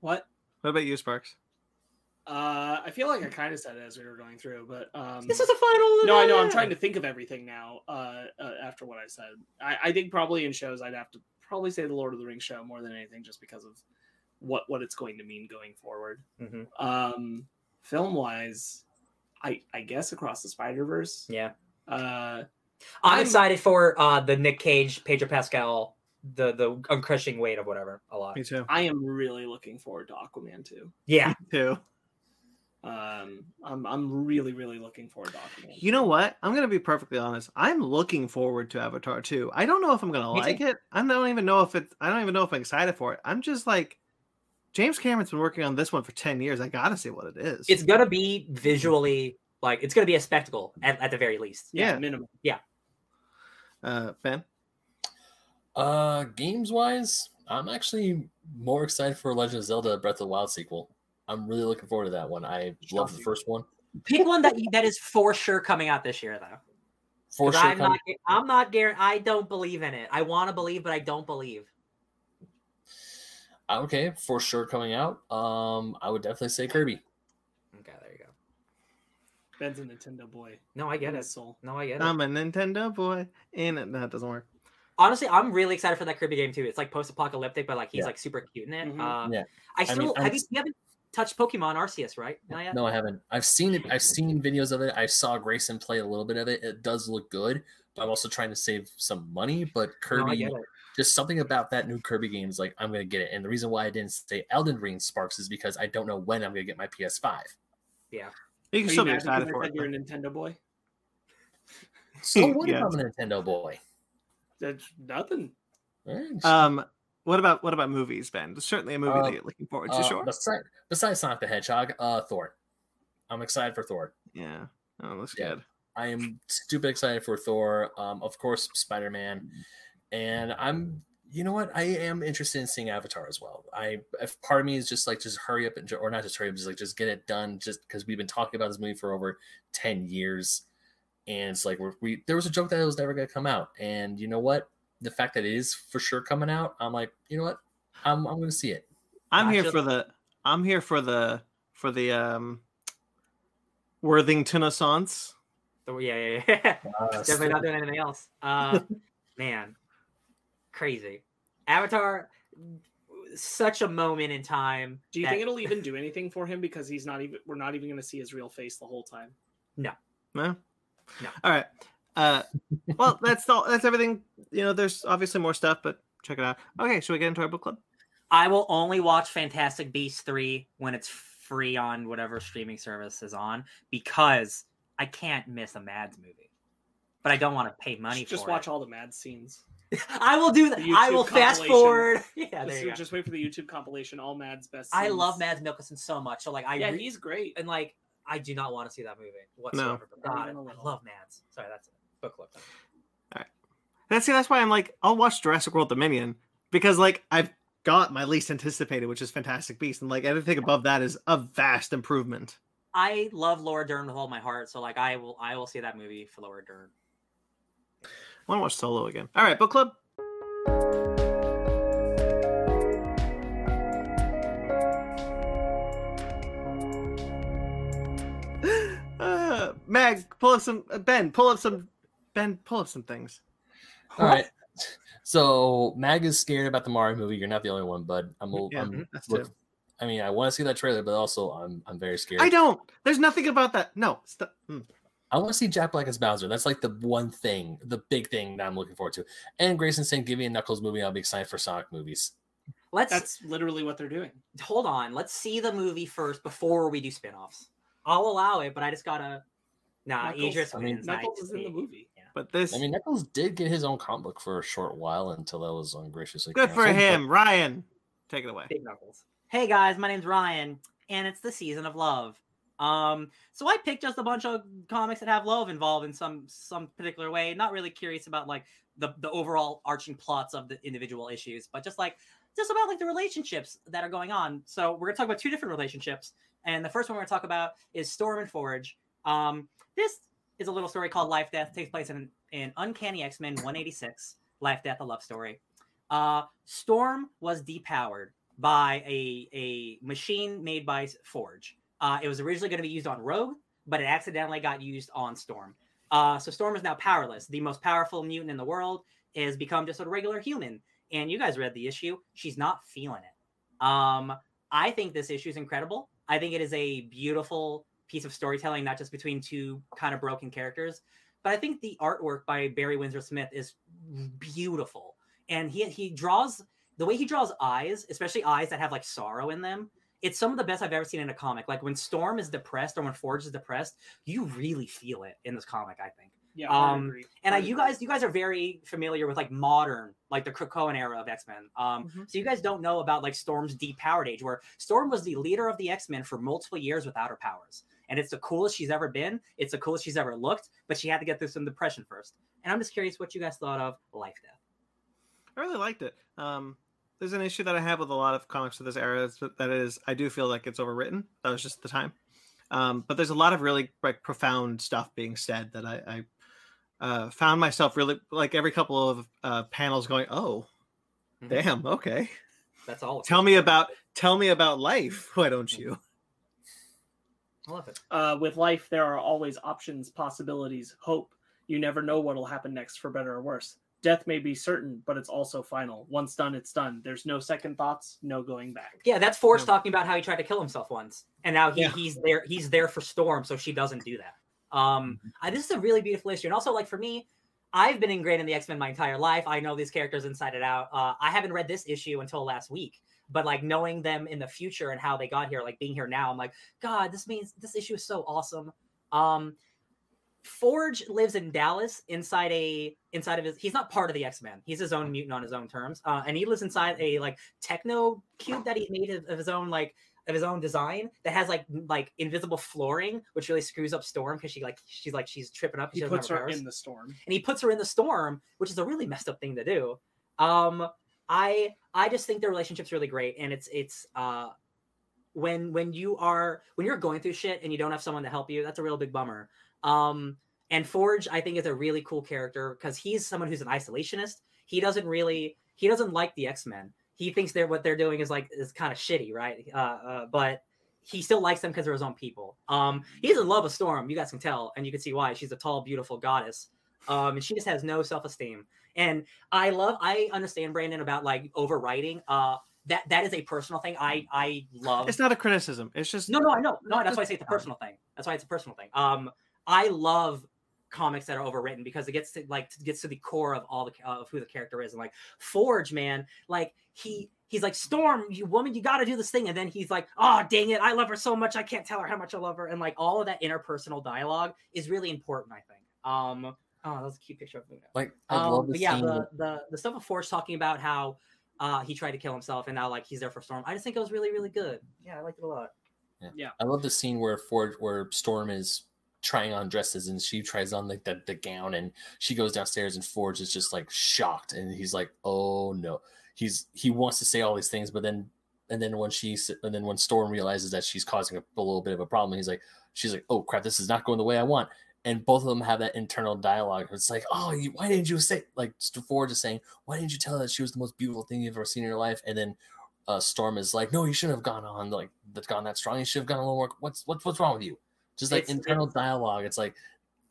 Speaker 2: What?
Speaker 4: What about you, Sparks?
Speaker 2: Uh, I feel like I kind of said it as we were going through, but um,
Speaker 1: This is a final.
Speaker 2: no, I know. I'm trying to think of everything now. Uh, uh, after what I said, I, I think probably in shows I'd have to probably say the Lord of the Rings show more than anything, just because of what what it's going to mean going forward.
Speaker 1: Mhm.
Speaker 2: Um, film wise, I I guess across the Spider Verse.
Speaker 1: Yeah,
Speaker 2: Uh,
Speaker 1: I'm,
Speaker 2: I'm-
Speaker 1: excited for uh the Nick Cage, Pedro Pascal, the the uncrushing weight of whatever a lot.
Speaker 4: Me too.
Speaker 2: I am really looking forward to Aquaman too.
Speaker 1: Yeah,
Speaker 4: Too.
Speaker 2: Um, I'm I'm really really looking forward to Aquaman.
Speaker 4: You know what? I'm gonna be perfectly honest. I'm looking forward to Avatar 2. I don't know if I'm gonna
Speaker 1: Me too.
Speaker 4: like it. I don't even know if it's. I don't even know if I'm excited for it. I'm just like, James Cameron's been working on this one for 10 years. I gotta see what it is.
Speaker 1: it's gonna be visually like it's gonna be a spectacle at, at the very least.
Speaker 2: yeah,
Speaker 4: yeah.
Speaker 2: minimum. Yeah.
Speaker 4: Uh, Ben.
Speaker 3: Uh, games wise, I'm actually more excited for Legend of Zelda: Breath of the Wild sequel. I'm really looking forward to that one. I love the first one
Speaker 1: Pick one that that is for sure coming out this year though.
Speaker 3: for
Speaker 1: 'Cause
Speaker 3: sure.
Speaker 1: I'm
Speaker 3: coming-
Speaker 1: not. I'm not guaranteed. I don't believe in it. I want to believe, but I don't believe.
Speaker 3: Uh, okay, for sure coming out. Um, I would definitely say Kirby.
Speaker 1: Okay, there you go.
Speaker 2: Ben's a Nintendo boy.
Speaker 1: No, I get
Speaker 2: in
Speaker 1: it.
Speaker 2: soul.
Speaker 1: No, I get it.
Speaker 4: I'm a Nintendo boy. And it, that doesn't work.
Speaker 1: Honestly, I'm really excited for that Kirby game too. It's like post-apocalyptic, but like he's
Speaker 3: Yeah.
Speaker 1: like super cute in it.
Speaker 2: Mhm.
Speaker 1: Uh,
Speaker 3: Yeah.
Speaker 1: I
Speaker 3: I
Speaker 1: still
Speaker 3: mean,
Speaker 1: have
Speaker 3: I'm-
Speaker 1: you, you haven't touched Pokemon Arceus, right? Not?
Speaker 3: No, I haven't. I've seen it. I've seen videos of it. I saw Grayson play a little bit of it. It does look good. But I'm also trying to save some money. But Kirby,
Speaker 1: get it.
Speaker 3: just something about that new Kirby game is like I'm gonna get it. And the reason why I didn't say Elden Ring Sparks is because I don't know when I'm gonna get my PS5. Yeah.
Speaker 4: You can
Speaker 2: Are
Speaker 4: still be excited for it.
Speaker 2: You're a Nintendo boy?
Speaker 3: So what
Speaker 4: Yeah.
Speaker 3: if I'm a Nintendo boy?
Speaker 2: That's nothing.
Speaker 3: All right.
Speaker 4: though. Um, what about what about movies, Ben? There's certainly a movie
Speaker 3: Uh,
Speaker 4: that you're looking forward to.
Speaker 3: Uh,
Speaker 4: sure.
Speaker 3: Besides, besides Sonic the Hedgehog, uh, Thor. I'm excited for Thor.
Speaker 4: Yeah. Oh, looks
Speaker 3: Yeah.
Speaker 4: good.
Speaker 3: I am stupid excited for Thor. Um, of course, Spider Man, and I'm. You know what? I am interested in seeing Avatar as well. I, if part of me is just like, just hurry up and, or not just hurry up, just like, just get it done. Just because we've been talking about this movie for over ten years, and it's like we're, we there was a joke that it was never going to come out, and you know what? The fact that it is for sure coming out, I'm like, you know what? I'm I'm gonna see it.
Speaker 4: I'm here
Speaker 1: Gotcha.
Speaker 4: for the. I'm here for the for the um. Worthington Assance.
Speaker 5: So, yeah, yeah, yeah.
Speaker 3: Uh,
Speaker 5: Definitely not doing anything else. Uh, man, crazy. Avatar, such a moment in time.
Speaker 2: Do you
Speaker 5: that-
Speaker 2: think it'll even do anything for him because he's not even? We're not even going to see his real face the whole time.
Speaker 4: No.
Speaker 5: No. No.
Speaker 4: All right. Uh, well, that's all. That's everything. You know, there's obviously more stuff, but check it out. Okay, should we get into our book club?
Speaker 1: I will only watch Fantastic Beasts 3 when it's free on whatever streaming service is on because I can't miss a Mads movie. But I don't want to pay money
Speaker 2: just
Speaker 1: for
Speaker 2: watch
Speaker 1: it.
Speaker 2: all the mad scenes.
Speaker 1: I will do that. I will fast forward. Yeah, there
Speaker 2: just,
Speaker 1: you go.
Speaker 2: just wait for the YouTube compilation. All Mads best.
Speaker 1: I love Mads Mikkelsen so much. So like I
Speaker 2: Yeah,
Speaker 1: re-
Speaker 2: he's great.
Speaker 5: and like I do not want to see that movie whatsoever. But God,
Speaker 2: even a
Speaker 5: I
Speaker 2: little.
Speaker 5: love Mads. Sorry, that's it. Book club. time.
Speaker 4: That's see, that's why I'm like, I'll watch Jurassic World Dominion because like I've got my least anticipated, which is Fantastic Beast, and like everything above that is a vast improvement.
Speaker 1: I love Laura Dern with all my heart. So like I will I will see that movie for Laura Dern.
Speaker 4: I want to watch Solo again. All right, book club. Uh, Mag, pull up some. uh, Ben, pull up some. Ben, pull up some things.
Speaker 3: All right. So Mag is scared about the Mario movie. You're not the only one, bud. I'm. a-
Speaker 4: Yeah,
Speaker 3: I'm
Speaker 4: that's
Speaker 3: look-
Speaker 4: true.
Speaker 3: I mean, I want to see that trailer, but also I'm I'm very scared.
Speaker 4: I don't. There's nothing about that. No. Stop. Hmm.
Speaker 3: I want to see Jack Black as Bowser. That's like the one thing, the big thing that I'm looking forward to. And Grayson saying, "Give me a Knuckles movie. I'll be excited for Sonic movies."
Speaker 1: Let's
Speaker 2: That's literally what they're doing.
Speaker 1: hold on. Let's see the movie first before we do spin-offs. I'll allow it, but I just gotta Nah,
Speaker 2: Knuckles-
Speaker 1: Idris
Speaker 3: I mean,
Speaker 1: wins. I
Speaker 2: Knuckles is in the movie.
Speaker 1: Yeah.
Speaker 4: But this.
Speaker 3: I mean, Knuckles did get his own comic book for a short while until that was ungraciously.
Speaker 4: good for
Speaker 3: canceled, but-
Speaker 4: him, Ryan. Take it away.
Speaker 1: Big Knuckles. Hey guys, my name's Ryan, and it's the season of love. Um, so I picked just a bunch of comics that have love involved in some some particular way. Not really curious about like the the overall arching plots of the individual issues, but just like just about like the relationships that are going on. So we're gonna talk about two different relationships, and the first one we're gonna talk about is Storm and Forge. Um, this is a little story called Life Death. takes place in in Uncanny X Men 186. Life Death, a love story. Uh, Storm was depowered by a a machine made by Forge. Uh, it was originally going to be used on Rogue, but it accidentally got used on Storm. Uh, so Storm is now powerless. The most powerful mutant in the world has become just a regular human. And you guys read the issue. She's not feeling it. Um, I think this issue is incredible. I think it is a beautiful piece of storytelling, not just between two kind of broken characters, but I think the artwork by Barry Windsor Smith is beautiful. And he he draws the way he draws eyes, especially eyes that have like sorrow in them. It's some of the best I've ever seen in a comic. Like when Storm is depressed or when Forge is depressed, you really feel it in this comic. I think.
Speaker 2: Yeah, I
Speaker 1: Um,
Speaker 2: agree.
Speaker 1: And I,
Speaker 2: I
Speaker 1: you guys, you guys are very familiar with like modern, like the Krakoan era of X Men. Um,
Speaker 2: Mhm.
Speaker 1: so you guys don't know about like Storm's depowered age, where Storm was the leader of the X Men for multiple years without her powers, and it's the coolest she's ever been. It's the coolest she's ever looked, but she had to get through some depression first. And I'm just curious what you guys thought of Life Death.
Speaker 4: I really liked it. Um, there's an issue that I have with a lot of comics of this era. is that- is, I do feel like it's overwritten. That was just the time. Um, but there's a lot of really like profound stuff being said that I, I uh, found myself really like every couple of uh, panels going, "Oh,
Speaker 1: Mhm.
Speaker 4: damn, okay."
Speaker 1: That's all.
Speaker 4: Tell me about tell me about life. Why don't you?
Speaker 1: I love it.
Speaker 2: uh, with life, there are always options, possibilities, hope. You never know what will happen next, for better or worse. Death may be certain, but it's also final. Once done, it's done. There's no second thoughts, no going back.
Speaker 1: Yeah, that's Forge
Speaker 4: Yeah.
Speaker 1: talking about how he tried to kill himself once, and now he,
Speaker 4: Yeah.
Speaker 1: he's there. He's there for Storm, so she doesn't do that. Um, I, this is a really beautiful issue, and also like for me, I've been ingrained in the X Men my entire life. I know these characters inside and out. Uh, I haven't read this issue until last week, but like knowing them in the future and how they got here, like being here now, I'm like, God, this means this issue is so awesome. Um, Forge lives in Dallas inside a inside of his. He's not part of the X Men. He's his own mutant on his own terms, uh, and he lives inside a like techno cube that he made of, of his own like of his own design that has like like invisible flooring, which really screws up Storm because she like she's like she's tripping up.
Speaker 2: He
Speaker 1: she
Speaker 2: puts her in the storm.
Speaker 1: and he puts her in the storm, which is a really messed up thing to do. Um, I I just think the relationship's really great, and it's it's uh when when you are when you're going through shit and you don't have someone to help you, that's a real big bummer. Um, and Forge, I think, is a really cool character because he's someone who's an isolationist. he doesn't really he doesn't like the x-men. He thinks they're what they're doing is like is kind of shitty right? Uh, uh but he still likes them because they're his own people. Um he's in love with storm you guys can tell and you can see why. She's a tall beautiful goddess um and she just has no self-esteem and i love i understand brandon about like overwriting uh that that is a personal thing i i love
Speaker 4: It's not a criticism. It's just
Speaker 1: no, no, I know. No, that's why I say it's a personal thing. That's why it's a personal thing. Um, I love comics that are overwritten because it gets to like gets to the core of all the of who the character is and like Forge, man, like he he's like Storm, you woman, you got to do this thing, and then he's like, oh dang it, I love her so much, I can't tell her how much I love her, and like all of that interpersonal dialogue is really important, I think. Um, oh, that was a cute picture of Luna.
Speaker 3: Like I
Speaker 1: Um,
Speaker 3: love
Speaker 1: but yeah, the, the the stuff of Forge talking about how uh he tried to kill himself and now like he's there for Storm. I just think it was really really good. Yeah, I liked it a lot.
Speaker 3: Yeah, I love the scene where Ford, where Storm is trying on dresses and she tries on like the, the gown and she goes downstairs and Forge is just like shocked and he's like, oh no. He's he wants to say all these things, but then and then when she and then when Storm realizes that she's causing a, a little bit of a problem, he's like, she's like, oh crap, this is not going the way I want. And both of them have that internal dialogue. It's like, oh, you, why didn't you say like Forge is saying, why didn't you tell her that she was the most beautiful thing you've ever seen in your life? And then uh, Storm is like, no, you shouldn't have gone on like that's gone that strong. You should have gone a little more. What's what's what's wrong with you? Just like
Speaker 1: It's-
Speaker 3: internal dialogue. It's like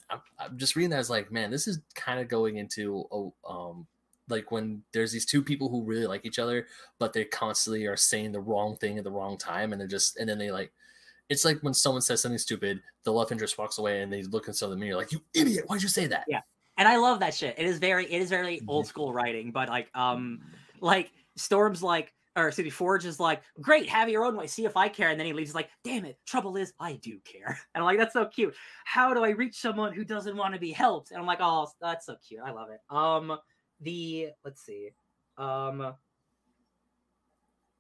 Speaker 3: I'm, I'm just reading that. It's like, man, this is kind of going into a, um like when there's these two people who really like each other, but they constantly are saying the wrong thing at the wrong time, and they're just and then they like. It's like when someone says something stupid, the love interest walks away, and they look into the mirror like, "You idiot! Why'd you say that?"
Speaker 1: Yeah. And I love that shit. It is very it is very
Speaker 3: Mhm.
Speaker 1: old school writing, but like um like Storm's like or excuse me, Forge is like, great, have your own way. See if I care. And then he leaves like, damn it, trouble is I do care. And I'm like, that's so cute. How do I reach someone who doesn't want to be helped? And I'm like, oh, that's so cute. I love it. Um, the let's see. Um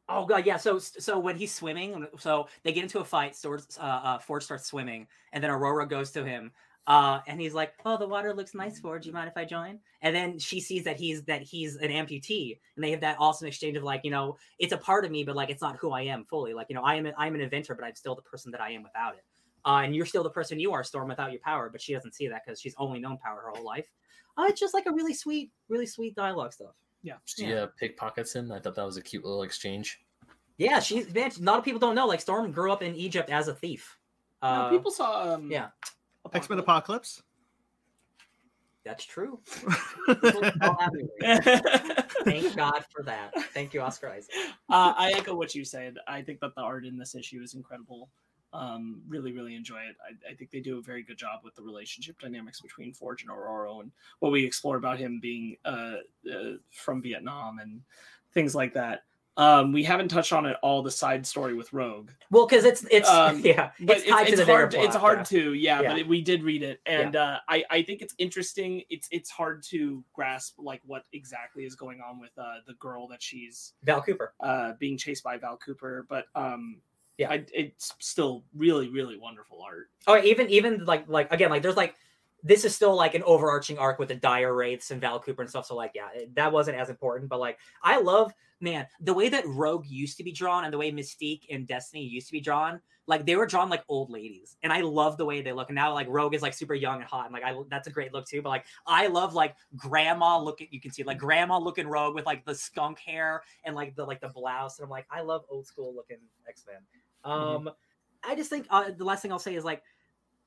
Speaker 1: Oh god, yeah. So so when he's swimming, so they get into a fight. Sword, uh, uh, Forge starts swimming, and then Ororo goes to him, uh, and he's like, "Oh, the water looks nice, Forge. Do you mind if I join?" And then she sees that he's that he's an amputee, and they have that awesome exchange of like, you know, it's a part of me, but like it's not who I am fully. Like, you know, I am I'm an inventor, but I'm still the person that I am without it. Uh, and you're still the person you are, Storm, without your power. But she doesn't see that because she's only known power her whole life. Uh, it's just like a really sweet, really sweet dialogue stuff.
Speaker 3: She
Speaker 1: Yeah.
Speaker 3: uh, pickpockets him. I thought that was a cute little exchange.
Speaker 1: Yeah, she's man. A lot of people don't know. Like Storm grew up in Egypt as a thief.
Speaker 2: No,
Speaker 1: Uh,
Speaker 2: people saw um,
Speaker 1: yeah.
Speaker 4: X Men Apocalypse.
Speaker 1: That's true. People don't have it. Thank God for that. Thank you, Oscar Isaac.
Speaker 2: uh, I echo what you said. I think that the art in this issue is incredible. Um, really, really enjoy it. I, I think they do a very good job with the relationship dynamics between Forge and Ororo and what we explore about him being uh, uh, from Vietnam and things like that. Um, we haven't touched on it all the side story with Rogue,
Speaker 1: Well, because it's it's
Speaker 2: Um,
Speaker 1: yeah,
Speaker 2: but
Speaker 1: it's tied to the
Speaker 2: hard.
Speaker 1: narrative
Speaker 2: it's hard
Speaker 1: yeah.
Speaker 2: to yeah,
Speaker 1: Yeah.
Speaker 2: but it, we did read it, and uh, I I think it's interesting. It's it's hard to grasp like what exactly is going on with uh, the girl that she's
Speaker 1: Val Cooper.
Speaker 2: uh, being chased by Val Cooper, but um,
Speaker 1: Yeah.
Speaker 2: I, it's still really, really wonderful art.
Speaker 1: Oh, even even like like again like there's like this is still like an overarching arc with the dire wraiths and Val Cooper and stuff. So like yeah, it- that wasn't as important. But like I love man the way that Rogue used to be drawn and the way Mystique and Destiny used to be drawn. Like they were drawn like old ladies, and I love the way they look. And now like Rogue is like super young and hot, and like I that's a great look too. But like I love like grandma looking. You can see like grandma looking Rogue with like the skunk hair and like the like the blouse. And I'm like I love old school looking X Men. Um, I just think uh, the last thing I'll say is like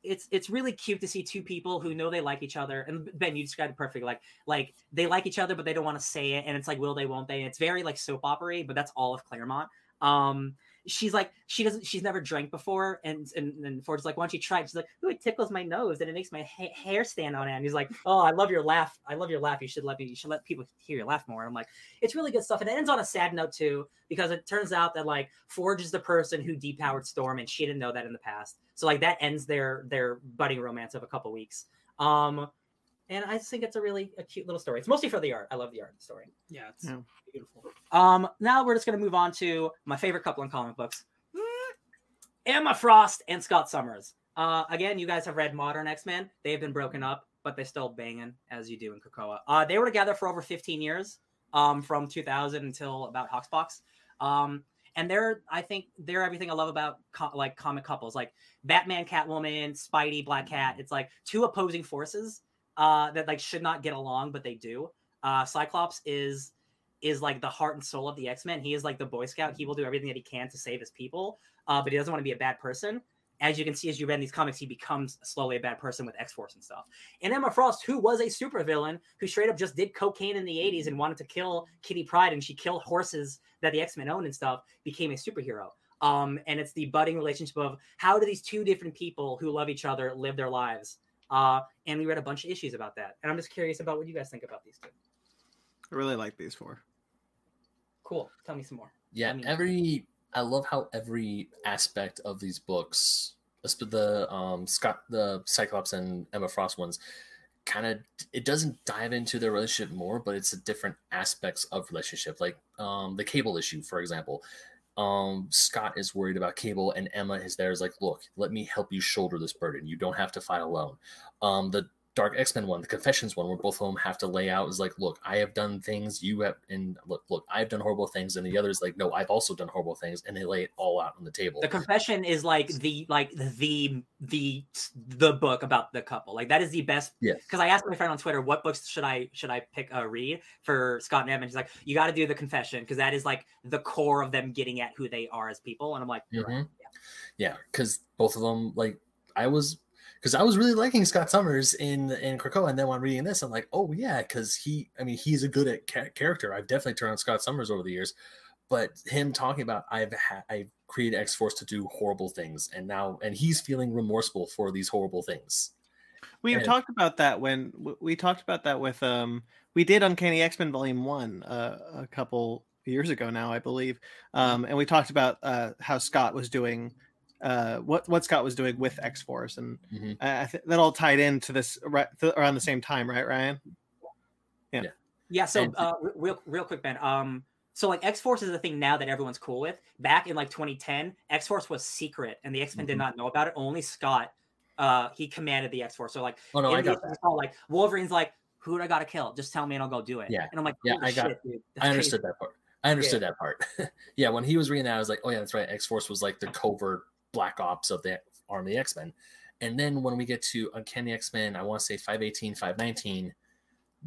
Speaker 1: it's it's really cute to see two people who know they like each other and ben you described it perfectly like like they like each other but they don't want to say it and it's like will they won't they and it's very like soap opera but that's all of claremont um she's like she doesn't she's never drank before and and, and Forge's like why don't you try? It? she's like it tickles my nose and it makes my ha- hair stand on end. And he's like oh i love your laugh i love your laugh you should let me you should let people hear your laugh more. I'm like it's really good stuff. And it ends on a sad note too because it turns out that like forge is the person who depowered storm and she didn't know that in the past. So like that ends their their budding romance of a couple weeks. Um and i just think it's a really a cute little story it's mostly for the art i love the art of the story
Speaker 2: Yeah, it's
Speaker 4: Yeah.
Speaker 2: beautiful.
Speaker 1: um, now we're just gonna move on to my favorite couple in comic books, Emma Frost and Scott Summers. Uh, again, you guys have read Modern X Men. They've been broken up, but they're still banging as you do in Krakoa. Uh, they were together for over 15 years, um, from 2000 until about Hoxpox. Um, and they're, I think, they're everything I love about co- like comic couples, like Batman, Catwoman, Spidey, Black Cat. It's like two opposing forces uh, that like should not get along, but they do. uh, Cyclops is is like the heart and soul of the X Men. He is like the Boy Scout. He will do everything that he can to save his people, uh, but he doesn't want to be a bad person. As you can see, as you read in these comics, he becomes slowly a bad person with X Force and stuff. And Emma Frost, who was a supervillain, who straight up just did cocaine in the 80s and wanted to kill Kitty Pryde, and she killed horses that the X Men owned and stuff, became a superhero. Um, and it's the budding relationship of how do these two different people who love each other live their lives. Uh, and we read a bunch of issues about that. And I'm just curious about what you guys think about these two.
Speaker 4: I really like these four.
Speaker 1: Cool. Tell me some more.
Speaker 3: Yeah,
Speaker 1: I mean-
Speaker 3: every I love how every aspect of these books, esp- the um Scott, the Cyclops and Emma Frost ones, kind of it doesn't dive into their relationship more, but it's a different aspects of relationship. Like um the cable issue, for example. Um, Scott is worried about Cable, and Emma is there. Is like, look, let me help you shoulder this burden. You don't have to fight alone. Um, the Dark X Men one, the Confessions one, where both of them have to lay out is like, look, I have done things, you have, and look, look, I've done horrible things, and the others like, no, I've also done horrible things, and they lay it all out on the table.
Speaker 1: The confession is like the like the the the book about the couple. Like that is the best.
Speaker 3: Yes.
Speaker 1: Because I asked my friend on Twitter, what books should I should I pick a read for Scott and Emma? She's like, you got to do the confession because that is like the core of them getting at who they are as people. And I'm like, mm-hmm. you're right.
Speaker 3: Yeah, because both of them, like, I was, because I was really liking Scott Summers in in Krakoa, and then when reading this, I'm like, oh yeah, because he, I mean, he's a good at ca- character. I've definitely turned on Scott Summers over the years, but him talking about I've ha- I've created X Force to do horrible things, and now, and he's feeling remorseful for these horrible things.
Speaker 4: We've
Speaker 3: And-
Speaker 4: talked about that when we talked about that with um we did Uncanny X Men Volume One uh, a couple years ago now, I believe, um, and we talked about uh, how Scott was doing. Uh, what what Scott was doing with X Force, and
Speaker 3: Mhm.
Speaker 4: I, I think that all tied into this right, th- around the same time, right, Ryan?
Speaker 1: Yeah. Yeah. So,
Speaker 3: And-
Speaker 1: uh, real, real quick, Ben. Um, so like X Force is a thing now that everyone's cool with. Back in like 2010, X Force was secret, and the X Men did
Speaker 3: Mhm.
Speaker 1: not know about it. Only Scott, uh, he commanded the X Force. So like,
Speaker 3: Oh no, I got that.
Speaker 1: issues, all, like Wolverine's like, who do I gotta kill? Just tell me and I'll go do it.
Speaker 3: Yeah.
Speaker 1: And I'm like,
Speaker 3: Yeah, I got-
Speaker 1: shit, dude. That's
Speaker 3: I
Speaker 1: crazy.
Speaker 3: understood that part. I understood that part. yeah, when he was reading that, I was like, oh yeah, that's right. X Force was like the covert black ops of the Army X Men. And then when we get to Uncanny X Men, I want to say 518, 519,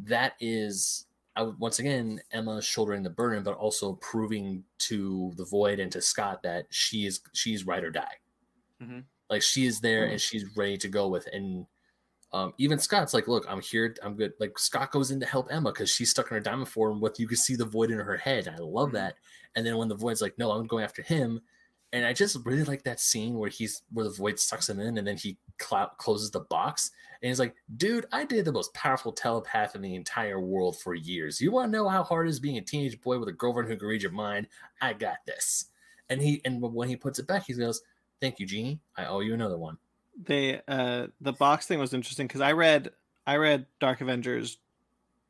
Speaker 3: that is I, once again Emma shouldering the burden, but also proving to the Void and to Scott that she is she's right or die.
Speaker 1: Mhm.
Speaker 3: Like she is there and she's ready to go with. And um, even Scott's like, look, I'm here, I'm good. Like Scott goes in to help Emma because she's stuck in her diamond form. With you can see the void in her head. I love
Speaker 1: Mhm.
Speaker 3: that. And then when the void's like, no, I'm going after him. And I just really like that scene where he's where the void sucks him in and then he clou- closes the box and he's like, dude, I did the most powerful telepath in the entire world for years. You want to know how hard it is being a teenage boy with a girlfriend who can read your mind? I got this. And he and when he puts it back, he goes, Thank you, Genie. I owe you another one.
Speaker 4: They uh the box thing was interesting because I read I read Dark Avengers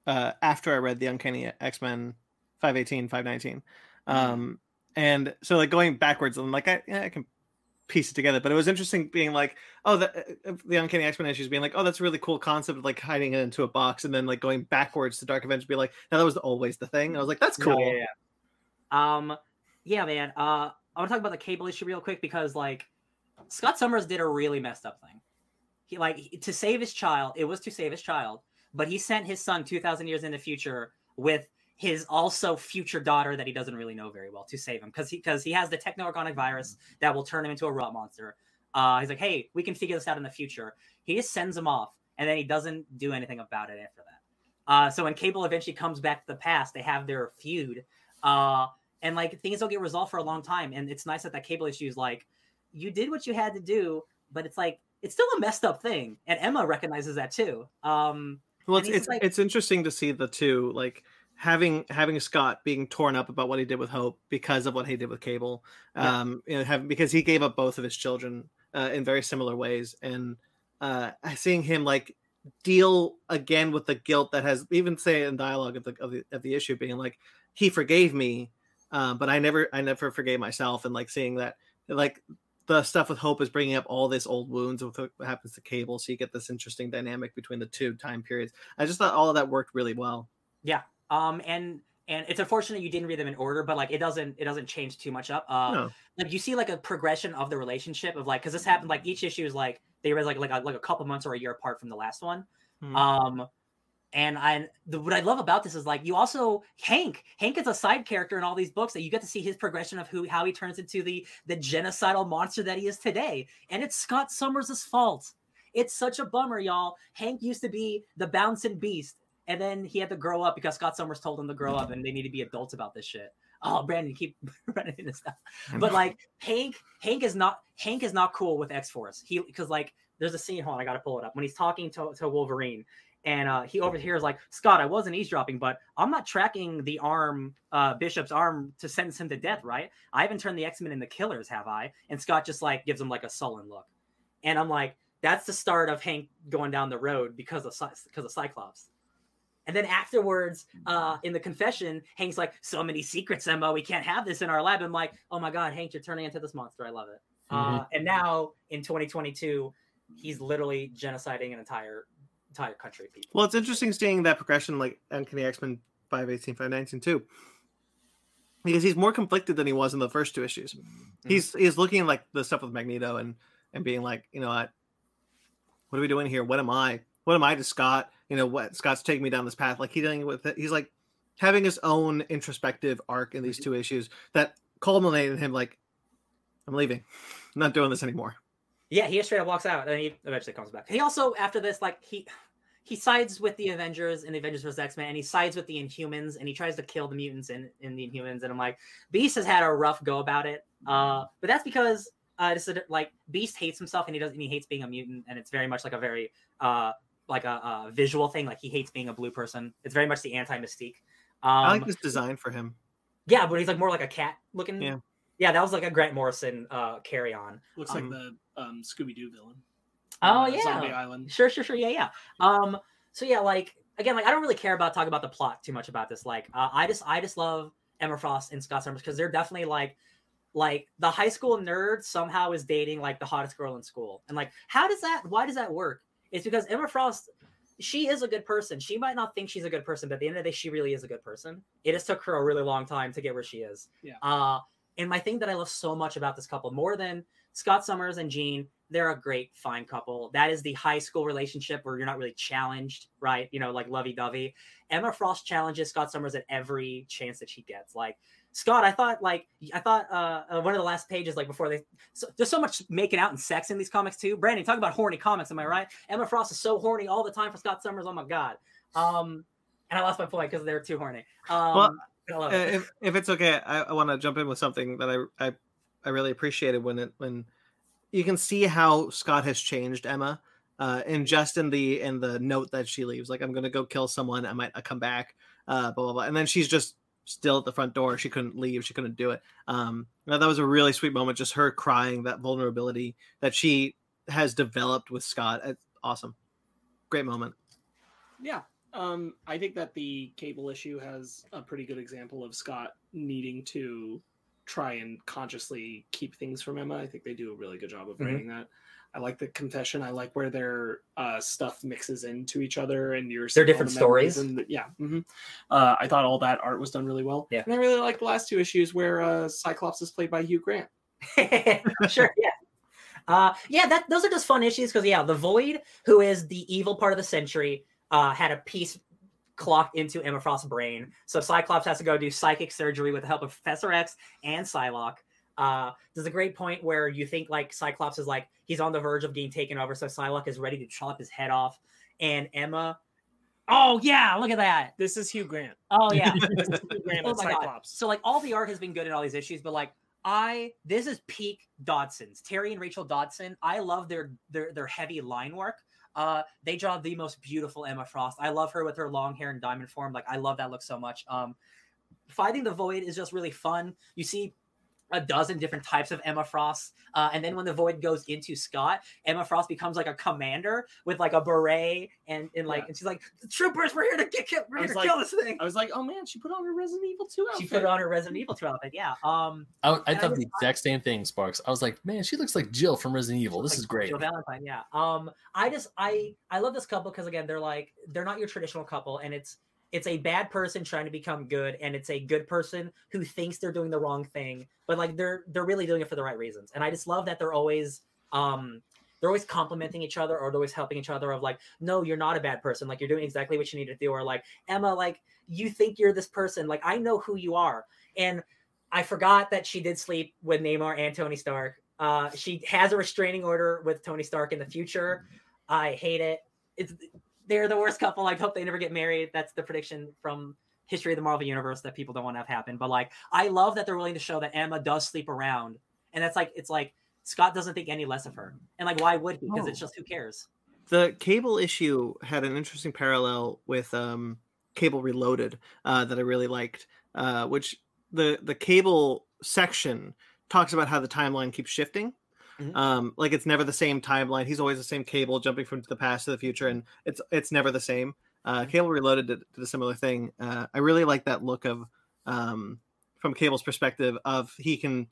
Speaker 4: uh after I read the Uncanny X Men 518 519 um and so like going backwards and like I yeah, I can piece it together but it was interesting being like oh the uh, the Uncanny X Men issues being like oh that's a really cool concept of like hiding it into a box and then like going backwards to Dark Avengers be like no that was always the thing I was like that's cool
Speaker 1: yeah, yeah, yeah. Um, yeah, man. Uh, I want to talk about the cable issue real quick because like Scott Summers did a really messed up thing. He like he- to save his child. It was to save his child, but he sent his son two thousand years in the future with his also future daughter that he doesn't really know very well to save him because he because he has the techno-organic virus that will turn him into a robot monster. Uh, he's like, hey, we can figure this out in the future. He just sends him off, and then he doesn't do anything about it after that. Uh, so when Cable eventually comes back to the past, they have their feud. Uh, and like things don't get resolved for a long time. And it's nice that that cable issue is like, you did what you had to do, but it's like it's still a messed up thing. And Emma recognizes that too. Um,
Speaker 4: Well, it's it's,
Speaker 1: like-
Speaker 4: it's interesting to see the two like having having Scott being torn up about what he did with Hope because of what he did with Cable.
Speaker 1: Yeah.
Speaker 4: Um, you know, have because he gave up both of his children uh, in very similar ways, and uh, seeing him like deal again with the guilt that has even say in dialogue of the of the, of the issue being like he forgave me, uh, but I never I never forgave myself, and like seeing that like the stuff with Hope is bringing up all this old wounds with what happens to Cable, so you get this interesting dynamic between the two time periods. I just thought all of that worked really well.
Speaker 1: Um, and and it's unfortunate you didn't read them in order, but like it doesn't it doesn't change too much up. Uh,
Speaker 4: no,
Speaker 1: like you see like a progression of the relationship of like because this happened like each issue is like they were like like a, like a couple months or a year apart from the last one.
Speaker 4: Mhm.
Speaker 1: Um, and I the, what I love about this is like you also Hank. Hank is a side character in all these books that you get to see his progression of who how he turns into the the genocidal monster that he is today. And it's Scott Summers' fault. It's such a bummer, y'all. Hank used to be the bouncing beast, and then he had to grow up because Scott Summers told him to grow up, and they need to be adults about this shit. Oh, Brandon, keep running into stuff. But like Hank, Hank is not Hank is not cool with X Force. He because like there's a scene. Hold on, I gotta pull it up when he's talking to, to Wolverine, and uh, he overhears like Scott, I wasn't eavesdropping, but I'm not tracking the arm, uh, Bishop's arm to sentence him to death, right? I haven't turned the X Men into killers, have I? And Scott just like gives him like a sullen look, and I'm like, that's the start of Hank going down the road because of because of Cyclops. And then afterwards, uh, in the confession, Hank's like, "So many secrets, Emma. We can't have this in our lab." I'm like, "Oh my god, Hank, you're turning into this monster. I love it."
Speaker 3: Mhm.
Speaker 1: Uh, and now in 2022, he's literally genociding an entire entire country people.
Speaker 4: Well, it's interesting seeing that progression, like Uncanny X Men 518, 519 too, because he's more conflicted than he was in the first two issues. He's he's looking at like the stuff with Magneto and and being like, you know, what, what are we doing here? What am I? What am I to Scott? You know, what Scott's taking me down this path. Like he's dealing with it. He's like having his own introspective arc in these two issues that culminated in him like, I'm leaving. I'm not doing this anymore.
Speaker 1: Yeah, he just straight up walks out, and he eventually comes back. He also, after this, like he he sides with the Avengers and the Avengers vs X Men, and he sides with the Inhumans, and he tries to kill the mutants in, in the Inhumans. And I'm like, Beast has had a rough go about it, uh, but that's because uh, this is like Beast hates himself, and he doesn't. He hates being a mutant, and it's very much like a very uh like a, a visual thing. Like he hates being a blue person. It's very much the anti Mystique. Um,
Speaker 4: I like this design for him.
Speaker 1: yeah, but he's like more like a cat looking.
Speaker 4: Yeah.
Speaker 1: yeah, that was like a Grant Morrison uh carry on.
Speaker 2: Looks
Speaker 4: Um,
Speaker 2: like the um, Scooby Doo villain.
Speaker 1: Oh
Speaker 2: Uh,
Speaker 1: yeah,
Speaker 2: Zombie Island.
Speaker 1: Sure, sure, sure. Yeah, yeah. Um, so yeah, like again, like I don't really care about talking about the plot too much about this. Like, uh, I just, I just love Emma Frost and Scott Summers because they're definitely like, like the high school nerd somehow is dating like the hottest girl in school, and like, how does that? Why does that work? It's because Emma Frost, she is a good person. She might not think she's a good person, but at the end of the day, she really is a good person. It just took her a really long time to get where she is.
Speaker 2: Yeah.
Speaker 1: Uh, and my thing that I love so much about this couple, more than Scott Summers and Jean, they're a great, fine couple. That is the high school relationship where you're not really challenged, right? You know, like lovey dovey. Emma Frost challenges Scott Summers at every chance that she gets. Like, Scott, I thought, like, I thought uh, uh, one of the last pages, like, before they, so, there's so much making out and sex in these comics, too. Brandon, talk about horny comics, am I right? Emma Frost is so horny all the time for Scott Summers. Oh, my God. Um, and I lost my point because they're too horny. Um,
Speaker 4: Well, Uh,
Speaker 1: it.
Speaker 4: if, if it's okay, I, I want to jump in with something that I, I I really appreciated when it when you can see how Scott has changed Emma, uh, and just in the in the note that she leaves, like I'm gonna go kill someone, I might I come back, uh, blah blah blah, and then she's just still at the front door. She couldn't leave. She couldn't do it. Um, now that was a really sweet moment. Just her crying that vulnerability that she has developed with Scott. It's awesome. Great moment.
Speaker 2: Yeah. Um, I think that the cable issue has a pretty good example of Scott needing to try and consciously keep things from Emma. I think they do a really good job of
Speaker 1: Mhm.
Speaker 2: writing that. I like the confession. I like where their uh, stuff mixes into each other and you're
Speaker 1: They're different
Speaker 2: the
Speaker 1: stories.
Speaker 2: And the- yeah, mhm. uh, I thought all that art was done really well.
Speaker 1: Yeah.
Speaker 2: and I really like the last two issues where uh, Cyclops is played by Hugh Grant.
Speaker 1: sure, yeah. Uh, yeah, that those are just fun issues because yeah, the Void, who is the evil part of the Sentry, uh, had a piece clocked into Emma Frost's brain. So Cyclops has to go do psychic surgery with the help of Professor X and Psylocke. Uh, there's a great point where you think like Cyclops is like he's on the verge of being taken over, so Psylocke is ready to chop his head off, and Emma. Oh yeah, look at that.
Speaker 2: This is Hugh Grant.
Speaker 1: Oh yeah.
Speaker 2: Grant
Speaker 1: Oh my God.
Speaker 2: Cyclops.
Speaker 1: So like all the art has been good in all these issues, but like I this is peak Dodson's. Terry and Rachel Dodson. I love their their their heavy line work. Uh they draw the most beautiful Emma Frost. I love her with her long hair and diamond form. Like I love that look so much. Um Fighting the Void is just really fun. You see a dozen different types of Emma Frost. Uh, and then when the void goes into Scott, Emma Frost becomes like a commander with like a beret and, and like
Speaker 2: Yeah.
Speaker 1: and she's like, troopers, we're here to get kill, we're here to
Speaker 2: like-
Speaker 1: kill this thing.
Speaker 2: I was like, oh man, she put on her Resident Evil 2 outfit.
Speaker 1: She put on her Resident Evil 2 outfit. Yeah. Um,
Speaker 3: I, I
Speaker 1: And I
Speaker 3: thought the exact same thing, Sparks. I was like, man, she looks like Jill from Resident Evil. This
Speaker 1: like
Speaker 3: is great.
Speaker 1: Jill Valentine. Yeah. Um, I just I I love this couple because again, they're like they're not your traditional couple, and it's it's a bad person trying to become good, and it's a good person who thinks they're doing the wrong thing, but like they're they're really doing it for the right reasons. And I just love that they're always um they're always complimenting each other or they're always helping each other of like no you're not a bad person. Like you're doing exactly what you need to do. Or like emma like you think you're this person. Like i know who you are. And i forgot that she did sleep with Namor and tony stark. Uh she has a restraining order with tony stark in the future. I hate it. It's they're the worst couple i hope they never get married that's the prediction from history of the marvel universe that people don't want to have happen but like i love that they're willing to show that emma does sleep around and that's like it's like Scott doesn't think any less of her. And like, why would he? Because it's
Speaker 4: Oh.
Speaker 1: just who cares?
Speaker 4: The cable issue had an interesting parallel with um, Cable Reloaded uh, that I really liked, uh, which the the cable section talks about how the timeline keeps shifting.
Speaker 1: Mhm.
Speaker 4: Um, like it's never the same timeline. He's always the same cable jumping from the past to the future, and it's it's never the same. Uh, Cable Reloaded did, did a similar thing. Uh, I really like that look of um, from Cable's perspective of he can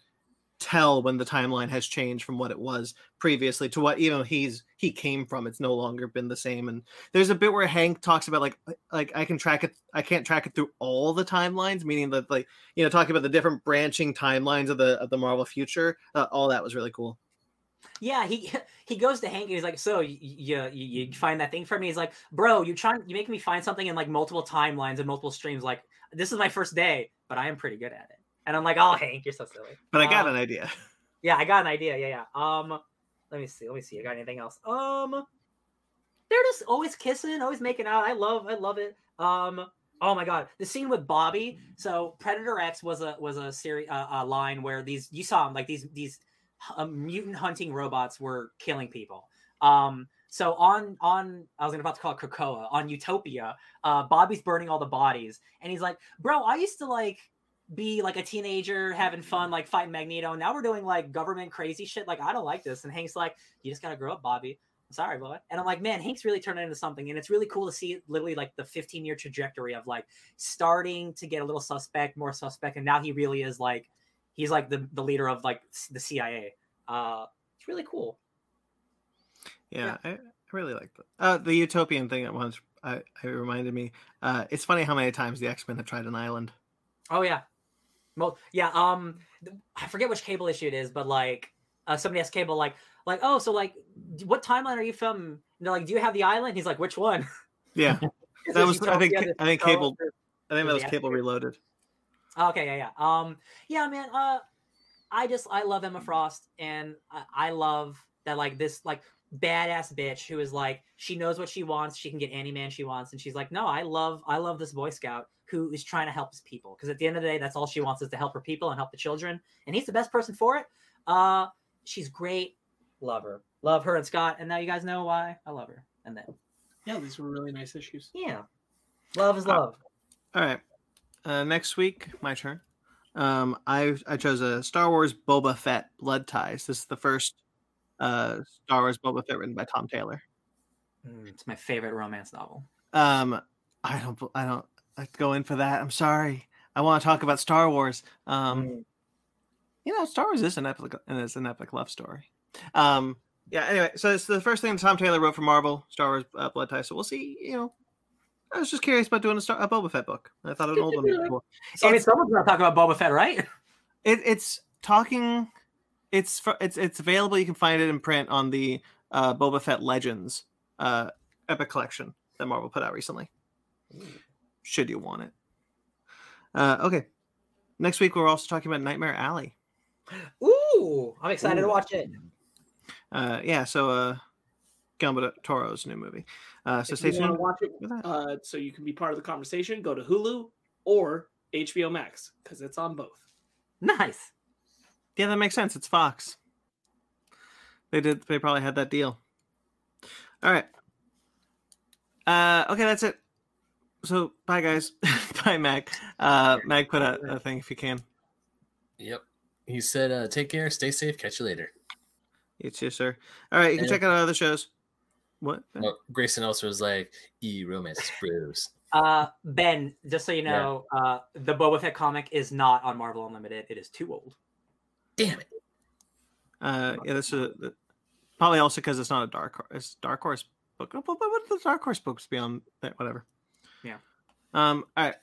Speaker 4: tell when the timeline has changed from what it was previously to what even he's he came from it's no longer been the same and there's a bit where hank talks about like like i can track it i can't track it through all the timelines meaning that like you know talking about the different branching timelines of the of the marvel future uh, all that was really cool
Speaker 1: Yeah, he he goes to Hank and he's like, "So you you, you find that thing for me?" He's like, "Bro, you trying you making me find something in like multiple timelines and multiple streams. Like this is my first day, but I am pretty good at it." And I'm like, "Oh, Hank, you're so silly."
Speaker 4: but i got
Speaker 1: Um,
Speaker 4: an idea
Speaker 1: Yeah, I got an idea. Yeah, yeah. Um, let me see. Let me see. I got anything else? Um, they're just always kissing, always making out. I love, I love it. Um, oh my god, the scene with Bobby. So Predator X was a was a series uh, a line where these you saw them like these these uh, mutant hunting robots were killing people. Um, so on on I was about to call it Krakoa on Utopia, uh, Bobby's burning all the bodies, and he's like, "Bro, I used to like." be like a teenager having fun, like fighting Magneto. Now we're doing like government crazy shit. Like I don't like this. And Hank's like, you just gotta grow up, Bobby. I'm sorry, boy. And I'm like, man, Hank's really turning into something, and it's really cool to see literally like the 15 year trajectory of like starting to get a little suspect, more suspect, and now he really is like, he's like the the leader of like the CIA. Uh, it's really cool.
Speaker 4: yeah, I, I really like that uh the utopian thing at once I, I reminded me uh it's funny how many times the x-men have tried an island
Speaker 1: Oh yeah, well, yeah. Um, I forget which cable issue it is, but like, uh, somebody asked cable like, like, oh, so like, what timeline are you from? And they're like, do you have the island? He's like, which one?
Speaker 4: yeah That was- I think- I think Cable- i think that was cable reloaded
Speaker 1: Okay, yeah, yeah. Um, yeah, man. Uh, I just I love Emma Frost, and I, I love that like this like badass bitch who is like she knows what she wants. She can get any man she wants, and she's like, no, I love I love this Boy Scout who is trying to help his people because at the end of the day, that's all she wants is to help her people and help the children, and he's the best person for it. Uh, she's great. Love her, love her and Scott, and now you guys know why I love her. And then
Speaker 2: Yeah, these were really nice issues.
Speaker 1: yeah, love is
Speaker 4: Uh,
Speaker 1: love.
Speaker 4: All right. Uh, next week, my turn. Um, I I chose a Star Wars Boba Fett Blood Ties. This is the first uh, Star Wars Boba Fett written by Tom Taylor.
Speaker 1: Mm, it's my favorite romance novel.
Speaker 4: Um, I don't I don't I go in for that. I'm sorry. I want to talk about Star Wars. Um,
Speaker 1: Mm.
Speaker 4: you know, Star Wars is an epic and it's an epic love story. Um, yeah. Anyway, so it's the first thing Tom Taylor wrote for Marvel, Star Wars uh, Blood Ties. So we'll see. You know, I was just curious about doing a, Star, a Boba Fett book. I thought an old one cool.
Speaker 1: So I mean,
Speaker 4: It's-
Speaker 1: someone's gonna talk about Boba Fett, right?
Speaker 4: it, it's talking it's fr- it's it's available you can find it in print on the uh boba fett legends uh epic collection that marvel put out recently should you want it uh okay next week we're also talking about nightmare alley
Speaker 1: Ooh, I'm excited to watch it.
Speaker 4: uh yeah so uh Guillermo del Toro's new movie. Uh so
Speaker 2: if
Speaker 4: stay
Speaker 2: you
Speaker 4: tuned
Speaker 2: watch it, uh, so you can be part of the conversation, go to Hulu or HBO Max because it's on both.
Speaker 1: Nice.
Speaker 4: yeah that makes sense. It's fox. They did they probably had that deal. All right. Uh okay that's it. So bye guys. Bye mag uh mag put out a thing if you can.
Speaker 3: Yep. He said, uh, "Take care, stay safe, catch you later."
Speaker 4: you too sir. All right you can
Speaker 3: Yeah.
Speaker 4: check out our other shows what
Speaker 3: Well, Grayson also was like, "E romance bros."
Speaker 1: Uh, Ben, just so you
Speaker 3: Yeah.
Speaker 1: know, uh, the Boba Fett comic is not on Marvel Unlimited. It is too old.
Speaker 3: Damn it!
Speaker 4: uh yeah this is a, probably also because it's not a dark horse it's dark horse book but what the dark horse books be on that whatever
Speaker 1: Yeah.
Speaker 4: um all right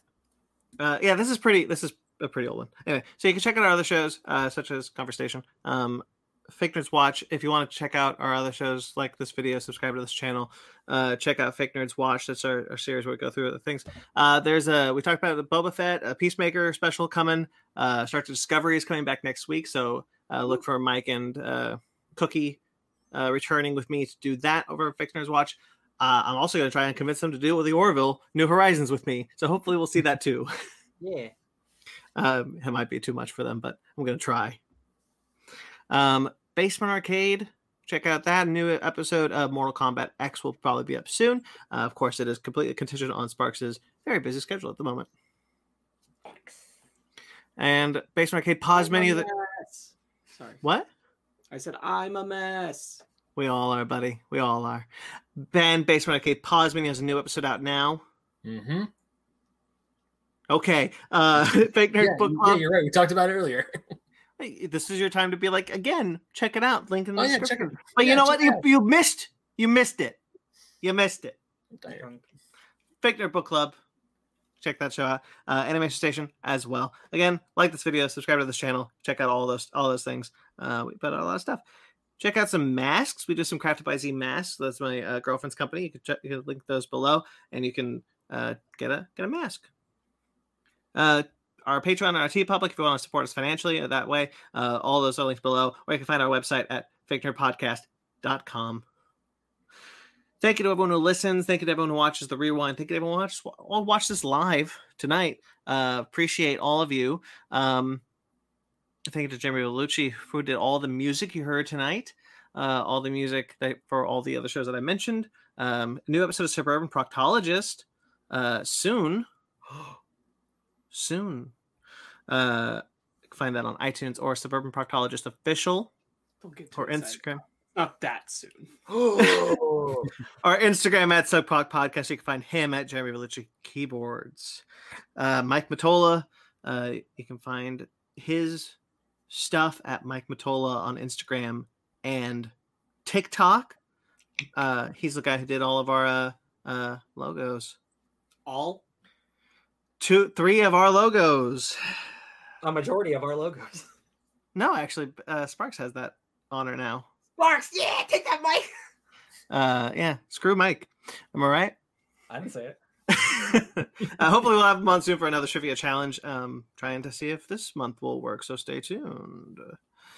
Speaker 4: uh yeah this is pretty this is a pretty old one anyway so you can check out our other shows uh such as conversation um Fake Nerds Watch. If you want to check out our other shows like this video, subscribe to this channel. Uh, check out Fake Nerds Watch. That's our, our series where we go through other things. Uh, there's a we talked about the Boba Fett, a Peacemaker special coming. Uh, Star Trek Discovery is coming back next week, so uh, look for Mike and uh, Cookie uh, returning with me to do that over at Fake Nerds Watch. Uh, I'm also going to try and convince them to do it with the Orville New Horizons with me. So hopefully we'll see that too.
Speaker 5: Yeah.
Speaker 4: Um, it might be too much for them, but I'm gonna try. Um, Basement Arcade, check out that new episode of Mortal Kombat X will probably be up soon. Uh, of course, it is completely contingent on Sparks's very busy schedule at the moment. And Basement Arcade pause
Speaker 2: I'm
Speaker 4: menu.
Speaker 2: a
Speaker 4: That
Speaker 2: mess. Sorry,
Speaker 4: what?
Speaker 2: I said I'm a mess.
Speaker 4: We all are, buddy. We all are. Ben Basement Arcade pause menu has a new episode out now.
Speaker 3: Mm-hmm.
Speaker 4: Okay. Uh, Fake Nerd
Speaker 3: Yeah,
Speaker 4: Book
Speaker 3: you- yeah,
Speaker 4: Club.
Speaker 3: you're right. We talked about it earlier.
Speaker 4: Hey, this is your time to be like again. Check it out. Link in the
Speaker 3: Oh, yeah, check
Speaker 4: description.
Speaker 3: it-
Speaker 4: But you know what? You, you missed. You missed it. You missed it.
Speaker 3: Tired.
Speaker 4: Fake Nerd Book Club. Check that show out. Uh, Animation Station as well. Again, like this video, subscribe to this channel. Check out all those all those things. Uh, we put out a lot of stuff. Check out some masks. We do some Crafted by Z masks. That's my uh, girlfriend's company. You can check. You can link those below, and you can uh, get a get a mask. Uh, our Patreon and our TeePublic if you want to support us financially that way. Uh, all those are linked below, or you can find our website at fakenerdpodcast.com. Thank you to everyone who listens. Thank you to everyone who watches the rewind. Thank you to everyone who watches, all watch this live tonight. Uh, appreciate all of you. Um, thank you to Jeremy Bellucci who did all the music you heard tonight. Uh, all the music that for all the other shows that I mentioned. Um, new episode of Suburban Proctologist uh, soon. soon. Uh, find that on iTunes or Suburban Proctologist official
Speaker 2: Don't get too
Speaker 4: or
Speaker 2: excited.
Speaker 4: Instagram.
Speaker 2: Not that soon.
Speaker 5: Oh.
Speaker 4: Our Instagram at Subproc Podcast. You can find him at Jeremy Bellucci Keyboards. Uh, Mike Matola. Uh, you can find his stuff at Mike Matola on Instagram and TikTok. Uh, he's the guy who did all of our uh, uh, logos.
Speaker 2: All
Speaker 4: Two, three of our logos.
Speaker 5: A majority of our logos.
Speaker 4: No, actually, uh, Sparks has that honor now.
Speaker 5: Sparks, yeah, take that mic.
Speaker 4: Uh, yeah, screw Mike. Am I right?
Speaker 5: I didn't say it.
Speaker 4: uh, hopefully, we'll have him on soon for another trivia challenge. Um, trying to see if this month will work. So stay tuned.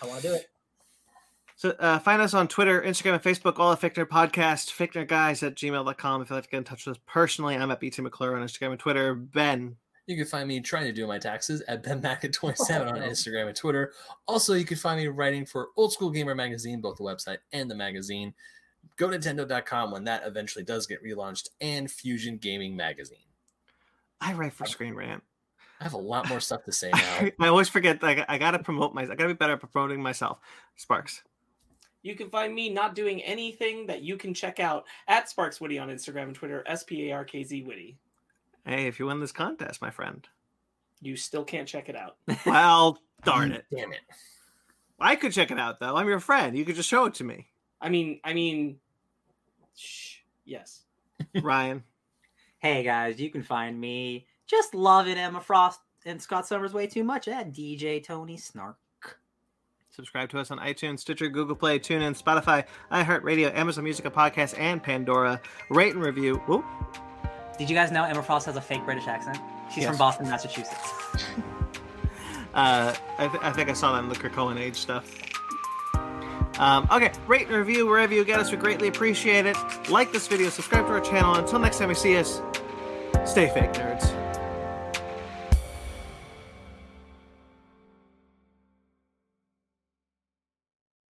Speaker 5: I want to do it.
Speaker 4: So uh, find us on Twitter, Instagram, and Facebook, all at Fake Nerd Podcast, FakeNerdGuys at gmail.com. If you'd like to get in touch with us personally, I'm at BT McClure on Instagram and Twitter. Ben,
Speaker 3: You can find me trying to do my taxes at benmacket27 on. Instagram and Twitter. Also, you can find me writing for Old School Gamer Magazine, both the website and the magazine. Go to Nintendo.com when that eventually does get relaunched, and Fusion Gaming Magazine.
Speaker 4: I write for Screen Rant.
Speaker 3: I have a lot more stuff to say now.
Speaker 4: I always forget. Like, I gotta promote myself. I gotta be better at promoting myself. Sparks.
Speaker 2: You can find me not doing anything that you can check out at Sparks Witty on Instagram and Twitter, S P A R K Z Witty.
Speaker 4: Hey, if you win this contest, my friend.
Speaker 2: You still can't check it out.
Speaker 4: Well, darn it.
Speaker 3: Damn it.
Speaker 4: I could check it out though. I'm your friend. You could just show it to me,
Speaker 2: I mean, I mean, shh, yes.
Speaker 4: Ryan.
Speaker 5: Hey guys, you can find me just loving Emma Frost and Scott Summers way too much at DJ Tony Snark.
Speaker 4: Subscribe to us on iTunes, Stitcher, Google Play, TuneIn, Spotify, iHeartRadio, Amazon Music, a podcast, and Pandora. Rate and review. Whoop.
Speaker 1: Did you guys know Emma Frost has a fake British accent? She's
Speaker 4: Yes.
Speaker 1: from Boston, Massachusetts.
Speaker 4: Uh, I, th- I think I saw that in the Krakoan Age stuff. Um, okay, rate and review wherever you get us. We greatly appreciate it. Like this video, subscribe to our channel. Until next time we see us, stay fake nerds.